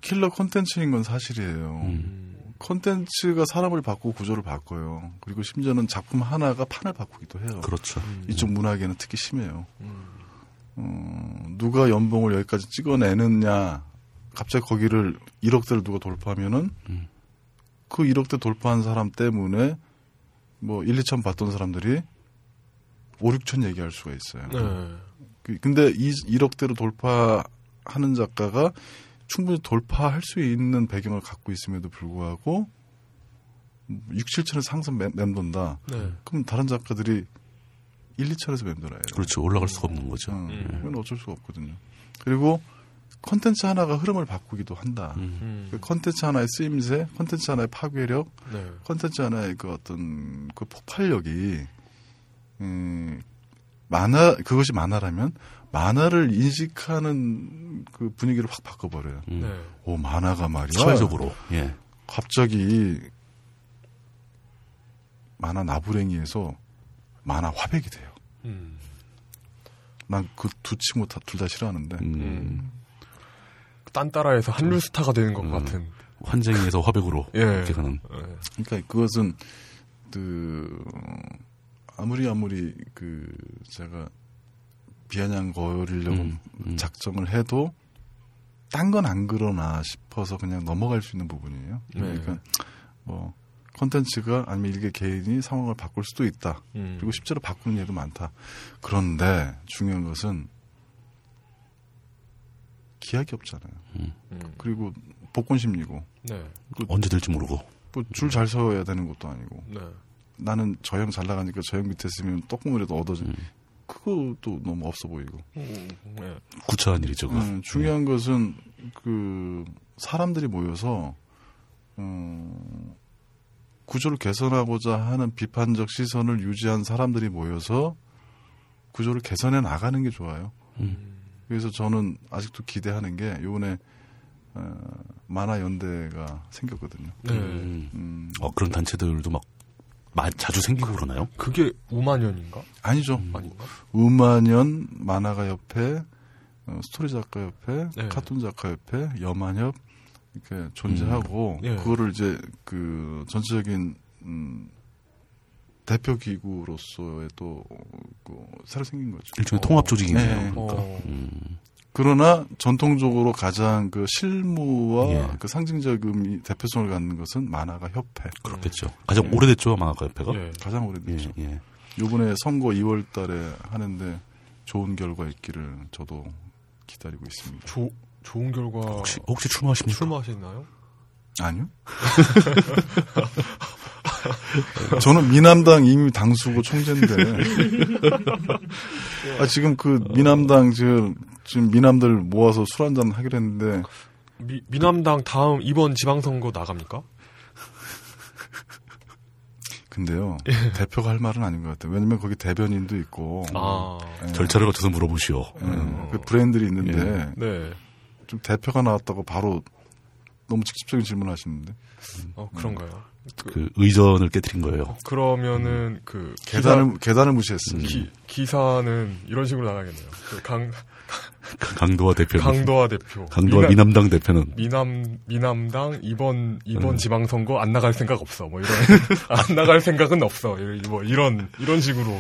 Speaker 3: 킬러 콘텐츠인 건 사실이에요.
Speaker 1: 음.
Speaker 3: 콘텐츠가 사람을 바꾸고 구조를 바꿔요. 그리고 심지어는 작품 하나가 판을 바꾸기도 해요.
Speaker 1: 그렇죠.
Speaker 3: 이쪽 문학에는 특히 심해요.
Speaker 2: 음.
Speaker 3: 어, 누가 연봉을 여기까지 찍어내느냐, 갑자기 거기를 1억대를 누가 돌파하면은,
Speaker 1: 음.
Speaker 3: 그 1억대 돌파한 사람 때문에, 뭐, 1, 2천 받던 사람들이 5, 6천 얘기할 수가 있어요.
Speaker 2: 네.
Speaker 3: 그- 근데 이 1억대로 돌파하는 작가가 충분히 돌파할 수 있는 배경을 갖고 있음에도 불구하고, 6, 7천에서 항상 맴- 맴돈다.
Speaker 2: 네.
Speaker 3: 그럼 다른 작가들이 1, 2천에서 맴돌아요.
Speaker 1: 그렇죠. 올라갈 수가 없는 거죠.
Speaker 3: 음,
Speaker 2: 음.
Speaker 3: 그건 어쩔 수가 없거든요. 그리고 컨텐츠 하나가 흐름을 바꾸기도 한다.
Speaker 1: 음.
Speaker 2: 음.
Speaker 3: 그 컨텐츠 하나의 쓰임새, 컨텐츠 하나의 파괴력,
Speaker 2: 네.
Speaker 3: 컨텐츠 하나의 그 어떤 그 폭발력이 음, 만화 그것이 만화라면 만화를 인식하는 그 분위기를 확 바꿔버려요.
Speaker 1: 음.
Speaker 2: 네.
Speaker 3: 오 만화가 말이야.
Speaker 1: 사회적으로. 예.
Speaker 3: 갑자기 만화 나부랭이에서 만화 화백이 돼요.
Speaker 2: 음.
Speaker 3: 난그 두 친구 둘 다 싫어하는데
Speaker 1: 음.
Speaker 2: 딴 따라에서 한류 스타가 되는 것
Speaker 1: 음.
Speaker 2: 같은.
Speaker 1: 환쟁에서 화백으로
Speaker 2: 예.
Speaker 1: 이렇게 가는.
Speaker 2: 네.
Speaker 3: 그러니까 그것은 그 아무리 아무리 그 제가 비아냥거리려고
Speaker 1: 음, 음.
Speaker 3: 작정을 해도 딴 건 안 그러나 싶어서 그냥 넘어갈 수 있는 부분이에요.
Speaker 2: 네.
Speaker 3: 그러니까 뭐 컨텐츠가 아니면 일개 개인이 상황을 바꿀 수도 있다.
Speaker 2: 음.
Speaker 3: 그리고 실제로 바꾸는 예도 많다. 그런데 중요한 것은 기약이 없잖아요.
Speaker 2: 음.
Speaker 3: 그리고 복권 심리고
Speaker 2: 네.
Speaker 1: 언제 될지 모르고.
Speaker 3: 뭐 줄잘 서야 되는 것도 아니고
Speaker 2: 네.
Speaker 3: 나는 저 형 잘 나가니까 저 형 밑에 있으면 떡국물이라도 얻어져.
Speaker 1: 음.
Speaker 3: 그것도 너무 없어 보이고.
Speaker 2: 음, 네.
Speaker 1: 구차한 일이죠. 그거.
Speaker 3: 음, 중요한 것은 그 사람들이 모여서 음, 구조를 개선하고자 하는 비판적 시선을 유지한 사람들이 모여서 구조를 개선해 나가는 게 좋아요.
Speaker 1: 음.
Speaker 3: 그래서 저는 아직도 기대하는 게 요번에 어, 만화 연대가 생겼거든요.
Speaker 2: 네.
Speaker 1: 음.
Speaker 3: 음,
Speaker 1: 어, 그런 단체들도 막 마- 자주 생기고 그러나요?
Speaker 2: 그게 우만현인가?
Speaker 3: 아니죠.
Speaker 2: 아닌가?
Speaker 3: 우만현 만화가 협회, 어, 스토리 작가 협회,
Speaker 2: 네.
Speaker 3: 카툰 작가 협회, 여만협 이렇게 존재하고
Speaker 2: 음. 예.
Speaker 3: 그거를 이제 그 전체적인 음, 대표 기구로서의 또 그, 새로 생긴 거죠.
Speaker 1: 일종의
Speaker 2: 어.
Speaker 1: 통합 조직이네요.
Speaker 3: 네.
Speaker 1: 그러니까.
Speaker 2: 어.
Speaker 1: 음.
Speaker 3: 그러나 전통적으로 가장 그 실무와
Speaker 1: 예.
Speaker 3: 그 상징적 의미 대표성을 갖는 것은 만화가 협회
Speaker 1: 그렇겠죠. 가장
Speaker 3: 예.
Speaker 1: 오래됐죠, 만화가 협회가.
Speaker 2: 예.
Speaker 3: 가장
Speaker 1: 예,
Speaker 3: 오래됐죠.
Speaker 1: 예.
Speaker 3: 요번에 선거 2월 달에 하는데 좋은 결과 있기를 저도 기다리고 있습니다.
Speaker 2: 조, 좋은 결과
Speaker 1: 혹시 혹시 출마하십니까?
Speaker 2: 출마하시나요?
Speaker 3: 아니요. 저는 미남당 이미 당수고 총재인데. 아, 지금 그 미남당 지금, 지금 미남들 모아서 술 한잔 하기로 했는데
Speaker 2: 미, 미남당 다음 이번 지방선거 나갑니까?
Speaker 3: 근데요. 대표가 할 말은 아닌 것 같아요. 왜냐면 거기 대변인도 있고.
Speaker 2: 아,
Speaker 3: 예.
Speaker 1: 절차를 거쳐서 물어보시오.
Speaker 3: 예,
Speaker 1: 음.
Speaker 3: 그 브랜들이 있는데
Speaker 2: 네.
Speaker 3: 좀 대표가 나왔다고 바로 너무 직접적인 질문을 하시는데
Speaker 2: 어, 그런가요?
Speaker 1: 그 의전을 깨뜨린 거예요.
Speaker 2: 그러면은 그 기사,
Speaker 3: 계단을 계단을 무시했어요.
Speaker 2: 기, 기사는 이런 식으로 나가겠네요. 그 강,
Speaker 1: 강도와 대표.
Speaker 2: 강도화 대표.
Speaker 1: 강도와
Speaker 2: 미남,
Speaker 1: 미남 당 대표는
Speaker 2: 미남 미남당 이번 이번
Speaker 1: 음.
Speaker 2: 지방선거 안 나갈 생각 없어. 뭐 이런 안 나갈 생각은 없어. 이- 뭐 이런 이런 식으로.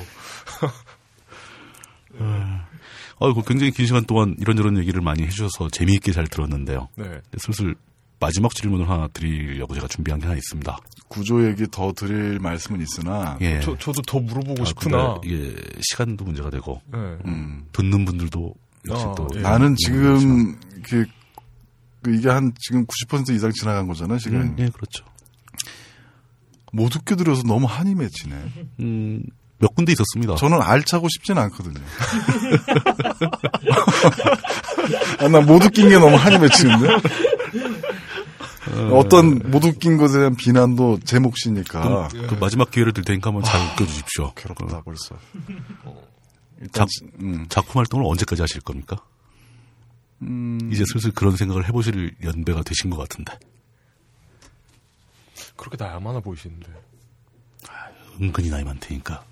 Speaker 1: 아이고 굉장히 긴 시간 동안 이런저런 얘기를 많이 해주셔서 재미있게 잘 들었는데요.
Speaker 2: 네.
Speaker 1: 슬슬 마지막 질문을 하나 드리려고 제가 준비한 게 하나 있습니다.
Speaker 3: 구조 얘기 더 드릴 말씀은 있으나
Speaker 1: 예.
Speaker 2: 저 저도 더 물어보고
Speaker 1: 아,
Speaker 2: 싶으나.
Speaker 1: 근데 이게 시간도 문제가 되고
Speaker 2: 네.
Speaker 3: 음.
Speaker 1: 듣는 분들도 역시
Speaker 2: 아,
Speaker 1: 또
Speaker 2: 예.
Speaker 3: 나는
Speaker 1: 음,
Speaker 3: 지금 그, 그 이게 한 지금 90% 이상 지나간 거잖아요 시간이
Speaker 1: 음, 예, 그렇죠.
Speaker 3: 못 웃겨 들어서 너무 한이 맺히네.
Speaker 1: 음, 몇 군데 있었습니다.
Speaker 3: 저는 알차고 싶지는 않거든요. 아, 나못 웃긴 게 너무 한이 맺히는데. 어떤 못 웃긴 것에 대한 비난도 제 몫이니까.
Speaker 1: 그, 그 마지막 기회를 드릴 테니까 한번 잘 웃겨주십시오.
Speaker 3: 괴롭다 벌써.
Speaker 1: 작,
Speaker 3: 음.
Speaker 1: 작품 활동을 언제까지 하실 겁니까?
Speaker 3: 음,
Speaker 1: 이제 슬슬 그런 생각을 해보실 연배가 되신 것 같은데.
Speaker 2: 그렇게 나이 안 많아 보이시는데.
Speaker 1: 은근히 나이 많다니까.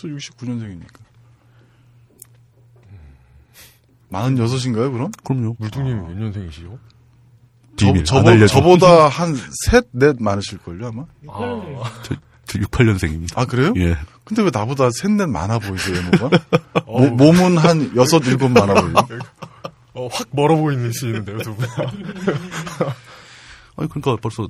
Speaker 3: 저 69년생이니까. 46인가요, 그럼?
Speaker 1: 그럼요.
Speaker 2: 물뚱님이 몇 년생이시죠?
Speaker 1: 비밀.
Speaker 3: 저,
Speaker 1: 알려줘.
Speaker 3: 저보다 한 셋, 넷 많으실걸요, 아마?
Speaker 2: 아,
Speaker 1: 저, 저 68년생입니다.
Speaker 3: 아, 그래요?
Speaker 1: 예.
Speaker 3: 근데 왜 나보다 셋, 넷 많아 보이세요?
Speaker 2: 어우.
Speaker 3: 모- 몸은 한 여섯, 일곱 많아 보이죠?
Speaker 2: 어, 확 멀어 보이시는데요, 두 분.
Speaker 1: 아니, 그러니까 벌써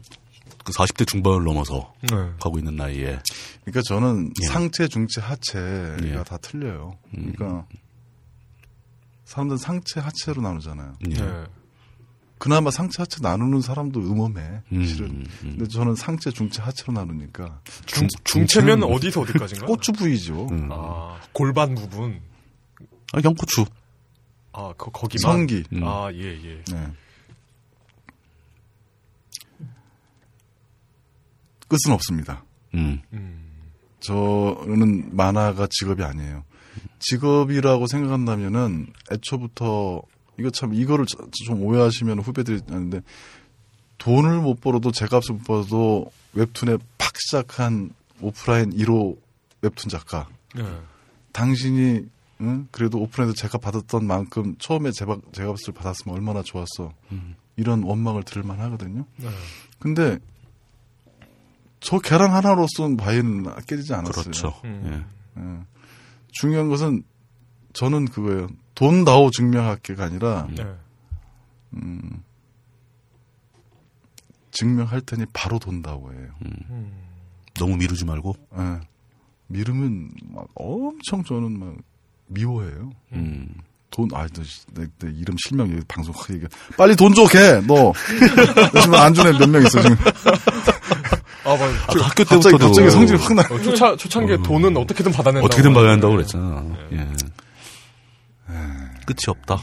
Speaker 1: 그 40대 중반을 넘어서
Speaker 2: 네.
Speaker 1: 가고 있는 나이에.
Speaker 3: 그러니까 저는
Speaker 1: 예.
Speaker 3: 상체, 중체, 하체가
Speaker 1: 예.
Speaker 3: 다 틀려요. 그러니까 사람들은 상체, 하체로 나누잖아요.
Speaker 1: 예.
Speaker 2: 네.
Speaker 3: 그나마 상체, 하체 나누는 사람도 음험해,
Speaker 1: 음,
Speaker 3: 실은.
Speaker 1: 음.
Speaker 3: 근데 저는 상체, 중체, 하체로 나누니까
Speaker 2: 중,
Speaker 1: 중-
Speaker 2: 중체면 어디서 어디까지인가?
Speaker 3: 고추 부위죠.
Speaker 1: 음.
Speaker 2: 아, 골반 부분.
Speaker 1: 아, 양꼬추.
Speaker 2: 아, 그, 거기만.
Speaker 3: 성기.
Speaker 1: 음.
Speaker 2: 아, 예, 예.
Speaker 3: 네. 끝은 없습니다.
Speaker 1: 음.
Speaker 2: 음.
Speaker 3: 저는 만화가 직업이 아니에요. 직업이라고 생각한다면은 애초부터 이거 참 이거를 저- 좀 오해하시면 후배들이 하는데 돈을 못 벌어도 제 값을 못 벌어도 웹툰에 팍 시작한 오프라인 1호 웹툰 작가.
Speaker 2: 네.
Speaker 3: 당신이 응? 그래도 오프라인에서 제값 받았던 만큼 처음에 제값, 제값을 받았으면 얼마나 좋았어. 이런 원망을 들을 만 하거든요.
Speaker 2: 네.
Speaker 3: 근데 저 계란 하나로서는 바위는 깨지지 않았어요.
Speaker 1: 그렇죠.
Speaker 2: 음.
Speaker 1: 예.
Speaker 3: 예. 중요한 것은 저는 그거예요. 돈다오 증명할게가 아니라
Speaker 2: 네.
Speaker 3: 증명할 테니 바로 돈다오예요.
Speaker 2: 음.
Speaker 1: 너무 미루지 말고.
Speaker 3: 예. 미루면 막 엄청 저는 막 미워해요.
Speaker 1: 음.
Speaker 3: 돈, 아, 너, 씨, 내, 내 이름 실명 여기 방송 확 얘기해. 빨리 돈 줘, 걔! 너! 너 지금 안 주네 몇 명 있어, 지금.
Speaker 2: 아, 맞아.
Speaker 1: 아, 학교
Speaker 3: 갑자기,
Speaker 1: 때부터도
Speaker 3: 갑자기 성질 확 나.
Speaker 2: 어, 초차, 초창기에 돈은 어떻게든 받아낸다고.
Speaker 1: 어떻게든
Speaker 2: 하는데.
Speaker 1: 봐야 한다고 그랬잖아. 예. 끝이 없다.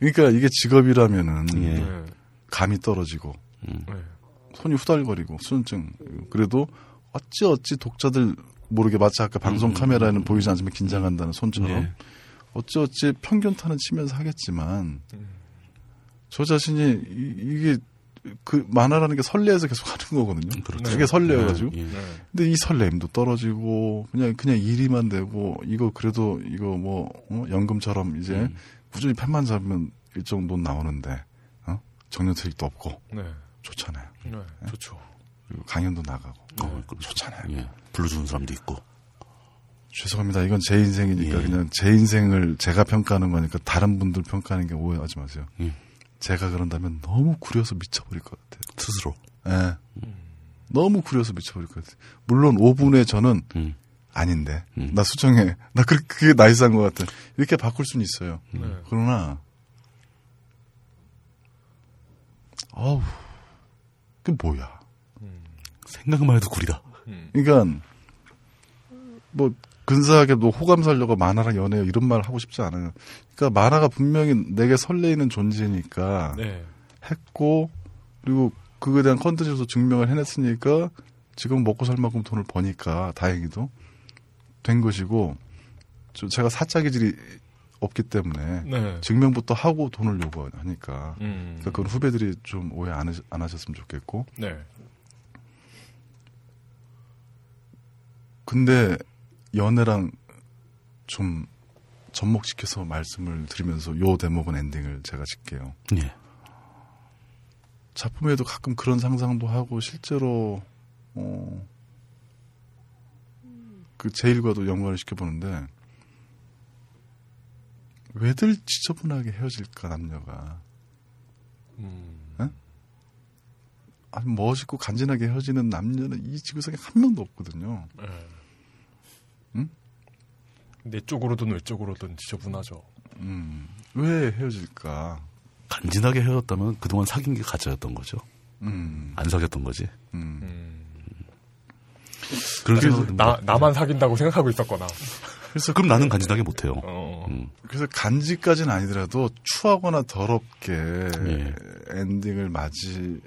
Speaker 3: 그러니까 이게 직업이라면은
Speaker 1: 예.
Speaker 2: 네.
Speaker 3: 감이 떨어지고
Speaker 2: 네.
Speaker 3: 손이 후달거리고 수전증 그래도 어찌 어찌 독자들 모르게 마치 아까 방송 카메라에는 보이지 않지만 긴장한다는 손처럼
Speaker 1: 예.
Speaker 3: 어찌 어찌 편견 타는 치면서 하겠지만 저 자신이 이, 이게 그 만화라는 게 설레에서 계속 하는 거거든요.
Speaker 1: 그렇죠.
Speaker 3: 되게 설레어가지고.
Speaker 1: 예.
Speaker 2: 네.
Speaker 3: 근데 이 설렘도 떨어지고 그냥 그냥 일이만 되고 이거 그래도 이거 뭐 어? 연금처럼 이제
Speaker 1: 음.
Speaker 3: 꾸준히 펜만 잡으면 일정 돈 나오는데 어? 정년 퇴직도 없고
Speaker 2: 네.
Speaker 3: 좋잖아요.
Speaker 2: 네. 좋죠.
Speaker 3: 그리고 강연도 나가고
Speaker 1: 어, 그-
Speaker 3: 좋잖아요.
Speaker 1: 예. 불러주는 사람도 있고.
Speaker 3: 죄송합니다. 이건 제 인생이니까
Speaker 1: 예.
Speaker 3: 그냥 제 인생을 제가 평가하는 거니까 다른 분들 평가하는 게 오해하지 마세요.
Speaker 1: 예.
Speaker 3: 제가 그런다면 너무 구려서 미쳐버릴 것 같아요.
Speaker 1: 스스로.
Speaker 3: 예. 너무 구려서 미쳐버릴 것 같아요. 물론 5분에 저는
Speaker 1: 음.
Speaker 3: 아닌데
Speaker 1: 음.
Speaker 3: 나 수정해. 나 그, 그게 나이스한 것 같아. 이렇게 바꿀 수는 있어요.
Speaker 2: 네.
Speaker 3: 그러나 아우 그 뭐야.
Speaker 1: 생각만 해도 구리다.
Speaker 3: 그러니까 뭐 근사하게 뭐 호감 살려고 만화랑 연애요 이런 말 하고 싶지 않아요. 그러니까 만화가 분명히 내게 설레이는 존재니까
Speaker 2: 네.
Speaker 3: 했고 그리고 그거에 대한 컨텐츠에서 증명을 해냈으니까 지금 먹고 살 만큼 돈을 버니까 다행히도 된 것이고 저 제가 사짜 기질이 없기 때문에
Speaker 2: 네.
Speaker 3: 증명부터 하고 돈을 요구하니까
Speaker 2: 음.
Speaker 3: 그러니까 그건 후배들이 좀 오해 안, 하시, 안 하셨으면 좋겠고
Speaker 2: 네.
Speaker 3: 근데 연애랑 좀 접목시켜서 말씀을 드리면서 요 대목은 엔딩을 제가 짓게요.
Speaker 1: 예.
Speaker 3: 작품에도 가끔 그런 상상도 하고 실제로 어, 그 제일과도 연관을 시켜보는데 왜들 지저분하게 헤어질까 남녀가
Speaker 2: 음.
Speaker 3: 아주 멋있고 간지나게 헤어지는 남녀는 이 지구상에 한 명도 없거든요.
Speaker 2: 네.
Speaker 3: 응?
Speaker 2: 내 쪽으로든 외 쪽으로든 지저분하죠.
Speaker 3: 음, 왜 헤어질까?
Speaker 1: 간지나게 헤어졌다면 그동안 사귄 게 가짜였던 거죠.
Speaker 3: 음,
Speaker 1: 안 사귀었던 거지.
Speaker 3: 음.
Speaker 2: 음.
Speaker 1: 그런
Speaker 2: 그래서 나 나만 사귄다고 생각하고 있었거나.
Speaker 1: 그래서 그럼 나는 간지나게 못해요.
Speaker 2: 어.
Speaker 1: 음.
Speaker 3: 그래서 간지까지는 아니더라도 추하거나 더럽게
Speaker 1: 예.
Speaker 3: 엔딩을 맞이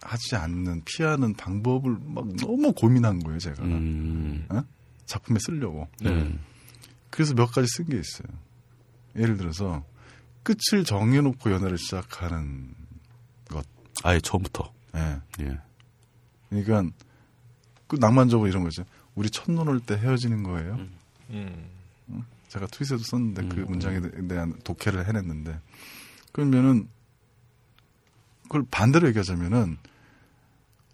Speaker 3: 하지 않는 피하는 방법을 막 너무 고민한 거예요 제가
Speaker 1: 음.
Speaker 3: 작품에 쓰려고
Speaker 2: 네.
Speaker 1: 음.
Speaker 3: 그래서 몇 가지 쓴 게 있어요 예를 들어서 끝을 정해놓고 연애를 시작하는
Speaker 1: 아예 처음부터.
Speaker 3: 예.
Speaker 1: 예.
Speaker 3: 그러니까 그 낭만적으로 이런 거죠. 우리 첫눈 올 때 헤어지는 거예요.
Speaker 2: 음.
Speaker 3: 제가 트윗에도 썼는데 그
Speaker 1: 음.
Speaker 3: 문장에 대한 독해를 해냈는데 그러면은 그걸 반대로 얘기하자면은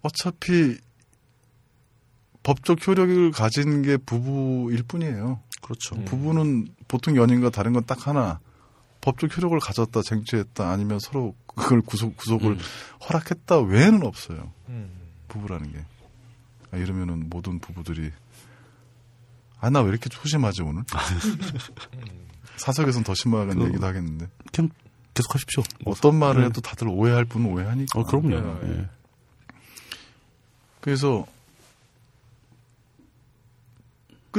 Speaker 3: 어차피 법적 효력을 가진 게 부부일 뿐이에요.
Speaker 1: 그렇죠.
Speaker 2: 음.
Speaker 3: 부부는 보통 연인과 다른 건 딱 하나 법적 효력을 가졌다 쟁취했다 아니면 서로 그걸 구속 구속을
Speaker 1: 음.
Speaker 3: 허락했다 외에는 없어요.
Speaker 2: 음.
Speaker 3: 부부라는 게. 아, 이러면은 모든 부부들이 아 나 왜 이렇게 소심하지 오늘? 사석에선 더 심한
Speaker 1: 그-
Speaker 3: 얘기도 하겠는데
Speaker 1: 그냥 계속 하십시오.
Speaker 3: 어떤 말을
Speaker 1: 네.
Speaker 3: 해도 다들 오해할 분은 오해하니까.
Speaker 1: 어, 그럼요.
Speaker 2: 네.
Speaker 1: 예.
Speaker 3: 그래서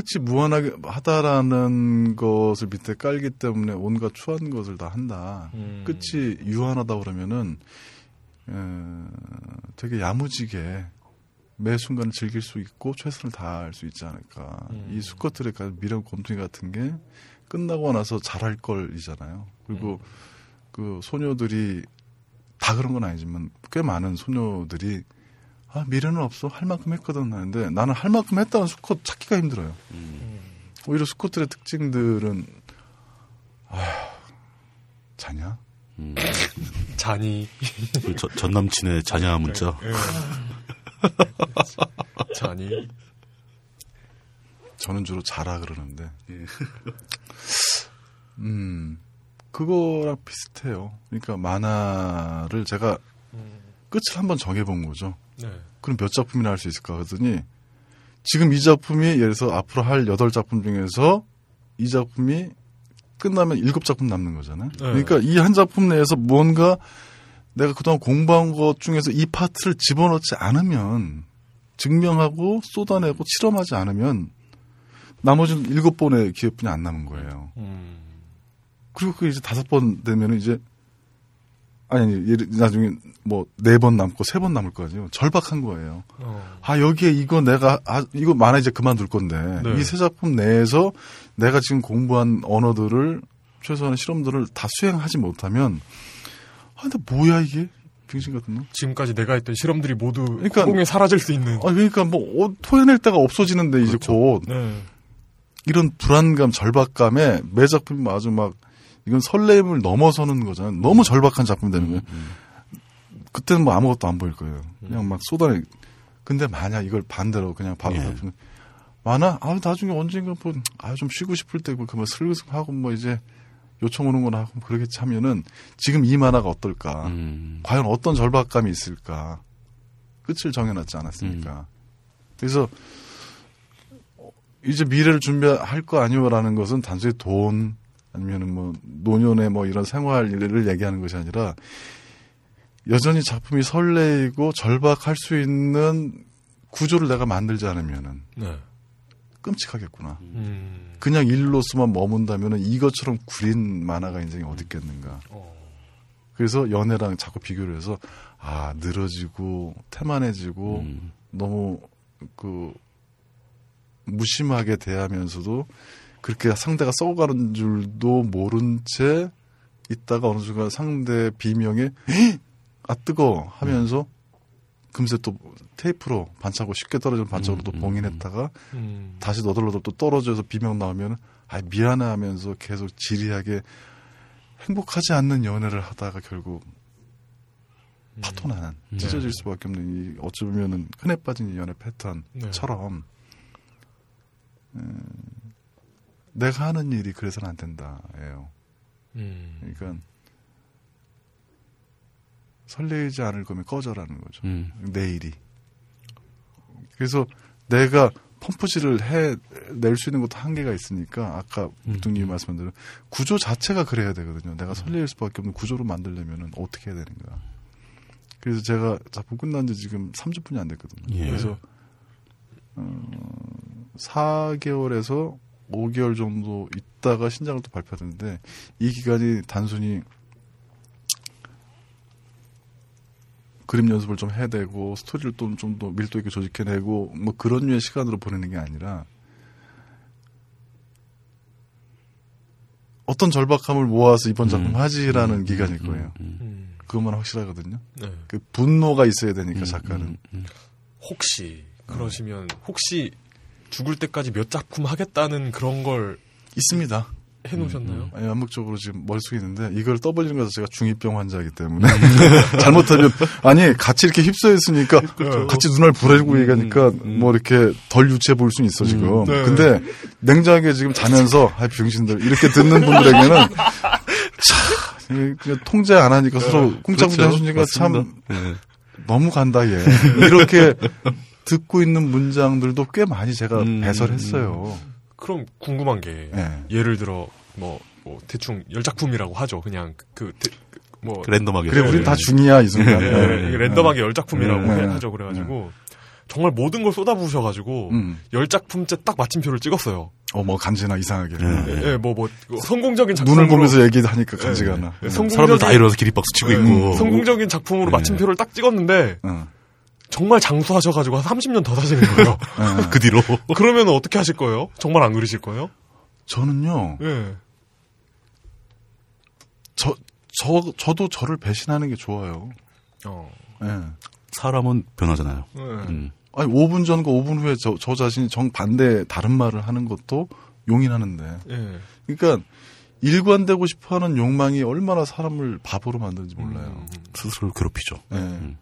Speaker 3: 끝이 무한하게 하다라는 것을 밑에 깔기 때문에 온갖 추한 것을 다 한다.
Speaker 2: 음.
Speaker 3: 끝이 유한하다 그러면은 에, 되게 야무지게 매 순간을 즐길 수 있고 최선을 다할 수 있지 않을까.
Speaker 2: 음.
Speaker 3: 이 수컷들의 가- 미련 곰퉁이 같은 게 끝나고 나서 잘할 걸이잖아요. 그리고 그 소녀들이 다 그런 건 아니지만 꽤 많은 소녀들이 아 미련은 없어 할 만큼 했거든 하는데 나는 할 만큼 했다는 수컷 찾기가 힘들어요.
Speaker 2: 음.
Speaker 3: 오히려 수컷들의 특징들은 아 자냐?
Speaker 1: 음.
Speaker 2: 잔이
Speaker 1: 그 저- 전 남친의 자냐 문자.
Speaker 2: 예. 잔이
Speaker 3: 저는 주로 자라 그러는데 음 그거랑 비슷해요. 그러니까 만화를 제가
Speaker 2: 음.
Speaker 3: 끝을 한번 정해본 거죠.
Speaker 2: 네.
Speaker 3: 그럼 몇 작품이나 할 수 있을까 하더니 지금 이 작품이 예를 들어서 앞으로 할 여덟 작품 중에서 이 작품이 끝나면 일곱 작품 남는 거잖아요.
Speaker 2: 네.
Speaker 3: 그러니까 이 한 작품 내에서 뭔가 내가 그동안 공부한 것 중에서 이 파트를 집어넣지 않으면 증명하고 쏟아내고 실험하지 않으면 나머지는 일곱 번의 기회뿐이 안 남은 거예요.
Speaker 2: 음.
Speaker 3: 그리고 그 이제 다섯 번 되면은 이제 아니 나중에 뭐 네 번 남고 세 번 남을 거 아니에요. 절박한 거예요.
Speaker 2: 어.
Speaker 3: 아 여기에 이거 내가 아 이거 만화 이제 그만둘 건데
Speaker 2: 네.
Speaker 3: 이세 작품 내에서 내가 지금 공부한 언어들을 최소한의 실험들을 다 수행하지 못하면 아 근데 뭐야 이게 병신 같은 놈.
Speaker 2: 지금까지 내가 했던 실험들이 모두
Speaker 3: 그러니까-
Speaker 2: 사라질 수 있는.
Speaker 3: 아 그러니까 뭐 어, 토해낼 데가 없어지는데 이제
Speaker 1: 그렇죠.
Speaker 3: 곧
Speaker 2: 네.
Speaker 3: 이런 불안감, 절박감에 매 작품이 아주 막 이건 설렘을 넘어서는 거잖아요. 너무 절박한 작품이 되는 거예요. 그때는 뭐 아무것도 안 보일 거예요. 그냥 막 쏟아내. 근데 만약 이걸 반대로 그냥 바로
Speaker 1: 예.
Speaker 3: 작품 많아? 아 나중에 언젠가 뭐, 아, 좀 쉬고 싶을 때고, 그뭐 슬슬 하고 뭐 이제 요청 오는 거나 하고 그러겠지 하면은 지금 이 만화가 어떨까?
Speaker 1: 음.
Speaker 3: 과연 어떤 절박감이 있을까? 끝을 정해놨지 않았습니까? 그래서 어, 이제 미래를 준비할 거 아니오라는 것은 단순히 돈 아니면은 뭐 노년의 뭐 이런 생활을 얘기하는 것이 아니라 여전히 작품이 설레이고 절박할 수 있는 구조를 내가 만들지 않으면은
Speaker 2: 네.
Speaker 3: 끔찍하겠구나.
Speaker 2: 음.
Speaker 3: 그냥 일로서만 머문다면은 이것처럼 구린 만화가 인생에 어디 있겠는가.
Speaker 2: 어.
Speaker 3: 그래서 연애랑 자꾸 비교를 해서 아 늘어지고 태만해지고
Speaker 1: 음.
Speaker 3: 너무 그 무심하게 대하면서도 그렇게 상대가 썩어가는 줄도 모른 채 있다가 어느 순간 상대 비명에 "헉! 아 뜨거! 하면서 금세 또 테이프로 반차고 쉽게 떨어지는 반차고로 또
Speaker 1: 음, 음,
Speaker 3: 봉인했다가
Speaker 2: 음.
Speaker 3: 다시 너덜너덜 또 떨어져서 비명 나오면 아 미안해. 하면서 계속 지리하게 행복하지 않는 연애를 하다가 결국 파토나는
Speaker 1: 음.
Speaker 3: 찢어질 수밖에 없는 이 어찌 보면은 흔해 빠진 이 연애 패턴처럼 음, 내가 하는 일이 그래서는 안 된다예요.
Speaker 2: 음.
Speaker 3: 그러니까 설레지 않을 거면 꺼져라는 거죠.
Speaker 1: 음.
Speaker 3: 내 일이. 그래서 내가 펌프질을 해낼 수 있는 것도 한계가 있으니까 아까
Speaker 1: 음.
Speaker 3: 부통님이 말씀한 대로 구조 자체가 그래야 되거든요. 내가 설레일 수밖에 없는 구조를 만들려면 어떻게 해야 되는가. 그래서 제가 작품 끝난 지 지금 30분이 안 됐거든요.
Speaker 1: 예.
Speaker 3: 그래서 어, 4개월에서 5개월 정도 있다가 신작을 또 발표하는데 이 기간이 단순히 그림 연습을 좀 해야 되고 스토리를 좀좀더 밀도 있게 조직해내고 뭐 그런 류의 시간으로 보내는 게 아니라 어떤 절박함을 모아서 이번 작품
Speaker 1: 음.
Speaker 3: 하지라는
Speaker 1: 음,
Speaker 3: 기간일
Speaker 1: 음,
Speaker 3: 거예요.
Speaker 1: 음,
Speaker 2: 음.
Speaker 3: 그것만 확실하거든요.
Speaker 2: 네.
Speaker 3: 그 분노가 있어야 되니까
Speaker 1: 음,
Speaker 3: 작가는
Speaker 1: 음, 음.
Speaker 2: 혹시 그러시면 혹시 죽을 때까지 몇 작품 하겠다는 그런 걸
Speaker 3: 있습니다.
Speaker 2: 해놓으셨나요?
Speaker 3: 아니, 암묵적으로 지금 머릿속에 있는데 이걸 떠벌리는 것도 제가 중2병 환자이기 때문에 잘못하면 아니 같이 이렇게 휩싸여 있으니까 같이 눈알 부라지고 얘기하니까 뭐 이렇게 덜 유치해 보일 수는 있어 지금
Speaker 2: 네.
Speaker 3: 근데 냉정하게 지금 자면서 아이 병신들 이렇게 듣는 분들에게는 참 통제 안 하니까 서로 꿍짝꿍짝
Speaker 1: 그렇죠.
Speaker 3: 해주니까 참.
Speaker 1: 예.
Speaker 3: 너무 간다 얘 이렇게 듣고 있는 문장들도 꽤 많이 제가
Speaker 1: 음.
Speaker 3: 배설했어요
Speaker 2: 그럼 궁금한 게
Speaker 3: 예.
Speaker 2: 예를 들어 뭐, 뭐 대충 열 작품이라고 하죠. 그냥 그, 그, 그 뭐.
Speaker 1: 랜덤하게.
Speaker 3: 그래 우린 다 중이야 이 순간
Speaker 2: 예,
Speaker 3: 네.
Speaker 2: 이게 랜덤하게 열 작품이라고
Speaker 3: 네.
Speaker 2: 하죠. 그래가지고 정말 모든 걸 쏟아부으셔가지고
Speaker 3: 음.
Speaker 2: 열 작품째 딱 마침표를 찍었어요.
Speaker 3: 어뭐 간지나 이상하게
Speaker 1: 네.
Speaker 2: 예, 예, 뭐, 뭐, 성공적인 작품으로.
Speaker 3: 눈을 보면서 얘기하니까 간지가 나.
Speaker 2: 예,
Speaker 3: 음.
Speaker 2: 성공적인,
Speaker 1: 사람들 다 일어나서 기립박수 치고
Speaker 2: 예,
Speaker 1: 있고.
Speaker 2: 성공적인 작품으로
Speaker 1: 네.
Speaker 2: 마침표를 딱 찍었는데,
Speaker 3: 응.
Speaker 2: 정말 장수하셔가지고 한 30년 더 사시는 거예요.
Speaker 3: 응.
Speaker 1: 그 뒤로.
Speaker 2: 그러면 어떻게 하실 거예요? 정말 안 그리실 거예요?
Speaker 3: 저는요,
Speaker 2: 예.
Speaker 3: 저, 저, 저도 저를 배신하는 게 좋아요.
Speaker 2: 어.
Speaker 3: 예.
Speaker 1: 사람은 변하잖아요.
Speaker 2: 예.
Speaker 1: 음.
Speaker 3: 아니, 5분 전과 5분 후에 저, 저 자신이 정반대 다른 말을 하는 것도 용인하는데.
Speaker 2: 예.
Speaker 3: 그러니까, 일관되고 싶어 하는 욕망이 얼마나 사람을 바보로 만드는지 몰라요.
Speaker 1: 스스로를 괴롭히죠.
Speaker 3: 예.
Speaker 2: 음.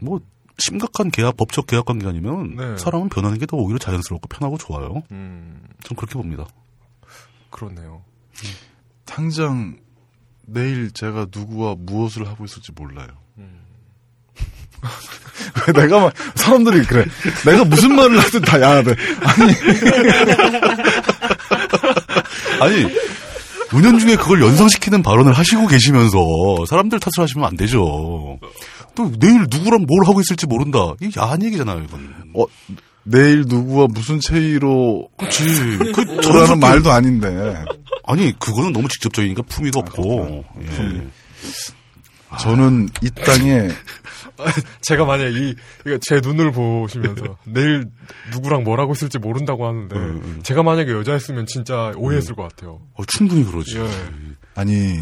Speaker 1: 뭐 심각한 계약, 법적 계약 관계 아니면
Speaker 2: 네.
Speaker 1: 사람은 변하는 게 더 오히려 자연스럽고 편하고 좋아요.
Speaker 2: 음.
Speaker 1: 전 그렇게 봅니다.
Speaker 2: 그렇네요.
Speaker 3: 당장 내일 제가 누구와 무엇을 하고 있을지 몰라요. 왜 내가 막 사람들이 그래. 내가 무슨 말을 하든 다 야하대.
Speaker 1: 아니 은연중에 그걸 연상시키는 발언을 하시고 계시면서 사람들 탓을 하시면 안 되죠. 또 내일 누구랑 뭘 하고 있을지 모른다. 이게 야한 얘기잖아요, 이건.
Speaker 3: 어, 내일 누구와 무슨 체의로
Speaker 1: 그렇지. 그
Speaker 3: 저라는 말도 아닌데.
Speaker 1: 아니 그거는 너무 직접적이니까 품위가 없고. 예.
Speaker 3: 저는 이 땅에
Speaker 2: 제가 만약 이, 이거 제 눈을 보시면서 내일 누구랑 뭘 하고 있을지 모른다고 하는데,
Speaker 1: 음,
Speaker 2: 제가 만약에 여자였으면 진짜 오해했을 것 같아요.
Speaker 1: 어, 충분히 그러지.
Speaker 2: 예.
Speaker 3: 아니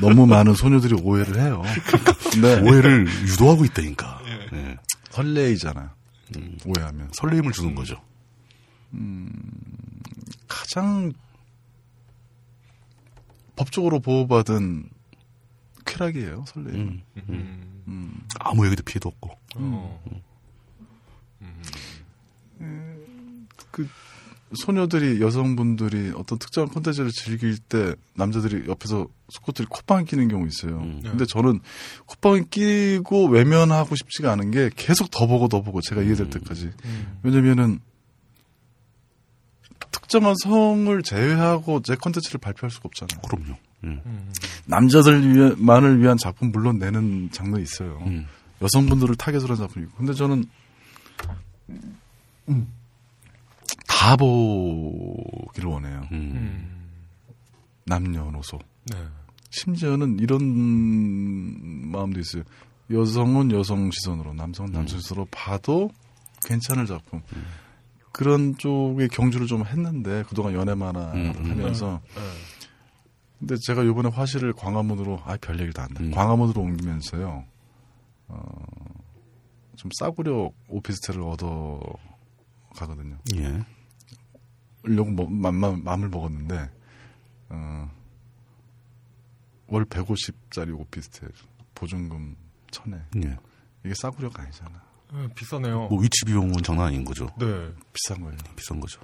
Speaker 3: 너무 많은 소녀들이 오해를 해요. 근데
Speaker 1: 오해를 유도하고 있다니까. 예.
Speaker 3: 설레이잖아요. 오해하면
Speaker 1: 설레임을 주는 거죠.
Speaker 3: 가장 법적으로 보호받은 쾌락이에요. 설레임.
Speaker 1: 음.
Speaker 2: 음.
Speaker 1: 아무 얘기도 피해도 없고.
Speaker 2: 어.
Speaker 3: 그 소녀들이 여성분들이 어떤 특정한 콘텐츠를 즐길 때 남자들이 옆에서 속옷들이 콧방에 끼는 경우 있어요.
Speaker 1: 음.
Speaker 3: 근데 저는 콧방에 끼고 외면하고 싶지가 않은 게 계속 더 보고 더 보고 제가 이해될 때까지.
Speaker 2: 음.
Speaker 3: 왜냐면은 특정한 성을 제외하고 제 콘텐츠를 발표할 수가 없잖아요.
Speaker 1: 그럼요. 음.
Speaker 2: 음.
Speaker 3: 남자들 위만을 위한 작품 물론 내는 장르 있어요.
Speaker 1: 음.
Speaker 3: 여성분들을 타겟으로 한 작품이 있고. 근데 저는 음, 다 보기를 원해요.
Speaker 1: 음.
Speaker 2: 음.
Speaker 3: 남녀노소.
Speaker 2: 네.
Speaker 3: 심지어는 이런 마음도 있어요. 여성은 여성 시선으로, 남성은 남성 시선으로 봐도 괜찮을 작품. 그런 쪽의 경주를 좀 했는데 그동안 연애 만화
Speaker 1: 음, 음.
Speaker 3: 하면서
Speaker 2: 네.
Speaker 3: 근데 제가 요번에 화실을 광화문으로 아 별 얘기도 안 돼.
Speaker 1: 음.
Speaker 3: 광화문으로 옮기면서요. 어, 좀 싸구려 오피스텔을 얻어 가거든요.
Speaker 1: 예.
Speaker 3: 으려고 뭐, 맘, 마음을 먹었는데 어, 월 150짜리 오피스텔 보증금 천에
Speaker 1: 예.
Speaker 3: 이게 싸구려가 아니잖아.
Speaker 2: 네, 비싸네요.
Speaker 1: 뭐 위치 비용은 장난 아닌 거죠.
Speaker 2: 네.
Speaker 3: 비싼 거예요.
Speaker 1: 비싼 거죠.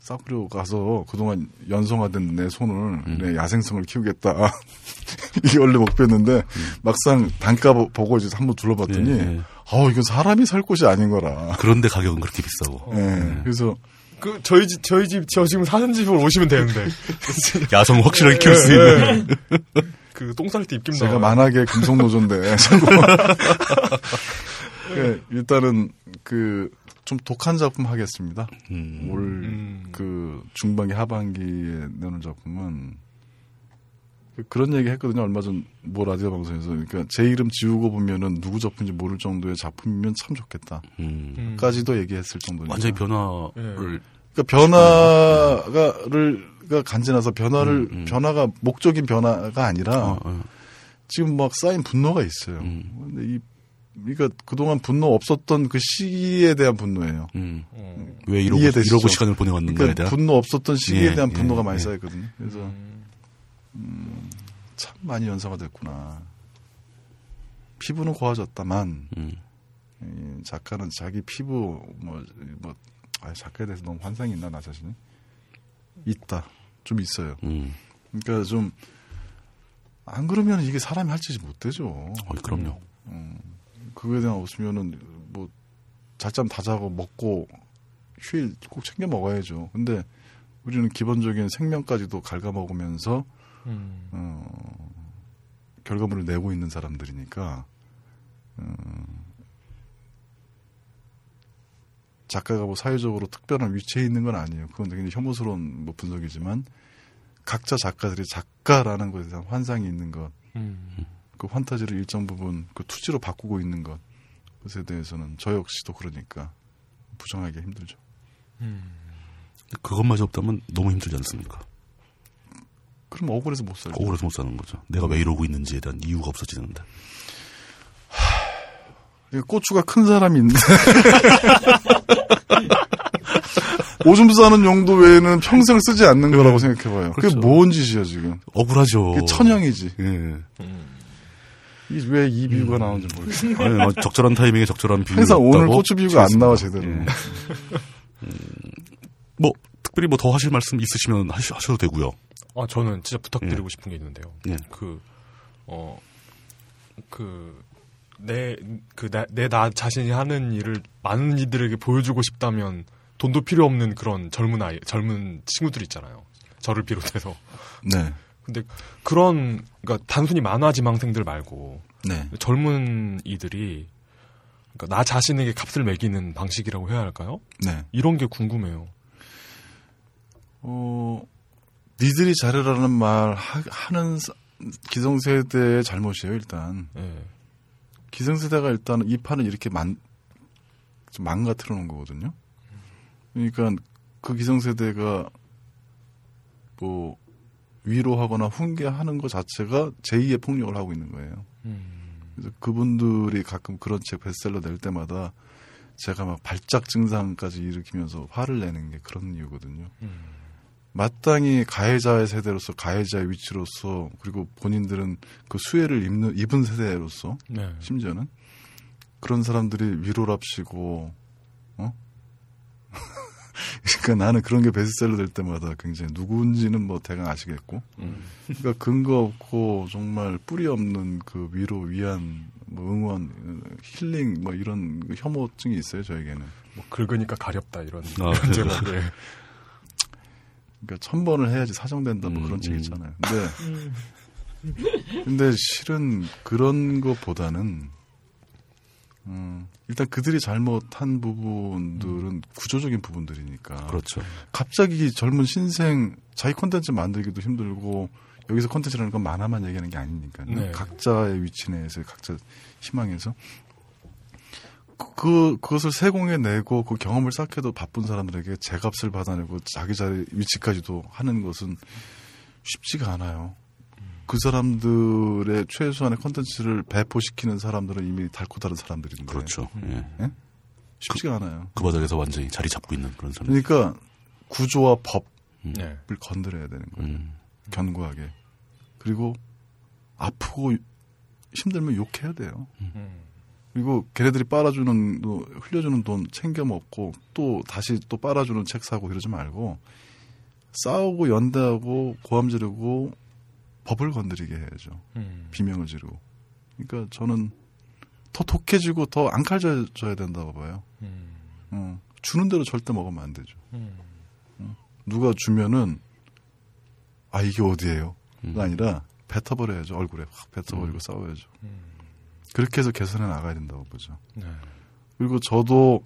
Speaker 3: 싸구려 가서 그동안 연성화된 내 손을
Speaker 1: 음.
Speaker 3: 내 야생성을 키우겠다. 이게 원래 목표였는데 막상 단가 보- 보고 이제 한번 둘러봤더니
Speaker 1: 예, 예.
Speaker 3: 어 이건 사람이 살 곳이 아닌 거라.
Speaker 1: 그런데 가격은 그렇게 비싸고.
Speaker 3: 예. 그래서
Speaker 2: 그, 저희 집, 저희 집, 저 지금 사는 집을 오시면 되는데.
Speaker 1: 야성 확실하게 키울 수 있는.
Speaker 2: 그, 똥쌀 때 입김
Speaker 3: 제가
Speaker 2: 나와요.
Speaker 3: 만하게 금속노조인데 예, 일단은 그 좀 독한 작품 하겠습니다.
Speaker 1: 음.
Speaker 3: 올
Speaker 2: 음.
Speaker 3: 그 중반기 하반기에 내는 작품은 그- 그런 얘기 했거든요. 얼마 전모 라디오 방송에서 그러니까 제 이름 지우고 보면은 누구 작품인지 모를 정도의 작품이면 참 좋겠다.
Speaker 1: 음.
Speaker 2: 음.
Speaker 3: 까지도 얘기했을 정도니까.
Speaker 1: 완전히 변화를
Speaker 3: 그러니까 변화가를 가 간지나서 변화를
Speaker 1: 음, 음.
Speaker 3: 변화가 목적인 변화가 아니라
Speaker 1: 어, 어.
Speaker 3: 지금 막 쌓인 분노가 있어요.
Speaker 1: 음.
Speaker 3: 근데 이 그러니까 그동안 분노 없었던 그 시기에 대한 분노예요.
Speaker 1: 음.
Speaker 2: 어.
Speaker 1: 왜 이러고,
Speaker 3: 이해되시죠?
Speaker 1: 이러고 시간을 보내왔는가에
Speaker 3: 그러니까
Speaker 1: 대한.
Speaker 3: 분노 없었던 시기에
Speaker 1: 예,
Speaker 3: 대한
Speaker 1: 예,
Speaker 3: 분노가 많이
Speaker 1: 예.
Speaker 3: 쌓였거든요. 그래서 음, 참 많이 연상화 됐구나. 피부는 고와졌다만
Speaker 1: 음.
Speaker 3: 이 작가는 자기 피부 뭐, 뭐 아, 작가에 대해서 너무 환상이 있나 나 자신이 있다 좀 있어요.
Speaker 1: 음.
Speaker 3: 그러니까 좀 안 그러면 이게 사람이 할 짓이 못 되죠.
Speaker 1: 어, 그럼요.
Speaker 3: 그거에 대한 없으면은 뭐 잘잠 다 자고 먹고 휴일 꼭 챙겨 먹어야죠. 근데 우리는 기본적인 생명까지도 갉아먹으면서
Speaker 2: 음.
Speaker 3: 어, 결과물을 내고 있는 사람들이니까 어, 작가가 뭐 사회적으로 특별한 위치에 있는 건 아니에요. 그건 굉장히 혐오스러운 뭐 분석이지만 각자 작가들이 작가라는 것에 대한 환상이 있는 것,
Speaker 2: 음.
Speaker 3: 그 환타지를 일정 부분 그 투지로 바꾸고 있는 것, 것에 대해서는 저 역시도 그러니까 부정하기 힘들죠.
Speaker 1: 그것마저 없다면 너무 힘들지 않습니까?
Speaker 3: 그럼 억울해서 못 살죠.
Speaker 1: 억울해서 못 사는 거죠. 내가 왜 이러고 있는지에 대한 이유가 없어지는데.
Speaker 3: 이게 고추가 큰 사람이 있는데 오줌 싸는 용도 외에는 평생 쓰지 않는 거라고 생각해봐요. 그게
Speaker 1: 그렇죠.
Speaker 3: 뭔 짓이야 지금?
Speaker 1: 억울하죠.
Speaker 3: 그게 천형이지.
Speaker 1: 예.
Speaker 3: 이게 왜이 비유가 나오는지 모르겠어요.
Speaker 1: 아니, 어, 적절한 타이밍에 적절한 비유가
Speaker 3: 항상 오늘 고추 비유가 안 나와
Speaker 1: 치겠습니다.
Speaker 3: 제대로.
Speaker 1: 예. 뭐 특별히 뭐 더 하실 말씀 있으시면 하시, 하셔도 되고요.
Speaker 2: 아, 저는 진짜 부탁드리고 싶은 게 있는데요.
Speaker 1: 예.
Speaker 2: 그, 어, 그, 내, 그, 나, 내 나 자신이 하는 일을 많은 이들에게 보여주고 싶다면 돈도 필요 없는 그런 젊은 아이, 젊은 친구들 있잖아요. 저를 비롯해서.
Speaker 3: 네,
Speaker 2: 근데 그런, 그러니까 단순히 만화 지망생들 말고
Speaker 3: 네.
Speaker 2: 젊은 이들이 그러니까 나 자신에게 값을 매기는 방식이라고 해야 할까요?
Speaker 3: 네.
Speaker 2: 이런 게 궁금해요.
Speaker 3: 어, 니들이 잘해라는 말 하, 사- 기성세대의 잘못이에요 일단.
Speaker 2: 예.
Speaker 3: 기성세대가 일단 이 판을 이렇게 만, 좀 망가뜨려 놓은 거거든요. 그러니까 그 기성세대가 뭐 위로하거나 훈계하는 것 자체가 제2의 폭력을 하고 있는 거예요. 그래서 그분들이 가끔 그런 책 베스트셀러 낼 때마다 제가 막 발작 증상까지 일으키면서 화를 내는 게 그런 이유거든요. 마땅히 가해자의 세대로서 가해자의 위치로서 그리고 본인들은 그 수혜를 입는 입은 세대로서
Speaker 2: 네.
Speaker 3: 심지어는 그런 사람들이 위로랍시고 어? 그러니까 나는 그런 게 베스트셀러 될 때마다 굉장히 누구인지는 뭐 대강 아시겠고 그러니까 근거 없고 정말 뿌리 없는 그 위로 위안 뭐 응원 힐링 뭐 이런 그 혐오증이 있어요 저에게는
Speaker 2: 뭐 긁으니까 가렵다 이런
Speaker 1: 아,
Speaker 2: 이런 제목. 예.
Speaker 3: 그러니까 천 번을 해야지 사정된다 뭐
Speaker 1: 음,
Speaker 3: 그런 책
Speaker 1: 음.
Speaker 3: 있잖아요 근데 근데 실은 그런 것보다는 음, 일단 그들이 잘못한 부분들은 구조적인 부분들이니까
Speaker 1: 그렇죠.
Speaker 3: 갑자기 젊은 신생 자기 콘텐츠 만들기도 힘들고 여기서 콘텐츠라는 건 만화만 얘기하는 게 아니니까요.
Speaker 2: 네.
Speaker 3: 각자의 위치 내에서 각자 희망에서 그- 그 그것을 세공에 내고 그 경험을 쌓게도 바쁜 사람들에게 제값을 받아내고 자기 자리 위치까지도 하는 것은 쉽지가 않아요. 그 사람들의 최소한의 콘텐츠를 배포시키는 사람들은 이미 닳고 다른 사람들인데
Speaker 1: 그렇죠. 예.
Speaker 3: 쉽지가 않아요.
Speaker 1: 그 바닥에서 완전히 자리 잡고 있는 그런 사람.
Speaker 3: 그러니까 구조와 법을
Speaker 2: 네.
Speaker 3: 건드려야 되는 거예요.
Speaker 1: 음.
Speaker 3: 견고하게. 그리고 아프고 힘들면 욕해야 돼요.
Speaker 2: 음.
Speaker 3: 그리고 걔네들이 빨아주는 또 흘려주는 돈 챙겨 먹고 또 다시 또 빨아주는 책 사고 이러지 말고 싸우고 연대하고 고함 지르고 법을 건드리게 해야죠.
Speaker 2: 음.
Speaker 3: 비명을 지르고. 그러니까 저는 더 독해지고 더 앙칼져야 된다고 봐요.
Speaker 2: 음.
Speaker 3: 어, 주는 대로 절대 먹으면 안 되죠.
Speaker 2: 음.
Speaker 3: 누가 주면은 아 이게 어디예요? 가 아니라 뱉어버려야죠 얼굴에 확 뱉어버리고 싸워야죠. 그렇게 해서 개선해 나가야 된다고 보죠.
Speaker 2: 네.
Speaker 3: 그리고 저도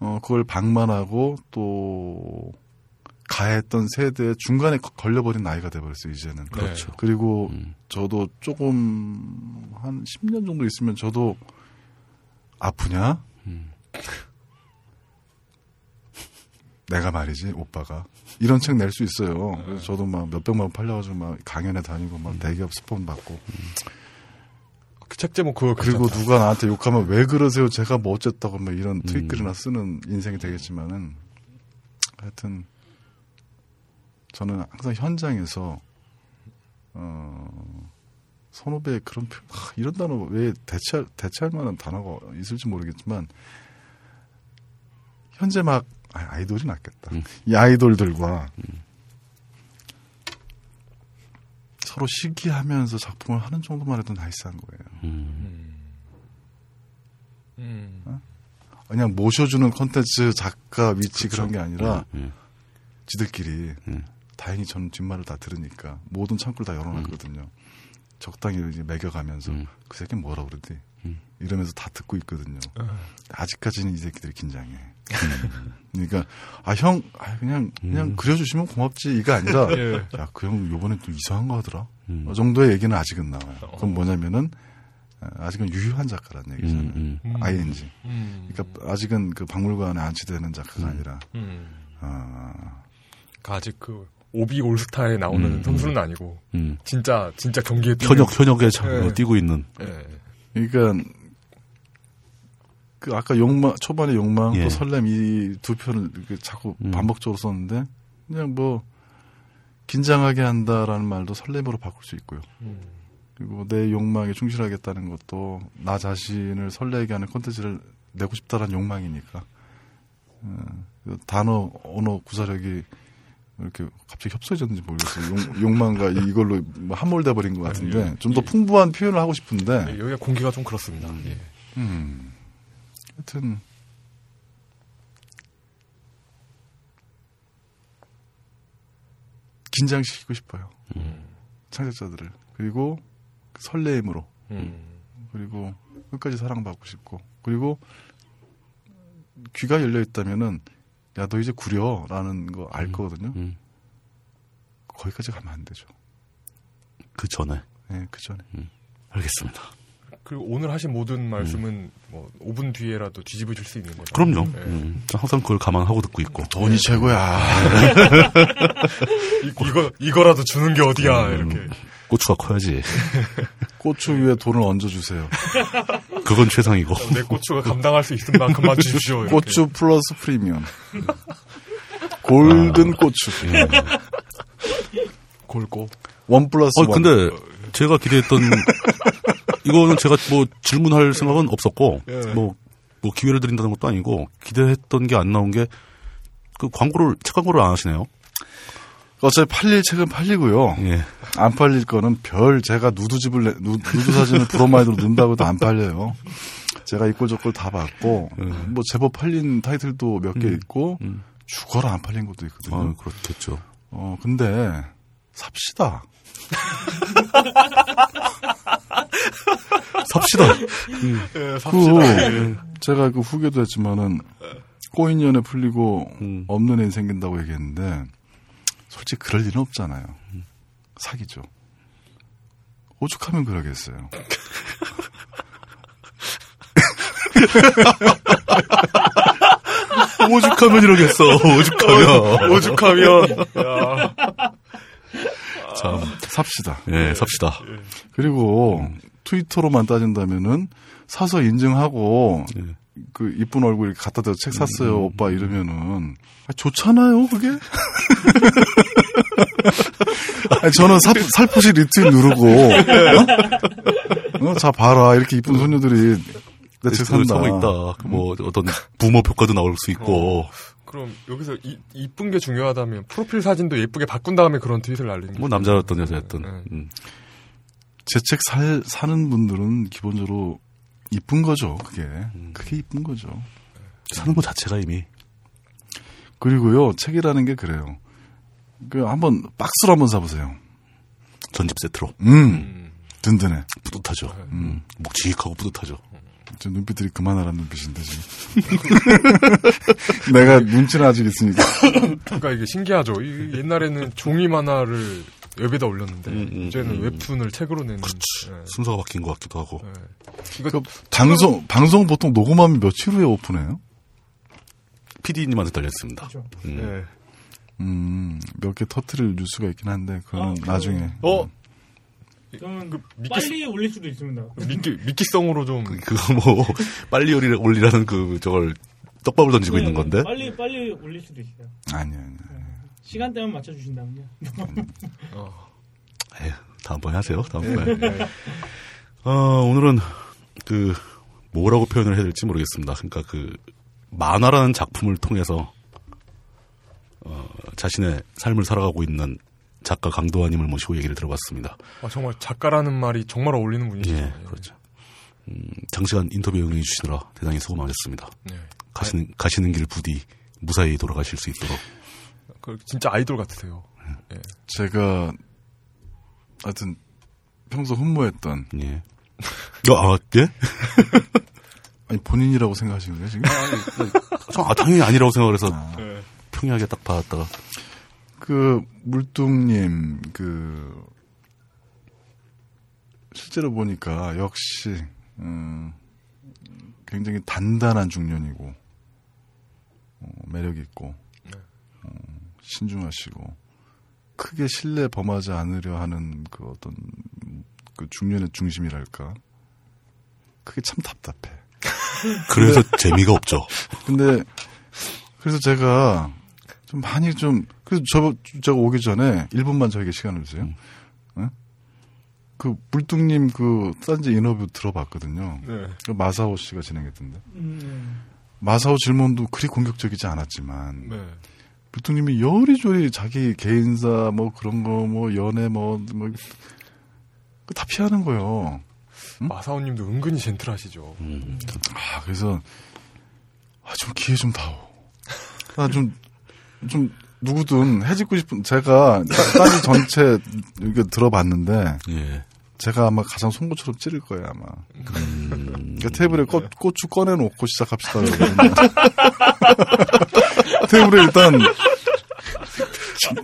Speaker 3: 어 그걸 방만하고 또 가했던 세대에 중간에 거- 걸려버린 나이가 돼버렸어요 이제는.
Speaker 2: 그렇죠.
Speaker 3: 그리고
Speaker 1: 음.
Speaker 3: 저도 조금 한 10년 정도 있으면 저도 아프냐?
Speaker 1: 음.
Speaker 3: 내가 말이지 오빠가 이런 책 낼 수 있어요. 그래서 저도 막 몇백만 원 팔려가지고 막 강연에 다니고 막 대기업 스폰 받고
Speaker 2: 책 제목 그거
Speaker 3: 그리고
Speaker 2: 괜찮다.
Speaker 3: 누가 나한테 욕하면 왜 그러세요? 제가 뭐 어쨌다고 뭐
Speaker 2: 음.
Speaker 3: 이런 트윗글이나 쓰는 인생이 되겠지만은 하여튼 저는 항상 현장에서 어 선후배 그런 표, 하, 이런 단어 왜 대체할 대체할 만한 단어가 있을지 모르겠지만 현재 막 아, 아이돌이 낫겠다.
Speaker 1: 음.
Speaker 3: 이 아이돌들과 서로 시기하면서 작품을 하는 정도만 해도 나이스한 거예요.
Speaker 1: 음.
Speaker 2: 음.
Speaker 3: 그냥 모셔주는 컨텐츠 작가 위치 그런게 아니라
Speaker 1: 음.
Speaker 3: 지들끼리
Speaker 1: 음.
Speaker 3: 다행히 저는 뒷말을 다 들으니까 모든 창구를 다 열어놨거든요. 적당히 이제 매겨가면서
Speaker 1: 음.
Speaker 3: 그 새끼 뭐라 그러지?
Speaker 1: 음.
Speaker 3: 이러면서 다 듣고 있거든요.
Speaker 2: 어.
Speaker 3: 아직까지는 이 새끼들이 긴장해. 그러니까 아형 그냥 그냥
Speaker 1: 음.
Speaker 3: 그려주시면 고맙지 이거 아니라
Speaker 2: 예.
Speaker 3: 야그 형 요번에 좀 이상한 거 하더라.
Speaker 1: 음.
Speaker 3: 어 정도의 얘기는 아직은 나와요.
Speaker 2: 어.
Speaker 3: 그건 뭐냐면은 어, 아직은 유효한 작가라는 얘기잖아요.
Speaker 1: 음,
Speaker 2: 음.
Speaker 3: ING.
Speaker 2: 음.
Speaker 3: 그러니까 아직은 그 박물관에 안치되는 작가가
Speaker 1: 음.
Speaker 3: 아니라
Speaker 2: 음.
Speaker 3: 아,
Speaker 2: 그러니까 아직 그 오비 올스타에 나오는
Speaker 1: 음.
Speaker 2: 선수는 아니고
Speaker 1: 음.
Speaker 2: 진짜 진짜 경기에 뛰는-
Speaker 1: 현역 현역에 자,
Speaker 2: 예.
Speaker 1: 뛰고 있는
Speaker 2: 예.
Speaker 3: 그러니까 그 아까 욕망 초반에 욕망
Speaker 1: 예.
Speaker 3: 또 설렘 이두 이렇게 자꾸
Speaker 1: 음.
Speaker 3: 반복적으로 썼는데 그냥 뭐 긴장하게 한다라는 말도 설렘으로 바꿀 수 있고요.
Speaker 2: 음.
Speaker 3: 그리고 내 욕망에 충실하겠다는 것도 나 자신을 설레게 하는 콘텐츠를 내고 싶다라는 욕망이니까 어, 그 단어 언어 구사력이 이렇게 갑자기 협소해졌는지 모르겠어요. 욕, 망과 이걸로 뭐 함몰돼 버린 것 같은데 좀 더 풍부한 표현을 하고 싶은데
Speaker 2: 예, 여기가 공기가 좀 그렇습니다. 예.
Speaker 3: 음. 하여튼 긴장시키고 싶어요. 창작자들을 그리고 그 설레임으로
Speaker 2: 음.
Speaker 3: 그리고 끝까지 사랑받고 싶고 그리고 귀가 열려 있다면은 야 너 이제 구려라는 거 알 거거든요.
Speaker 1: 음.
Speaker 3: 거기까지 가면 안 되죠.
Speaker 1: 그 전에
Speaker 3: 예, 그 전에.
Speaker 1: 알겠습니다.
Speaker 2: 그리고 오늘 하신 모든 말씀은 뭐 5분 뒤에라도 뒤집어질 수 있는 거죠.
Speaker 1: 그럼요.
Speaker 2: 예.
Speaker 1: 음, 항상 그걸 감안하고 듣고 있고.
Speaker 3: 돈이 최고야.
Speaker 2: 이, 이거 이거라도 주는 게 어디야
Speaker 1: 음.
Speaker 2: 이렇게.
Speaker 1: 고추가 커야지.
Speaker 3: 고추 위에 돈을 얹어 주세요.
Speaker 1: 그건 최상이고.
Speaker 2: 내 고추가 감당할 수 있는 만큼만 주십시오. 이렇게.
Speaker 3: 고추 플러스 프리미엄. 골든 고추.
Speaker 2: 골고.
Speaker 3: 원 플러스
Speaker 1: 어,
Speaker 3: 원.
Speaker 1: 근데 제가 기대했던 이거는 제가 뭐 질문할 생각은 없었고
Speaker 2: 예.
Speaker 1: 뭐, 뭐 기회를 드린다는 것도 아니고 기대했던 게 안 나온 게 그 광고를 책 광고를 안 하시네요.
Speaker 3: 어차피 팔릴 책은 팔리고요.
Speaker 1: 예.
Speaker 3: 안 팔릴 거는 별 제가 누드집을 내- 누, 누드 사진을 브로마이드로 넣는다고 해도 안 팔려요. 제가 이꼴 저꼴 다 봤고
Speaker 1: 음.
Speaker 3: 뭐 제법 팔린 타이틀도 몇개
Speaker 1: 음.
Speaker 3: 있고
Speaker 1: 음.
Speaker 3: 죽어라 안 팔린 것도 있거든요.
Speaker 1: 아, 그렇겠죠.
Speaker 3: 어 근데 삽시다.
Speaker 1: 삽시다.
Speaker 2: 예,
Speaker 3: 그 제가 그 후기도 했지만은 꼬인 연애 풀리고
Speaker 1: 음.
Speaker 3: 없는 애 생긴다고 얘기했는데 솔직히 그럴 일은 없잖아요. 사기죠. 오죽하면 그러겠어요.
Speaker 1: 오죽하면 이러겠어. 오죽하면.
Speaker 2: 오죽하면 야,
Speaker 3: 참 삽시다.
Speaker 1: 예, 삽시다.
Speaker 3: 그리고 트위터로만 따진다면은 사서 인증하고
Speaker 1: 예.
Speaker 3: 그 이쁜 얼굴 갖다 대서 책 샀어요 오빠 이러면은 아, 좋잖아요 그게 아니, 저는 사, 살포시 리트윗 누르고 어? 어? 자 봐라 이렇게 이쁜 소녀들이 내책 산다
Speaker 1: 있다. 뭐 어떤 부모 효과도 나올 수 있고.
Speaker 2: 그럼 여기서 이, 이쁜 게 중요하다면 프로필 사진도 예쁘게 바꾼 다음에 그런 트윗을 날리는
Speaker 1: 뭐. 남자였던 여자였던.
Speaker 2: 네.
Speaker 1: 음.
Speaker 3: 제책 사는 분들은 기본적으로 이쁜 거죠 그게. 그게 이쁜 거죠.
Speaker 1: 사는 것 자체가 이미.
Speaker 3: 그리고요 책이라는 게 그래요. 그 한번 박스로 한번 사보세요.
Speaker 1: 전집 세트로.
Speaker 3: 음.
Speaker 2: 음.
Speaker 3: 든든해.
Speaker 1: 뿌듯하죠. 음. 묵직하고 뿌듯하죠.
Speaker 3: 저 눈빛들이 그만하라는 눈빛인데 지금. 내가 눈치는 아직 있으니까.
Speaker 2: 그러니까 이게 신기하죠. 이, 옛날에는 종이 만화를 웹에다 올렸는데
Speaker 1: 음, 음,
Speaker 2: 이제는
Speaker 1: 음.
Speaker 2: 웹툰을 책으로 내는. 예.
Speaker 1: 순서가 바뀐 것 같기도 하고.
Speaker 2: 예. 이거
Speaker 3: 그 방송 방송 보통 녹음하면 며칠 후에 오픈해요?
Speaker 1: PD님한테 달렸습니다. 음.
Speaker 2: 예.
Speaker 3: 음, 몇 개 터트릴 뉴스가 있긴 한데 그거는
Speaker 4: 아,
Speaker 3: 나중에.
Speaker 2: 어
Speaker 4: 그러면
Speaker 2: 그 미끼,
Speaker 4: 빨리 올릴 수도 있습니다.
Speaker 2: 미끼, 미끼성으로 좀.
Speaker 1: 그- 그거 뭐 빨리 올리, 올리라는 그 저걸 떡밥을 던지고 있는 건데.
Speaker 4: 네, 빨리 빨리 올릴 수도 있어요.
Speaker 3: 아니 아니.
Speaker 4: 시간대만 맞춰 주신다면요.
Speaker 2: 어,
Speaker 1: 에휴, 다음번에 하세요. 다음번에. 어, 오늘은 그 뭐라고 표현을 해야 될지 모르겠습니다. 그러니까 그 만화라는 작품을 통해서 어, 자신의 삶을 살아가고 있는 작가 강도아님을 모시고 얘기를 들어봤습니다.
Speaker 2: 아, 정말 작가라는 말이 정말 어울리는 분이시죠.
Speaker 1: 예, 그렇죠. 음, 장시간 인터뷰 응해 주시느라 대단히 수고하셨습니다.
Speaker 2: 네.
Speaker 1: 가시는 가시는 길 부디 무사히 돌아가실 수 있도록.
Speaker 2: 그 진짜 아이돌 같으세요. 예.
Speaker 3: 제가 하여튼 평소 흠모했던
Speaker 1: 예. 어, 아, 예?
Speaker 3: 아니 본인이라고 생각하시는 거예요 지금?
Speaker 1: 저, 아, 당연히 아니라고 생각을 해서
Speaker 2: 네.
Speaker 1: 평이하게 딱 받았다가.
Speaker 3: 그 물뚱님 그 실제로 보니까 역시 음, 굉장히 단단한 중년이고 어, 매력 있고 어, 신중하시고 크게 신뢰 범하지 않으려 하는 그 어떤 그 중년의 중심이랄까 그게 참 답답해.
Speaker 1: 그래서 재미가 없죠.
Speaker 3: 근데 그래서 제가 좀 많이 좀 그래서 저 제가 오기 전에 1분만 저에게 시간을 주세요. 어? 그 물뚱님 그 딴지 인터뷰 들어봤거든요.
Speaker 2: 네.
Speaker 3: 그 마사오 씨가 진행했던데
Speaker 4: 음,
Speaker 3: 마사오 질문도 그리 공격적이지 않았지만
Speaker 2: 네.
Speaker 3: 물뚱님이 요리조리 자기 개인사 뭐 그런 거 뭐 연애 뭐뭐 다 피하는 거예요.
Speaker 2: 마사오님도 은근히 젠틀하시죠.
Speaker 1: 음,
Speaker 3: 아, 그래서, 아, 좀 기회 좀 다오. 아, 좀, 좀, 누구든 해짓고 싶은, 제가, 딴지 전체, 이렇게 들어봤는데,
Speaker 1: 예.
Speaker 3: 제가 아마 가장 송곳처럼 찌를 거예요, 아마. 그러니까 테이블에 꽃, 고추 꺼내놓고 시작합시다. 테이블에 일단,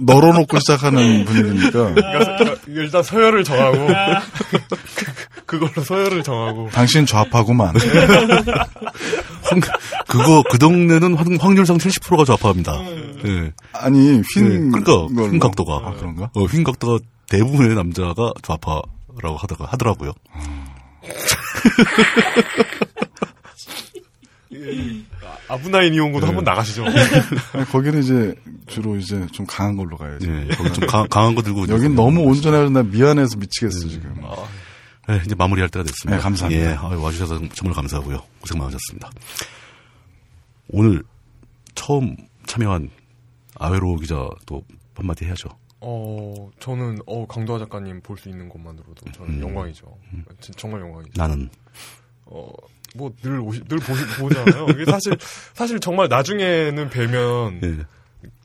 Speaker 3: 널어놓고 시작하는 분위기니까,
Speaker 2: 그러니까 일단 서열을 정하고 그, 걸로 서열을 정하고
Speaker 3: 당신 좌파구만.
Speaker 1: 황, 그거, 그 동네는 확- 확률상 70%가 좌파입니다. 예.
Speaker 3: 아니, 휜,
Speaker 1: 네, 그러니까,
Speaker 3: 걸로.
Speaker 1: 휜 각도가.
Speaker 3: 아, 그런가?
Speaker 1: 어, 휜 각도가 대부분의 남자가 좌파 라고 하다가, 하더라고요.
Speaker 2: 아브나인 이용고도 한번 나가시죠.
Speaker 3: 거기는 이제, 주로 이제 좀 강한 걸로 가야지.
Speaker 1: 예. 거기 좀 강, 강한 거 들고.
Speaker 3: 여긴 너무 온전해서 나 미안해서 미치겠어, 지금.
Speaker 1: 네, 이제 마무리할 때가 됐습니다.
Speaker 3: 네, 감사합니다.
Speaker 1: 예, 아유, 와주셔서 정말 감사하고요. 고생 많으셨습니다. 오늘 처음 참여한 아회로 기자 또 한마디 해야죠.
Speaker 2: 어, 저는 어 강도화 작가님 볼 수 있는 것만으로도 저는
Speaker 1: 음.
Speaker 2: 영광이죠. 진- 정말 영광이죠.
Speaker 1: 나는
Speaker 2: 어, 뭐 늘 늘 보잖아요. 이게 사실 사실 정말 나중에는 뵈면
Speaker 1: 예,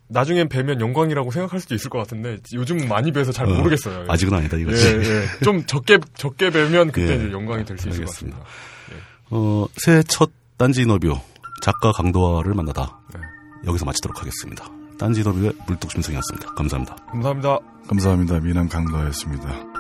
Speaker 2: 나중엔 뵈면 영광이라고 생각할 수도 있을 것 같은데 요즘 많이 뵈서 잘
Speaker 1: 어,
Speaker 2: 모르겠어요.
Speaker 1: 아직은 아니다
Speaker 2: 예,
Speaker 1: 이거지.
Speaker 2: 예. 좀 적게 적게 뵈면 그때
Speaker 1: 예.
Speaker 2: 영광이 될 수 있을 것. 같습니다.
Speaker 1: 어, 새해 첫 딴지 인터뷰 작가 강도화를 만나다
Speaker 2: 네.
Speaker 1: 여기서 마치도록 하겠습니다. 딴지 인터뷰의 물뚝심성이었습니다. 감사합니다.
Speaker 2: 감사합니다.
Speaker 3: 감사합니다. 미남 강도였습니다.